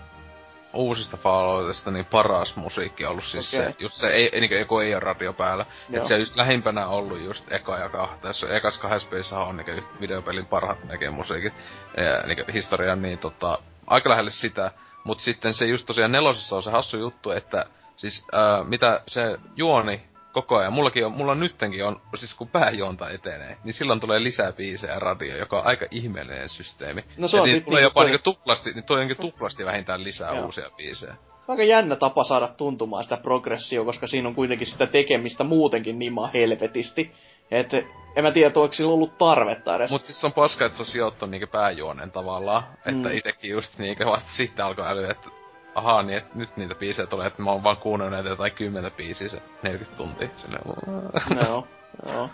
Speaker 3: uusista Falloutista niin paras musiikki ollut siis okay. se, just se, ei, niinku joku ei ole radio päällä. Et se on just lähimpänä ollut just eka ja kahta. Tässä ekas kahdessa pelissä on niinku videopelin parhaat näkee musiikit ja, niinku historian, niin tota, aika lähelle sitä. Mut sitten se just tosiaan nelosessa on se hassu juttu, että siis ää, mitä se juoni koko ajan. Mullakin on, mulla nyttenkin on, siis kun pääjuonta etenee, niin silloin tulee lisää biisejä radio, joka on aika ihmeellinen systeemi. No se on niin tulee jopa toi... niinku tuplasti, niin niinku tuplasti vähintään lisää Joo. uusia biisejä.
Speaker 2: Se on aika jännä tapa saada tuntumaan sitä progressio, koska siinä on kuitenkin sitä tekemistä muutenkin niin maan helvetisti. Et en mä tiedä, onko sillä ollut tarvetta edes.
Speaker 3: Mut siis on paska, että se on sijoittu niinku pääjuonen tavallaan. Mm. Että itekin just niinku vasta sitten alkoi älyä, että ahaa, niin et nyt niitä biisejä tulee, että mä oon vaan kuunnellut näitä jotain kymmentä biisiä se 40 tuntia.
Speaker 2: Sinne, joo, joo.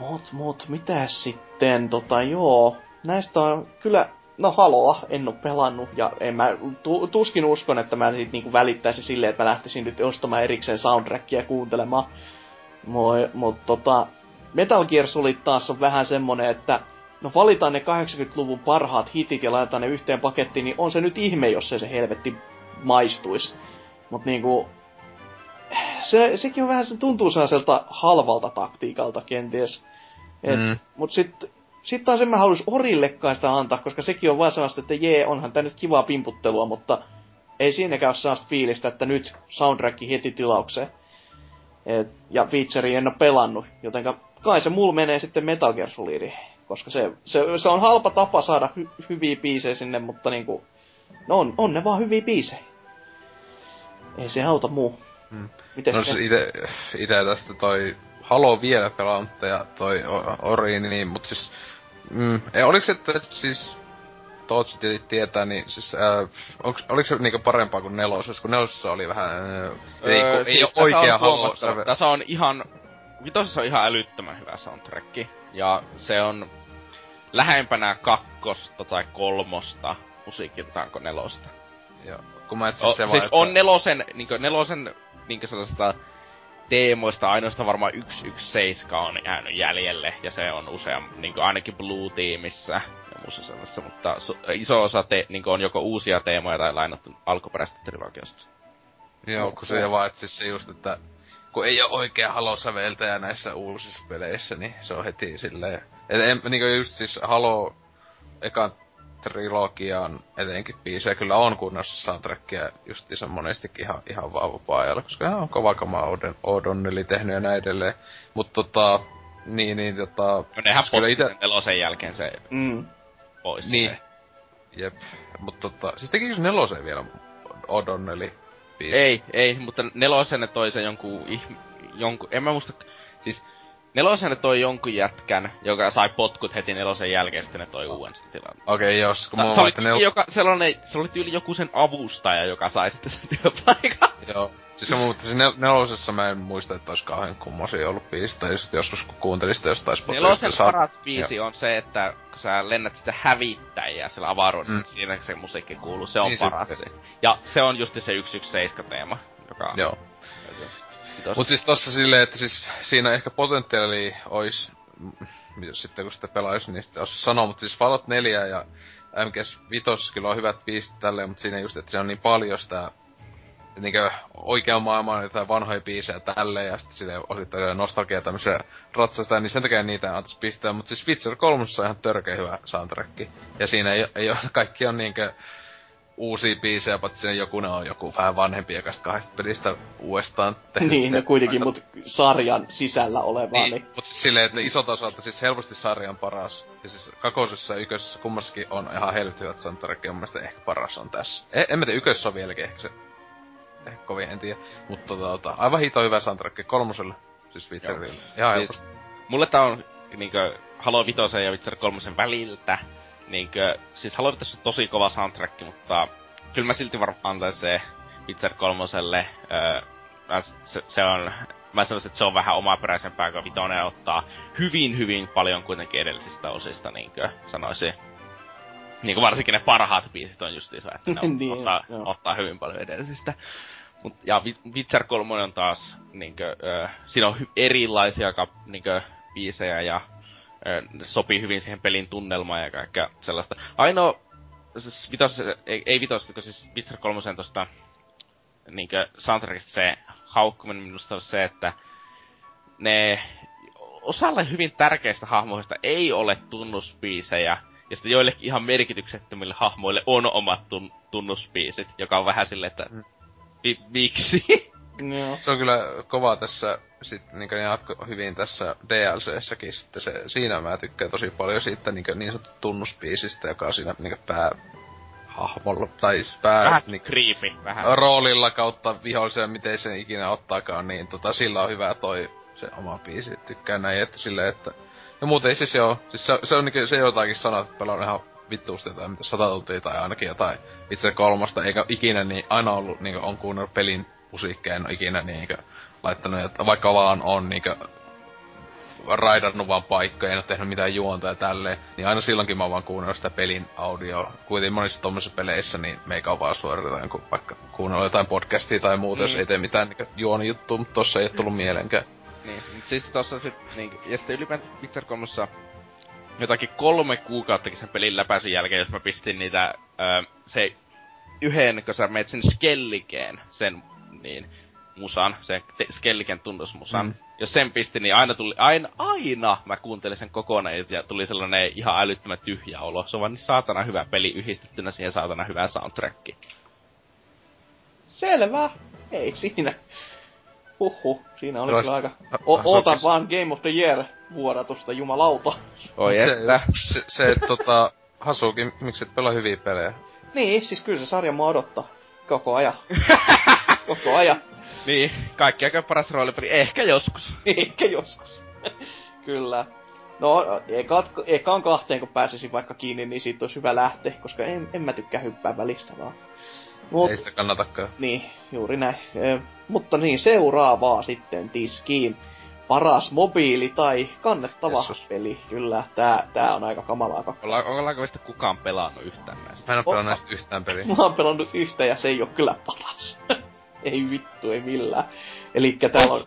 Speaker 2: Mut, mut, mitä sitten, tota, joo, näistä on kyllä, no Haloa en oo pelannut, ja en mä tu, tuskin uskon, että mä sit niinku välittäisin silleen, että mä lähtisin nyt ostamaan erikseen soundtrackia kuuntelemaan. Mut, mut tota, Metal Gear Solid taas on vähän semmonen, että no valitaan ne 80-luvun parhaat hitit ja laitetaan ne yhteen pakettiin, niin on se nyt ihme, jos se se helvetti maistuisi. Mut niinku, se, sekin on vähän, se tuntuu sellaiselta halvalta taktiikalta kenties. Et, mm. Mut sit, sit taas en mä halus Orillekaan sitä antaa, koska sekin on vaan sellaista, että jee, onhan tää nyt kivaa pimputtelua, mutta ei siinäkään ole sellaista fiilistä, että nyt soundtrack heti tilaukseen. Et, ja featurei en ole pelannut, jotenka kai se mulla menee sitten Metal Gear Solidiin koska se, se, se on halpa tapa saada hy, hyviä biisejä sinne, mutta niinku, no on, on ne vaan hyviä biisejä. Ei se auta muu.
Speaker 3: Hmm. Miten no se ite, ite tästä toi Halo vielä pelaamatta ja toi Ori, niin, mut siis... Mm, ei, oliks että siis Tootsi tietää, niin siis, äh, onks, oliks se niinku parempaa kuin nelosessa, kun nelosessa oli vähän, äh, ei, öö, ei siis ole oikea Halo.
Speaker 4: Tässä on ihan, vitosessa on ihan älyttömän hyvä soundtrack. Ja se on lähempänä kakkosta tai kolmosta musiikiltaan kuin nelosta.
Speaker 3: Joo. Kun mä o, se
Speaker 4: siis että... on nelosen, niinkö, nelosen niinkö sellaista teemoista ainoastaan varmaan 117 on jäänyt jäljelle, ja se on usein niin ainakin Blue-tiimissä ja muussa sellaisessa, mutta su- iso osa te- niin on joko uusia teemoja tai lainattu alkuperäistä trilogiasta.
Speaker 3: Joo, kun se vaan, että siis se just, että kun ei ole oikea Halo-säveltäjä näissä uusissa peleissä, niin se on heti silleen... Et en, niinku just siis Halo ekan trilogian etenkin biisejä kyllä on kunnossa soundtrackia justiinsa monestikin ihan, ihan vaan vapaa-ajalla, koska ihan on kova kama O'Donnelli tehnyt ja näin edelleen. Mut tota, niin, niin tota...
Speaker 4: No nehän kyllä ite... nelosen jälkeen se mm. pois.
Speaker 3: Niin. Se. Jep. Mut tota, siis tekikö nelosen vielä O'Donnelli
Speaker 4: biisi. Ei, ei, mutta nelosen ne toi sen jonkun, jonkun, en mä muista, siis nelosen ne toi jonkun jätkän, joka sai potkut heti nelosen jälkeen, sitten ne toi uuden tilan.
Speaker 3: Okei, okay, jos, kun
Speaker 4: mulla se oli, nel... joka, sellainen, se oli tyyli joku sen avustaja, joka sai sitten sen työpaikan.
Speaker 3: Joo. Siis on mutta nel- nelosessa mä en muista, että olisi kauhean kummosia ollut biisi, tai just joskus kun kuuntelin sitä jostain
Speaker 4: Nelosen paras biisi on se, että kun sä lennät sitä hävittäjiä siellä avaruudessa, mm. siinä se musiikki kuuluu, se on niin paras. Se. Ja se on just se 117 teema, joka...
Speaker 3: Joo. Mut siis tossa silleen, että siis siinä ehkä potentiaali ois, sitten kun sitä pelaisi, niin sitten osaa sanoa, mutta siis Fallout 4 ja MGS 5 kyllä on hyvät biisit tälleen, mutta siinä just, että se on niin paljon sitä niinkö oikean maailman jotain vanhoja biisejä tälleen ja sitten sille osittain nostalgia tämmöisiä ratsasta, niin sen takia niitä antais pistää. Mutta siis Witcher 3 on ihan törkeä hyvä soundtrack. Ja siinä ei, ei ole, kaikki on niinkö uusia biisejä, paitsi siinä joku ne on joku vähän vanhempi ja kahdesta pelistä uudestaan tehty.
Speaker 2: Niin, ne kuitenkin, mut sarjan sisällä olevaa. Niin, niin.
Speaker 3: mut siis silleen, että iso osalta siis helposti sarjan paras. Ja siis kakosessa ja ykkösessä kummassakin on ihan helvetti hyvät soundtrack, ja mun mielestä ehkä paras on tässä. E, en mä tiedä, ykkössä on vieläkin ehkä se ehkä kovin, en tiedä. Mutta tota, tota, aivan hito hyvä soundtrack kolmoselle, siis Witcherille. Ihan siis,
Speaker 4: Mulle tää on niinkö Halo Vitosen ja Witcher kolmosen väliltä. Niinkö, siis Halo Vitosen on tosi kova soundtrack, mutta kyllä mä silti varmaan antaisin se Witcher kolmoselle. Öö, se, se, on, mä sanoisin, että se on vähän omaperäisempää, kun Vitoinen ottaa hyvin, hyvin paljon kuitenkin edellisistä osista, niinkö sanoisin. Niinku varsinkin ne parhaat biisit on justiinsa, että ne on, niin, ottaa, ottaa hyvin paljon edellisistä. Mut, ja Witcher 3 on taas, niinkö, ö, siinä on hy- erilaisia kap, niinkö, biisejä ja ö, sopii hyvin siihen pelin tunnelmaan ja kaikkea sellaista. Ainoa, siis vitos, ei, ei vitos, kun siis Witcher 3 tosta niinkö soundtrackista se haukkuminen minusta on se, että ne osalle hyvin tärkeistä hahmoista ei ole tunnuspiisejä, ja sitten joillekin ihan merkityksettömille hahmoille on omat tun- tunnuspiisit, joka on vähän silleen, että mm. Mi- miksi?
Speaker 3: Joo. Se on kyllä kova tässä, sit niin ne jatko hyvin tässä DLCssäkin sitten se, siinä mä tykkään tosi paljon siitä niin, niin sanottu tunnuspiisistä, joka on siinä niin pää hahmolla, tai pää...
Speaker 4: Vähän niin, creepy, vähän.
Speaker 3: Roolilla kautta vihollisen, miten sen ikinä ottaakaan, niin tota, sillä on hyvä toi se oma biisi. Tykkään näin, että silleen, että... Ja muuten siis joo, siis se, se on niinku se jotakin sanoo, että pelaan ihan vittuusti jotain, mitä sata tuntia tai ainakin jotain itse kolmosta, eikä ikinä niin aina ollut niinku on kuunnellut pelin musiikkeja, en ole ikinä niinku laittanut, että vaikka vaan on niinku raidannut vaan paikkoja, en ole tehnyt mitään juonta ja tälleen, niin aina silloinkin mä oon vaan kuunnellut sitä pelin audio. Kuitenkin monissa tommosissa peleissä, niin meikä on vaan suoritetaan joku vaikka kuunnella jotain podcastia tai muuta, mm. jos ei tee mitään niin juonijuttua, mutta tossa ei ole tullut mielenkään.
Speaker 4: Niin, mutta siis tossa sit, niin, ja sitten ylipäätään Witcher 3 jotakin kolme kuukauttakin sen pelin läpäisyn jälkeen, jos mä pistin niitä, öö, se yhden, kun sä meet sen Skellikeen, sen, niin, musan, sen te- Skelliken tunnusmusan. Mm. Jos sen pisti, niin aina tuli, aina, aina mä kuuntelin sen kokonaan ja tuli sellainen ihan älyttömän tyhjä olo. Se on vaan niin saatana hyvä peli yhdistettynä siihen saatana hyvää soundtracki.
Speaker 2: Selvä. Ei siinä. Huhhuh, siinä oli kyllä aika... O- ootan vaan Game of the Year vuodatusta, jumalauta.
Speaker 4: Oi että.
Speaker 3: Se, se, se tota, Hasuki, miksi et pelaa hyviä pelejä?
Speaker 2: Niin, siis kyllä se sarja mua odottaa. Koko ajan. Koko ajan.
Speaker 4: niin, kaikki aika paras roolipeli. Ehkä joskus.
Speaker 2: Ehkä joskus. kyllä. No, ekat, ekaan kahteen kun pääsisin vaikka kiinni, niin siitä olisi hyvä lähteä, koska en, en mä tykkää hyppää välistä vaan.
Speaker 3: Mut, Ei sitä kannatakaan.
Speaker 2: Niin, juuri näin. E, mutta niin, seuraavaa sitten tiskiin. Paras mobiili tai kannettava Jesus. peli. Kyllä, tää, tää on aika kamalaa
Speaker 4: Olla, Ollaanko vasta kukaan pelannut yhtään näistä?
Speaker 3: Mä en oo pelannut näistä yhtään peliä.
Speaker 2: Mä oon pelannut yhtä ja se ei oo kyllä paras. ei vittu, ei millään. Elikkä täällä on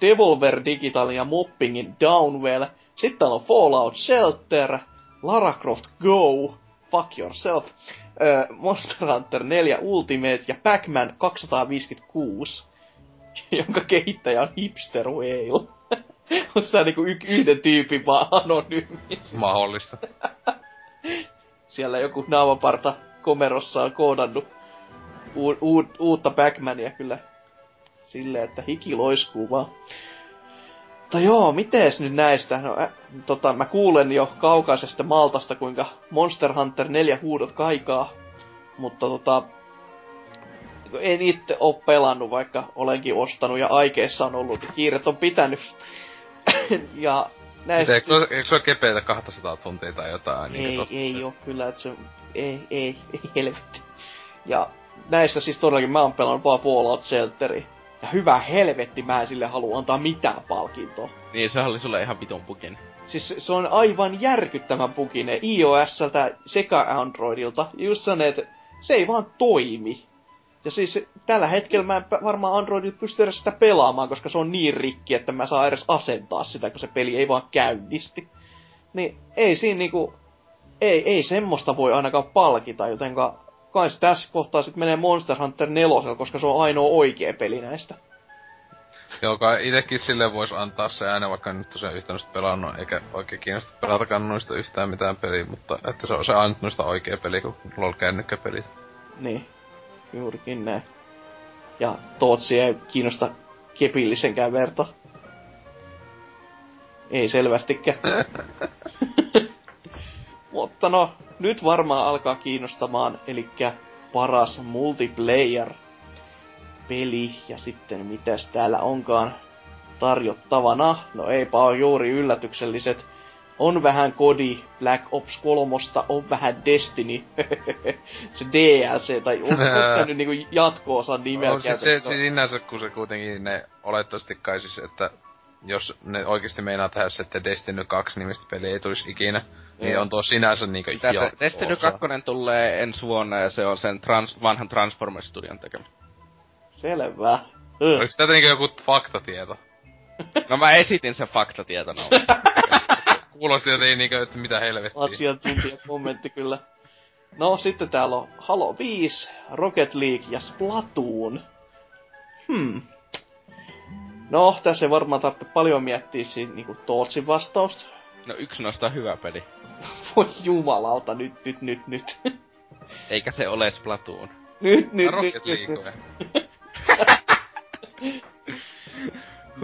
Speaker 2: Devolver Digital ja Moppingin Downwell. Sitten täällä on Fallout Shelter, Lara Croft Go, Fuck Yourself, Monster Hunter 4 Ultimate ja Pac-Man 256, jonka kehittäjä on Hipster Whale. Onko tää niinku y- yhden tyypin vaan anonyymi?
Speaker 3: Mahdollista.
Speaker 2: Siellä joku naamaparta komerossa on koodannut u- u- uutta Pac-Mania kyllä silleen, että hiki loiskuu vaan. Mutta joo, mitees nyt näistä? No, äh, tota, mä kuulen jo kaukaisesta Maltasta, kuinka Monster Hunter 4 huudot kaikaa. Mutta tota, en itse oo pelannut, vaikka olenkin ostanut ja aikeissa on ollut. Kiiret on pitänyt. ja
Speaker 3: näistä... Eikö, se, eikö se ole kepeitä 200 tuntia tai jotain?
Speaker 2: Ei, niin ei oo kyllä, että se... Ei, ei, ei helvetti. Ja näistä siis todellakin mä oon pelannut vaan Fallout Shelteri. Ja hyvä helvetti, mä en sille halua antaa mitään palkintoa.
Speaker 4: Niin, se oli sulle ihan vitun pukin.
Speaker 2: Siis se on aivan järkyttävän pukine iOSltä sekä Androidilta. Just sellainen, että se ei vaan toimi. Ja siis tällä hetkellä mä en varmaan Androidilla pysty edes sitä pelaamaan, koska se on niin rikki, että mä saan edes asentaa sitä, kun se peli ei vaan käynnisti. Niin ei siinä niinku... Ei, ei semmoista voi ainakaan palkita, jotenka kai se tässä kohtaa sitten menee Monster Hunter 4, koska se on ainoa oikea peli näistä.
Speaker 3: Joo, kai itekin sille voisi antaa se ääne, vaikka nyt tosiaan yhtään pelannut, eikä oikein kiinnosta pelatakaan noista yhtään mitään peliä, mutta että se on se ainut noista oikea peli, kun lol kännykkäpelit.
Speaker 2: Niin, juurikin näin. Ja Tootsi ei kiinnosta kepillisenkään verta. Ei selvästikään. Mutta no, nyt varmaan alkaa kiinnostamaan, eli paras multiplayer peli, ja sitten mitäs täällä onkaan tarjottavana. No eipä ole juuri yllätykselliset. On vähän Kodi, Black Ops 3, on vähän Destiny, se DLC, tai on, onko nyt niinku jatko-osan nimellä
Speaker 3: on se, se, se sinänsä, kun se kuitenkin ne olettavasti kai siis, että jos ne oikeasti meinaa tehdä se, että Destiny 2 nimistä peli ei tulisi ikinä, niin on tuo sinänsä niinku
Speaker 4: Mitä se Destiny 2 tulee ensi vuonna ja se on sen trans, vanhan Transformers Studion tekemä.
Speaker 2: Selvä.
Speaker 3: Oliko tätä niinku joku faktatieto?
Speaker 4: No mä esitin sen faktatietona.
Speaker 3: Kuulosti jotenkin niinkö, että mitä helvettiä.
Speaker 2: Asiantuntijakommentti kyllä. No, sitten täällä on Halo 5, Rocket League ja Splatoon. Hmm. No, tässä ei varmaan tarvitse paljon miettiä siis niinku Tootsin vastausta.
Speaker 4: No yksi noista on hyvä peli.
Speaker 2: Voi jumalauta, nyt, nyt, nyt, nyt.
Speaker 4: Eikä se ole Splatoon.
Speaker 2: nyt, nyt,
Speaker 3: Rocket
Speaker 2: nyt, nyt, nyt.
Speaker 3: League.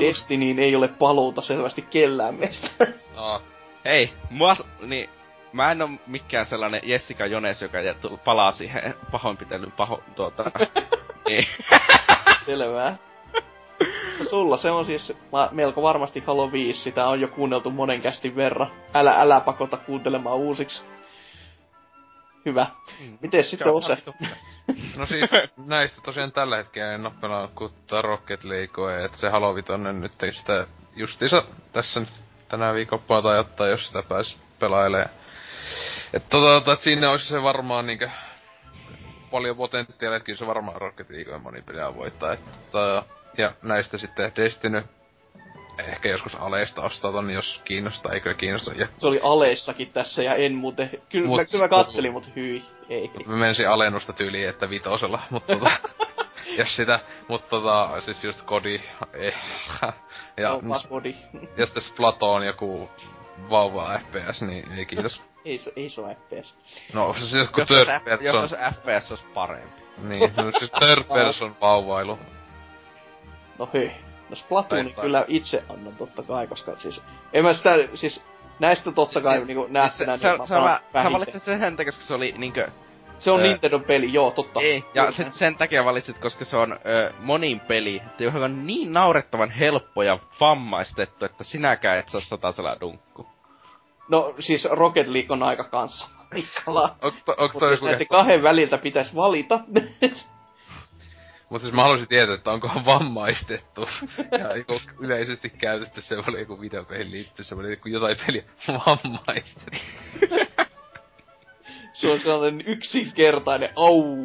Speaker 2: Destinyin ei ole paluuta selvästi kellään meistä.
Speaker 3: No,
Speaker 4: Hei, mua, niin, mä en oo mikään sellainen Jessica Jones, joka palaa siihen pahoinpitelyn paho, tuota, niin.
Speaker 2: Selvää. No Sulla se on siis ma- melko varmasti Halo 5, sitä on jo kuunneltu monen kästin verran. Älä, älä pakota kuuntelemaan uusiksi. Hyvä. Miten sitten Ose?
Speaker 3: no siis näistä tosiaan tällä hetkellä en oo pelannut kuin Rocket Leaguea, että se Halo Vitoinen nyt ei sitä justiinsa tässä nyt tänä viikonloppuna tai ottaa, jos sitä pääs pelailemaan. Että tota, tota, et siinä olisi se varmaan niinkö paljon potentiaalia, että kyllä se varmaan Rocket Leaguea moni voittaa. Et, tota, ja näistä sitten Destiny, ehkä joskus aleista ostaa ton, jos kiinnostaa, eikö kiinnosta. Ja
Speaker 2: Se oli aleissakin tässä ja en muuten... Kyllä,
Speaker 3: Mut-
Speaker 2: mä, kyllä mä kattelin, mutta hyi. Ei.
Speaker 3: Mä menisin alennusta tyyliin, että vitosella, mutta tota, jos sitä, mutta tota, siis just kodi, eh,
Speaker 2: Ja, vaan body.
Speaker 3: ja sitten Splatoon joku vauva FPS, niin ei kiitos.
Speaker 2: ei, se, ei se ole FPS.
Speaker 3: No siis joku
Speaker 4: Jos
Speaker 3: third
Speaker 4: F- jos
Speaker 3: person,
Speaker 4: olisi FPS, olisi parempi.
Speaker 3: niin, no siis third person vauvailu.
Speaker 2: No hyi. No Splatoonin
Speaker 3: tai-
Speaker 2: kyllä itse annan totta kai, koska siis... En mä sitä, siis näistä totta kai
Speaker 4: Siis-
Speaker 2: niinku
Speaker 4: Siis
Speaker 2: nähtynä,
Speaker 4: se,
Speaker 2: niin
Speaker 4: se,
Speaker 2: mä
Speaker 4: sä valitsit sen sen takia, koska se oli niinkö...
Speaker 2: Se on
Speaker 4: Ää,
Speaker 2: Nintendo peli, joo, totta.
Speaker 4: Ei, ja sit sen takia valitsit, koska se on ö, monin peli, että joka on niin naurettavan helppo ja vammaistettu, että sinäkään et saa satasella dunkku.
Speaker 2: No siis Rocket League on aika kanssa. Rikkala.
Speaker 3: Onks, to, onks
Speaker 2: Mutta
Speaker 3: toi joku,
Speaker 2: kahden väliltä pitäisi valita,
Speaker 3: mut siis mä haluaisin tietää, että onko vammaistettu. ja joku yleisesti käytetty se oli joku videopeliin liittyy, se oli joku jotain peliä vammaistettu.
Speaker 2: se on sellainen yksinkertainen, au,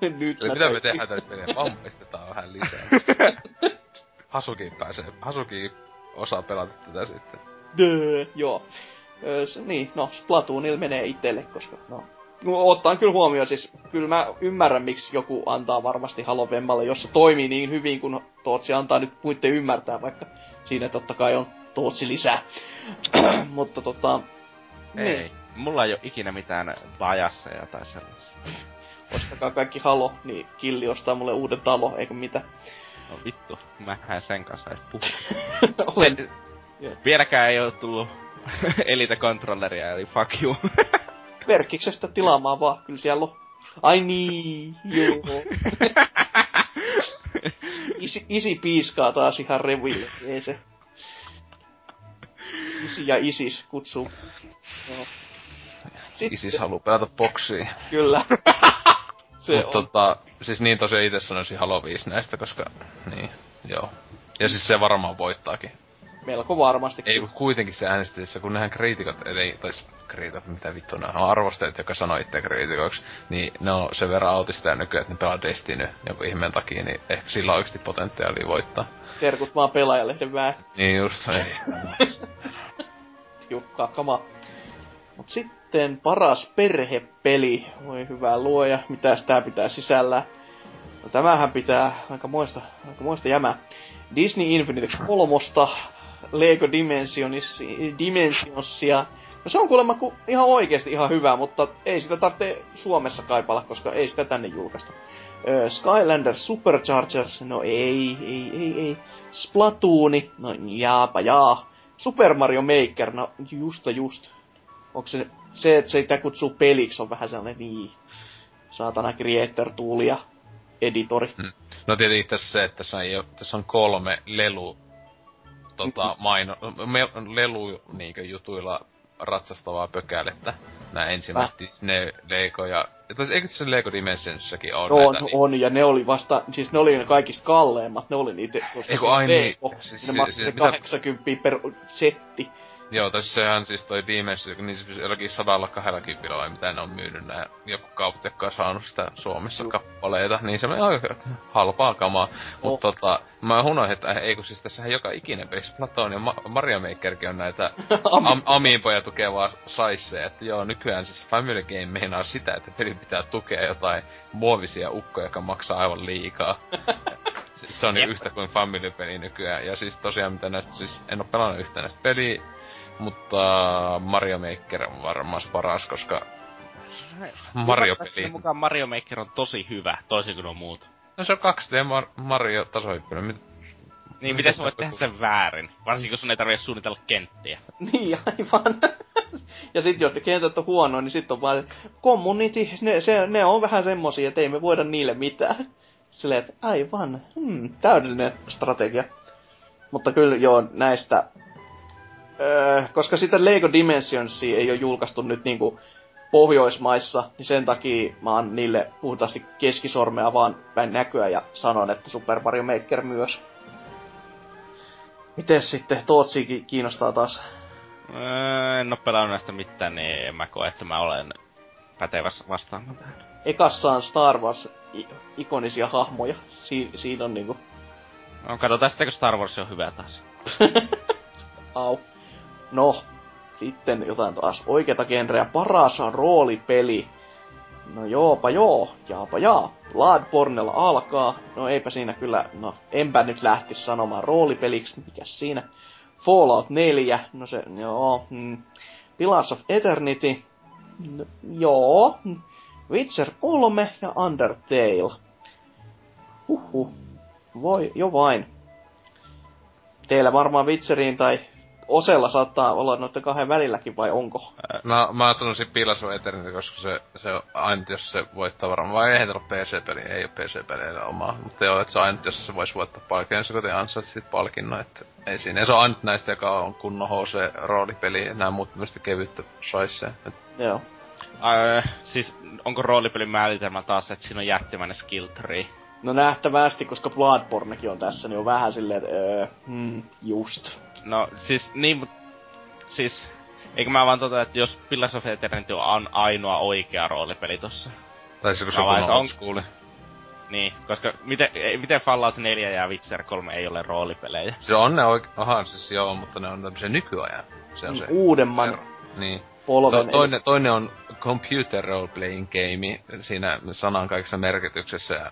Speaker 2: nyt
Speaker 3: Eli mitä me tehdään tälle peliä? Vammaistetaan vähän lisää. Hasuki pääsee, Hasuki osaa pelata tätä sitten.
Speaker 2: Dö, joo. Ö, se, niin, no, Splatoonilla menee itselle, koska no, ottaen kyllä huomioon, siis kyllä mä ymmärrän, miksi joku antaa varmasti Halo Vemmalle, jos se toimii niin hyvin, kun Tootsi antaa nyt muiden ymmärtää, vaikka siinä totta kai on Tootsi lisää. Mutta tota...
Speaker 4: Ei. Mulla ei oo ikinä mitään bajasseja tai sellaisia.
Speaker 2: Ostakaa kaikki Halo, niin Killi ostaa mulle uuden talo, eikö mitä.
Speaker 4: No vittu, mä en sen kanssa edes puhu.
Speaker 2: Olen,
Speaker 4: vieläkään ei oo tullut Elite-kontrolleria, eli fuck you.
Speaker 2: Verkkiksestä tilaamaan vaan, kyllä siellä on. Ai niin, joo. isi, isi piiskaa taas ihan reville, ei se. Isi ja isis kutsuu. Joo. Sitten,
Speaker 3: Isis haluu pelata boksia.
Speaker 2: Kyllä. se
Speaker 3: Mut
Speaker 2: on.
Speaker 3: tota, siis niin tosiaan itse sanoisin Halo 5 näistä, koska niin, joo. Ja siis se varmaan voittaakin.
Speaker 2: melko varmasti.
Speaker 3: Ei kuitenkin se äänestyksessä, kun nehän kriitikot, eli, tai kriitikot, mitä vittu nämä on arvostajat, jotka sanoo itse kriitikoiksi, niin ne on sen verran autisteja nykyään, että ne pelaa Destiny joku ihmeen takia, niin ehkä sillä on oikeasti potentiaalia voittaa.
Speaker 2: Terkut vaan pelaajalehden vää.
Speaker 3: Niin just, ei.
Speaker 2: Jukkaa kama. Mut sitten paras perhepeli. Voi hyvää luoja, mitä tää pitää sisällä. No tämähän pitää aika moista, aika moista jämää. Disney Infinite kolmosta, Lego Dimensionis, Dimensionsia. No se on kuulemma ku, ihan oikeesti ihan hyvä, mutta ei sitä tarvitse Suomessa kaipalla, koska ei sitä tänne julkaista. Ö, Skylander Superchargers, no ei, ei, ei, ei. Splatooni, no jaapa jaa. Super Mario Maker, no justa just. Onko se, se että se sitä kutsuu peliksi, on vähän sellainen niin, saatana creator tool ja editori.
Speaker 3: No tietenkin tässä se, että tässä, ei ole, tässä on kolme lelu tota, maino, me, lelu niinkö jutuilla ratsastavaa pökälettä. Nää ensimmäiset Disney, Lego ja... Tai eikö se Lego Dimensionssakin ole
Speaker 2: On,
Speaker 3: näitä? niin-
Speaker 2: on, ja ne oli vasta, siis ne oli ne kaikista kalleimmat, ne oli niitä, koska
Speaker 3: Eiku, ai niin.
Speaker 2: Lego,
Speaker 3: Siis
Speaker 2: siis,
Speaker 3: si-
Speaker 2: ne maksoi
Speaker 3: siis
Speaker 2: se
Speaker 3: mitä-
Speaker 2: 80 per setti,
Speaker 3: Joo, tässä sehän siis toi Dimensio, niin siis jollakin sadalla kahdella kympillä vai mitä ne on myynyt nää, joku kaupat, jotka on saanut sitä Suomessa
Speaker 2: Joo.
Speaker 3: kappaleita, niin se on aika halpaa kamaa.
Speaker 2: Oh.
Speaker 3: Mutta tota, mä unohdin, että ei kun siis tässähän joka ikinen pelissä Platon ja Ma- Mario Makerkin on näitä am- amiipoja tukevaa saisseja, että joo, nykyään siis Family Game meinaa sitä, että peli pitää tukea jotain muovisia ukkoja, joka maksaa aivan liikaa. Se- on niin
Speaker 4: Jep.
Speaker 3: yhtä kuin Family-peli nykyään. Ja siis tosiaan mitä näistä, siis en oo pelannut yhtä näistä peliä, mutta Mario Maker on varmaan se paras, koska Mario-peli.
Speaker 4: Mukaan Mario Maker on tosi hyvä, toisin kuin on muut.
Speaker 3: No se on 2D Mar- Mario tasohyppelyä. Mit-
Speaker 4: Niin, miten sä voit tehdä sen väärin? Varsinkin, kun sun ei tarvitse suunnitella kenttiä.
Speaker 2: Niin, aivan. ja sit jos ne kentät on huonoja, niin sit on vaan, että community, ne, se, ne on vähän semmosia, että ei me voida niille mitään. Silleen, että aivan, hmm, täydellinen strategia. Mutta kyllä joo, näistä... Öö, koska sitä Lego Dimensionsia ei ole julkaistu nyt niinku Pohjoismaissa, niin sen takia mä oon niille puhtaasti keskisormea vaan päin näköä ja sanon, että Super Mario Maker myös. Mites sitten Tootsikin kiinnostaa taas?
Speaker 4: Öö, en oo pelannut näistä mitään, niin en mä koe, että mä olen pätevässä vastaamaan tähän.
Speaker 2: Ekassa on Star Wars ikonisia hahmoja. Si- siinä on niinku...
Speaker 4: No, katsotaan sitten, kun Star Wars on hyvä taas.
Speaker 2: Au. No, sitten jotain taas oikeata genreä. Paras roolipeli. No joopa joo, jaapa jaa. Bloodbornella alkaa. No eipä siinä kyllä, no enpä nyt lähtisi sanomaan roolipeliksi, mikä siinä. Fallout 4, no se, joo. Mm. Pillars of Eternity, no, joo. Witcher 3 ja Undertale. Huhhuh. Voi, jo vain. Teillä varmaan Witcheriin tai Osella saattaa olla noiden kahden välilläkin, vai onko?
Speaker 3: No, mä sanoisin Pillars of Eternity, koska se, se on ainut, jos se voittaa varmaan. Vai eihän ole PC-peli, ei ole PC-peleillä omaa. Mutta joo, että se on ainut, jos se voisi voittaa palkinnon, se kotiin ansaitsit palkinnon, että ei siinä. Ja se on ainut näistä, joka on kunnon HC-roolipeli, ja nämä muut tämmöistä kevyttä. Et
Speaker 2: Joo.
Speaker 4: Öö, siis onko roolipelin määritelmä taas, että siinä on jättimäinen skill tree?
Speaker 2: No nähtävästi, koska Bloodbornekin on tässä, niin on vähän silleen, että öö, hmm, just.
Speaker 4: No siis niin, mut siis eikö mä vaan tota, että jos Pillars of Eternity on ainoa oikea roolipeli tossa.
Speaker 3: Tai se, kun se on
Speaker 4: on-
Speaker 3: old school.
Speaker 4: Niin, koska miten, ei- miten Fallout 4 ja Witcher 3 ei ole roolipelejä?
Speaker 3: Se on ne oike... Aha, siis joo, mutta ne on tämmöisiä nykyajan. Se on se.
Speaker 2: Uudemman
Speaker 3: ero. Niin.
Speaker 2: polven.
Speaker 3: To, toinen, toinen on computer role playing game siinä sanan kaikessa merkityksessä ja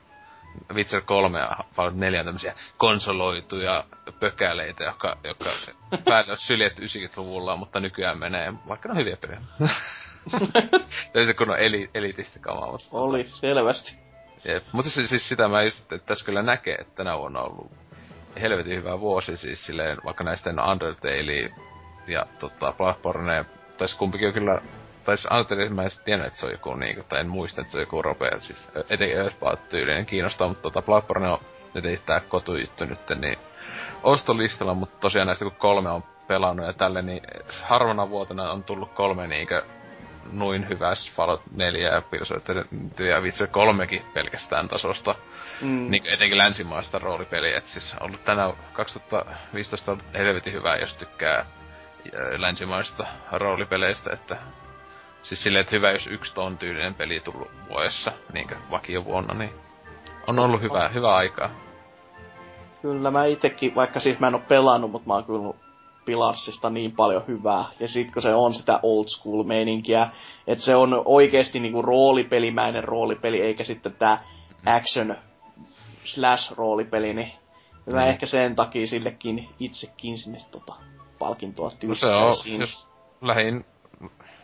Speaker 3: Witcher 3 ja Fallout 4 on tämmösiä konsoloituja pökäleitä, jotka, jotka päälle on syljetty 90-luvulla, mutta nykyään menee, vaikka ne on hyviä pelejä. Se kun on eli, elitistä kamaa, mutta...
Speaker 2: Oli, selvästi.
Speaker 3: Jep. Mutta siis, siis sitä mä just, että tässä kyllä näkee, että tänä vuonna on ollut helvetin hyvä vuosi siis silleen, vaikka näistä Undertale ja tota, Bloodborne, tai siis kumpikin on kyllä, tai siis Undertale mä en tiennyt, että se on joku niinku, tai en muista, että se on joku ropea, siis etenkin Earthbound-tyylinen kiinnostaa, mutta tota, Bloodborne on etenkin tää kotujuttu nyt, niin ostolistalla, mutta tosiaan näistä kun kolme on pelannut ja tälle, niin harvana vuotena on tullut kolme niinkö noin hyvä Fallout 4 ja Eternity ja Witcher 3 pelkästään tasosta.
Speaker 2: Mm.
Speaker 3: Niin etenkin länsimaista roolipeliä, et siis ollut tänä 2015 on helvetin hyvä, jos tykkää länsimaista roolipeleistä, että siis silleen, että hyvä, jos yksi ton tyylinen peli tullut vuodessa, niinkö vakio vuonna, niin on ollut hyvä, hyvä aikaa.
Speaker 2: Kyllä mä itekin, vaikka siis mä en oo pelannut, mutta mä oon kyllä Pilarsista niin paljon hyvää. Ja sit kun se on sitä old school meininkiä, että se on oikeesti niinku roolipelimäinen roolipeli, eikä sitten tää action slash roolipeli, niin mä
Speaker 3: Mm.
Speaker 2: ehkä sen takia sillekin itsekin sinne tota palkintoa
Speaker 3: No se on, jos lähin,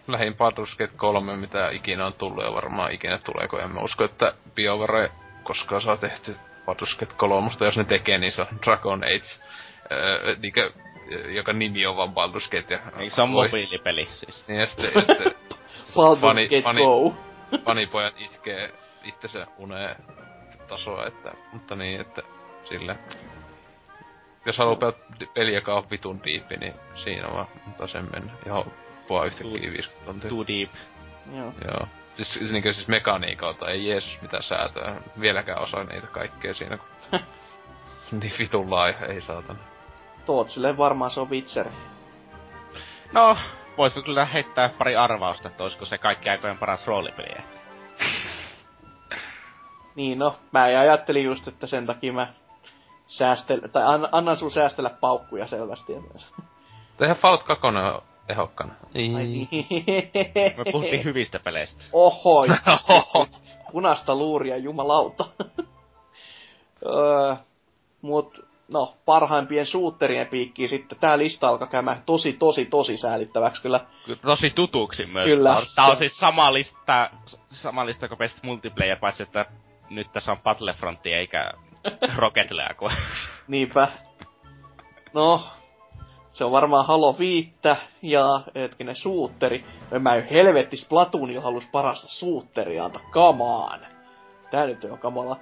Speaker 3: lähin Baldur's Gate 3, mitä ikinä on tullut ja varmaan ikinä tulee, kun en mä usko, että BioWare koskaan saa tehty Baldur's Gate 3, jos ne tekee, niin se on Dragon Age, öö, niinkö, joka nimi on vaan Baldur's Gate. Ja
Speaker 4: Eikö se on mobiilipeli siis?
Speaker 3: Niin ja sitten, ja sitten
Speaker 2: Baldur's
Speaker 3: fani-
Speaker 2: Gate
Speaker 3: fani-
Speaker 2: Go.
Speaker 3: fanipojat itkee itsensä uneen tasoa, että, mutta niin, että sille. Jos haluaa pelata di- peli, joka on vitun diippi, niin siinä vaan mutta sen mennä. Johon puhua yhtäkkiä 50 tontia.
Speaker 4: Too deep.
Speaker 2: Joo.
Speaker 3: Joo. Siis, siis, niin siis mekaniikalta ei Jeesus mitä säätöä. Vieläkään osaa niitä kaikkea siinä, kun... niin vitun laaja, ei saatana.
Speaker 2: Tootsille varmaan se on Witcher.
Speaker 4: No, voisiko kyllä heittää pari arvausta, että olisiko se kaikki aikojen paras roolipeli.
Speaker 2: Niin no, mä ajattelin just, että sen takia mä säästel... tai an, annan sun säästellä paukkuja selvästi.
Speaker 3: Eihän Fallout 2 on ehokkana.
Speaker 2: Ai niin.
Speaker 4: Me puhuttiin hyvistä peleistä.
Speaker 2: Oho, punasta luuria, jumalauta. öö, mut, no, parhaimpien suutterien piikkiin sitten tää lista alkaa käymään tosi, tosi, tosi säälittäväksi kyllä.
Speaker 4: Kyllä tosi tutuksi myös.
Speaker 2: Kyllä.
Speaker 4: Tää on siis sama lista, sama lista kuin Best Multiplayer, paitsi että nyt tässä on Battlefronti eikä Rocket League.
Speaker 2: Niinpä. No, se on varmaan Halo 5 ja hetkinen suutteri. Mä en helvetti Splatoonilla halus parasta suutteria anta. Come on. Tää nyt on kamala.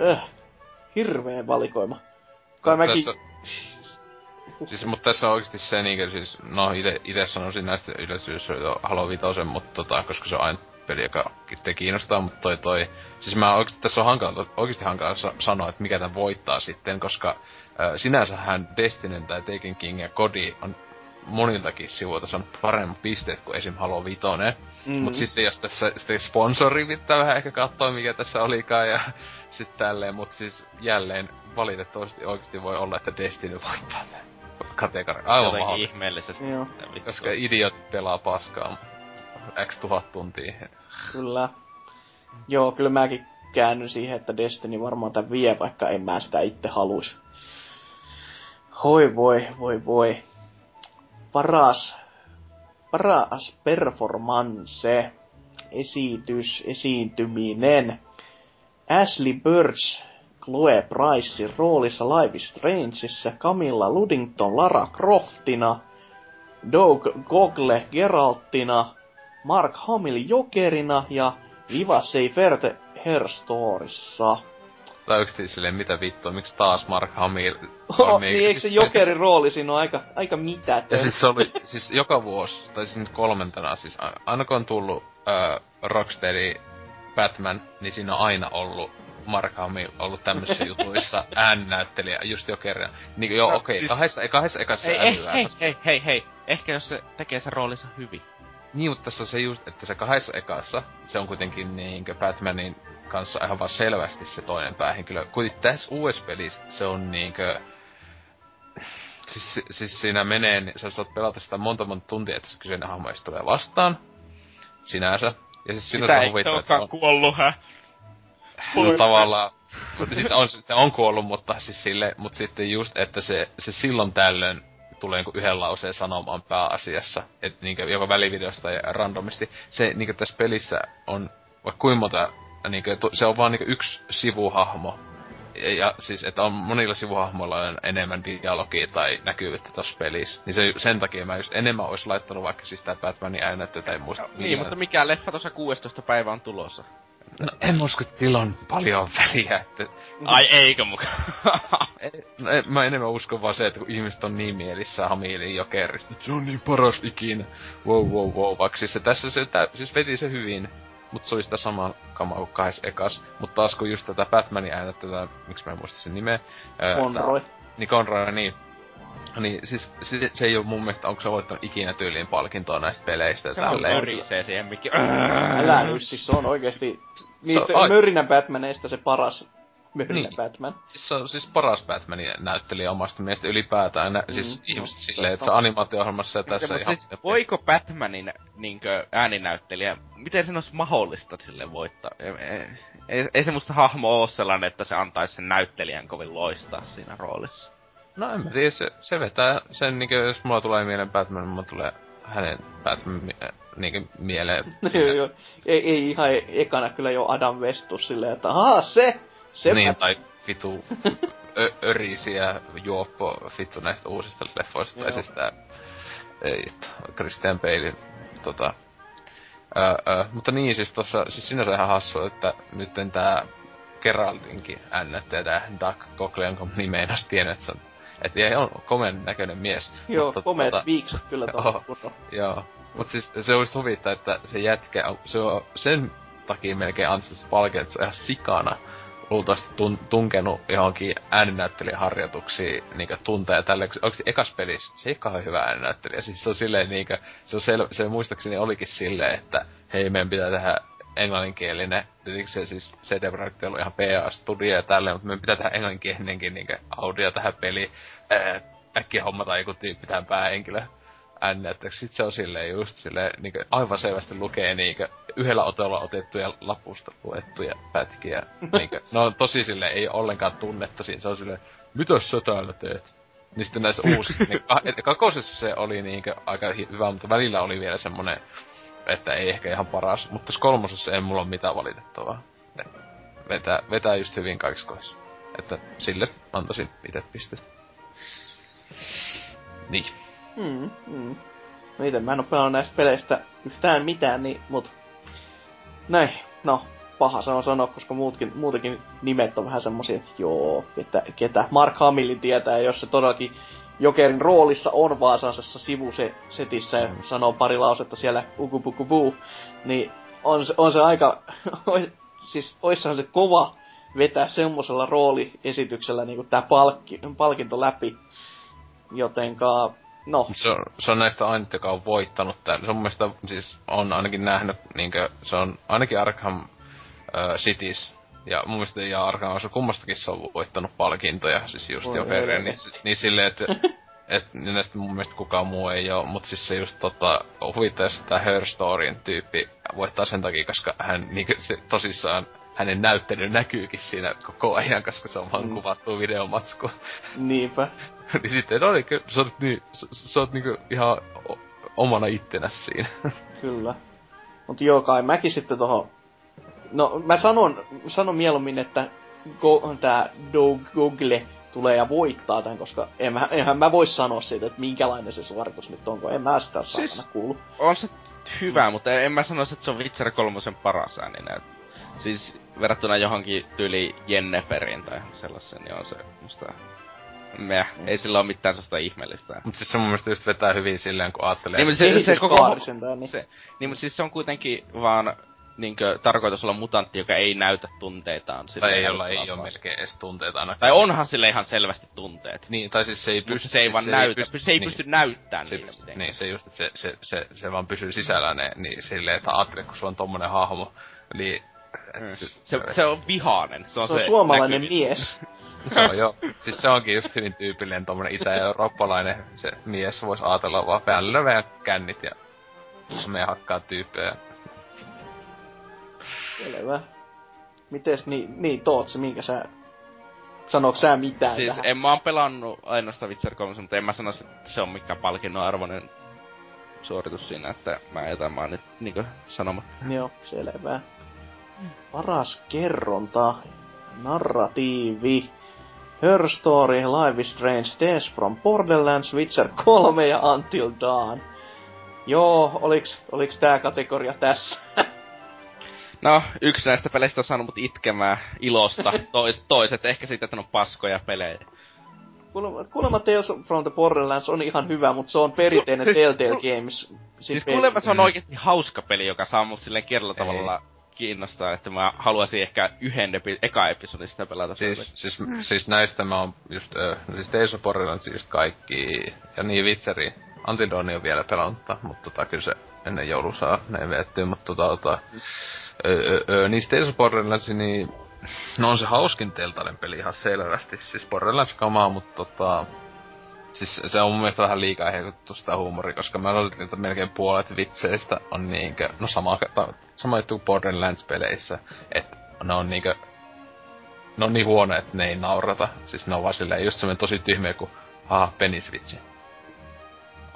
Speaker 2: Öh, hirveen valikoima. Kai mäkin...
Speaker 3: Tässä, siis, mutta tässä on oikeasti se niinkö siis, no ite, ite sanoisin näistä yleisyydestä Halo 5, mutta tota, koska se on aina peli, joka itse kiinnostaa, mutta toi toi... Siis mä oikeesti, tässä on hankala, oikeesti hankala sa- sanoa, että mikä tämän voittaa sitten, koska sinänsähän Destiny tai Taken King ja Kodi on moniltakin sivuilta saanut paremmat pisteet kuin esim. Halo 5. Mm. Mut sitten jos tässä sitten sponsori pitää vähän ehkä katsoa mikä tässä olikaan ja sitten tälleen, mut siis jälleen valitettavasti oikeasti voi olla, että Destiny voittaa tämän kategoria. Aivan
Speaker 4: Jotenkin ihmeellisesti.
Speaker 2: Joo,
Speaker 3: Koska idiot pelaa paskaa x tuhat tuntia.
Speaker 2: kyllä. Joo, kyllä mäkin käännyn siihen, että Destiny varmaan tän vie, vaikka en mä sitä itse haluis. Hoi voi, voi voi. Paras, paras performance, esitys, esiintyminen. Ashley Burch, Chloe Pricein roolissa Life is Strangeissa, Camilla Ludington Lara Croftina, Doug Gogle Geraltina, Mark Hamill Jokerina ja Viva Seifert Herstorissa.
Speaker 3: Tai oikeesti silleen, mitä vittua, miksi taas Mark Hamill
Speaker 2: Oh,
Speaker 3: on
Speaker 2: niin, eikö se Jokerin rooli siinä on aika, aika mitätön?
Speaker 3: Ja siis se oli, siis joka vuosi, tai siis nyt kolmentena, siis aina kun on tullut äh, Rocksteady Batman, niin siinä on aina ollut Mark Hamill ollut tämmöisissä jutuissa ääninäyttelijä, just Jokerina. Niin joo,
Speaker 4: No,
Speaker 3: okei, okay,
Speaker 4: siis-
Speaker 3: kahdessa, kahdessa ekassa
Speaker 4: Hei, hei, hei, hei, hei. Ehkä jos se tekee sen roolinsa hyvin.
Speaker 3: Niin, mutta tässä on se just, että se kahdessa ekassa, se on kuitenkin niinkö Batmanin kanssa ihan vaan selvästi se toinen päähenkilö. Kuitenkin tässä uudessa pelissä se on niinkö... Siis, siis siinä menee, niin sä saat pelata sitä monta monta tuntia, että se kyseinen hahmo tulee vastaan. Sinänsä. Ja siis
Speaker 4: Sitä
Speaker 3: on
Speaker 4: se
Speaker 3: huvittaa, että se on
Speaker 4: kuollut, hä?
Speaker 3: no, tavallaan... siis on, se on kuollut, mutta siis sille, mutta sitten just, että se, se silloin tällöin tulee niinku yhden lauseen sanomaan pääasiassa, että niinku joko välivideosta tai randomisti. Se niinku tässä pelissä on vaikka kuinka monta, niinku, tu- se on vaan niinku yksi sivuhahmo. Ja, siis, että on monilla sivuhahmoilla on enemmän dialogia tai näkyvyyttä tässä pelissä. Niin se, sen takia mä just enemmän olisi laittanut vaikka siis tää Batmanin äänettä tai muista.
Speaker 4: Niin, mutta mikä leffa tuossa 16 päivä on tulossa?
Speaker 3: No, en usko, että sillä on paljon väliä, että
Speaker 4: Ai eikö muka?
Speaker 3: Ei, no, en- mä enemmän uskon vaan se, että kun ihmiset on niin mielissään Hamiilin jokerista, että se on niin paras ikinä. Wow, wow, wow. Vaikka siis se tässä se, tä, siis veti se hyvin. Mutta se oli sitä samaa kamaa kuin kahdessa ekas. Mutta taas kun just tätä Batmanin äänettä, tätä, miksi mä en muista sen nimeä. ää,
Speaker 2: Conroy.
Speaker 3: Niin Conroy, niin. Niin siis se, se ei ole mun mielestä, onko se voittanut ikinä tyyliin palkintoa näistä peleistä ja
Speaker 4: Se on
Speaker 3: tälleen.
Speaker 4: mörisee siihen mikki.
Speaker 2: Älä nyt, siis se on oikeesti niitä
Speaker 3: ai-
Speaker 2: Mörinän Batmaneista se paras Mörinän
Speaker 3: Niin.
Speaker 2: Batman.
Speaker 3: Se on siis paras Batmanin näyttelijä omasta mielestä ylipäätään. Nä, siis
Speaker 2: Mm,
Speaker 3: ihmiset
Speaker 2: no,
Speaker 3: silleen, että se
Speaker 2: totta.
Speaker 3: animaatio-ohjelmassa ja tässä ihan...
Speaker 4: siis, voiko Batmanin niinkö ääninäyttelijä, miten sen olisi mahdollista sille voittaa? Ei, ei, ei se musta hahmo oo sellainen, että se antaisi sen näyttelijän kovin loistaa siinä roolissa.
Speaker 3: No en mä tiedä, se, se vetää sen niinkö, jos mulla tulee mieleen Batman, mulla tulee hänen Batman mi- niinkö mieleen.
Speaker 2: Joo, joo. Ei, ei ihan e- ekana kyllä jo Adam Westus silleen, että ahaa se! Se
Speaker 3: niin, tai vitu ö, örisiä juoppo vittu näistä uusista leffoista, tai
Speaker 2: Joo.
Speaker 3: siis tää, ei, Christian Bale, tota, Öö, öö, mutta niin, siis tossa, siis sinänsä ihan hassu, että nyt tää Geraldinkin ännättäjä, tää Doug Cogley, jonka nimeä en ois tiennyt, että se on, et ei on komen näköinen mies.
Speaker 2: Joo,
Speaker 3: mutta
Speaker 2: komeet
Speaker 3: tota-
Speaker 2: viiksut kyllä
Speaker 3: Joo.
Speaker 2: tuohon kunnolla.
Speaker 3: Joo. Mut siis se olisi huvittaa, että se jätkä, on- se on sen takia melkein ansaitsisi palkinnon, että se on ihan sikana luultavasti tun, tunkenut johonkin ääninäyttelijäharjoituksiin niinku tunteja tälle, kun oikeesti ekas pelissä se ei kauhean hyvä ääninäyttelijä. Siis se on silleen niinku, se, on sel, se muistaakseni olikin silleen, että hei meidän pitää tehdä englanninkielinen. Tietenkin se siis CD Projekt on ihan PA-studio ja tälleen, mutta meidän pitää tehdä englanninkielinenkin niinku audio tähän peliin. Ää, äkkiä hommata joku tyyppi tähän päähenkilö äännettäjäksi. Sitten se on silleen just silleen, niinku aivan selvästi lukee niinku yhdellä otolla otettuja lapusta luettuja pätkiä. niinku, no tosi sille ei ollenkaan tunnetta siinä. Se on silleen, mitä sä täällä teet? Niin sitten näissä uusissa, niin kakosessa se oli niinku aika hyvä, mutta välillä oli vielä semmonen, että ei ehkä ihan paras. Mutta tässä kolmosessa ei mulla ole mitään valitettavaa. Et vetää, vetää just hyvin kaikissa kohdissa. Että sille antaisin itse pistet. Niin.
Speaker 2: Mm, mm. No mä en oo pelannut näistä peleistä yhtään mitään, niin mut... Näin, no, paha se on sanoa, koska muutkin, muutenkin nimet on vähän semmosia, että joo, että ketä Mark Hamillin tietää, jos se todellakin Jokerin roolissa on vaasasessa sivusetissä ja sanoo pari lausetta siellä ukupukubuu, niin on se, on se aika, siis oissahan se kova vetää semmosella rooliesityksellä niin tää palkki, palkinto läpi. Jotenka No.
Speaker 3: Se on, se on näistä ainut, joka on voittanut täällä. Se on mun mielestä, siis on ainakin nähnyt, niinkö, se on ainakin Arkham äh, Cities. Ja mun mielestä ja Arkham on kummastakin se on voittanut palkintoja, siis just jo Ferre, niin, niin silleen, että et näistä mun mielestä kukaan muu ei oo, mutta siis se just tota, huvittaa, jos tää Her Storyn tyyppi voittaa sen takia, koska hän niinku se tosissaan hänen näyttely näkyykin siinä koko ajan, koska se on vaan mm. kuvattu videomatsku.
Speaker 2: Niinpä.
Speaker 3: niin sitten, no niin, sä oot, niin, sä, sä oot niinku ihan omana ittenä siinä.
Speaker 2: Kyllä. Mut joo, kai mäkin sitten tohon... No, mä sanon, sanon mieluummin, että go, tää Google tulee ja voittaa tämän, koska en mä, enhän mä voi sanoa siitä, että minkälainen se suoritus nyt on, kun en mä sitä siis, kuulu.
Speaker 4: On se hyvä, mutta en mä sanoisi, että se on Witcher 3 paras ääninen. Siis verrattuna johonkin tyyli Jenneferin tai sellaisen, niin on se musta meh, ei sillä ole mitään sellaista ihmeellistä.
Speaker 3: Mut siis se mun mielestä just vetää hyvin silleen, kun ajattelee...
Speaker 2: Niin, se, se, se, koko... Niin.
Speaker 4: Se, niin, mutta siis se on kuitenkin vaan niinkö, tarkoitus olla mutantti, joka ei näytä tunteitaan.
Speaker 3: Tai ei olla, ei ole melkein edes tunteita ainakaan.
Speaker 4: Tai onhan sille ihan selvästi tunteet.
Speaker 3: Niin, tai siis se ei
Speaker 4: pysty... se ei siis vaan se näytä, ei pysty, se ei niin, pysty näyttämään
Speaker 3: se,
Speaker 4: niille
Speaker 3: mitenkään. Niin, se just, että se, se, se, se vaan pysyy sisällä ne, niin silleen, että ajattele, kun sulla on tommonen hahmo, niin
Speaker 4: se, se, se on vihainen.
Speaker 2: Se on, se on se suomalainen näkyy. mies.
Speaker 3: se on jo. Siis se onkin just hyvin tyypillinen tommonen itä-eurooppalainen se mies vois ajatella vaan päällä vähän kännit ja me hakkaa tyyppejä.
Speaker 2: Selvä. Mites niin, niin Tootsi, minkä sä... Sanooko sä mitään
Speaker 4: Siis tähän? en mä oon pelannut ainoastaan Witcher 3, mutta en mä sano, että se on mikään palkinnon arvoinen suoritus siinä, että mä jätän vaan nyt niinkö sanomaan.
Speaker 2: Joo, selvä. Paras kerronta, narratiivi, Her Story, Life is Strange, Tales from Borderlands, Witcher 3 ja Until Dawn. Joo, oliks, oliks tää kategoria tässä?
Speaker 4: No, yksi näistä peleistä on saanut mut itkemään ilosta. Tois, toiset ehkä sitten, että on paskoja pelejä.
Speaker 2: Kuulemma, kuulemma Tales from the Borderlands on ihan hyvä, mutta se on perinteinen siis, Telltale Games.
Speaker 4: Siis kuulemma se on oikeasti hauska peli, joka saa mut silleen kerralla tavalla kiinnostaa, että mä haluaisin ehkä yhden epi- eka episodista pelata.
Speaker 3: Siis, siis, siis, näistä mä oon just, äh, siis Tales of Borderlands just kaikki, ja niin Witcheri. Antidoni on vielä pelannut, mutta tota, kyllä se ennen joulua saa näin vettyä, mutta tota, tota öö, öö, niin Tales of Borderlands, niin no on se hauskin teltaren peli ihan selvästi. Siis Borderlands kamaa, mutta tota, Siis se on mun mielestä vähän liikaa ehdotettu sitä huumoria, koska mä luulen, että melkein puolet vitseistä on niinkö, no sama, sama juttu kuin Borderlands-peleissä, että ne on niinkö, ne on niin huono, että ne ei naurata. Siis ne on vaan silleen just semmoinen tosi tyhmiä kuin, haha, penisvitsi.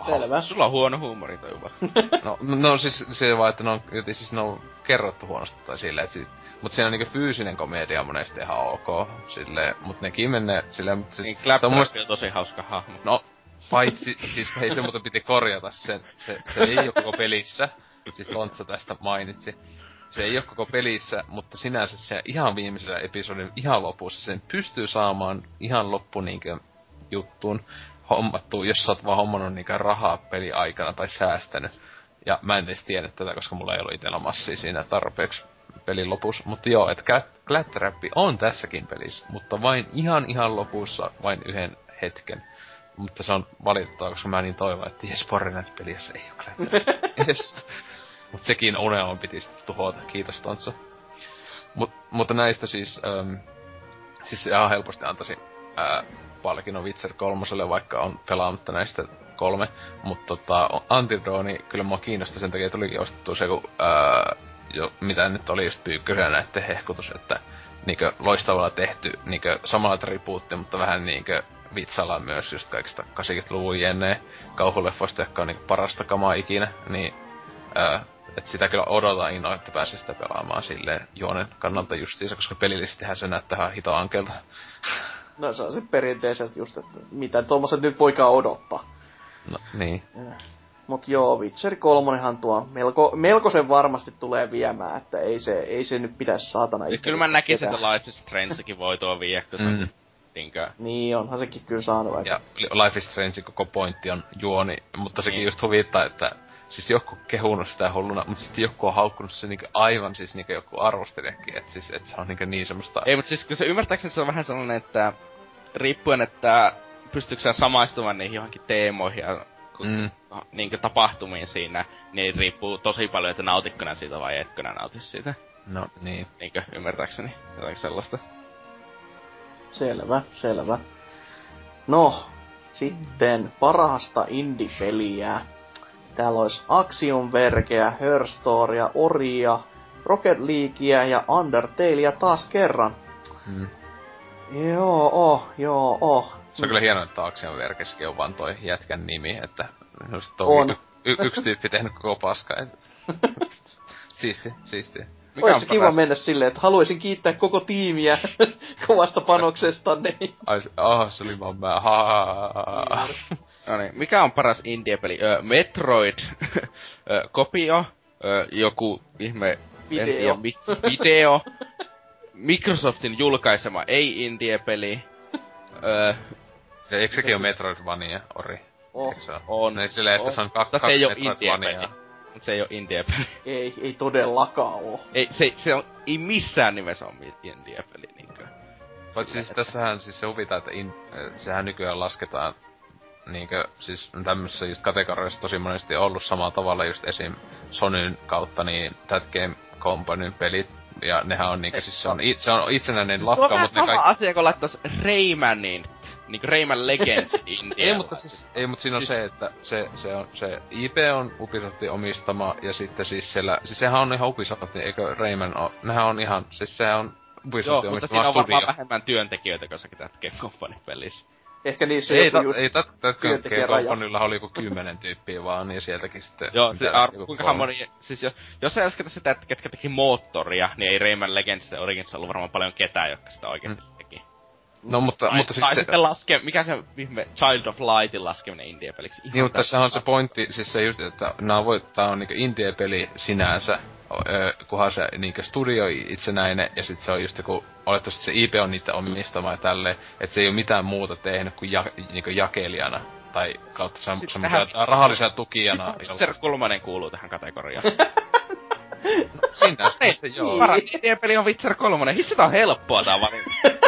Speaker 2: Selvä.
Speaker 4: Sulla on huono huumorintaju
Speaker 3: no, no siis se vaan, että ne on, siis ne on kerrottu huonosti tai silleen, että Mut siinä on niinku fyysinen komedia monesti ihan ok, sille, mut nekin menee sille, mut siis...
Speaker 4: Niin, Claptrap on, musta... tosi hauska hahmo.
Speaker 3: No, paitsi, siis hei se muuten piti korjata sen, se, se ei oo koko pelissä, siis Lontsa tästä mainitsi. Se ei oo koko pelissä, mutta sinänsä se ihan viimeisellä episodin ihan lopussa sen pystyy saamaan ihan loppu niinkö juttuun hommattu, jos sä oot vaan hommannut niinkö rahaa peli aikana tai säästänyt. Ja mä en edes tiedä tätä, koska mulla ei ollut itellä massia siinä tarpeeksi pelin lopussa. Mutta joo, että Claptrappi on tässäkin pelissä, mutta vain ihan ihan lopussa vain yhden hetken. Mutta se on valitettavaa, koska mä niin toivon, että jes pelissä ei ole Claptrappi. yes. Mut sekin unelma piti sitten tuhota, kiitos Tontsa. Mut, mutta näistä siis, ähm, siis ihan helposti antaisin äh, palkinnon Witcher kolmoselle, vaikka on pelaamatta näistä kolme. Mutta tota, Antidroni kyllä mua kiinnostaa sen takia tulikin ostettu se, kun ää, jo, mitä nyt oli just pyykkösenä näette hehkutus, että niinkö loistavalla tehty niinkö samalla tribuutti, mutta vähän niinkö vitsalla myös just kaikista 80-luvun jenneen kauhuleffoista, jotka on niinku parasta kamaa ikinä, niin ää, et sitä kyllä odotan innoa, että pääsee sitä pelaamaan silleen juonen kannalta justiinsa, koska pelillisestihän se näyttää ihan hito ankelta.
Speaker 2: No se on se perinteiset just, että mitä tuommoiset nyt voikaan odottaa.
Speaker 3: No, niin.
Speaker 2: Mut joo, Witcher 3 tuo melko, melkoisen varmasti tulee viemään, että ei se, ei se nyt pitäisi saatana
Speaker 4: itse. Kyllä mä näkisin, että Life is Strangekin voi tuo vie, mm.
Speaker 2: Niinkö? Niin, onhan sekin kyllä saanut aika.
Speaker 3: Ja Life is Strange koko pointti on juoni, mutta sekin niin. just huvittaa, että siis joku kehunut sitä hulluna, mutta sitten joku on haukkunut se niinku aivan siis niinku joku arvostelijakin, että siis et se on niinku niin semmoista...
Speaker 4: Ei, mutta siis kyllä se ymmärtääkseni se on vähän sellainen, että riippuen, että pystyykö sä samaistumaan niihin johonkin teemoihin ja mm. niin tapahtumiin siinä, niin riippuu tosi paljon, että nautikkona siitä vai etkö nauti siitä.
Speaker 3: No niin.
Speaker 4: Niinkö, ymmärtääkseni, jotain sellaista.
Speaker 2: Selvä, selvä. No, sitten parasta indie-peliä. Täällä olisi Axiom Vergeä, Herstoria, Oria, Rocket Leaguea ja Undertalea taas kerran. Mm. Joo, oh, joo, oh.
Speaker 3: Se on kyllä hienoa, että Axiom Vergessäkin on vaan toi jätkän nimi, että just on. Y- y- yksi tyyppi tehnyt koko paska. siisti, siisti.
Speaker 2: Mikä Olisi kiva mennä silleen, että haluaisin kiittää koko tiimiä kovasta panoksesta.
Speaker 3: Ai, oh, se oli vaan mä.
Speaker 4: no niin, mikä on paras indie-peli? Ö, Metroid, ö, kopio, ö, joku ihme
Speaker 2: video.
Speaker 4: Tiedä, video. Microsoftin julkaisema ei-indie-peli.
Speaker 3: Öö, ja eikö sekin ole Metroidvania, Ori?
Speaker 4: Oh,
Speaker 3: se on?
Speaker 4: on.
Speaker 3: Niin silleen, että se on kaksi se ei ole indie-peli.
Speaker 4: Mut se ei oo indie-peli.
Speaker 2: Ei, ei todellakaan oo.
Speaker 4: Ei, se, se on, ei missään nimessä on indie-peli niinkö.
Speaker 3: Paitsi siis tässähän siis se huvita, että in, sehän nykyään lasketaan niinkö, siis tämmössä just kategoriassa tosi monesti ollut samalla tavalla just esim. Sonyn kautta, niin That Game Companyn pelit ja nehän on niinku, siis se on, se on itsenäinen siis lafka, mutta
Speaker 4: ne kaikki... asia, kun laittais Raymanin, niinku Rayman Legends India.
Speaker 3: ei, mutta siis, ei, mutta siinä on siis... se, että se, se, on, se IP on Ubisoftin omistama, ja sitten siis siellä, siis sehän on ihan Ubisoftin, eikö Rayman on, nehän on ihan, siis sehän on Ubisoftin
Speaker 4: Joo, mutta siinä on varmaan vähemmän työntekijöitä, säkin tätä Game Company pelissä.
Speaker 2: Ehkä niissä
Speaker 3: ei, ta, ei tat, tat, Companylla oli joku kymmenen tyyppiä vaan, ja sieltäkin sitten...
Speaker 4: Joo, se ar- kuinka moni... Siis jo, jos ei lasketa sitä, että ketkä teki moottoria, niin ei Rayman Legends ja Origins ollut varmaan paljon ketään, jotka sitä oikeesti mm. teki.
Speaker 3: No mutta, tai, mutta
Speaker 4: siis se... sitten laske, mikä se viime Child of Lightin laskeminen indie-peliksi?
Speaker 3: niin, mutta tässä on se pointti, siis se just, että nää voi, tää on niinku indie-peli sinänsä, kunhan se niinku studio itsenäinen, ja sit se on just joku, olettavasti se IP on niitä omistama ja tälleen, että se ei ole mitään muuta tehnyt kuin ja, niinku jakelijana tai kautta semmoisia tähän... rahallisia tukijana.
Speaker 4: Witcher 3 kuuluu tähän kategoriaan.
Speaker 3: no, sinä se joo.
Speaker 4: Paras indie-peli on Witcher 3. Hitsi tää on helppoa tää valinta.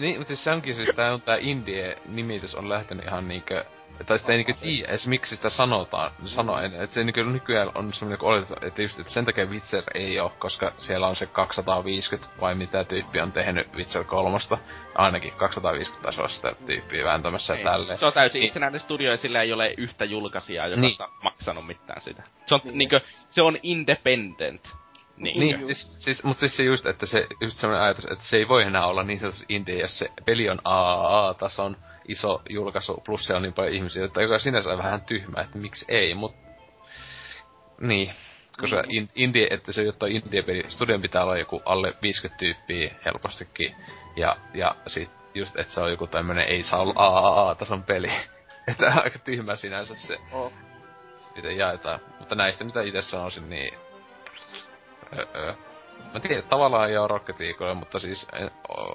Speaker 3: niin, mutta siis se onkin siis tää on tää indie-nimitys on lähtenyt ihan niinkö tai sitä ei niinku tiedä edes miksi sitä sanotaan, sano mm. että se niinku nykyään on semmoinen oletus, että just, että sen takia Witcher ei oo, koska siellä on se 250 vai mitä tyyppi on tehnyt Witcher kolmosta, ainakin 250 tasoa sitä tyyppiä vääntämässä ja tälleen.
Speaker 4: Se on täysin niin. itsenäinen studio ja sillä ei ole yhtä julkaisijaa, joka niin. maksanut mitään sitä. Se on, niin. niinku, se on independent.
Speaker 3: Niin, niin siis, siis, mutta siis se just, että se, just semmoinen ajatus, että se ei voi enää olla niin sanotusti indie, jos se peli on AAA-tason, iso julkaisu, plus se on niin paljon ihmisiä, että joka sinänsä on vähän tyhmä, että miksi ei, mut... Niin. Koska mm. in, indie, että se jotta indie-peli, studion pitää olla joku alle 50 tyyppiä helpostikin, ja, ja sit just, että se on joku tämmönen ei saa olla AAA-tason peli. että aika tyhmä sinänsä se, oh. miten jaetaan. Mutta näistä, mitä itse sanoisin, niin... Öö. Mä tiedän, tavallaan ei ole Rocket League, mutta siis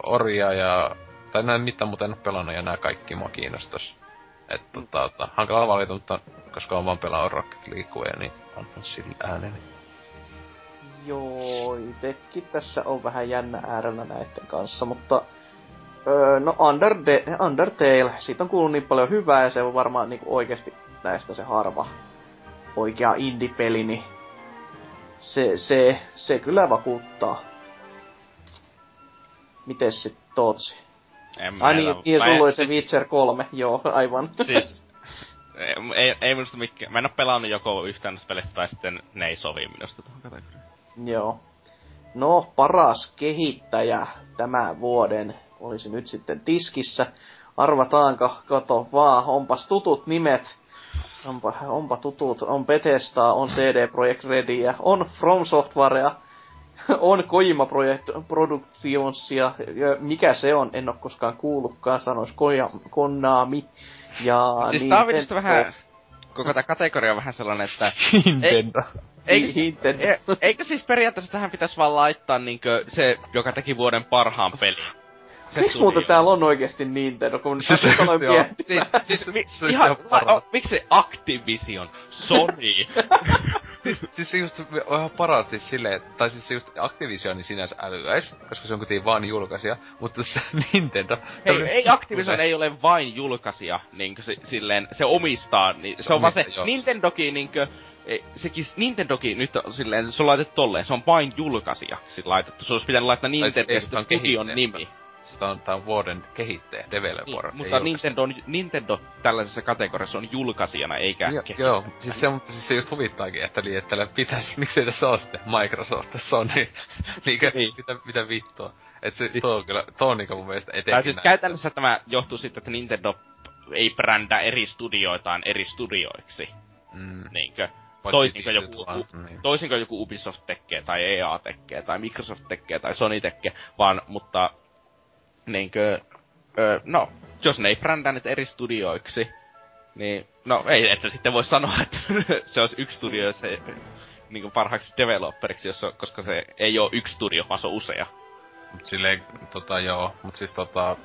Speaker 3: Oria ja tai näin mitään muuten en oo pelannut ja nää kaikki mua kiinnostas. Että tota, tota, hankala valita, mutta koska on vaan pelannut Rocket Leaguea, niin on sillä ääneni.
Speaker 2: Joo, itekin tässä on vähän jännä äärellä näiden kanssa, mutta Öö, no Underde- Undertale, siitä on kuullut niin paljon hyvää ja se on varmaan niinku oikeasti näistä se harva oikea indie-peli, niin se, se, se kyllä vakuuttaa. Mites sit Tootsi?
Speaker 4: En
Speaker 2: Ai niin, niin sulla oli se
Speaker 4: siis-
Speaker 2: Witcher 3, joo, aivan.
Speaker 4: Siis, ei, ei minusta mikään. Mä en oo pelannut joko yhtään näistä pelistä tai sitten ne ei sovi minusta tuohon kategoriaan.
Speaker 2: Joo. No, paras kehittäjä tämän vuoden olisi nyt sitten tiskissä. Arvataanko? Kato vaan, onpas tutut nimet. Onpa, onpa tutut. On Bethesdaa, on CD Projekt Redia, on From Softwarea, on Kojima Project Productionsia. Ja mikä se on? En ole koskaan kuullutkaan, sanois Koja, Konami. Ja
Speaker 4: siis tää on minusta vähän, koko tää kategoria on vähän sellainen, että
Speaker 3: Nintendo.
Speaker 4: Eikö,
Speaker 2: Nintendo.
Speaker 4: e, eikö siis periaatteessa tähän pitäisi vaan laittaa niinkö se, joka teki vuoden parhaan pelin? Se
Speaker 2: Miksi muuten täällä on oikeesti Nintendo, kun
Speaker 3: Siis
Speaker 2: aloin
Speaker 3: joo.
Speaker 2: miettimään.
Speaker 4: Siis, siis mi,
Speaker 3: Se olisi
Speaker 4: ihan, la, miksi se Activision, Sony,
Speaker 3: siis, siis se just on ihan parasti silleen, tai siis se just Activision sinänsä älyäis, koska se on kuitenkin vaan julkaisija, mutta se Nintendo...
Speaker 4: Hei, ei Activision ei ole vain julkaisija, niinkö se, silleen, se omistaa, niin se,
Speaker 3: Se
Speaker 4: on vaan se
Speaker 3: joo.
Speaker 4: Nintendokin niinkö, ei, sekin Nintendokin nyt on silleen, se on laitettu tolleen, se on vain julkaisijaksi laitettu. Se olisi pitänyt laittaa Nintendo
Speaker 3: se
Speaker 4: sitten
Speaker 3: on
Speaker 4: studion nimi.
Speaker 3: Sitä on, tää on vuoden kehittäjä, developer.
Speaker 4: Niin, mutta. Nintendo, on, Nintendo tällaisessa kategoriassa on julkaisijana eikä
Speaker 3: Jo,
Speaker 4: kehittäjänä.
Speaker 3: joo, siis se, mutta siis se just huvittaakin, että, li, että tällä pitäisi, miksei tässä ole sitten Microsoft ja Sony, Liikä,
Speaker 4: Niin.
Speaker 3: mitä, mitä vittua. Et se, tuo on kyllä, tuo on niinku mun mielestä etenkin
Speaker 4: Tai siis
Speaker 3: näin.
Speaker 4: käytännössä tämä johtuu siitä, että Nintendo ei brändää eri studioitaan eri studioiksi.
Speaker 3: Mm,
Speaker 4: Niinkö?
Speaker 3: paitsi
Speaker 4: Toisin kuin
Speaker 3: tietyt
Speaker 4: joku,
Speaker 3: niin.
Speaker 4: toisin kuin joku Ubisoft tekee, tai EA tekee, tai Microsoft tekee, tai Sony tekee, vaan, mutta niinkö, ö, no, jos ne ei brändää nyt eri studioiksi, niin, no ei, et sä sitten voi sanoa, että se olisi yksi studio se niinku parhaaksi developeriksi, jos on, koska se ei ole yksi studio, vaan se on usea.
Speaker 3: Mut silleen, tota joo, mut siis tota,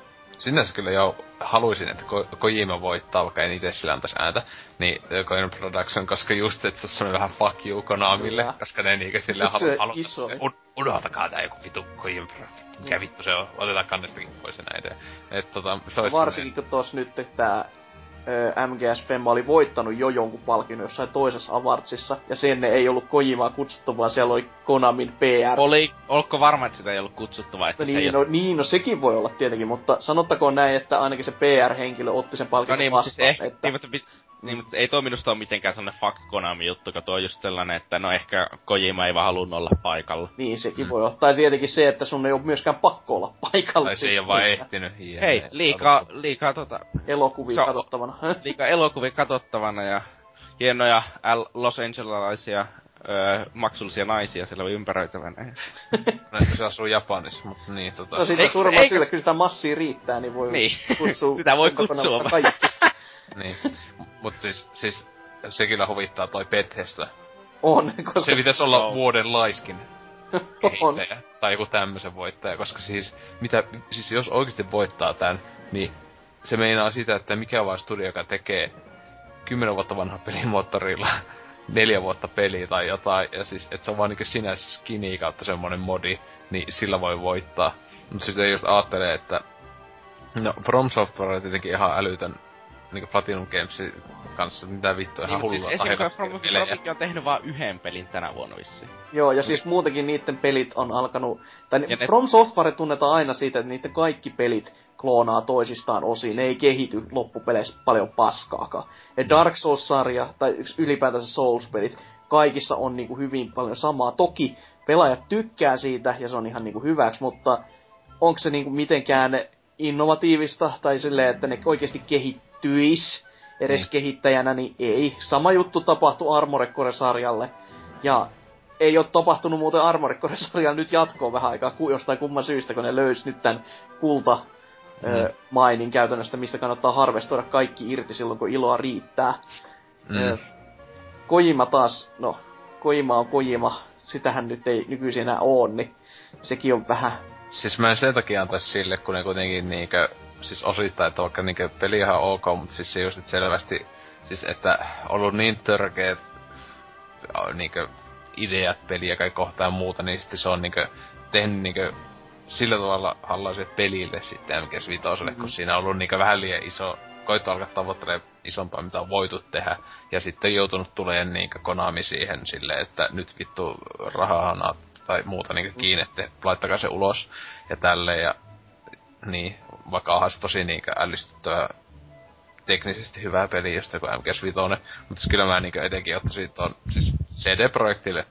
Speaker 3: sinänsä kyllä jo haluaisin, että Ko- Kojima voittaa, vaikka en itse sillä antaisi ääntä, niin Kojima Production, koska just, että se on vähän fuck you Konamille,
Speaker 2: Kyllä.
Speaker 3: koska ne niinkö
Speaker 2: Se
Speaker 3: halu, halu,
Speaker 2: iso.
Speaker 3: se, un, unohtakaa tää joku vitu Kojima Production. Mikä vittu se on, otetaan kannestakin pois ja näin. Et tota, se olisi
Speaker 2: Varsinkin kun tos nyt tää MGS Femma oli voittanut jo jonkun palkinnon jossain toisessa avartsissa, ja sinne ei ollut Kojimaa kutsuttu, vaan siellä oli Konamin PR.
Speaker 4: Oli, olko varma, että sitä ei ollut kutsuttu vai että
Speaker 2: No
Speaker 4: ei
Speaker 2: niin, no, niin, no sekin voi olla tietenkin, mutta sanottakoon näin, että ainakin se PR-henkilö otti sen
Speaker 4: No
Speaker 2: palkinnon
Speaker 4: niin, mutta siis
Speaker 2: vastaan.
Speaker 4: ehkä,
Speaker 2: että...
Speaker 4: niin, mutta, niin, mutta ei toi minusta ole mitenkään sellainen fuck Konami juttu, kun tuo on just sellainen, että no ehkä Kojima ei vaan halunnut olla paikalla.
Speaker 2: Niin, sekin voi olla. Tai tietenkin se, että sun ei ole myöskään pakko olla paikalla.
Speaker 3: Tai se ei oo vaan ehtinyt. Jee,
Speaker 4: Hei, liikaa, liikaa tota,
Speaker 2: Elokuvia
Speaker 4: Se on-
Speaker 2: katsottavana.
Speaker 4: liikaa elokuvia katsottavana ja hienoja L- Los Angelesilaisia öö, maksullisia naisia siellä ympäröitävänä.
Speaker 3: Näin se asuu Japanissa, mutta niin tota...
Speaker 2: no siitä
Speaker 4: eikö-
Speaker 2: syyllä, kyllä sitä massia riittää, niin voi
Speaker 4: Niin.
Speaker 2: kutsua.
Speaker 4: Sitä voi kutsua
Speaker 2: kaikki.
Speaker 3: Niin. Mut siis, siis se kyllä huvittaa toi Bethesda.
Speaker 2: On, koska
Speaker 3: Se pitäisi olla
Speaker 4: Joo.
Speaker 3: vuoden laiskin
Speaker 2: on.
Speaker 3: kehittäjä. Tai joku tämmösen voittaja, koska siis, mitä, siis jos oikeasti voittaa tän, niin se meinaa sitä, että mikä vaan studio, joka tekee 10 vuotta vanha pelimoottorilla neljä vuotta peliä tai jotain, ja siis, että se on vaan niinku sinänsä skinny kautta semmonen modi, niin sillä voi voittaa. Mutta sitten just ajattelee, että no From Software on tietenkin ihan älytön niinku Platinum Gamesin kanssa, mitä vittua, ihan
Speaker 4: Niin,
Speaker 3: hullua
Speaker 4: siis esimerkiksi
Speaker 3: tahilla
Speaker 4: From on tehnyt vaan yhden pelin tänä vuonna vissiin.
Speaker 2: Joo, ja siis muutenkin niiden pelit on alkanut... Tai
Speaker 4: Ja
Speaker 2: ne...
Speaker 4: ne-
Speaker 2: From Software tunnetaan aina siitä, että niiden kaikki pelit kloonaa toisistaan osiin. Ne ei kehity loppupeleissä paljon paskaakaan. Ja Dark Souls-sarja, tai yks- ylipäätänsä Souls-pelit, kaikissa on niinku hyvin paljon samaa. Toki pelaajat tykkää siitä, ja se on ihan niinku hyväksi, mutta onko se niinku mitenkään innovatiivista, tai silleen, että ne oikeasti kehittyis edes
Speaker 3: Niin.
Speaker 2: kehittäjänä, niin ei. Sama juttu tapahtui Armored Core-sarjalle. Ja ei ole tapahtunut muuten Armored Core-sarjalla nyt jatkoa vähän aikaa jostain kumman syystä, kun ne löysi nyt tämän kulta
Speaker 3: Mm.
Speaker 2: ö, mainin käytännöstä, mistä kannattaa harvestoida kaikki irti silloin, kun iloa riittää. Ö,
Speaker 3: Mm.
Speaker 2: Kojima taas, no, Kojima on Kojima, sitähän nyt ei nykyisin enää oo, niin sekin on vähän...
Speaker 3: Siis mä en sen takia antais sille, kun ne kuitenkin niinkö, siis osittain, että vaikka niinkö peli ihan ok, mutta siis se just, selvästi, siis että ollut niin törkeet, äh, niinkö, ideat peliä kai kohtaa ja muuta, niin sitten se on niinkö tehnyt niinkö sillä tavalla hallaiselle pelille sitten MGS Vitoselle, mm-hmm. kun siinä on ollut niinkö vähän liian iso, koittu alkaa tavoittelemaan isompaa, mitä on voitu tehdä. Ja sitten joutunut tulemaan niinkö Konami siihen silleen, että nyt vittu rahaa tai muuta niinkö kiinni, että laittakaa se ulos ja tälle ja niin, vaikka onhan se tosi niinkö ällistyttävä teknisesti hyvää peliä, just joku MGS Vitoinen, mutta kyllä mä niinkö etenkin ottaisin ton, siis CD-projektille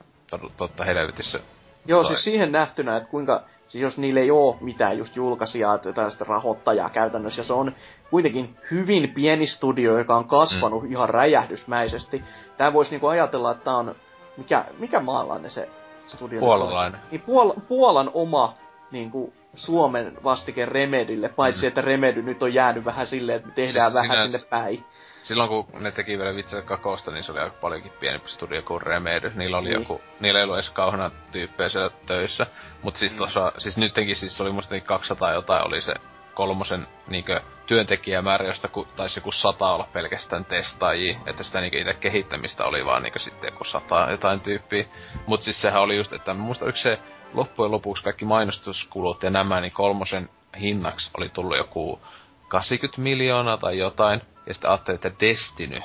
Speaker 3: totta helvetissä.
Speaker 2: Joo, toi. siis siihen nähtynä, että kuinka, siis jos niille ei oo mitään just julkaisijaa, tällaista rahoittajaa käytännössä, ja se on kuitenkin hyvin pieni studio, joka on kasvanut mm. ihan räjähdysmäisesti. Tää voisi niinku ajatella, että on, mikä, mikä maalainen se studio?
Speaker 3: Puolalainen.
Speaker 2: Niin Puol- Puolan oma niinku Suomen vastike Remedille, paitsi mm. että Remedy nyt on jäänyt vähän silleen, että me tehdään siis vähän sinne päin.
Speaker 3: Silloin kun ne teki vielä vitselle kakosta, niin se oli aika paljonkin pienempi studio kuin Remedy. Niillä oli niin. joku, niillä ei ollut edes kauheana tyyppejä siellä töissä. Mut siis mm. tuossa, siis nyttenkin siis oli musta 200 jotain oli se kolmosen niinkö työntekijämäärä, josta ku, taisi joku sata olla pelkästään testaajia, että sitä niinkö itse kehittämistä oli vaan niinkö sitten joku sata jotain tyyppiä. Mut siis sehän oli just, että muista yksi se loppujen lopuksi kaikki mainostuskulut ja nämä, niin kolmosen hinnaksi oli tullut joku 80 miljoonaa tai jotain. Ja sitten ajattelin, että Destiny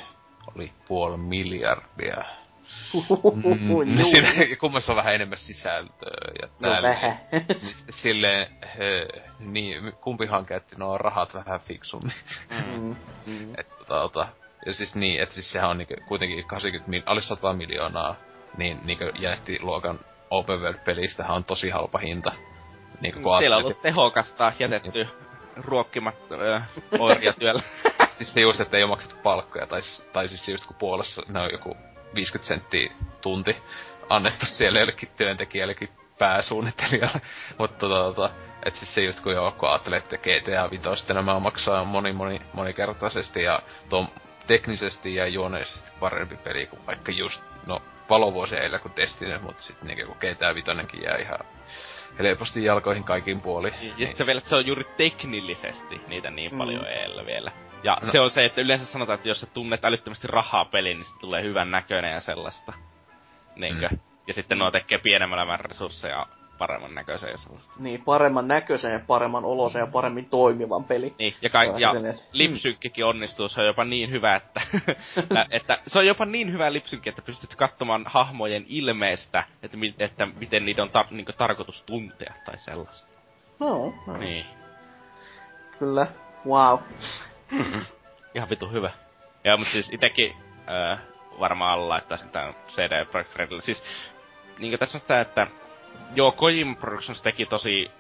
Speaker 3: oli puoli miljardia. Mm, niin siinä kummassa on vähän enemmän sisältöä. Ja
Speaker 2: no vähän.
Speaker 3: Niin silleen, he, niin, kumpihan käytti nuo rahat vähän fiksummin. Mm. mm. et, tota, tota, ja siis niin, että siis sehän on niinku, kuitenkin 80 mil, alle 100 miljoonaa, niin niinku luokan open world-pelistähän on tosi halpa hinta.
Speaker 4: Niin kuin Siellä on ollut tehokasta jätetty ruokkimat äh, orjatyöllä.
Speaker 3: siis se just, että ei ole maksettu palkkoja, tai, tai siis just kun Puolassa ne on joku 50 senttiä tunti annettu siellä jollekin työntekijällekin pääsuunnittelijalle. Mutta tota, tota, että siis se just kun joo, kun ajattelee, että GTA 5 nämä maksaa moni, moni, monikertaisesti ja tuo teknisesti ja juoneisesti parempi peli kuin vaikka just, no valovuosia eillä kuin Destiny, mutta sitten niinku GTA 5 jää ihan helposti jalkoihin kaikin puoli.
Speaker 4: Ja niin. sitten se vielä, että se on juuri teknillisesti niitä niin mm. paljon eellä vielä. Ja no. se on se, että yleensä sanotaan, että jos sä tunnet älyttömästi rahaa peliin, niin se tulee hyvän näköinen ja sellaista. Niinkö? Mm. Ja sitten nuo tekee pienemmällä resursseja paremman näköisen ja sellaista.
Speaker 2: Niin, paremman näköisen ja paremman olosen ja paremmin toimivan peli.
Speaker 4: Niin, ja, kai, ja lipsynkkikin onnistuu, se on jopa niin hyvä, että, että se on jopa niin hyvä lipsynkki, että pystyt katsomaan hahmojen ilmeestä, että, että miten niitä on tar- niin tarkoitus tuntea tai sellaista.
Speaker 2: No, no.
Speaker 4: Niin.
Speaker 2: Kyllä, wow.
Speaker 4: Ihan vitu hyvä. Ja, mutta siis itekin äh, varmaan laittaisin tämän CD Projekt Redille. Siis, niin tässä on sitä, että joo, Kojima Productions teki tosi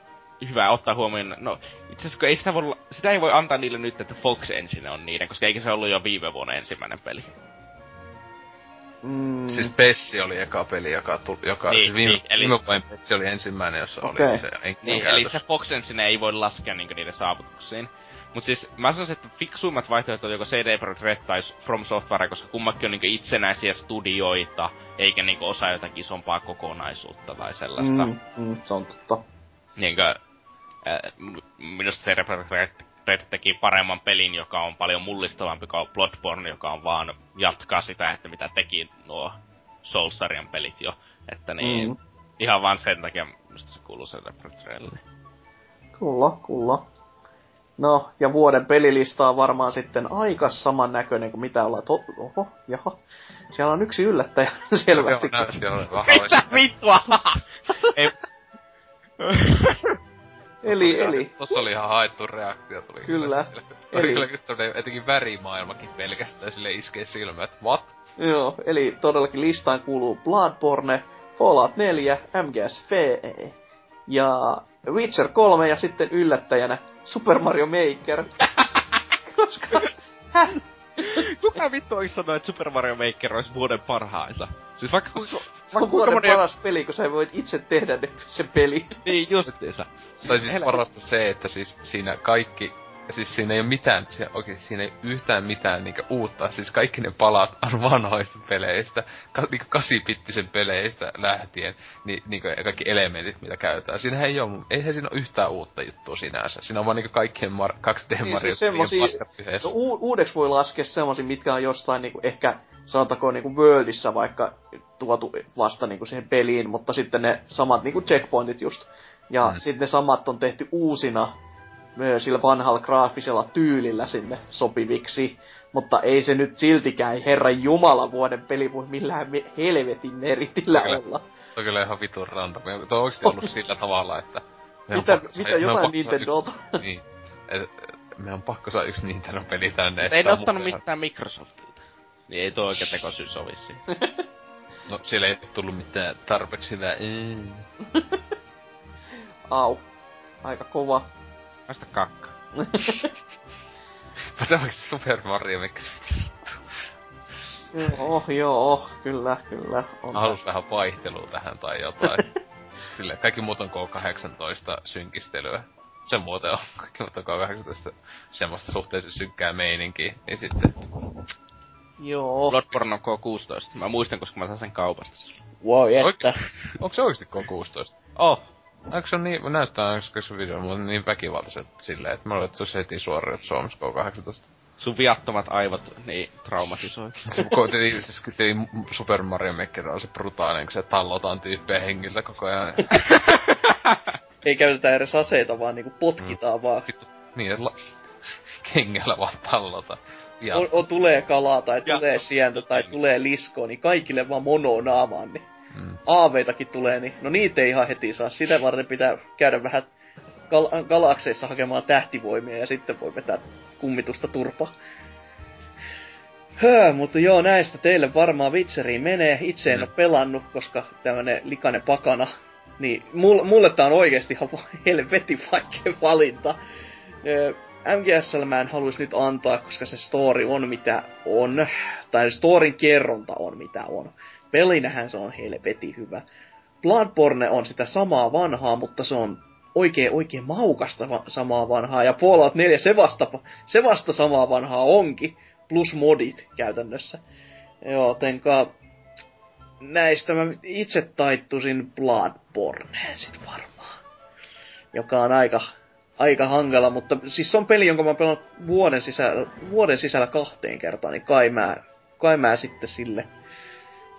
Speaker 4: hyvää ottaa huomioon. No, itse asiassa ei sitä, voi, sitä ei voi antaa niille nyt, että Fox Engine on niiden, koska eikä se ollut jo viime vuonna ensimmäinen peli.
Speaker 3: Mm. Siis Pessi oli eka peli, joka tuli, joka, niin, siis viime, niin, eli... viime vuoden Pessi oli ensimmäinen, jossa okay. oli se
Speaker 4: Niin, eli se Fox Engine ei voi laskea niinku niiden saavutuksiin. Mut siis mä sanoisin, että fiksuimmat vaihtoehdot on joko CD Projekt Red tai From Software, koska kummakin on niinku itsenäisiä studioita, eikä niinku osa jotakin isompaa kokonaisuutta tai sellaista.
Speaker 2: Mm, mm, se on totta.
Speaker 4: Niinkö, äh, minusta CD Projekt Red, Red teki paremman pelin, joka on paljon mullistavampi kuin Bloodborne, joka on vaan jatkaa sitä, että mitä teki nuo Souls-sarjan pelit jo. Että niin, mm. ihan vaan sen takia minusta se kuuluu CD Projekt Redille.
Speaker 2: Kyllä, kyllä. No, ja vuoden pelilista on varmaan sitten aika saman näköinen kuin mitä ollaan tot... Oho, jaha. Siellä on yksi yllättäjä selvästi.
Speaker 4: Mitä vittua? Ei...
Speaker 2: eli, eli...
Speaker 3: Tossa oli ihan haettu reaktio. Tuli
Speaker 2: kyllä.
Speaker 3: Eli... Kyllä etenkin värimaailmakin pelkästään sille iskee silmä, että what?
Speaker 2: Joo, eli todellakin listaan kuuluu Bloodborne, Fallout 4, MGS FE ja Witcher 3 ja sitten yllättäjänä Super Mario Maker. Koska... Häh?
Speaker 4: Kuka vittu olisi sanonut, että Super Mario Maker olisi vuoden parhaita? Siis vaikka kuinka...
Speaker 2: Se on vuoden moni... paras peli, kun sä voit itse tehdä ne, sen peli.
Speaker 4: niin, justiinsa.
Speaker 3: Tai siis parasta se, että siis siinä kaikki siis siinä ei ole mitään, siinä, oikein, siinä ei yhtään mitään niinku uutta. Siis kaikki ne palat on vanhoista peleistä, ka, niinku kasipittisen peleistä lähtien, niin niinku kaikki elementit, mitä käytetään. Siinä ei ole, eihän siinä ole yhtään uutta juttua sinänsä. Siinä on vaan niinku kaikkien mar, 2D
Speaker 2: Niin,
Speaker 3: Mario
Speaker 2: siis semmosia, no, u- uudeksi voi laskea semmosia, mitkä on jostain niinku ehkä, sanotaanko niinku Worldissa vaikka tuotu vasta niinku siihen peliin, mutta sitten ne samat niinku checkpointit just. Ja mm. sitten ne samat on tehty uusina sillä vanhalla graafisella tyylillä sinne sopiviksi. Mutta ei se nyt siltikään Herran Jumala vuoden peli voi millään me- helvetin meritillä
Speaker 3: Kyllä.
Speaker 2: olla.
Speaker 3: Se on kyllä ihan vitun random. Tuo on oikeesti ollut sillä tavalla, että... meidän
Speaker 2: Mitä,
Speaker 3: pakko
Speaker 2: mitä jotain Nintendolta?
Speaker 3: Yksi, niin. Et, meidän on pakko saada yksi Nintendo-peli tänne.
Speaker 4: Ei ne ottanut mitään Microsoftilta. Niin ei tuo oikein tekosyy sovi siihen.
Speaker 3: No, siellä ei tullut mitään tarpeeksi hyvää. Mm.
Speaker 2: Au. Aika kova.
Speaker 4: Vasta kakka.
Speaker 3: Mutta oikeesti Super Mario Maker
Speaker 2: Joo, joo, kyllä, kyllä. On
Speaker 3: Mä halus vähän vaihtelua tähän tai jotain. Sille kaikki muut on K18 synkistelyä. Se muuten on kaikki muut on K18 semmoista suhteellisen synkkää meininkiä. Niin sitten...
Speaker 2: Joo.
Speaker 4: Bloodborne on K16. Mä muistan, koska mä sain sen kaupasta.
Speaker 2: Wow, että.
Speaker 3: Oikein? Onko se oikeesti K16?
Speaker 4: Oh,
Speaker 3: Onko se niin, näyttää onko se video, mutta niin väkivaltaiset silleen, että mä olisi heti suoraan Suomessa K18.
Speaker 4: sun viattomat aivot niin traumatisoi.
Speaker 3: Se kun tietenkin, siis Super Mario Maker on se brutaalinen, kun se tallotaan tyyppejä hengiltä koko ajan.
Speaker 2: Ei käytetä edes aseita, vaan niinku potkitaan mm. vaan.
Speaker 3: Vittu, niin, että la- kengellä vaan tallota. Ja
Speaker 2: On, on, tulee kalaa tai
Speaker 4: Ja-
Speaker 2: tulee sientä tai tulee liskoa, niin kaikille vaan mono naamaan, niin
Speaker 3: mm,
Speaker 2: aaveitakin tulee, niin no niitä ei ihan heti saa. Sitä varten pitää käydä vähän kal- galakseissa hakemaan tähtivoimia ja sitten voi vetää kummitusta turpa. Höö, mutta joo, näistä teille varmaan Witcheriin menee. Itse en
Speaker 3: Mm.
Speaker 2: ole pelannut, koska tämmönen likainen pakana. Niin mulle, mulle tää on oikeesti ihan helvetin vaikea valinta. Öö, MGSL mä en haluais nyt antaa, koska se story on mitä on. Tai storin kerronta on mitä on. Pelinähän se on helvetin hyvä. Bloodborne on sitä samaa vanhaa, mutta se on oikein oikein maukasta va- samaa vanhaa. Ja Fallout 4 se vasta, se vasta samaa vanhaa onkin. Plus modit käytännössä. Jotenka näistä mä itse taittusin Bloodborneen sit varmaan. Joka on aika, aika hankala, mutta siis se on peli, jonka mä oon pelannut vuoden sisällä, vuoden sisällä kahteen kertaan, niin kai mä, kai mä sitten sille.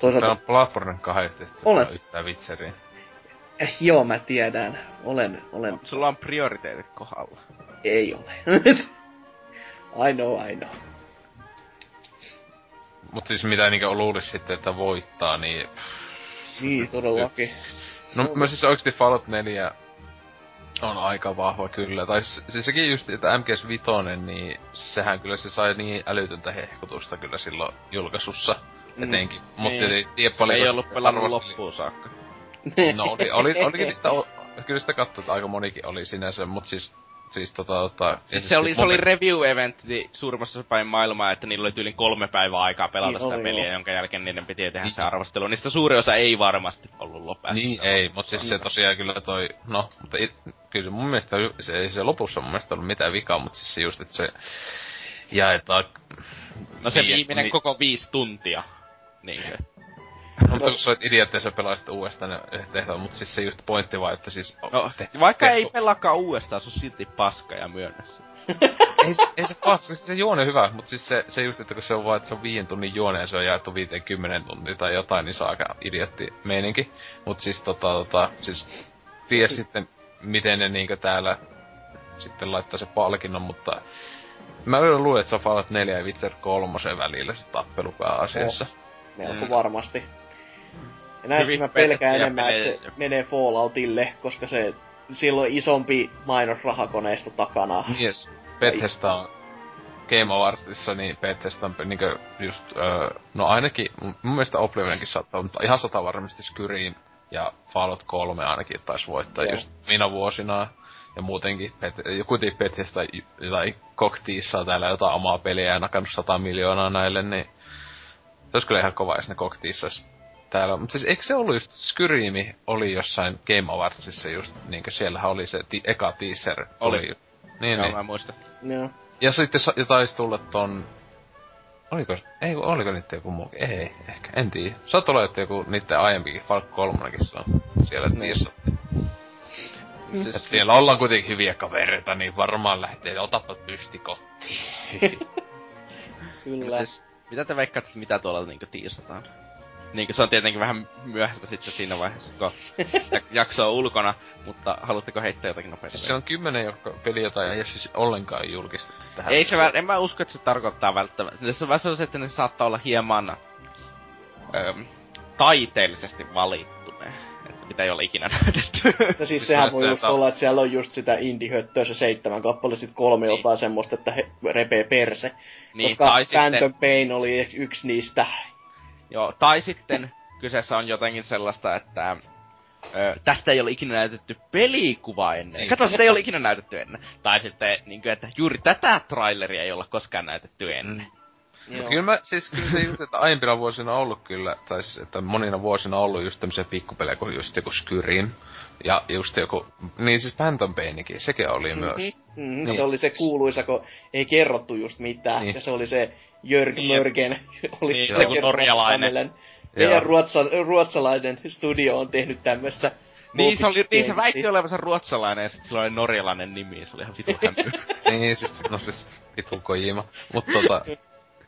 Speaker 3: Tää on Bloodborne kahdesta, ja sit se
Speaker 2: Olen.
Speaker 3: on yhtään vitseriä.
Speaker 2: Eh, joo, mä tiedän. Olen, olen,
Speaker 4: Sulla on prioriteetit kohdalla.
Speaker 2: ei ole. I know, I know.
Speaker 3: Mut siis mitä niinkö luulis sitten, että voittaa, niin...
Speaker 2: Niin, todellakin.
Speaker 3: No mä siis oikeesti Fallout 4 on aika vahva kyllä. Tai siis sekin just, että MGS Vitoinen, niin sehän kyllä se sai niin älytöntä hehkutusta kyllä silloin julkaisussa.
Speaker 2: Mm.
Speaker 3: Etenkin. Mutta
Speaker 2: Niin.
Speaker 3: ei tiedä paljon.
Speaker 4: Ei ollut pelannut loppuun saakka.
Speaker 3: No oli, oli, olikin sitä, kyllä sitä katsoi, että aika monikin oli sinänsä, mut siis, siis tota, tota...
Speaker 4: Siis se oli, se oli review-eventti suurimmassa päin maailmaa, että niillä oli tyyliin kolme päivää aikaa pelata
Speaker 2: Niin
Speaker 4: sitä
Speaker 2: oli,
Speaker 4: peliä,
Speaker 2: joo.
Speaker 4: jonka jälkeen niiden piti tehdä
Speaker 3: Niin.
Speaker 4: se arvostelu. Niistä suuri osa ei varmasti ollut loppuun.
Speaker 3: Niin ei, mut siis se tosiaan kyllä toi, no, mutta it, kyllä mun mielestä se ei se lopussa mun mielestä ollut mitään vikaa, mutta siis se just, että se jaetaan...
Speaker 4: No se viimeinen
Speaker 3: niin-
Speaker 4: koko viisi tuntia. Niinkö?
Speaker 3: No, mutta kun sä olet idiootti ja sä pelaisit uudestaan ne tehtävät, mutta siis se just pointti vaan, että siis...
Speaker 4: No,
Speaker 3: te-
Speaker 4: vaikka
Speaker 3: te-
Speaker 4: ei pelaakaan uudestaan, se on silti paska ja myönnä
Speaker 3: ei, se- ei se paska, siis se juone on hyvä, mutta siis se, se just, että kun se on vaan, että se on viiden tunnin juone ja se on jaettu 50 tuntia tai jotain, niin se on aika idiotti meininki. Mut siis tota, tota, siis tiedä sitten, miten ne niinkö täällä sitten laittaa se palkinnon, mutta mä luulen, että se on Fallout 4 ja Witcher 3 välillä se tappelu pääasiassa.
Speaker 2: Melko
Speaker 4: Mm.
Speaker 2: varmasti. Ja näistä
Speaker 4: Hyvin
Speaker 2: mä pelkään enemmän, että se menee Falloutille, koska se sillä on isompi mainosrahakoneisto takana.
Speaker 3: Yes. Bethesda on Game Awardsissa, niin Bethesda on niinkö just, öö, no ainakin, mun mielestä Oblivionkin saattaa, mutta ihan sata varmasti Skyrim ja Fallout 3 ainakin taisi voittaa
Speaker 2: Joo.
Speaker 3: just minä vuosina. Ja muutenkin, Bet- kuitenkin Bethesda y- tai Cockteassa on täällä jotain omaa peliä ja nakannut 100 miljoonaa näille, niin se olisi kyllä ihan kova, jos ne Cockteassa olisi täällä. Mutta siis eikö se ollut just, Skyrimi oli jossain Game Awardsissa just, niinkö siellähän oli se ti- eka teaser, tuli
Speaker 4: Oli.
Speaker 3: just Niin,
Speaker 4: Joo,
Speaker 3: niin.
Speaker 4: mä en muista.
Speaker 2: Joo.
Speaker 3: Ja sitten sa- ja taisi tulla ton... Oliko, ei, oliko niitä joku muukin? Ei, ehkä, en tiedä. Saat olla, että joku niiden aiempikin Falk 3 se on siellä
Speaker 2: Niin.
Speaker 3: tiissattiin.
Speaker 4: Siis,
Speaker 3: Et siellä ollaan kuitenkin hyviä kavereita, niin varmaan lähtee, otapa pysti kotiin.
Speaker 2: Kyllä.
Speaker 4: siis, mitä te veikkaatte, että mitä tuolla niinku tiisataan? Niinku se on tietenkin vähän myöhäistä sitten siinä vaiheessa, kun jakso on ulkona, mutta haluatteko heittää jotakin nopeasti?
Speaker 3: se on kymmenen joka peli, jota ei siis ollenkaan julkistettu tähän.
Speaker 4: Ei se, väl- en mä usko, että se tarkoittaa välttämättä. Se on vähän sellaista, että ne saattaa olla hieman öm, taiteellisesti valittu mitä ei ole ikinä näytetty.
Speaker 2: No siis sehän voi just
Speaker 3: että-
Speaker 2: olla, että siellä on just sitä indie-höttöä se seitsemän kappale, sit kolme
Speaker 4: Niin.
Speaker 2: jotain semmoista, että he repee perse.
Speaker 4: niin,
Speaker 2: koska
Speaker 4: tai
Speaker 2: Phantom
Speaker 4: sitten,
Speaker 2: Pain oli yksi niistä.
Speaker 4: joo, tai sitten kyseessä on jotenkin sellaista, että Ö, tästä ei ole ikinä näytetty pelikuvaa ennen.
Speaker 3: Niin.
Speaker 4: Kato, sitä ei ole ikinä näytetty ennen. Tai sitten, niin kuin, että juuri tätä traileria ei olla koskaan näytetty ennen.
Speaker 3: Mutta kyllä mä, siis kyllä se just, että aiempina vuosina on ollut kyllä, tai siis, että monina vuosina on ollut just tämmöisiä pikkupelejä kuin just joku Skyrim. Ja just joku, niin siis Phantom Painikin, sekin oli mm-hmm. myös.
Speaker 2: Mm,
Speaker 3: Niin.
Speaker 2: Se oli se kuuluisa, kun ei kerrottu just mitään.
Speaker 3: Niin.
Speaker 2: Ja se oli se Jörg
Speaker 4: Niin.
Speaker 2: Mörgen. oli
Speaker 4: Niin,
Speaker 2: se
Speaker 3: joku
Speaker 4: norjalainen.
Speaker 3: Joo.
Speaker 2: Meidän ruotsa, ruotsalainen studio on tehnyt tämmöstä.
Speaker 4: Niin se, oli, niin se väitti olevansa ruotsalainen ja sitten sillä oli norjalainen nimi, se oli ihan vitu
Speaker 3: niin siis, no siis, vitu Kojima. Mut tota,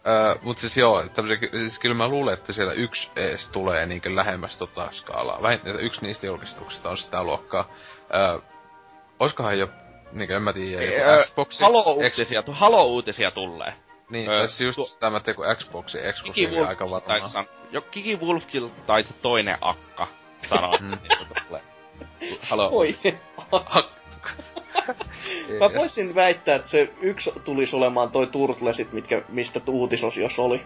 Speaker 3: Öö, mut siis joo, siis kyllä mä luulen, että siellä yksi ees tulee niinkö lähemmäs tota skaalaa. Vähintään että yksi niistä julkistuksista on sitä luokkaa. Öö, oiskohan jo, niinkö en mä tiedä,
Speaker 4: Öö,
Speaker 3: joku Xboxi...
Speaker 4: Halo-uutisia, tu- Halo-uutisia tulee.
Speaker 3: Niin,
Speaker 4: Öö,
Speaker 3: tässä just
Speaker 4: tuo-
Speaker 3: sitä mä tein, kun Xboxi
Speaker 4: Kiki
Speaker 3: eksklusiivi aika varmaan.
Speaker 4: san... Jo, Kiki Wolfkill tai se toinen akka sanoi,
Speaker 3: Mm.
Speaker 4: että tulee. Halo.
Speaker 2: Oi. Mä voisin väittää, että se yksi tulisi olemaan toi Turtlesit, mitkä, mistä uutisosiossa oli.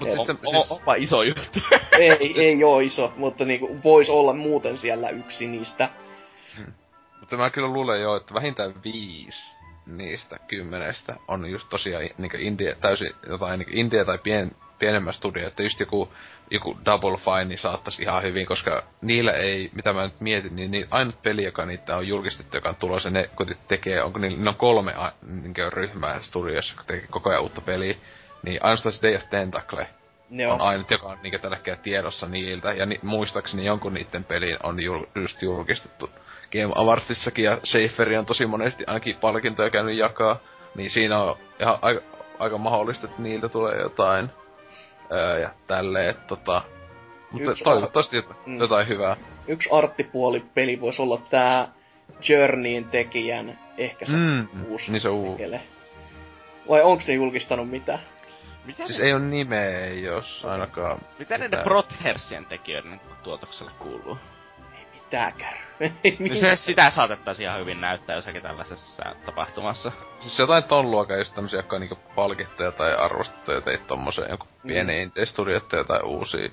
Speaker 3: Mut sitten,
Speaker 4: O-
Speaker 3: siis,
Speaker 4: Onpa iso juttu.
Speaker 2: ei, ei oo iso, mutta niinku voisi olla muuten siellä yksi niistä.
Speaker 3: mutta mä kyllä luulen jo, että vähintään viisi niistä kymmenestä on just tosiaan niinkö indie, täysin jotain niinkö indie tai pien, pienemmä studio, että just joku, joku Double Fine niin saattaisi ihan hyvin, koska niillä ei, mitä mä nyt mietin, niin, niin ainut peli, joka niitä on julkistettu, joka on tulossa, ne kuitenkin tekee, onko niillä, ne on kolme a, niinkö ryhmää studiossa, joka tekee koko ajan uutta peliä, niin ainoastaan se Day of Tentacle
Speaker 2: Ne
Speaker 3: on.
Speaker 2: on.
Speaker 3: ainut, joka on niinkö tällä hetkellä tiedossa niiltä, ja ni, muistaakseni jonkun niiden pelin on jul, just julkistettu. Game Awardsissakin, ja Schaeferi on tosi monesti ainakin palkintoja käynyt jakaa, niin siinä on ihan aika, aika mahdollista, että niiltä tulee jotain, öö, ja tälleen, että tota, mutta
Speaker 2: Yksi
Speaker 3: toivottavasti jotain,
Speaker 2: Mm.
Speaker 3: jotain hyvää.
Speaker 2: Yksi arttipuoli peli voisi olla tää Journeyin tekijän ehkä se
Speaker 3: Mm,
Speaker 2: uusi
Speaker 3: niin se uu.
Speaker 2: tekele. Vai onko se julkistanut mitään?
Speaker 4: Mitä,
Speaker 3: Siis
Speaker 4: ne,
Speaker 3: ei ole nimeä, jos ainakaan...
Speaker 4: mitä ne
Speaker 3: mitään.
Speaker 4: Prothersien tekijöiden tuotokselle kuuluu?
Speaker 2: Pitääkään. Ei
Speaker 4: No se, sitä saatettaisiin ihan hyvin näyttää jossakin tällaisessa tapahtumassa.
Speaker 3: Siis jotain ton luokan just tämmösiä, jotka on niinku palkittuja tai arvostettuja teit tommoseen joku
Speaker 2: Mm.
Speaker 3: pieni indie studio tai uusia.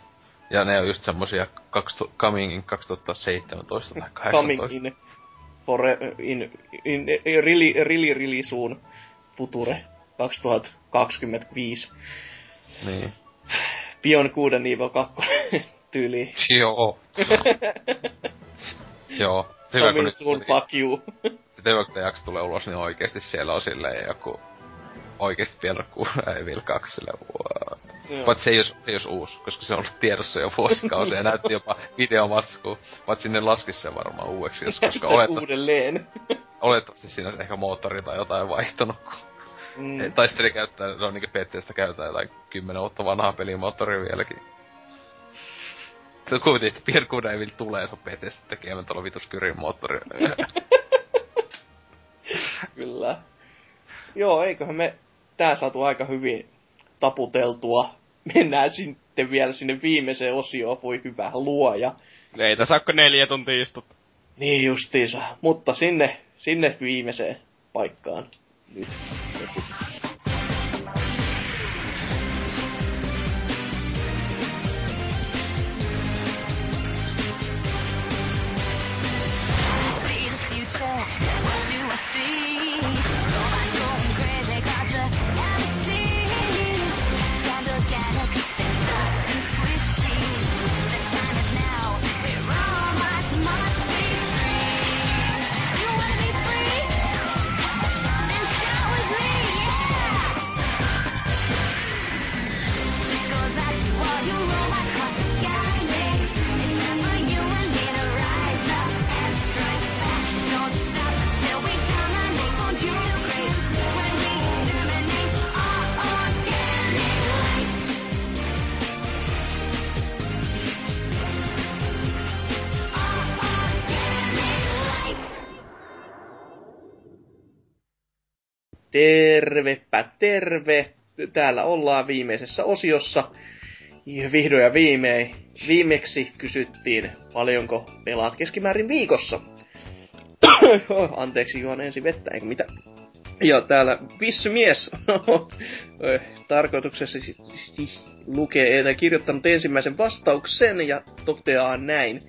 Speaker 3: Ja ne on just semmosia 2000, coming in 2017 tai 18.
Speaker 2: Coming in, for, in, in, in really, really, really soon future 2025.
Speaker 3: Niin.
Speaker 2: Beyond Good and Evil 2 tyyli.
Speaker 3: Joo. Joo. Sitten hyvä, kun
Speaker 2: fuck you.
Speaker 3: sitten hyvä, kun jakso tulee ulos, niin oikeesti siellä on silleen joku oikeesti kuin Evil 2 silleen, what?
Speaker 2: Joo.
Speaker 3: Paitsi se ei jos, ei jos uusi, koska se on ollut tiedossa jo vuosikausia ja näytti jopa videomatskuun. Paitsi ne laskis sen varmaan uudeksi, jos, koska oletettavasti,
Speaker 2: Uudelleen.
Speaker 3: oletettavasti siinä ehkä moottori tai jotain vaihtunut.
Speaker 2: Mm.
Speaker 3: Mm. Tai sitten käyttää, ne on niinku PTstä käytetään jotain kymmenen vuotta vanhaa pelimoottoria vieläkin. Se kuitenkin, että Pierre Good Evil tulee sun PTstä tekemään tuolla vitus Kyrin moottori.
Speaker 2: Kyllä. Joo, eiköhän me tää saatu aika hyvin taputeltua. Mennään sitten vielä sinne viimeiseen osioon, voi hyvä luoja.
Speaker 4: Ei tässä ole neljä tuntia istut.
Speaker 2: Niin justiinsa, mutta sinne, sinne viimeiseen paikkaan nyt.
Speaker 6: see
Speaker 2: tervepä terve. Täällä ollaan viimeisessä osiossa. Vihdoin ja viimein. Viimeksi kysyttiin, paljonko pelaat keskimäärin viikossa. Anteeksi, juon ensin vettä, eikö mitä? Ja täällä Vissymies Ö, tarkoituksessa siis- siis lukee, että kirjoittanut ensimmäisen vastauksen ja toteaa näin.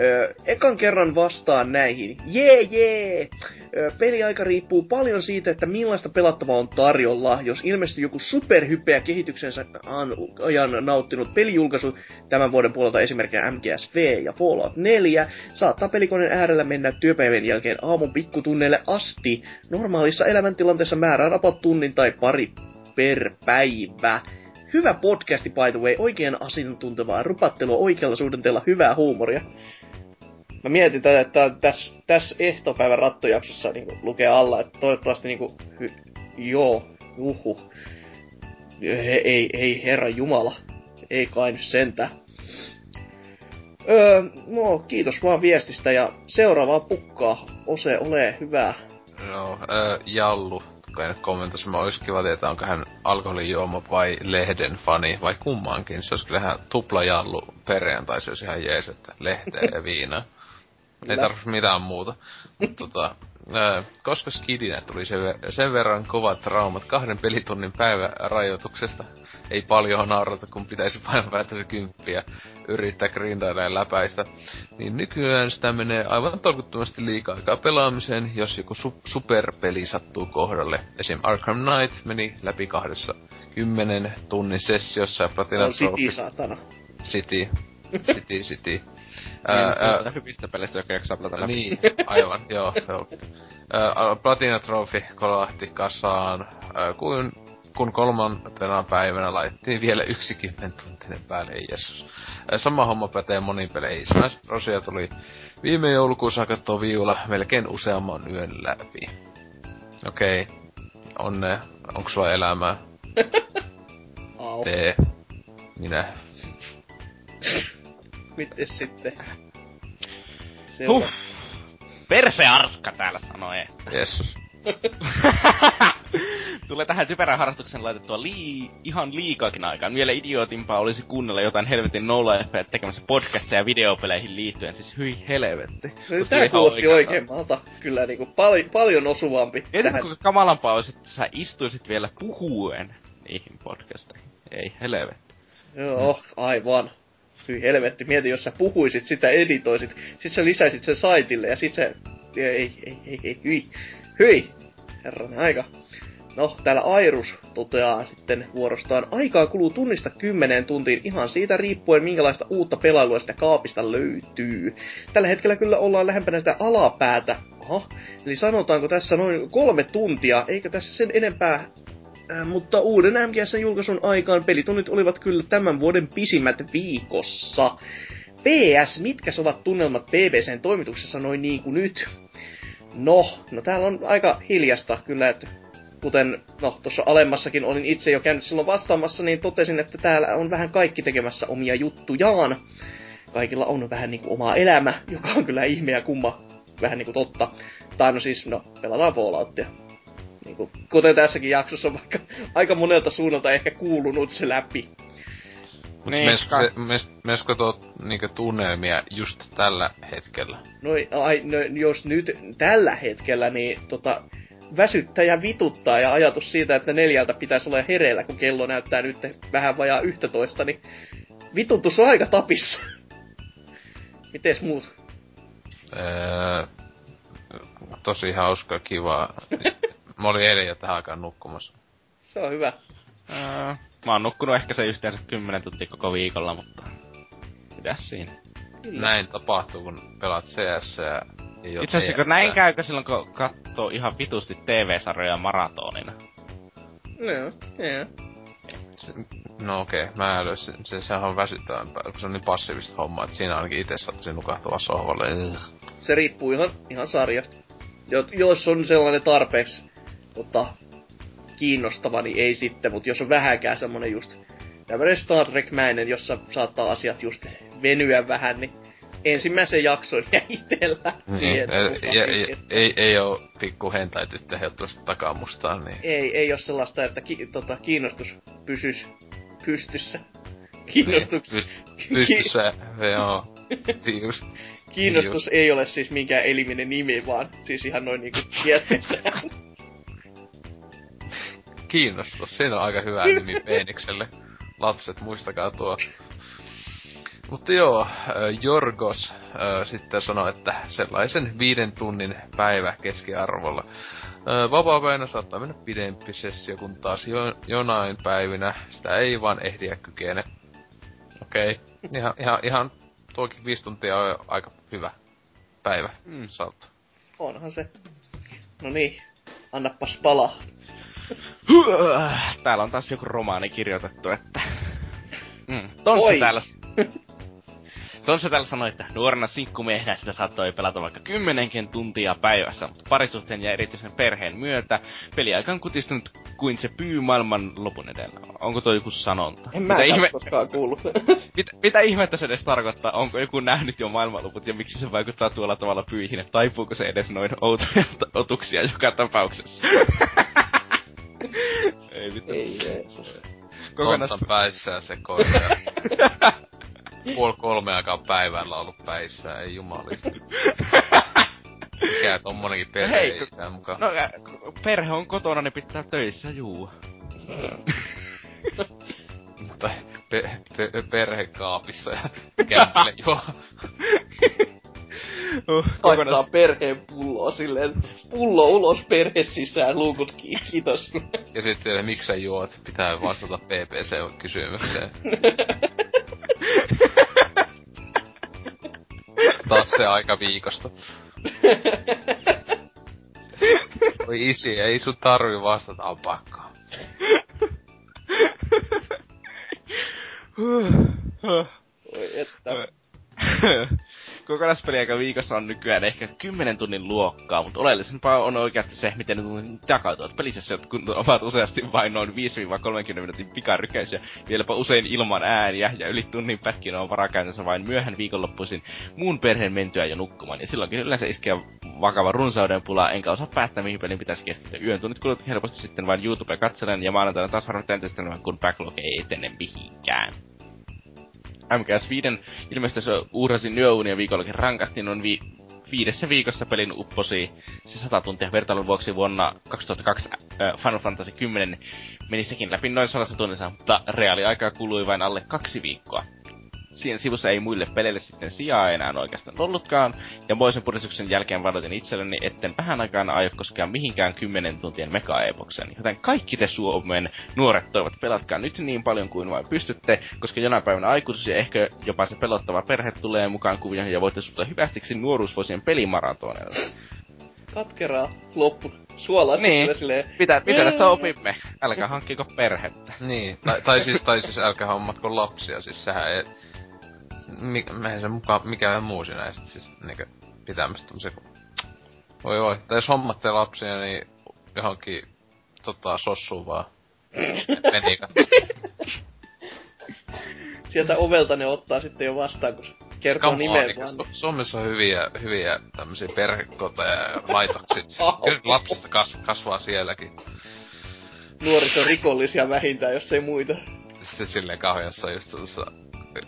Speaker 2: Ö, ekan kerran vastaan näihin. Jee, jee! Ö, peliaika riippuu paljon siitä, että millaista pelattavaa on tarjolla. Jos ilmestyy joku superhypeä kehityksensä an- ajan nauttinut pelijulkaisu tämän vuoden puolelta esimerkkinä MGSV ja Fallout 4, saattaa pelikoneen äärellä mennä työpäivän jälkeen aamun pikkutunneille asti. Normaalissa elämäntilanteessa määrään about tunnin tai pari per päivä. Hyvä podcasti by the way, oikein asiantuntevaa rupattelua oikealla suhdanteella hyvää huumoria. Mä mietin tätä, että tässä täs ehtopäivän rattojaksossa niin lukee alla, että toivottavasti niinku, hy, joo, juhu. Ei, ei, ei, herra jumala. Ei kai nyt sentään. Öö, no, kiitos vaan viestistä ja seuraavaa pukkaa. Ose, ole hyvä.
Speaker 3: Joo, äh, Jallu, ei nyt kommentoisi, mä olisi kiva tietää, onko hän alkoholijuoma vai lehden fani vai kummankin. Se olisi kyllä ihan tupla Jallu perjantai, se olisi ihan jees, että lehteä ja viinaa. Ei tarvitse mitään muuta. Mutta tota, koska skidinä tuli sen, sen verran kovat traumat kahden pelitunnin päivärajoituksesta, ei paljon naurata, kun pitäisi painaa päätä se kymppiä yrittää grindailla ja läpäistä. Niin nykyään sitä menee aivan tolkuttomasti liikaa aikaa pelaamiseen, jos joku su- superpeli sattuu kohdalle. Esim. Arkham Knight meni läpi kahdessa kymmenen tunnin sessiossa ja Platinum
Speaker 2: City, saatana.
Speaker 3: City. City, City.
Speaker 4: Ää,
Speaker 3: ää,
Speaker 4: hyvistä peleistä, jotka jaksaa pelata läpi.
Speaker 3: niin, aivan, joo, joo. Ää, Platina Trophy kolahti kasaan, ää, kun, kun kolmantena päivänä laittiin vielä yksi kymmentuntinen päälle, ei jessus. Ää, Sama homma pätee moniin peleihin. Smash Brosia tuli viime joulukuussa kattoo viulla melkein useamman yön läpi. Okei, okay. onne, onko sulla elämää?
Speaker 2: Au.
Speaker 3: Tee. Minä.
Speaker 2: Miten sitten?
Speaker 4: Huh.
Speaker 2: Seuraava.
Speaker 4: Perse Arska täällä sanoi.
Speaker 3: Jessus.
Speaker 4: Tulee tähän typerään harrastukseen laitettua lii, ihan liikaakin aikaan. Vielä idiootimpaa olisi kuunnella jotain helvetin NoLiFea tekemässä podcasteja ja videopeleihin liittyen. Siis hyi helvetti.
Speaker 2: No, tää kuulosti
Speaker 4: oikeastaan.
Speaker 2: oikein malta. Kyllä niinku pal- paljon osuvampi.
Speaker 4: Mietin,
Speaker 2: tähän.
Speaker 4: kuinka kamalampaa olisi, että sä istuisit vielä puhuen niihin podcasteihin. Ei helvetti.
Speaker 2: Joo, aivan. Hyi helvetti, mieti jos sä puhuisit sitä, editoisit, sit sä lisäisit sen saitille ja sit sä... Ei, ei, ei, ei, hyi. Hyi! Herranen aika. No, täällä Airus toteaa sitten vuorostaan, aikaa kuluu tunnista kymmeneen tuntiin ihan siitä riippuen, minkälaista uutta pelailua sitä kaapista löytyy. Tällä hetkellä kyllä ollaan lähempänä sitä alapäätä. Aha, eli sanotaanko tässä noin kolme tuntia, eikä tässä sen enempää Äh, mutta uuden MGS-julkaisun aikaan pelitunnit olivat kyllä tämän vuoden pisimmät viikossa. PS, mitkä ovat tunnelmat BBCn toimituksessa noin niin kuin nyt? No, no täällä on aika hiljasta kyllä, että kuten no tuossa alemmassakin olin itse jo käynyt silloin vastaamassa, niin totesin, että täällä on vähän kaikki tekemässä omia juttujaan. Kaikilla on vähän niinku oma elämä, joka on kyllä ihme ja kumma vähän niinku totta. Tai no siis, no, pelataan Falloutia niin kuin, kuten tässäkin jaksossa on vaikka aika monelta suunnalta ehkä kuulunut se läpi.
Speaker 3: Mut
Speaker 4: Niin,
Speaker 3: niin,
Speaker 4: ka-
Speaker 3: menesikö tuo niinku tunnelmia just tällä hetkellä?
Speaker 2: No, ai, no jos nyt tällä hetkellä, niin tota, väsyttää ja vituttaa ja ajatus siitä, että neljältä pitäisi olla hereillä, kun kello näyttää nyt vähän vajaa 11, niin vitutus on aika tapissa. Mites muut?
Speaker 3: Öö, tosi hauska, kiva. Mä olin eilen jo tähän aikaan nukkumassa.
Speaker 2: Se on hyvä.
Speaker 4: Ää, mä oon nukkunut ehkä se yhteensä 10 tuntia koko viikolla, mutta... Mitäs siinä?
Speaker 2: Kyllä.
Speaker 3: Näin tapahtuu, kun pelaat CS ja
Speaker 4: Itse asiassa kun näin käykö silloin, kun katsoo ihan vitusti TV-sarjoja maratonina.
Speaker 2: No, joo.
Speaker 3: No okei, okay, mä älyä, se, se, sehän on väsyttävämpää, kun se on niin passiivista hommaa, että siinä ainakin itse saattaisin nukahtua sohvalle.
Speaker 2: Se riippuu ihan, ihan sarjasta. Jo, jos on sellainen tarpeeksi tota, kiinnostava, niin ei sitten, mutta jos on vähänkään semmonen just tämmönen Star Trek-mäinen, jossa saattaa asiat just venyä vähän, niin ensimmäisen jakson jäi itellä
Speaker 3: Niin,
Speaker 2: siihen, että
Speaker 3: ei, ei, ei, oo pikku hentai tyttö heuttuista takamustaan, niin...
Speaker 2: ei, ei ole sellaista, että ki, tota, kiinnostus pysys pystyssä. Kiinnostus,
Speaker 3: Niin, pyst- pystyssä, joo. Just.
Speaker 2: kiinnostus ei ole siis minkään eliminen nimi, vaan siis ihan noin niinku tieteessä.
Speaker 3: Kiinnostus, siinä on aika hyvä nimi Peenikselle. Lapset, muistakaa tuo. Mutta joo, äh, Jorgos äh, sitten sanoi, että sellaisen viiden tunnin päivä keskiarvolla. Äh, Vapaa-päivänä saattaa mennä pidempi sessio, kun taas jo, jonain päivinä sitä ei vaan ehdi ja kykene. Okei, okay. ihan, ihan, ihan tuokin viisi tuntia on aika hyvä päivä mm. salta.
Speaker 2: Onhan se. No niin, annapas palaa.
Speaker 4: Täällä on taas joku romaani kirjoitettu, että... Mm.
Speaker 2: Oi.
Speaker 4: täällä... Tontsa täällä sanoi, että nuorena sinkkumiehenä sitä saattoi pelata vaikka kymmenenkin tuntia päivässä, mutta parisuhteen ja erityisen perheen myötä peliaika on kutistunut kuin se pyy maailman lopun edellä. Onko toi joku sanonta?
Speaker 2: En mä
Speaker 4: mitä, ihme,
Speaker 2: koskaan kuullut.
Speaker 4: mit, mitä ihmettä se edes tarkoittaa? Onko joku nähnyt jo maailmanloput ja miksi se vaikuttaa tuolla tavalla pyihin? Että Taipuuko se edes noin outoja otuksia joka tapauksessa? ei vittu.
Speaker 2: ei, ei.
Speaker 4: Kokonas...
Speaker 3: Tontsan päissä ja se korjaa. Puoli kolme aikaa päivällä ollut päissä, ei jumalista. Mikä tommonenkin perhe
Speaker 4: Hei, kun-
Speaker 3: isän mukaan.
Speaker 4: No, perhe on kotona, ne pitää töissä, juu.
Speaker 3: Tai pe- pe- perhekaapissa ja kämpille juo.
Speaker 4: Uh,
Speaker 2: Laittaa perheen pulloa silleen, pullo ulos perhe sisään, luukut kiinni, kiitos.
Speaker 3: Ja sitten miksi sä juot, pitää vastata PPC-kysymykseen. Taas se aika viikosta. Oi isi, ei sun tarvi vastata, on pakko.
Speaker 2: Oi että.
Speaker 4: Kokonaispeliaika viikossa on nykyään ehkä 10 tunnin luokkaa, mutta oleellisempaa on oikeasti se, miten ne tunnin jakautuvat pelissä, kun ovat useasti vain noin 5-30 minuutin pikarykäisiä, vieläpä usein ilman ääniä, ja yli tunnin pätkinä on varakäytössä vain myöhään viikonloppuisin muun perheen mentyä jo nukkumaan, ja silloinkin yleensä iskee vakava runsauden pula, enkä osaa päättää mihin pelin pitäisi keskittyä. Yön tunnit kulut helposti sitten vain YouTube katselen, ja maanantaina taas testailemaan, kun backlog ei etene mihinkään. MGS5 ilmeisesti se uhrasin yöunia viikollakin rankasti, noin vi- viidessä viikossa pelin upposi se 100 tuntia vertailun vuoksi vuonna 2002 äh, Final Fantasy 10 meni sekin läpi noin sadassa tunnissa, mutta reaaliaikaa kului vain alle kaksi viikkoa. Siihen sivussa ei muille peleille sitten sijaa enää oikeastaan ollutkaan, ja moisen puristuksen jälkeen varoitin itselleni, etten vähän aikaan aio koskea mihinkään 10 tuntien mega-epokseen. Joten kaikki te Suomen nuoret toivat pelatkaa nyt niin paljon kuin vain pystytte, koska jonain päivänä aikuisuus ja ehkä jopa se pelottava perhe tulee mukaan kuvioihin ja voitte suhtua hyvästiksi nuoruusvuosien pelimaratoneilla.
Speaker 2: Katkeraa loppu. Suolaa
Speaker 4: Niin.
Speaker 2: niin. silleen.
Speaker 4: Mitä, mitä tästä opimme? Älkää hankkiko perhettä.
Speaker 3: Niin, tai, tai siis, tai siis älkää hommatko lapsia, siis sehän ei... Mi, eihän se mukaan mikään muu siinä ei sit siis niinkö pitämässä kun... Voi voi, tai jos hommatte lapsia, niin johonkin tota sossuun vaan. Meni
Speaker 2: Sieltä ovelta ne ottaa sitten jo vastaan, kun kertoo nimen
Speaker 3: niin,
Speaker 2: vaan.
Speaker 3: Su- Suomessa on hyviä, hyviä tämmösiä perhekoteja ja laitoksia. Kyllä lapsista kas, kasvaa sielläkin.
Speaker 2: Nuorisorikollisia vähintään, jos ei muita.
Speaker 3: Sitten silleen kauheassa just tuossa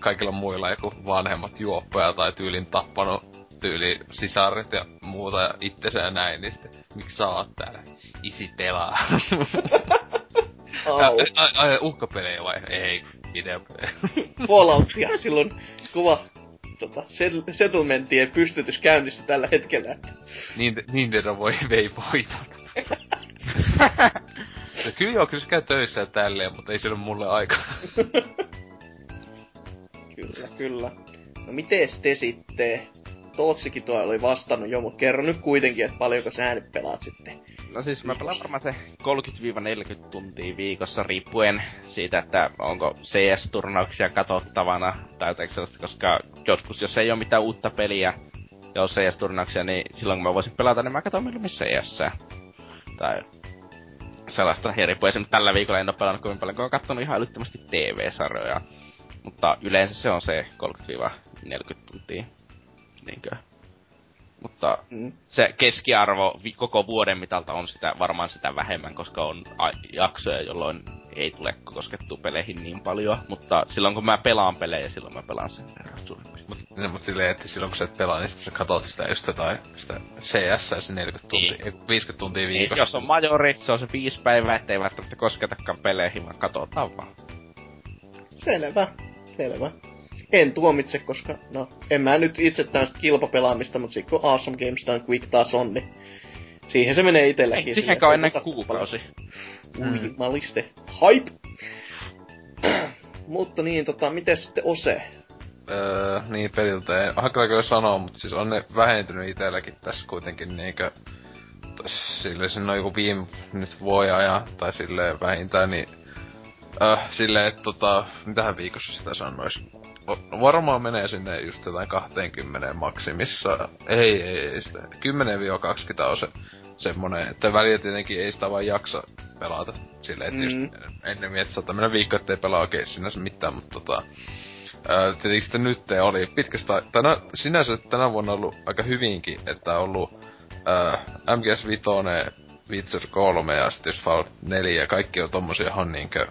Speaker 3: kaikilla muilla joku vanhemmat juoppoja tai tyylin tappanut tyyli sisaret ja muuta ja itsensä ja näin, niin sitten miksi sä oot täällä? Isi pelaa. Ai, uhkapelejä vai? Ei, videopelejä.
Speaker 2: Falloutia silloin kova tota, set- settlementien pystytys käynnissä tällä hetkellä.
Speaker 3: niin, Nintendo voi vei voiton. Kyllä joo, kyllä se käy töissä ja tälleen, mutta ei se ole mulle aikaa.
Speaker 2: Kyllä, kyllä. No mites te sitten? Tootsikin tuo oli vastannut jo, mutta kerro nyt kuitenkin, että paljonko sä nyt pelaat sitten.
Speaker 4: No siis mä pelaan varmaan se 30-40 tuntia viikossa riippuen siitä, että onko CS-turnauksia katsottavana tai jotain sellaista, koska joskus jos ei ole mitään uutta peliä ja on CS-turnauksia, niin silloin kun mä voisin pelata, niin mä katson mieluummin CS. Tai sellaista. Ja riippuen esimerkiksi tällä viikolla en ole pelannut kovin paljon, kun olen katsonut ihan älyttömästi TV-sarjoja. Mutta yleensä se on se 30-40 tuntia. niinkö. Mutta
Speaker 2: Mm.
Speaker 4: se keskiarvo koko vuoden mitalta on sitä, varmaan sitä vähemmän, koska on a- jaksoja, jolloin ei tule koskettua peleihin niin paljon. Mutta silloin kun mä pelaan pelejä, silloin mä pelaan sen verran suurin piirtein.
Speaker 3: Mut, no, mut silleen, että silloin kun sä et pelaa, niin sit sä katot sitä just jotain, sitä CS, se 40 tuntia,
Speaker 4: Niin.
Speaker 3: ei, 50 tuntia
Speaker 4: Ei,
Speaker 3: viikossa.
Speaker 4: jos on majori, se on se viisi päivää, ettei välttämättä kosketakaan peleihin, vaan katsotaan vaan.
Speaker 2: Selvä, selvä. En tuomitse, koska no, en mä nyt itse tästä kilpapelaamista, mutta sit kun Awesome Games Done Quick taas on, niin siihen se menee itelläkin.
Speaker 4: Ei siihenkään ole
Speaker 2: että
Speaker 4: ennen kuukausi.
Speaker 2: Ui,
Speaker 3: Mm.
Speaker 2: Hype! mutta niin, tota, miten sitten Ose?
Speaker 3: Öö, niin peliltä ei hankala kyllä sanoa, mutta siis on ne vähentynyt itelläkin tässä kuitenkin niinkö... Sille sinne on joku viime nyt vuoden ajan, tai silleen vähintään, niin... Öö, silleen, että tota, mitähän viikossa sitä sanois? O- varmaan menee sinne just jotain 20 maksimissa. Ei, ei, ei sitä. 10-20 on se semmonen, että välillä tietenkin ei sitä vaan jaksa pelata. Silleen, että
Speaker 2: Mm.
Speaker 3: just ennemmin, että saattaa mennä viikko, ettei pelaa oikein sinänsä mitään, mutta tota... Öö, tietenkin sitten nyt oli pitkästä, tänä, sinänsä tänä vuonna ollut aika hyvinkin, että on ollut öö, MGS 5, Witcher 3 ja sitten Fallout 4 ja kaikki on tommosia niinkö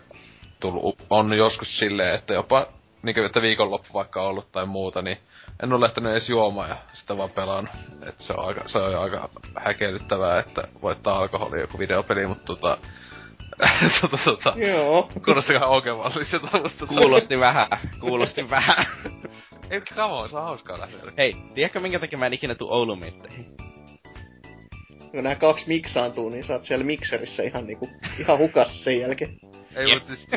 Speaker 3: tullut, on joskus silleen, että jopa niinkö, että viikonloppu vaikka on ollut tai muuta, niin en ole lähtenyt edes juomaan ja sitä vaan pelannut. Et se on aika, se on aika häkellyttävää, että voittaa alkoholi joku videopeli, mutta tota, tota, tota,
Speaker 2: Joo.
Speaker 3: kuulostaa ihan ongelmalliselta, mutta tota-
Speaker 4: Kuulosti vähän, kuulosti vähän.
Speaker 3: Ei, come on, se on hauskaa lähteä.
Speaker 4: Hei, tiedätkö minkä takia mä en ikinä tuu Oulun mitteihin?
Speaker 2: Kun nämä kaksi miksaantuu, niin sä oot siellä mikserissä ihan niinku, ihan hukassa sen jälkeen.
Speaker 3: Ei, mut siis,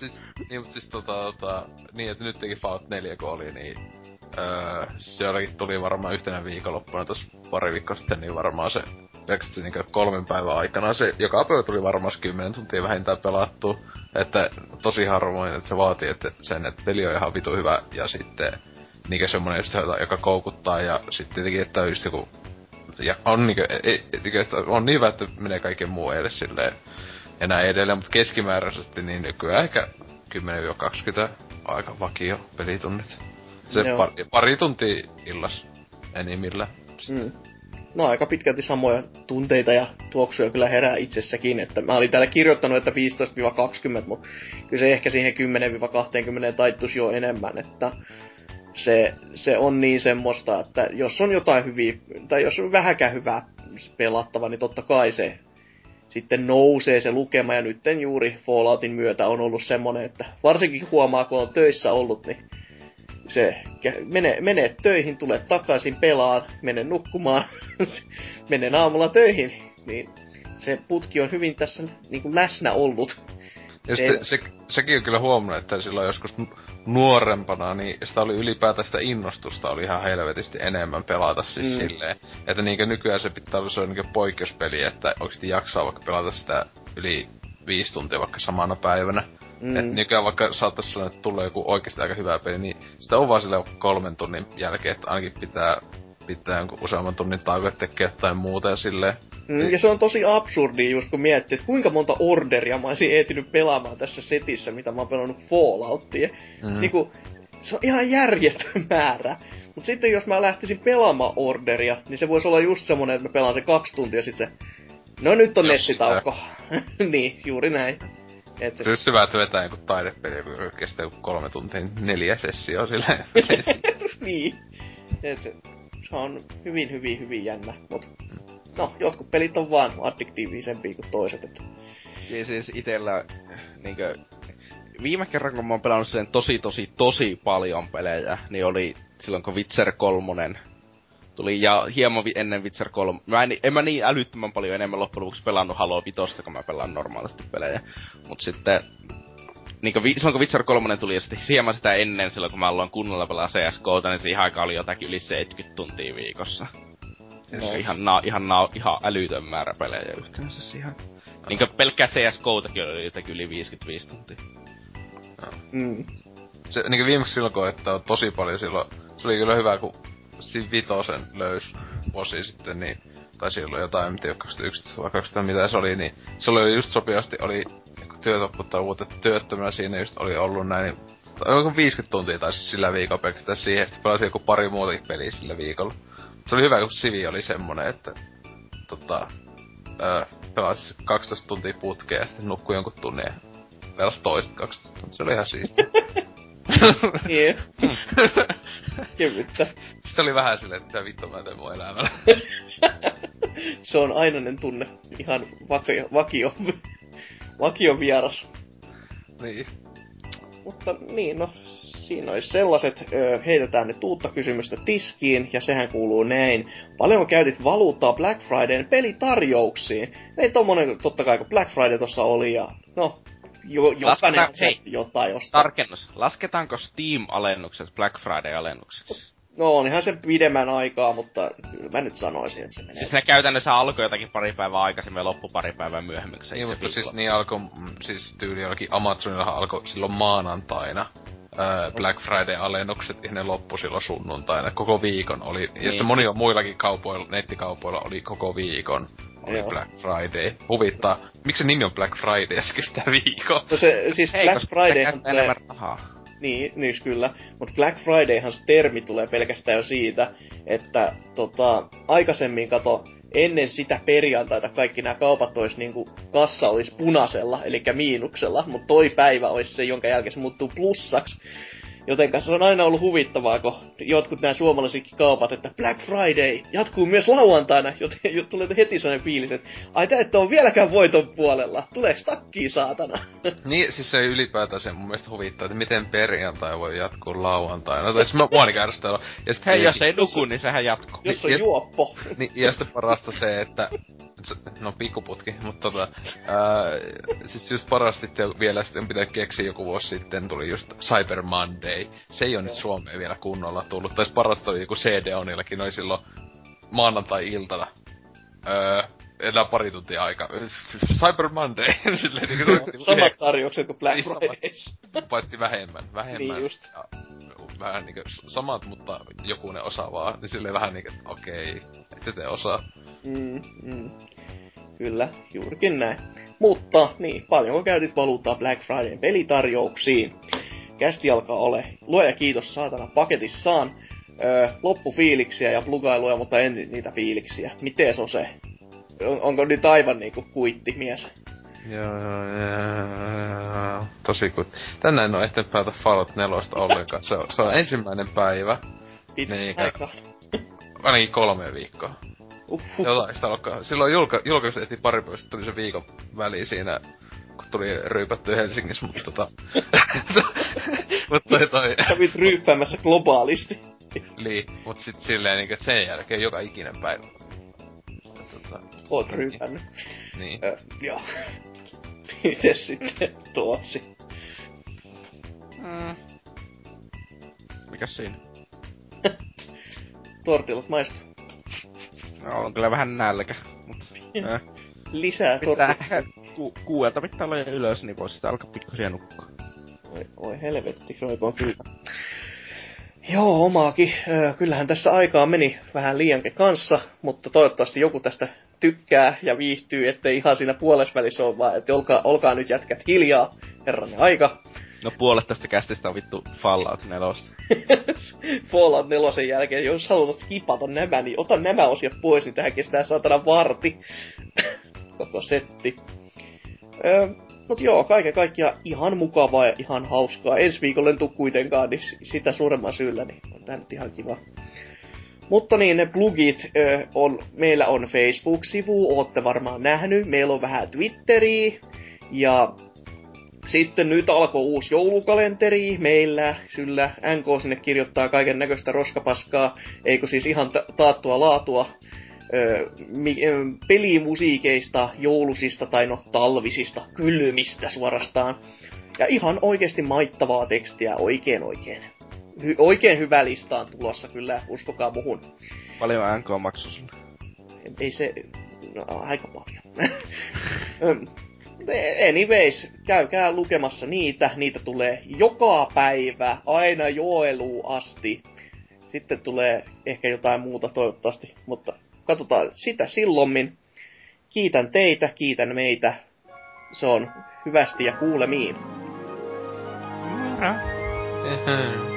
Speaker 3: siis, niin, mut siis tota, tota, niin, että nyt teki Fallout 4, kun oli, niin öö, sielläkin tuli varmaan yhtenä viikonloppuna tossa pari viikkoa sitten, niin varmaan se pelkästään niin kolmen päivän aikana se, joka päivä tuli varmaan 10 tuntia vähintään pelattu. Että tosi harvoin, että se vaatii että sen, että peli on ihan vitu hyvä ja sitten niinkö semmonen just, joka koukuttaa ja sitten tietenkin, että just joku ja on niinkö, ei, niinkö, että on niin hyvä, että menee kaiken muu edes silleen ja näin edelleen, mutta keskimääräisesti niin nykyään ehkä 10-20 aika vakio pelitunnit. Se
Speaker 2: Joo.
Speaker 3: pari, pari tuntia illas enimmillään.
Speaker 2: Mm. No aika pitkälti samoja tunteita ja tuoksuja kyllä herää itsessäkin, että mä olin täällä kirjoittanut, että 15-20, mutta kyllä se ehkä siihen 10-20 taittuisi jo enemmän, että se, se on niin semmoista, että jos on jotain hyviä, tai jos on vähäkään hyvää pelattava, niin totta kai se sitten nousee se lukema, ja nyt juuri Falloutin myötä on ollut semmonen, että varsinkin huomaa, kun on töissä ollut, niin se mene, mene töihin, tule takaisin pelaan, mene nukkumaan, menen aamulla töihin, niin se putki on hyvin tässä niin kuin läsnä ollut.
Speaker 3: Ja
Speaker 2: Se-
Speaker 3: se, sekin on kyllä huomannut, että silloin joskus nuorempana, niin sitä oli ylipäätään sitä innostusta oli ihan helvetisti enemmän pelata siis
Speaker 2: Mm.
Speaker 3: silleen. Että niinkö nykyään se pitää olla se on niinkö poikkeuspeli, että oikeesti jaksaa vaikka pelata sitä yli viisi tuntia vaikka samana päivänä. Mm. Et nykyään vaikka saattaisi sanoa, että tulee joku oikeasti aika hyvä peli, niin sitä on vaan sille kolmen tunnin jälkeen, että ainakin pitää pitää jonkun useamman tunnin tauko, tekee jotain muuta ja silleen.
Speaker 2: Mm, ja se on tosi absurdi just kun miettii, että kuinka monta orderia mä olisin ehtinyt pelaamaan tässä setissä, mitä mä oon pelannut Falloutia. Mm.
Speaker 3: Mm.
Speaker 2: Niinku, se on ihan järjetön määrä. Mut sitten jos mä lähtisin pelaamaan orderia, niin se voisi olla just semmonen, että mä pelaan se kaksi tuntia sit se... No nyt on
Speaker 3: Jos
Speaker 2: nettitauko. niin, juuri näin. Et,
Speaker 3: hyvä, että vetää joku taidepeli, joka kestää kolme tuntia, niin neljä sessioa silleen.
Speaker 2: niin. Et, se on hyvin, hyvin, hyvin jännä. Mut, no, jotkut pelit on vaan addiktiivisempia kuin toiset. Et,
Speaker 4: Ja siis itellä niinkö... Viime kerran kun mä oon pelannut sen tosi tosi tosi paljon pelejä, niin oli silloin kun Witcher 3 tuli ja hieman vi- ennen Witcher 3. Mä en, en mä niin älyttömän paljon enemmän loppujen lopuksi pelannut Halo 5, kun mä pelaan normaalisti pelejä. Mut sitten niin vi, silloin kun Witcher 3 tuli ja sitten hieman sitä ennen silloin kun mä aloin kunnolla pelaa CSGOta, niin siihen aikaan oli jotakin yli 70 tuntia viikossa. Ja se ihan, na, ihan, na, ihan älytön määrä pelejä yhteensä siihen. Niinkö pelkkää CSGOtakin oli jotakin yli 55 tuntia.
Speaker 2: mm.
Speaker 3: se, niin viimeksi silloin koettaa on tosi paljon silloin, se oli kyllä hyvä, kun siinä vitosen löys vuosi sitten, niin, tai silloin jotain, en tiedä, 2011 vai 2000 mitä se oli, niin se oli just sopivasti, oli kun työt opettaa uutta työttömänä siinä just oli ollut näin, niin tai onko 50 tuntia taisi sillä viikolla pelkästään siihen, että pelasin joku pari muutakin peliä sillä viikolla. Se oli hyvä, kun Sivi oli semmonen, että tota, öö, pelasi 12 tuntia putkea ja sitten nukkui jonkun tunnin ja pelasi toiset 12 tuntia. Se oli ihan siistiä.
Speaker 2: Niin. Kevyttä.
Speaker 3: Sitten oli vähän silleen, että vittu mä teen mun elämällä.
Speaker 2: Se on ainainen tunne. Ihan vakio, vakio, vakio vieras.
Speaker 3: niin.
Speaker 2: Mutta niin, no siinä olisi sellaiset, ö, heitetään ne tuutta kysymystä tiskiin, ja sehän kuuluu näin. Paljonko käytit valuuttaa Black Fridayn pelitarjouksiin? Ei tommonen, totta kai kun Black Friday tossa oli, ja no, jo, jokainen
Speaker 4: Lasketaan- hei.
Speaker 2: jotain ostaa.
Speaker 4: Tarkennus. Lasketaanko Steam-alennukset Black Friday-alennukseksi?
Speaker 2: No onhan se pidemmän aikaa, mutta kyllä mä nyt sanoisin, että se menee.
Speaker 4: Siis ne käytännössä alkoi jotakin pari päivää aikaisemmin ja loppu pari päivää myöhemmin,
Speaker 3: Niin, mutta siis niin alkoi, mm, siis tyyli jollakin Amazonillahan alkoi silloin maanantaina öö, Black Friday-alennukset ja ne loppu silloin sunnuntaina. Koko viikon oli, ja
Speaker 4: Niin,
Speaker 3: sitten monilla
Speaker 4: siis-
Speaker 3: muillakin kaupoilla, nettikaupoilla oli koko viikon. Oli
Speaker 2: Joo.
Speaker 3: Black Friday. Huvittaa. Miksi se nimi on Black Friday ja se kestää viikon?
Speaker 2: No se, siis
Speaker 4: Hei,
Speaker 2: Black Fridayhan
Speaker 4: se
Speaker 2: tulee,
Speaker 4: enemmän rahaa.
Speaker 2: niin, niin kyllä, mutta Black Fridayhan se termi tulee pelkästään jo siitä, että tota, aikaisemmin kato, ennen sitä perjantaita kaikki nämä kaupat olisi niinku, kassa olisi punaisella, eli miinuksella, mutta toi päivä olisi se, jonka jälkeen se muuttuu plussaksi. Joten se on aina ollut huvittavaa, kun jotkut nämä suomalaisetkin kaupat, että Black Friday jatkuu myös lauantaina, joten jo- tulee heti sellainen fiilis, että ai tää et ole vieläkään voiton puolella, tulee takkiin saatana.
Speaker 3: Niin, siis se ei ylipäätään se mun mielestä huvittaa, että miten perjantai voi jatkuu lauantaina. Tai siis mä ärsyttävä. Ja sitten
Speaker 4: Hei, jos ei nuku, niin sehän jatkuu.
Speaker 2: Jos on
Speaker 3: ja-
Speaker 2: juoppo.
Speaker 3: Niin, ja sitten parasta se, että... No pikkuputki, mutta tota... Ää, siis just parasta sitten vielä sitten pitää keksiä joku vuosi sitten tuli just Cyber Monday. Se ei ole nyt Suomeen vielä kunnolla tullut. Tai parasta oli joku CD-onillakin, oli silloin maanantai-iltana. Öö, enää pari tuntia aikaa. Cyber Monday. Silleen niin kuin
Speaker 2: Samat sarjokset kuin Black
Speaker 3: samat.
Speaker 2: Fridays.
Speaker 3: paitsi vähemmän, vähemmän.
Speaker 2: Niin just.
Speaker 3: Ja, vähän niinku samat, mutta joku ne osaa vaan. Niin silleen vähän niinku, että okei, ette te osaa.
Speaker 2: Mm, mm. Kyllä, juurikin näin. Mutta, niin, paljonko käytit valuuttaa Black Fridayn pelitarjouksiin? Kästi alkaa ole. Luoja kiitos saatana paketissaan. Öö, loppufiiliksiä ja plugailuja, mutta en niitä fiiliksiä. Miten on se? On, onko nyt aivan niinku kuitti mies?
Speaker 3: Joo, joo, joo. Tosi kun... Tänään en oo ehtinyt päätä Fallout 4 ollenkaan. Se on, se on ensimmäinen päivä.
Speaker 2: Pitkä
Speaker 3: Niin,
Speaker 2: aika.
Speaker 3: Ainakin kolme viikkoa.
Speaker 2: Uhuh.
Speaker 3: Jotain sitä alkaa. Silloin julka, julkaisu ehti pari päivää, tuli se viikon väli siinä, kun tuli ryypätty Helsingissä, mutta tota... mutta toi toi...
Speaker 2: Kävit ryyppäämässä globaalisti.
Speaker 3: Niin, mut sit silleen niinku, et sen jälkeen joka ikinen päivä. Tota,
Speaker 2: Oot ryypännyt.
Speaker 3: niin.
Speaker 2: Öö, joo. Mites sitten Tootsi?
Speaker 4: Mm. Mikäs siinä?
Speaker 2: Tortillat maistu.
Speaker 4: No, on kyllä vähän nälkä, mutta... Äh,
Speaker 2: Lisää
Speaker 4: pitää
Speaker 2: tortillat.
Speaker 4: Ku, kuuelta pitää olla ylös, niin voisi sitä alkaa pikkuhiljaa nukkua.
Speaker 2: Oi, oi helvetti, roikoon kyllä. Joo, omaakin. Öö, kyllähän tässä aikaa meni vähän liiankin kanssa, mutta toivottavasti joku tästä tykkää ja viihtyy, ettei ihan siinä puolesvälissä ole vaan, että olkaa, olkaa nyt jätkät hiljaa, herranen aika.
Speaker 4: No puolet tästä kästistä on vittu Fallout 4.
Speaker 2: Fallout 4 jälkeen, jos haluat skipata nämä, niin ota nämä osiot pois, niin tähän kestää saatana varti. Koko setti. Öö, mut joo, kaiken kaikkiaan ihan mukavaa ja ihan hauskaa. Ensi viikolla en tuu kuitenkaan, niin sitä suuremman syyllä, niin on tää nyt ihan kiva. Mutta niin, ne plugit ö, on, meillä on Facebook-sivu, ootte varmaan nähnyt. Meillä on vähän Twitteriä. Ja sitten nyt alkoi uusi joulukalenteri meillä. Kyllä NK sinne kirjoittaa kaiken näköistä roskapaskaa. Eikö siis ihan ta- taattua laatua ö, mi- ö, pelimusiikeista, joulusista tai no talvisista, kylmistä suorastaan. Ja ihan oikeasti maittavaa tekstiä oikein oikein. Hy- oikein hyvä lista on tulossa kyllä, uskokaa muhun.
Speaker 4: Paljon NK maksu sulle.
Speaker 2: Ei se... No, aika paljon. Anyways, käykää lukemassa niitä. Niitä tulee joka päivä, aina joeluun asti. Sitten tulee ehkä jotain muuta toivottavasti, mutta katsotaan sitä silloinmin. Kiitän teitä, kiitän meitä. Se on hyvästi ja kuulemiin.
Speaker 4: Moro.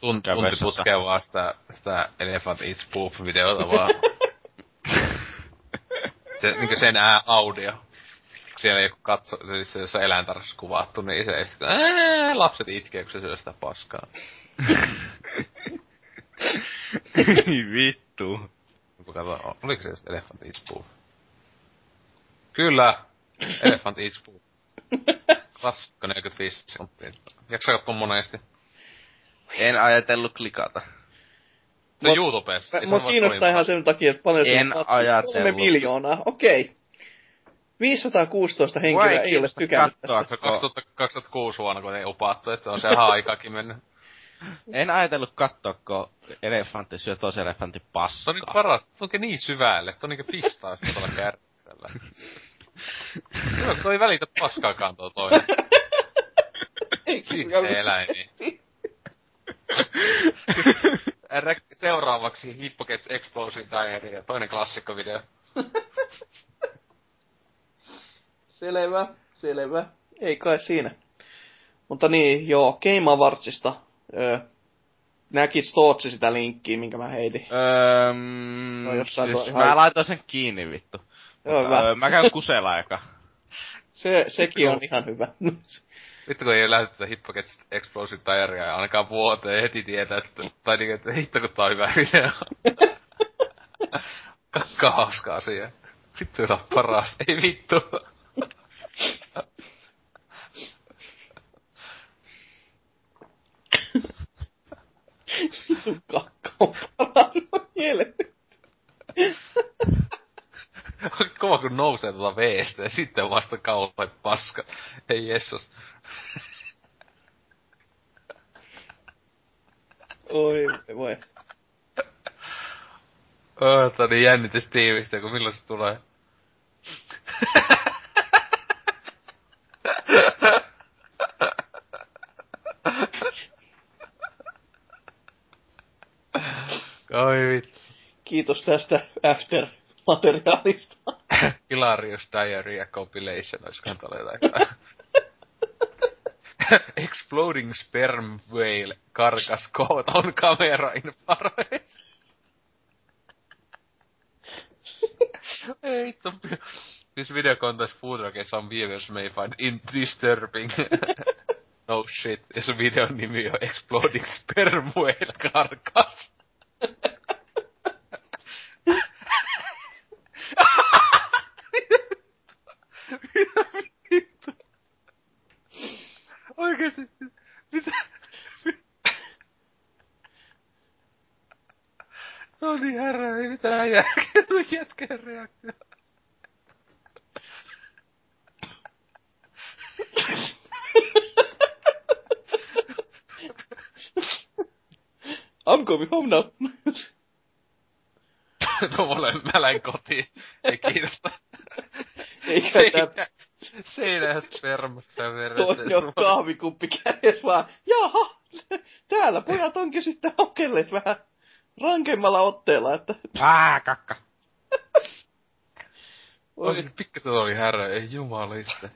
Speaker 3: Tunt, tunti putkeen vaan sitä, sitä Elephant Eats Poop-videota vaan. se, niinku sen ää, audio. Siellä joku katso, siis se jossain eläintarhassa kuvattu, niin se sitten, ää, lapset itkee, kun se syö sitä paskaa.
Speaker 4: Vittu.
Speaker 3: Kato, oliko se just Elephant Eats Poop? Kyllä, Elephant Eats Poop. Klassikko 45 sekuntia. Jaksaa katsoa monesti.
Speaker 4: En ajatellut klikata.
Speaker 3: Se on YouTubessa.
Speaker 2: Mua
Speaker 3: ole
Speaker 2: kiinnostaa ihan sen takia, että paljon
Speaker 4: En
Speaker 2: se
Speaker 4: ajatellut.
Speaker 2: Kolme miljoonaa, okei. 516 henkilöä
Speaker 4: ei
Speaker 2: ole tykännyt
Speaker 4: katsoa,
Speaker 2: tästä.
Speaker 4: kun
Speaker 3: 2000, 2006 vuonna, kun ei upattu, että on se aikakin mennyt.
Speaker 4: En ajatellut katsoa, kun elefantti syö toisen elefantin
Speaker 3: Se on
Speaker 4: paskaa.
Speaker 3: niinku parasta, se onkin niin syvälle, että on niinku pistaa sitä tuolla kärryllä. Hyvä, kun toi ei välitä paskaakaan tuo toinen. Siis se Rek- Seuraavaksi Hippogets Explosion Diary ja toinen klassikkovideo.
Speaker 2: Selvä, selvä. Ei kai siinä. Mutta niin, joo, Game Awardsista. Öö, näkit Stootsi sitä linkkiä, minkä mä heitin.
Speaker 4: Öö,
Speaker 2: No, jossain
Speaker 4: siis
Speaker 2: ihan-
Speaker 4: mä laitoin sen kiinni vittu.
Speaker 2: Joo, hyvä.
Speaker 4: Öö, mä käyn kusella aika.
Speaker 2: Se, sekin on ihan hyvä.
Speaker 3: Vittu kun ei lähetetä Hippogets Explosion Diarya ja ainakaan vuoteen heti tietää, että, tai niinku, että hitto kun tää on hyvä video. Kakka hauska asia. Vittu on paras, ei vittu.
Speaker 2: Vitun kakka on parannut helvetti.
Speaker 3: Kova kun nousee tuota veestä ja sitten vasta kaupat paska. Ei jessus.
Speaker 2: Oi, voi.
Speaker 3: Oota, niin jännitys tiivistä, kun milloin se tulee. Oi vittu.
Speaker 2: Kiitos tästä after-materiaalista.
Speaker 3: Hilarious Diarrhea Compilation, olisikohan tuolla jotain. Exploding sperm whale caught on camera in Faroes. Ei vittu. This video contains footage some viewers may find in disturbing. no shit. Se videon nimi on Exploding sperm whale carcass. Oikeesti. Mitä? No niin herra, ei mitään järkeä tuon jätkän reaktio.
Speaker 2: I'm coming home now.
Speaker 3: Tuolle mä lähdin kotiin. Ei kiinnosta.
Speaker 2: Eikä tää
Speaker 3: Seinä, seinä spermassa ja
Speaker 2: toinen on
Speaker 3: veressä.
Speaker 2: kahvikuppi kädessä vaan, jaha, täällä pojat onkin sitten hokelleet vähän rankemmalla otteella, että
Speaker 4: Aa, kakka.
Speaker 3: Oikeesti pikkasen oli härä, ei jumalista.